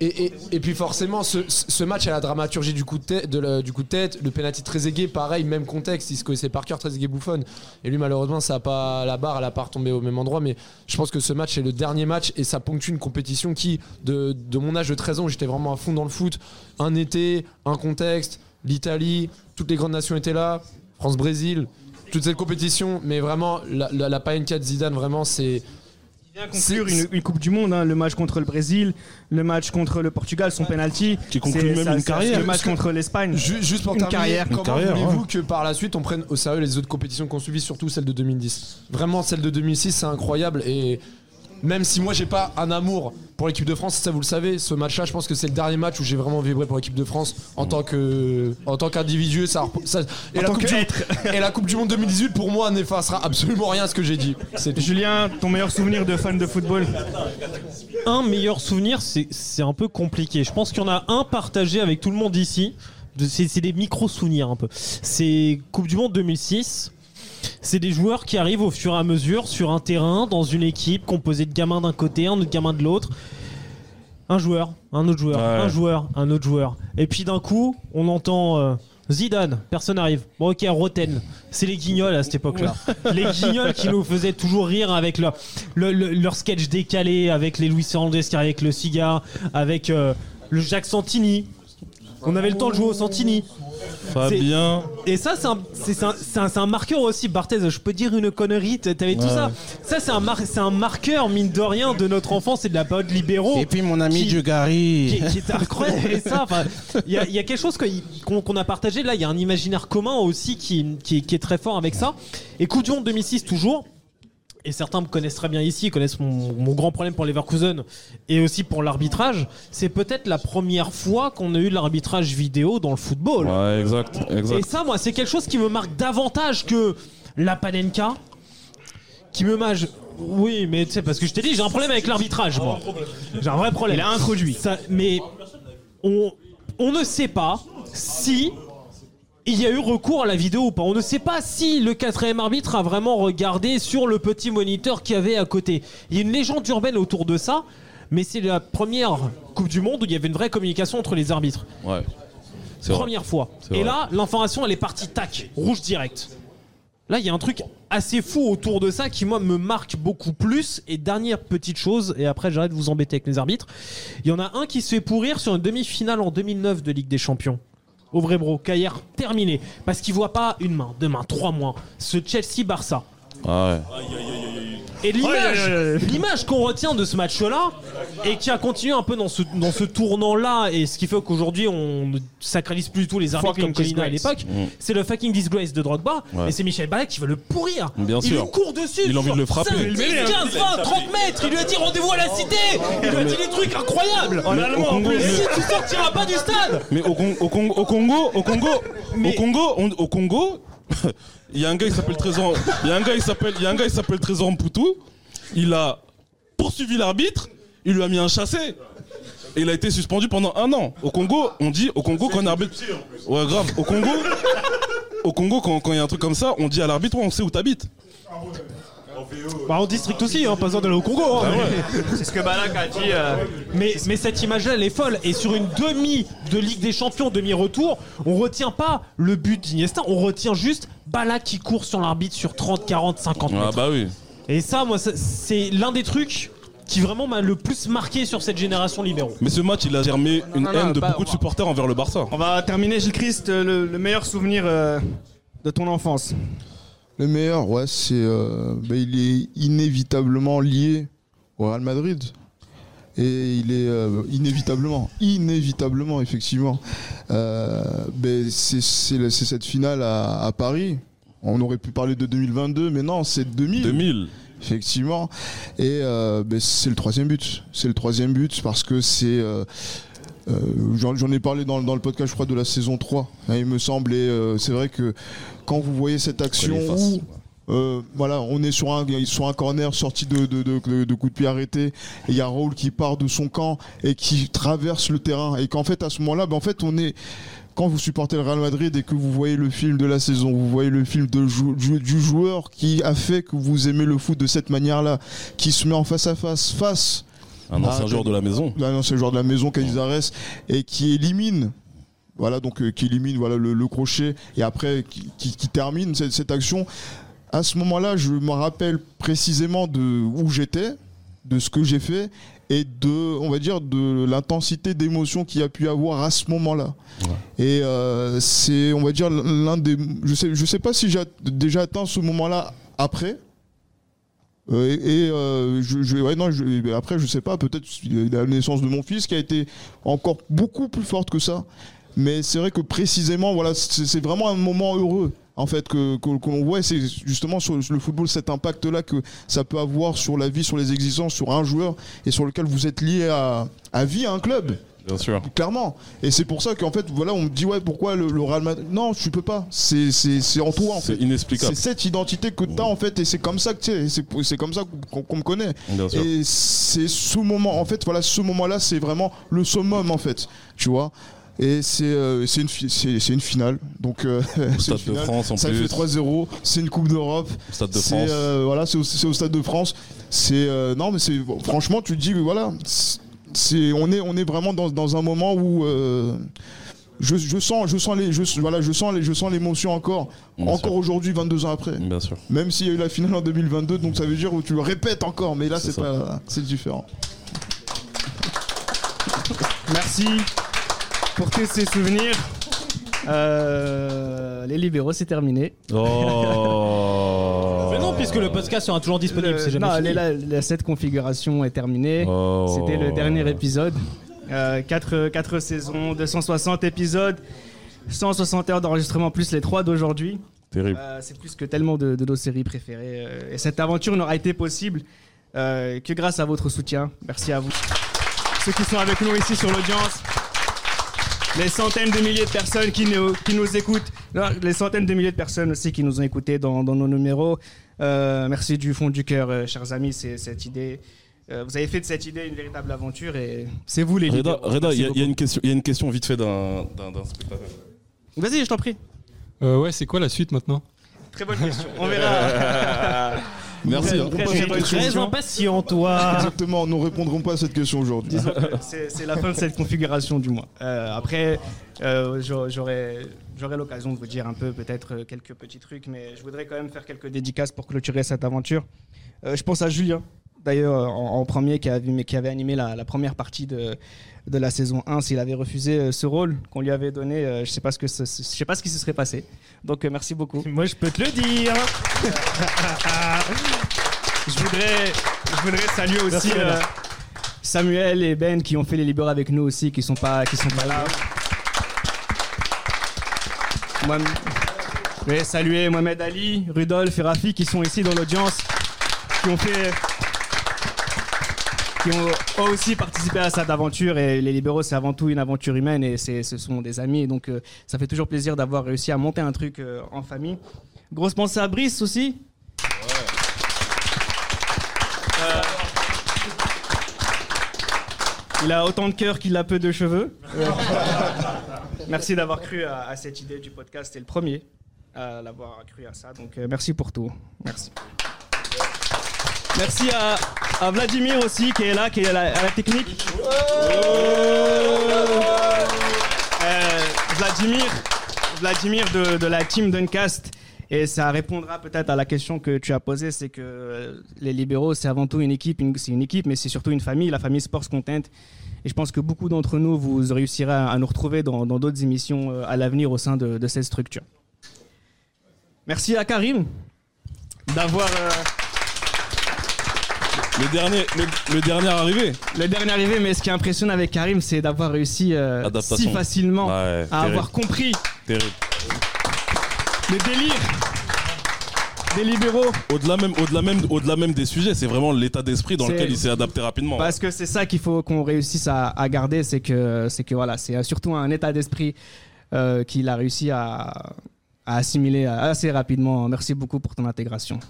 et, puis forcément ce, match à la dramaturgie du coup de tête, le penalty Trezeguet pareil même contexte il se connaissait par cœur Trezeguet bouffonne et lui malheureusement ça a pas la barre elle a pas retombé au même endroit. Mais je pense que ce match est le dernier match et ça ponctue une compétition qui de, mon âge de 13 ans j'étais vraiment à fond dans le foot. Un été un contexte l'Italie toutes les grandes nations étaient là France-Brésil toute cette compétition. Mais vraiment la, la, la Paenka de Zidane vraiment c'est vient conclure une, une Coupe du Monde, hein, le match contre le Brésil, le match contre le Portugal, son penalty. Qui conclut C'est- même ça- une carrière. Le match contre l'Espagne. Ju- Juste pour une terminer, carrière. comment voulez-vous que par la suite on prenne au sérieux les autres compétitions qu'on suivi, surtout celle de 2010 Vraiment, celle de 2006, c'est incroyable et même si moi j'ai pas un amour pour l'équipe de France, ça vous le savez, ce match-là, je pense que c'est le dernier match où j'ai vraiment vibré pour l'équipe de France en tant que en tant qu'individu. Ça, ça- et, En la tant coupe que du, être. et la Coupe du Monde 2018 pour moi n'effacera absolument rien à ce que j'ai dit. C'est Julien, ton meilleur souvenir de fan de football? Un meilleur souvenir, c'est c'est un peu compliqué. Je pense qu'il y en a un partagé avec tout le monde ici. De- C'est c'est des micro-souvenirs un peu. C'est Coupe du Monde 2006. C'est des joueurs qui arrivent au fur et à mesure sur un terrain, dans une équipe composée de gamins d'un côté, un autre gamin de l'autre. Un joueur, un autre joueur, Ouais. un joueur, un autre joueur. Et puis d'un coup, on entend euh, Zidane, personne n'arrive. Bon ok, Roten, c'est les guignols à cette époque-là. les guignols qui nous faisaient toujours rire avec leur, le- le- leur sketch décalé, avec les Louis Fernandez qui avec le cigare, avec euh, le Jacques Santini. On avait le temps de jouer au Santini. Fabien. Et ça, c'est un, c'est- un- c'est un- c'est un marqueur aussi, Barthez. Je peux dire une connerie, t'avais tout Ouais. ça. Ça, c'est un, mar- c'est un marqueur, mine de rien, de notre enfance et de la période libéraux. Et puis mon ami qui- Dugary. qui, qui est incroyable. Et ça, enfin, il y, a- il y a quelque chose que- qu'on qu'on a partagé. Là, il y a un imaginaire commun aussi qui, qui- qui est très fort avec ça. Et Monde 2006, toujours. Et certains me connaissent très bien ici, connaissent mon, mon grand problème pour Leverkusen et aussi pour l'arbitrage. C'est peut-être la première fois qu'on a eu de l'arbitrage vidéo dans le football. Ouais, exact, exact. Et ça, moi, c'est quelque chose qui me marque davantage que la Panenka, qui me mage. Oui, mais tu sais, parce que je t'ai dit, j'ai un problème avec l'arbitrage, moi. J'ai un vrai problème. Il a introduit. Ça, mais on, on ne sait pas si il y a eu recours à la vidéo ou pas. On ne sait pas si le quatrième arbitre a vraiment regardé sur le petit moniteur qu'il y avait à côté. Il y a une légende urbaine autour de ça, mais c'est la première Coupe du Monde où il y avait une vraie communication entre les arbitres. Ouais. Vrai. Première fois. Et vrai. là, l'information, elle est partie, tac, rouge direct. Là, il y a un truc assez fou autour de ça qui, moi, me marque beaucoup plus. Et dernière petite chose, et après, j'arrête de vous embêter avec les arbitres. Il y en a un qui se fait pourrir sur une demi-finale en 2009 de Ligue des Champions. Au vrai bro, Cahiers terminé. Parce qu'il voit pas une main, deux mains, trois mois. Ce Chelsea-Barça. Ah ouais. Et l'image, Aïe, aïe, aïe, aïe. l'image qu'on retient de ce match-là, et qui a continué un peu dans ce, dans ce tournant-là, et ce qui fait qu'aujourd'hui on ne sacralise plus du tout les arbitres comme Colina à l'époque, c'est le fucking disgrace de Drogba, Ouais. et c'est Michel Balak qui veut le pourrir. Bien il sûr. lui court dessus. Il a envie de le frapper. 5, 10, 15, 20, 30 mètres. Il lui a dit rendez-vous à la cité. Il lui a dit des trucs incroyables. Mais au Congo, Mais mais- si tu sortiras pas du stade. Mais au, Con- au Congo, au Congo, au Congo, au Congo, on- au Congo, il y a un gars qui s'appelle Trésor, il y a un gars qui s'appelle, il y a un gars qui s'appelle Trésor Mputu. Il a poursuivi l'arbitre, il lui a mis un chassé. Et il a été suspendu pendant un an. Au Congo, on dit, au Congo, quand un arbitre. Ouais, grave. Au Congo, au Congo, quand il y a un truc comme ça, on dit à l'arbitre, on sait où t'habites. Bah en district aussi, hein, pas besoin d'aller au Congo. hein. C'est ce que Balak a dit. euh, Mais, mais cette image-là, elle est folle. Et sur une demi de Ligue des Champions, demi-retour, on retient pas le but d'Iniesta, on retient juste Balak qui court sur l'arbitre sur 30, 40, 50 mètres. Ah bah oui. Et ça, moi, ça- c'est l'un des trucs qui vraiment m'a le plus marqué sur cette génération libéraux. Mais ce match, il a germé une Non, non, haine de bah, beaucoup de supporters envers le Barça. On va terminer, Gilles Christ, le, le meilleur souvenir euh, de ton enfance. Le meilleur, ouais, c'est. euh, bah, il est inévitablement lié au Real Madrid. Et il est euh, inévitablement, inévitablement, effectivement. Euh, ben, c'est c'est la- c'est cette finale à, à Paris. On aurait pu parler de 2022, mais non, c'est 2000. 2000. effectivement. Et euh, ben, c'est le troisième but. C'est le troisième but parce que c'est. Euh, J'en ai parlé dans, dans le podcast, je crois, de la saison 3, hein, il me semble. Et euh, c'est vrai que quand vous voyez cette action où. euh, voilà, on est sur un, sur un corner sorti de, de, de, de, coup de pied arrêté. Et il y a Raoul qui part de son camp et qui traverse le terrain. Et qu'en fait, à ce moment-là, ben, en fait, on est. Quand vous supportez le Real Madrid et que vous voyez le film de la saison, vous voyez le film de du joueur qui a fait que vous aimez le foot de cette manière-là, qui se met en face à face, face Un ancien à- joueur de la maison. un ancien joueur de la maison, Canizares, et qui élimine. Voilà, donc euh, qui élimine voilà, le, le crochet et après qui, qui- qui termine cette, cette action. À ce moment-là, je me rappelle précisément de où j'étais, de ce que j'ai fait et de, on va dire, de l'intensité d'émotion qu'il y a pu avoir à ce moment-là. Et euh, c'est, on va dire, l'un des. Je sais, je sais pas si j'ai déjà atteint ce moment-là après. Euh, et euh, je, je- ouais, non, je- après, je sais pas, peut-être la naissance de mon fils qui a été encore beaucoup plus forte que ça. Mais c'est vrai que précisément, voilà, c'est vraiment un moment heureux. En fait, que, que, l'on voit, c'est justement sur le football cet impact-là que ça peut avoir sur la vie, sur les existences, sur un joueur et sur lequel vous êtes lié à, à vie, à un club. Bien sûr. Clairement. Et c'est pour ça qu'en fait, voilà, on me dit, ouais, pourquoi le, le Real Madrid? Non, tu peux pas. C'est c'est- c'est en toi, en fait. C'est inexplicable. C'est cette identité que tu as, en fait, et c'est comme ça que tu sais, c'est c'est comme ça qu'on me connaît. Bien sûr. Et c'est ce moment, en fait, voilà, ce moment-là, c'est vraiment le summum, en fait. Tu vois? Et c'est euh, c'est une, fi- c'est- c'est une finale. Donc, euh, c'est Stade de. France, en ça plus. fait 3-0. C'est une Coupe d'Europe. Stade de C'est, France. euh, voilà, c'est au, au Stade de France. C'est non, mais c'est franchement, tu te dis, voilà, c'est on est on est vraiment dans, dans un moment où euh, je, je sens je sens les je, voilà je sens les je sens l'émotion encore Bien encore aujourd'hui 22 ans après. Bien sûr. Même s'il y a eu la finale en 2022, donc ça veut dire où tu le répètes encore, mais là C'est pas c'est différent. Merci pour tous ces souvenirs. Euh, les libéraux, c'est terminé. Oh. Puisque le podcast sera toujours disponible, Le- c'est jamais non, fini. les- la, la- cette configuration est terminée. Oh. C'était le dernier épisode. 4, saisons, 260 épisodes, 160 heures d'enregistrement plus les 3 d'aujourd'hui. Terrible. Euh, c'est plus que tellement de, de nos séries préférées. euh, et cette aventure n'aura été possible euh, que grâce à votre soutien. Merci à vous. Ceux qui sont avec nous ici sur l'audience, les centaines de milliers de personnes qui nous, qui nous écoutent, Non, les centaines de milliers de personnes aussi qui nous ont écoutés dans, dans nos numéros. Euh, merci du fond du cœur, euh, chers amis, c'est cette idée. euh, vous avez fait de cette idée une véritable aventure et c'est vous les Reda, libéraux. Reda, il y, a- y une question, il y a une question vite fait d'un spectateur. Vas-y, je t'en prie. Euh, ouais, c'est quoi la suite maintenant? Très bonne question. On verra. Merci. Très- hein. très- Très très- impatient. toi. Exactement, nous répondrons pas à cette question aujourd'hui. C'est la fin de cette configuration du mois. Euh, après, euh, j'aurai- l'occasion de vous dire un peu peut-être euh, quelques petits trucs, mais je voudrais quand même faire quelques dédicaces pour clôturer cette aventure. Euh, je pense à Julien, d'ailleurs en, en premier, qui avait, qui avait animé la, la première partie de, de la saison 1. S'il avait refusé euh, ce rôle qu'on lui avait donné, euh, je sais pas ce que ce- je sais pas ce qui se serait passé. Donc euh, merci beaucoup. Moi, je peux te le dire. Je voudrais, je voudrais saluer aussi euh, Samuel et Ben qui ont fait les libéraux avec nous aussi, qui sont pas, qui sont pas là. Moi, je vais saluer Mohamed Ali, Rudolf et Rafi qui sont ici dans l'audience, qui ont fait, qui ont aussi participé à cette aventure. Et les libéraux, c'est avant tout une aventure humaine et c'est, ce sont des amis. Et donc, euh, ça fait toujours plaisir d'avoir réussi à monter un truc euh, en famille. Grosse pensée à Brice aussi. Euh, Il a autant de cœur qu'il a peu de cheveux. merci d'avoir cru à, à cette idée du podcast. C'était le premier à l'avoir cru à ça. Donc merci pour tout. Merci. Merci à, Vladimir aussi qui est là, qui est à la, technique. Euh, Vladimir, Vladimir de, la team Duncast. Et ça répondra peut-être à la question que tu as posée, c'est que euh, les libéraux, c'est avant tout une équipe, c'est une équipe, mais c'est surtout une famille, la famille Sports Content. Et je pense que beaucoup d'entre nous, vous réussirez à, nous retrouver dans d'autres émissions euh, à l'avenir au sein de, cette structure. Merci à Karim d'avoir... Le dernier, le, le dernier arrivé. Le dernier arrivé, mais ce qui est impressionnant avec Karim, c'est d'avoir réussi euh, si facilement Ouais, à terrible. avoir compris Terrible. le délire des libéraux. Au-delà même, au-delà même, au-delà même des sujets, c'est vraiment l'état d'esprit dans lequel il s'est adapté rapidement. Parce que c'est ça qu'il faut qu'on réussisse à, à garder, c'est que c'est que voilà, c'est surtout un état d'esprit euh, qu'il a réussi à, à assimiler assez rapidement. Merci beaucoup pour ton intégration.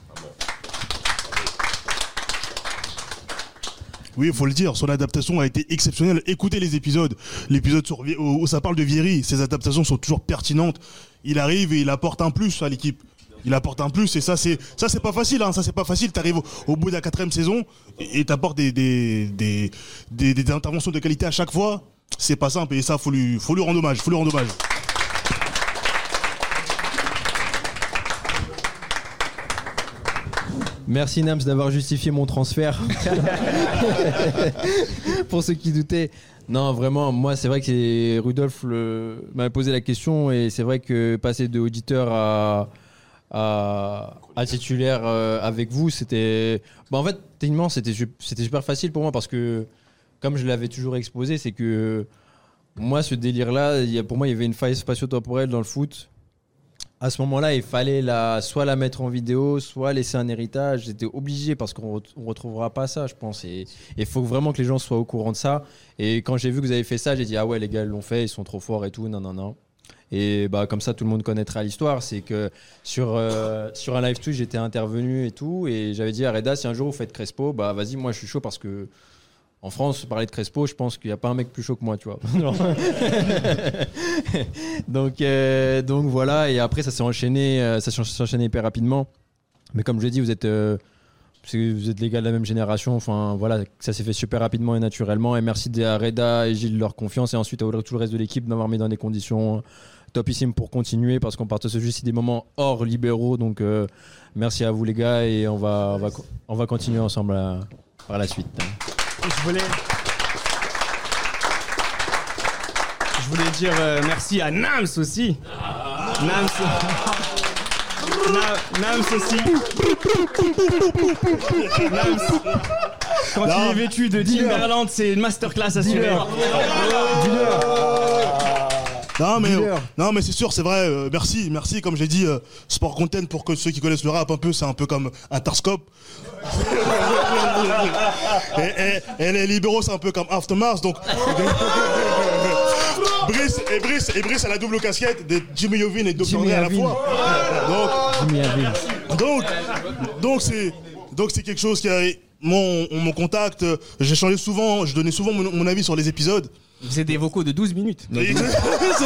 Oui, il faut le dire, son adaptation a été exceptionnelle. Écoutez les épisodes, l'épisode où ça parle de Vieri, ses adaptations sont toujours pertinentes. Il arrive et il apporte un plus à l'équipe. Il apporte un plus et ça c'est ça c'est pas facile hein, ça c'est pas facile. T'arrives au, bout de la quatrième saison et t'apportes des des, des, des interventions de qualité à chaque fois. C'est pas simple et ça faut lui faut lui rendre faut lui rendre hommage. Merci Nams d'avoir justifié mon transfert. Pour ceux qui doutaient. Non, vraiment, moi, c'est vrai que Rudolf le- m'a posé la question et c'est vrai que passer de auditeur à, titulaire euh, avec vous, c'était. Bah, en fait, techniquement, c'était su- c'était super facile pour moi parce que, comme je l'avais toujours exposé, c'est que moi, ce délire-là, pour moi, il y avait une faille spatio-temporelle dans le foot à ce moment-là, il fallait la, soit la mettre en vidéo, soit laisser un héritage. J'étais obligé parce qu'on ne retrouvera pas ça, je pense. Et il faut vraiment que les gens soient au courant de ça. Et quand j'ai vu que vous avez fait ça, j'ai dit Ah ouais, les gars l'ont fait, ils sont trop forts et tout. Non, non, non. Et bah, comme ça, tout le monde connaîtra l'histoire. C'est que sur, euh, sur un live Twitch, j'étais intervenu et tout. Et j'avais dit à Reda Si un jour vous faites Crespo, bah vas-y, moi je suis chaud parce que. En France, parler de Crespo, je pense qu'il n'y a pas un mec plus chaud que moi, tu vois. donc, euh, donc voilà, et après ça s'est enchaîné, euh, ça s'est enchaîné hyper rapidement. Mais comme je l'ai dit, vous êtes, euh, vous êtes les gars de la même génération. Enfin voilà, ça s'est fait super rapidement et naturellement. Et merci à Reda et Gilles de leur confiance et ensuite à tout le reste de l'équipe d'avoir mis dans des conditions topissimes pour continuer parce qu'on partage juste des moments hors libéraux. Donc euh, merci à vous les gars et on va, on va, on va continuer ensemble par la suite. Je voulais. Je voulais dire euh, merci à Nams aussi. Nams. Na- Nams aussi. Nams. Quand Non. il est vêtu de Timberland, c'est une masterclass assurée. Non mais, non mais c'est sûr, c'est vrai. euh, merci, merci. Comme j'ai dit, euh, Sport Content pour que ceux qui connaissent le rap un peu, c'est un peu comme Interscope. et, et- et les libéraux, c'est un peu comme Aftermath. Donc, Brice et Brice et Brice a la double casquette de Jimmy Iovine et Dr. Jimmy Dre à la Iovine. fois. Donc, donc, donc c'est donc c'est quelque chose qui a moi on, on me contacte. J'ai changé souvent, je donnais souvent mon, mon avis sur les épisodes. Vous êtes des vocaux de 12 minutes. c'est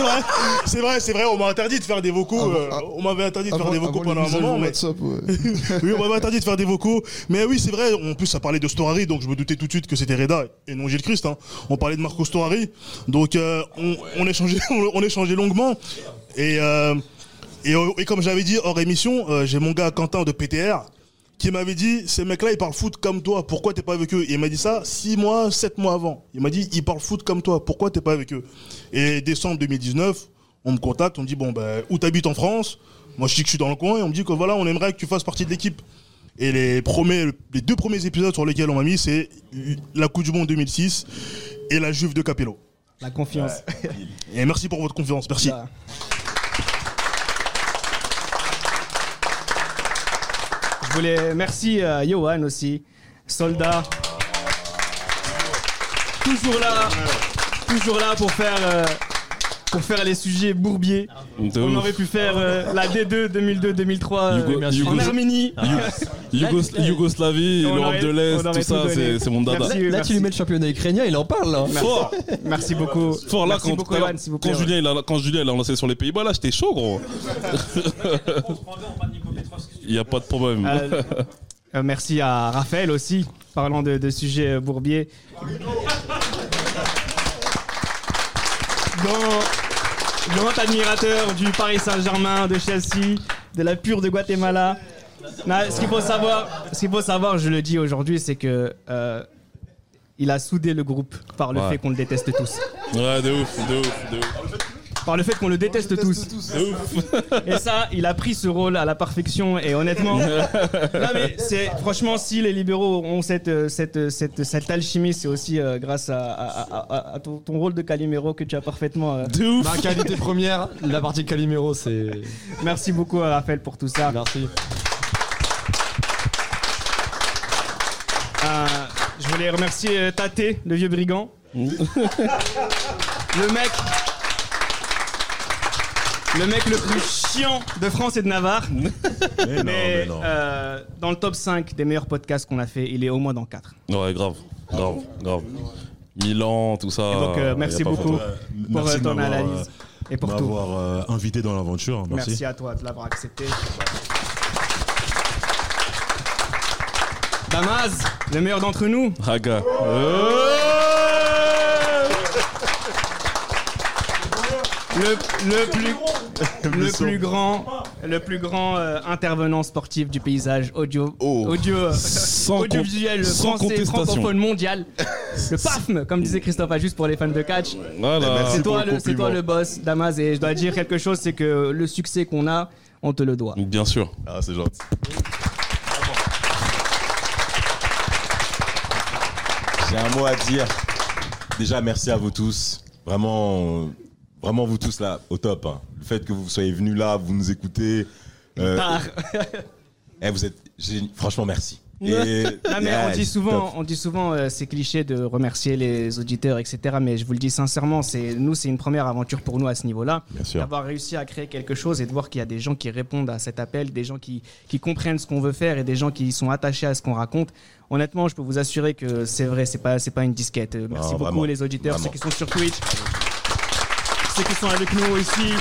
vrai, c'est vrai, c'est vrai. On m'a interdit de faire des vocaux. euh, on m'avait interdit de faire des vocaux pendant un moment. Mais... WhatsApp, ouais. oui, on m'avait interdit de faire des vocaux. Mais oui, c'est vrai. En plus, ça parlait de Storari, donc je me doutais tout de suite que c'était Reda et non Gilles Christ. hein. On parlait de Marco Storari, donc euh, on, on échangeait, on échangeait longuement. Et, euh, et, et comme j'avais dit hors émission, euh, j'ai mon gars Quentin de PTR qui m'avait dit ces mecs-là ils parlent foot comme toi, pourquoi t'es pas avec eux? Et il m'a dit ça 6 mois, 7 mois avant. Il m'a dit ils parlent foot comme toi, pourquoi t'es pas avec eux? Et décembre 2019, on me contacte, on me dit bon ben où t'habites en France? Moi je dis que je suis dans le coin et on me dit que voilà on aimerait que tu fasses partie de l'équipe. Et les premiers, les deux premiers épisodes sur lesquels on m'a mis c'est la Coupe du Monde 2006 et la Juve de Capello. La confiance. Et merci pour votre confiance, merci. Je voulais merci à Johan aussi, soldat. Toujours là, toujours là pour faire euh, pour faire les sujets bourbiers. De On ouf. aurait pu faire euh, la D2 2002-2003 euh, Yougo- en Arménie. Yougos- Yougoslavie, l'Europe de l'Est, tout ça, c'est c'est mon dada. Merci, Là, merci. tu lui mets le championnat ukrainien, il en parle là. Fort. Merci beaucoup. Fort là, Merci quand, beaucoup, plaît, quand ouais. Julien, il a, quand Julien il a lancé sur les Pays-Bas, là, j'étais chaud, gros. Il n'y a pas de problème. Euh, euh, merci à Raphaël aussi, parlant de, de sujets euh, bourbiers. Grand, grand admirateur du Paris Saint-Germain, de Chelsea, de la pure de Guatemala. Non, ce qu'il faut savoir, ce qu'il faut savoir, je le dis aujourd'hui, c'est que euh, il a soudé le groupe par le Ouais. fait qu'on le déteste tous. Ouais, de ouf, de ouf, de ouf par le fait qu'on le déteste, tous. et ça, il a pris ce rôle à la perfection. Et honnêtement, non, mais c'est franchement, si les libéraux ont cette, euh, euh, cette, cette, alchimie, c'est aussi euh, grâce à, ton, rôle de Calimero que tu as parfaitement. De ouf. Ma qualité première, la partie Calimero, c'est. Merci beaucoup, Raphaël, pour tout ça. Merci. Je voulais remercier Tate, le vieux brigand. le mec le mec le plus chiant de France et de Navarre. non, mais non. euh, dans le top 5 des meilleurs podcasts qu'on a fait, il est au moins dans 4. Ouais, grave, grave, grave. Milan, tout ça. Et donc, euh, merci beaucoup pour Merci euh, de ton analyse et pour tout. m'avoir invité dans l'aventure. Merci. Merci à toi de l'avoir accepté. Damaz, le meilleur d'entre nous. Raga. Le, le plus, le plus grand, le plus grand euh, intervenant sportif du paysage audio, audio, euh, Sans audiovisuel con- sans français contestation. francophone mondial. Le PAFM, comme disait Christophe, juste pour les fans de catch. Voilà. Merci C'est pour toi, le le, c'est toi compliment. le boss, Damas, et je dois dire quelque chose, c'est que le succès qu'on a, on te le doit. Bien sûr. Ah, c'est gentil. J'ai un mot à dire. Déjà, merci à vous tous. Vraiment, vraiment vous tous là, au top. hein. Le fait que vous soyez venus là, vous nous écoutez. euh, Tard. eh, vous êtes, génie- franchement, merci. Et- Non, mais Yeah, on dit c'est souvent, top. on dit souvent euh, ces clichés de remercier les auditeurs, etc. Mais je vous le dis sincèrement, c'est nous, c'est une première aventure pour nous à ce niveau-là. Bien sûr. D'avoir réussi à créer quelque chose et de voir qu'il y a des gens qui répondent à cet appel, des gens qui, qui comprennent ce qu'on veut faire et des gens qui sont attachés à ce qu'on raconte. Honnêtement, je peux vous assurer que c'est vrai, c'est pas, c'est pas une disquette. Euh, Merci Non, beaucoup vraiment. les auditeurs, Vraiment. ceux qui sont sur Twitch, ceux qui sont avec nous ici,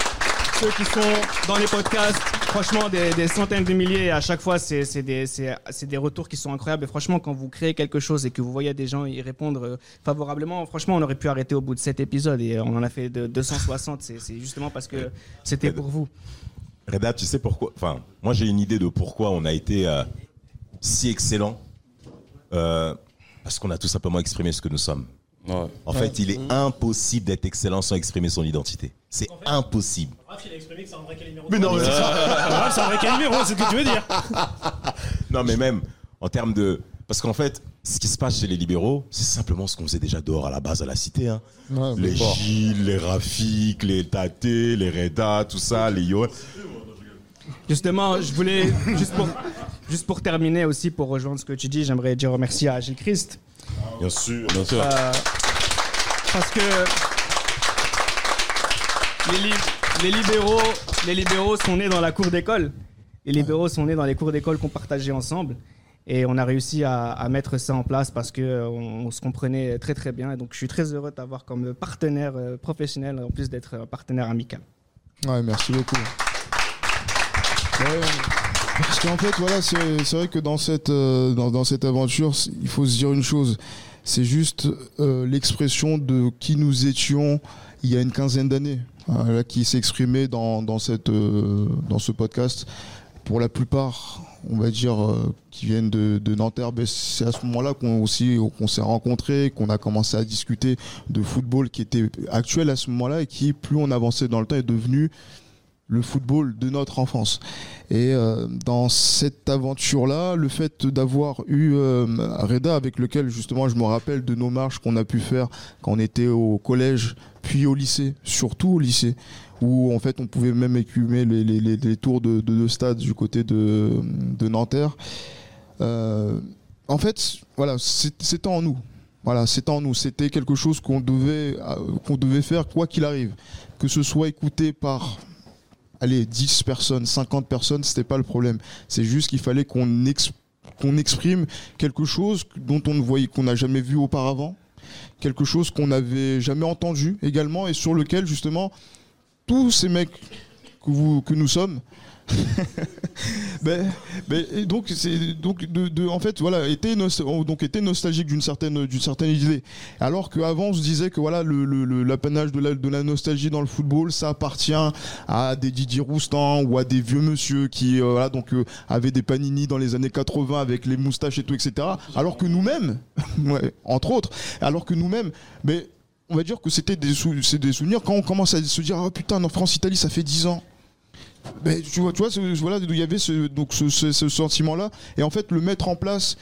ceux qui sont dans les podcasts. Franchement, des, centaines de milliers. À chaque fois, c'est des, retours qui sont incroyables. Et franchement, quand vous créez quelque chose et que vous voyez des gens y répondre euh, favorablement, franchement, on aurait pu arrêter au bout de 7 épisodes. Et on en a fait de 260. C'est c'est justement parce que c'était pour vous. Reda, tu sais pourquoi Enfin, moi j'ai une idée de pourquoi on a été euh, si excellent. Euh, parce qu'on a tout simplement exprimé ce que nous sommes. En fait, il est impossible d'être excellent sans exprimer son identité. C'est impossible. Mais non, mais c'est ça. Raph, c'est un vrai Calimero, c'est ce que tu veux dire. Non, mais même en termes de. Parce qu'en fait, ce qui se passe chez les libéraux, c'est simplement ce qu'on faisait déjà dehors à la base à la cité. hein. Ouais, mais les fort. Gilles, les Rafik, les Tate, les Reda, tout ça, les Yo. Justement, je voulais, juste pour, juste pour terminer aussi, pour rejoindre ce que tu dis, j'aimerais dire merci à Gilles Christ. Bien sûr, bien sûr. Euh, parce que les, li- les libéraux, les libéraux sont nés dans la cour d'école. Les libéraux sont nés dans les cours d'école qu'on partageait ensemble. Et on a réussi à, à mettre ça en place parce qu'on on se comprenait très très bien. Et donc je suis très heureux d'avoir comme partenaire euh, professionnel, en plus d'être un partenaire amical. Ouais, merci beaucoup. Ouais, parce qu'en fait, voilà, c'est vrai que dans cette, euh, dans, cette aventure, il faut se dire une chose. C'est juste euh, l'expression de qui nous étions il y a une quinzaine d'années, là, qui s'exprimait dans, dans, cette, euh, dans ce podcast. Pour la plupart, on va dire, euh, qui viennent de, de Nanterre, ben, c'est à ce moment-là qu'on aussi qu'on s'est rencontrés, qu'on a commencé à discuter de football qui était actuel à ce moment-là et qui, plus on avançait dans le temps, est devenu le football de notre enfance. Et euh, dans cette aventure-là, le fait d'avoir eu euh, Reda, avec lequel justement je me rappelle de nos marches qu'on a pu faire quand on était au collège, puis au lycée, surtout au lycée, où en fait on pouvait même écumer les, les- les- les tours de, de, de stade du côté de, de Nanterre. Euh, en fait, voilà, c'est- c'était en nous. Voilà, c'était en nous. C'était quelque chose qu'on devait, euh, qu'on devait faire quoi qu'il arrive. Que ce soit écouté par allez, 10 personnes, 50 personnes, c'était pas le problème. C'est juste qu'il fallait qu'on ex- qu'on exprime quelque chose dont on ne voyait, qu'on n'a jamais vu auparavant, quelque chose qu'on n'avait jamais entendu également et sur lequel justement tous ces mecs que nous sommes, donc en fait voilà était donc était nostalgique d'une certaine d'une certaine idée. Alors qu'avant on se disait que voilà l'apanage de la, nostalgie dans le football ça appartient à des Didier Roustan ou à des vieux monsieur qui euh, donc euh, avaient des panini dans les années 80 avec les moustaches et tout etc alors que nous-mêmes entre autres alors que nous-mêmes mais on va dire que c'était des, des souvenirs. Quand on commence à se dire ah putain en France Italie ça fait 10 ans tu vois, tu vois, ce- il y avait ce, sentiment-là, et en fait le mettre en place,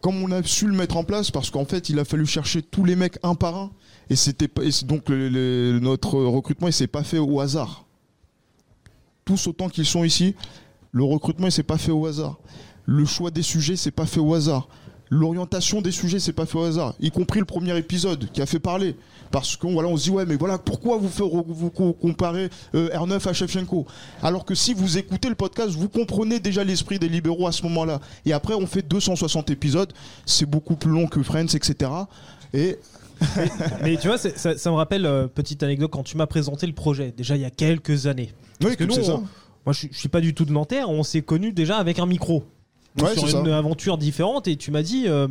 comme on a su le mettre en place, parce qu'en fait il a fallu chercher tous les mecs un par un, et c'était donc le- notre recrutement il s'est pas fait au hasard. Tous autant qu'ils sont ici, le recrutement il s'est pas fait au hasard. Le choix des sujets c'est pas fait au hasard. L'orientation des sujets, c'est pas fait au hasard, y compris le premier épisode qui a fait parler. Parce qu'on voilà, on se dit, ouais, mais voilà, pourquoi vous, faire, vous co- comparez euh, R9 à Shevchenko? Alors que si vous écoutez le podcast, vous comprenez déjà l'esprit des libéraux à ce moment-là. Et après, on fait 260 épisodes, c'est beaucoup plus long que Friends, etc. Et Mais tu vois, ça, ça me rappelle, euh, petite anecdote, quand tu m'as présenté le projet, déjà il y a quelques années. Parce que nous, ça. moi je, je suis pas du tout de Nanterre, on s'est connus déjà avec un micro. Ouais, sur une ça. aventure différente et tu m'as dit, euh,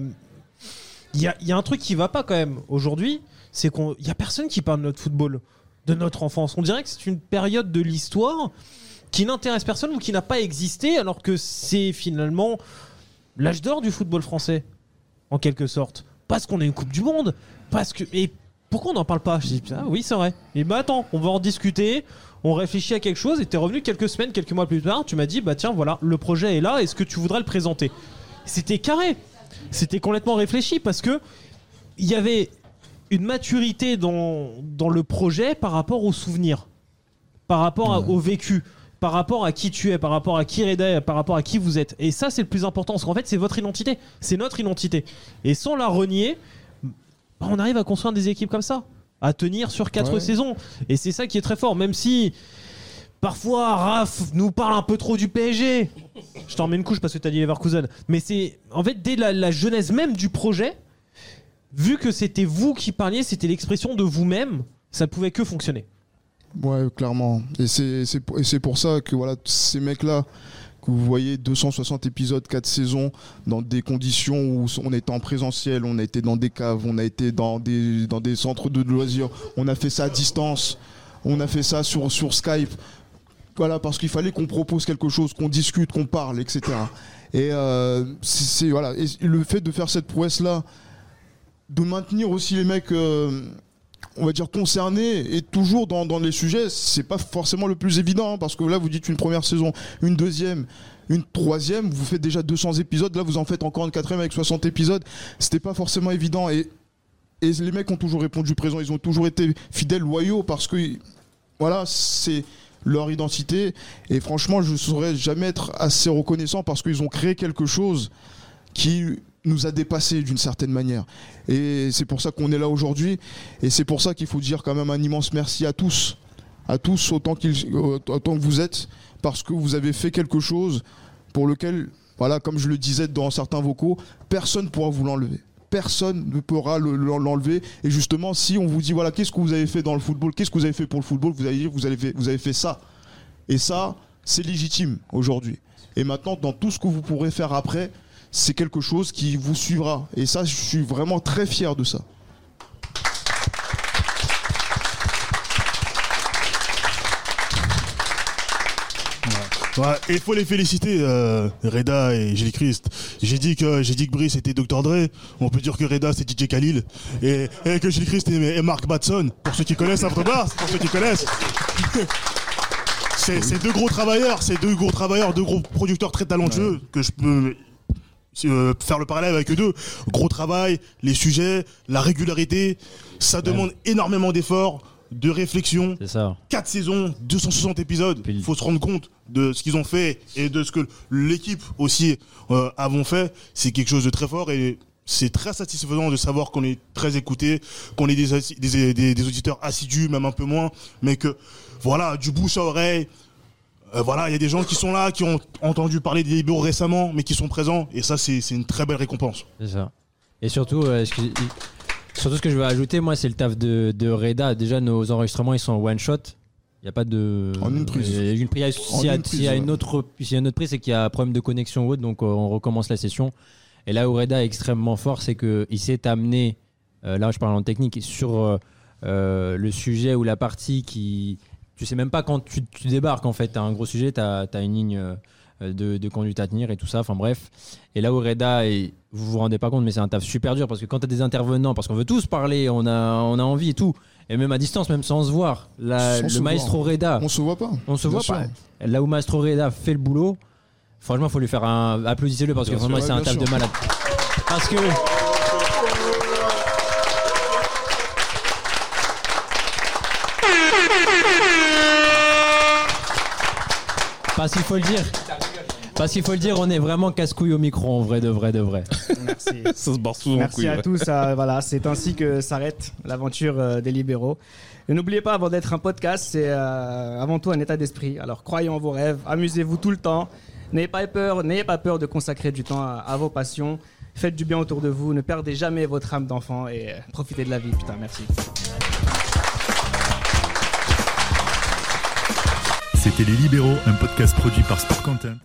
il y, a, y a un truc qui va pas quand même aujourd'hui, c'est qu'il y a personne qui parle de notre football, de notre enfance. On dirait que c'est une période de l'histoire qui n'intéresse personne ou qui n'a pas existé alors que c'est finalement l'âge d'or du football français, en quelque sorte. Parce qu'on a une Coupe du Monde, parce que. Et pourquoi on n'en parle pas? Je dis, ah oui, c'est vrai. Et bah attends, on va en discuter, on réfléchit à quelque chose, et t'es revenu quelques semaines, quelques mois plus tard, tu m'as dit, bah tiens, voilà, le projet est là, est-ce que tu voudrais le présenter? C'était carré, c'était complètement réfléchi, parce que il y avait une maturité dans, dans le projet par rapport aux souvenirs, par rapport au vécu, par rapport à qui tu es, par rapport à qui Reda par rapport à qui vous êtes. Et ça, c'est le plus important, parce qu'en fait, c'est votre identité, c'est notre identité. Et sans la renier, bah, on arrive à construire des équipes comme ça, à tenir sur quatre Ouais. saisons. Et c'est ça qui est très fort, même si parfois Raph nous parle un peu trop du PSG. Je t'en mets une couche parce que t'as dit Leverkusen. Mais c'est en fait dès la, la genèse même du projet, vu que c'était vous qui parliez, c'était l'expression de vous-même, ça pouvait que fonctionner. Ouais, clairement. Et c'est c'est pour, et c'est pour ça que voilà, ces mecs-là, que vous voyez 260 épisodes, 4 saisons, dans des conditions où on était en présentiel, on a été dans des caves, on a été dans des, dans des centres de loisirs, on a fait ça à distance, on a fait ça sur, sur Skype. Voilà, parce qu'il fallait qu'on propose quelque chose, qu'on discute, qu'on parle, etc. Et euh, voilà. Le fait de faire cette prouesse-là, de maintenir aussi les mecs, euh, on va dire, concernés et toujours dans, dans les sujets, c'est pas forcément le plus évident, hein, parce que là, vous dites une première saison, une deuxième, une troisième, vous faites déjà 200 épisodes, là, vous en faites encore une quatrième avec 60 épisodes, c'était pas forcément évident. Et, et les mecs ont toujours répondu présent, ils ont toujours été fidèles, loyaux, parce que, voilà, c'est leur identité. Et franchement, je ne saurais jamais être assez reconnaissant parce qu'ils ont créé quelque chose qui nous a dépassé d'une certaine manière. Et c'est pour ça qu'on est là aujourd'hui. Et c'est pour ça qu'il faut dire quand même un immense merci à tous. À tous autant, qu'ils- autant que vous êtes. Parce que vous avez fait quelque chose pour lequel, voilà, comme je le disais dans certains vocaux, personne ne pourra vous l'enlever. Personne ne pourra le- le- l'enlever. Et justement, si on vous dit, voilà, qu'est-ce que vous avez fait dans le football, qu'est-ce que vous avez fait pour le football, vous allez dire, vous avez fait, vous avez fait ça. Et ça, c'est légitime aujourd'hui. Et maintenant, dans tout ce que vous pourrez faire après, c'est quelque chose qui vous suivra. Et ça, je suis vraiment très fier de ça. Ouais, et il faut les féliciter, euh, Reda et Gilles Christ. J'ai dit que j'ai dit que Brice était Dr Dre. On peut dire que Reda c'est DJ Khalil et, et que Gilles Christ est, est Mark Batson. Pour ceux qui connaissent After Bars, pour ceux qui connaissent. c'est c'est deux gros travailleurs, c'est deux gros travailleurs, deux gros producteurs très talentueux que je peux euh, faire le parallèle avec eux deux. Gros travail, les sujets, la régularité, ça demande énormément d'efforts, de réflexion. C'est ça. 4 saisons, 260 épisodes. Il faut se rendre compte de ce qu'ils ont fait et de ce que l'équipe aussi euh, avons fait. C'est quelque chose de très fort et c'est très satisfaisant de savoir qu'on est très écouté, qu'on est des, des, des- des auditeurs assidus, même un peu moins, mais que voilà, du bouche à oreille. Euh, voilà, il y a des gens qui sont là, qui ont entendu parler des libéraux récemment, mais qui sont présents, et ça, c'est c'est une très belle récompense. C'est ça. Et surtout, euh, surtout ce que je veux ajouter, moi, c'est le taf de, de Reda. Déjà, nos enregistrements, ils sont en one shot. Il n'y a pas de. En une prise. Il y a une prise. En S'il y a, une s'il y a une autre, s'il y a une autre prise, c'est qu'il y a un problème de connexion ou autre, donc euh, on recommence la session. Et là où Reda est extrêmement fort, c'est qu'il s'est amené, euh, là je parle en technique, sur euh, euh, le sujet ou la partie qui. Tu sais même pas quand tu, tu débarques en fait. Tu as un gros sujet, tu as, une ligne euh, de, de conduite à tenir et tout ça. Enfin bref. Et là où Reda, et vous vous rendez pas compte, mais c'est un taf super dur parce que quand tu as des intervenants, parce qu'on veut tous parler, on a, on a envie et tout. Et même à distance, même sans se voir, la- Sans le se maestro voir. Reda. On se voit pas. On se Bien voit sûr. pas. Là où Maestro Reda fait le boulot, franchement, faut lui faire un. Applaudissez-le parce que vraiment, c'est un taf de malade. Parce que. Parce qu'il faut le dire. Parce qu'il faut le dire, on est vraiment casse-couille au micro, en vrai, de vrai, de vrai. Merci. Ça se barre souvent en Merci couille, à ouais. tous. euh, voilà, c'est ainsi que s'arrête l'aventure euh, des libéraux. Et n'oubliez pas, avant d'être un podcast, c'est euh, avant tout un état d'esprit. Alors croyez en vos rêves, amusez-vous tout le temps. N'ayez pas peur, n'ayez pas peur de consacrer du temps à, à vos passions. Faites du bien autour de vous, ne perdez jamais votre âme d'enfant et euh, profitez de la vie. Putain, merci. C'était Les Libéraux, un podcast produit par Sport Content.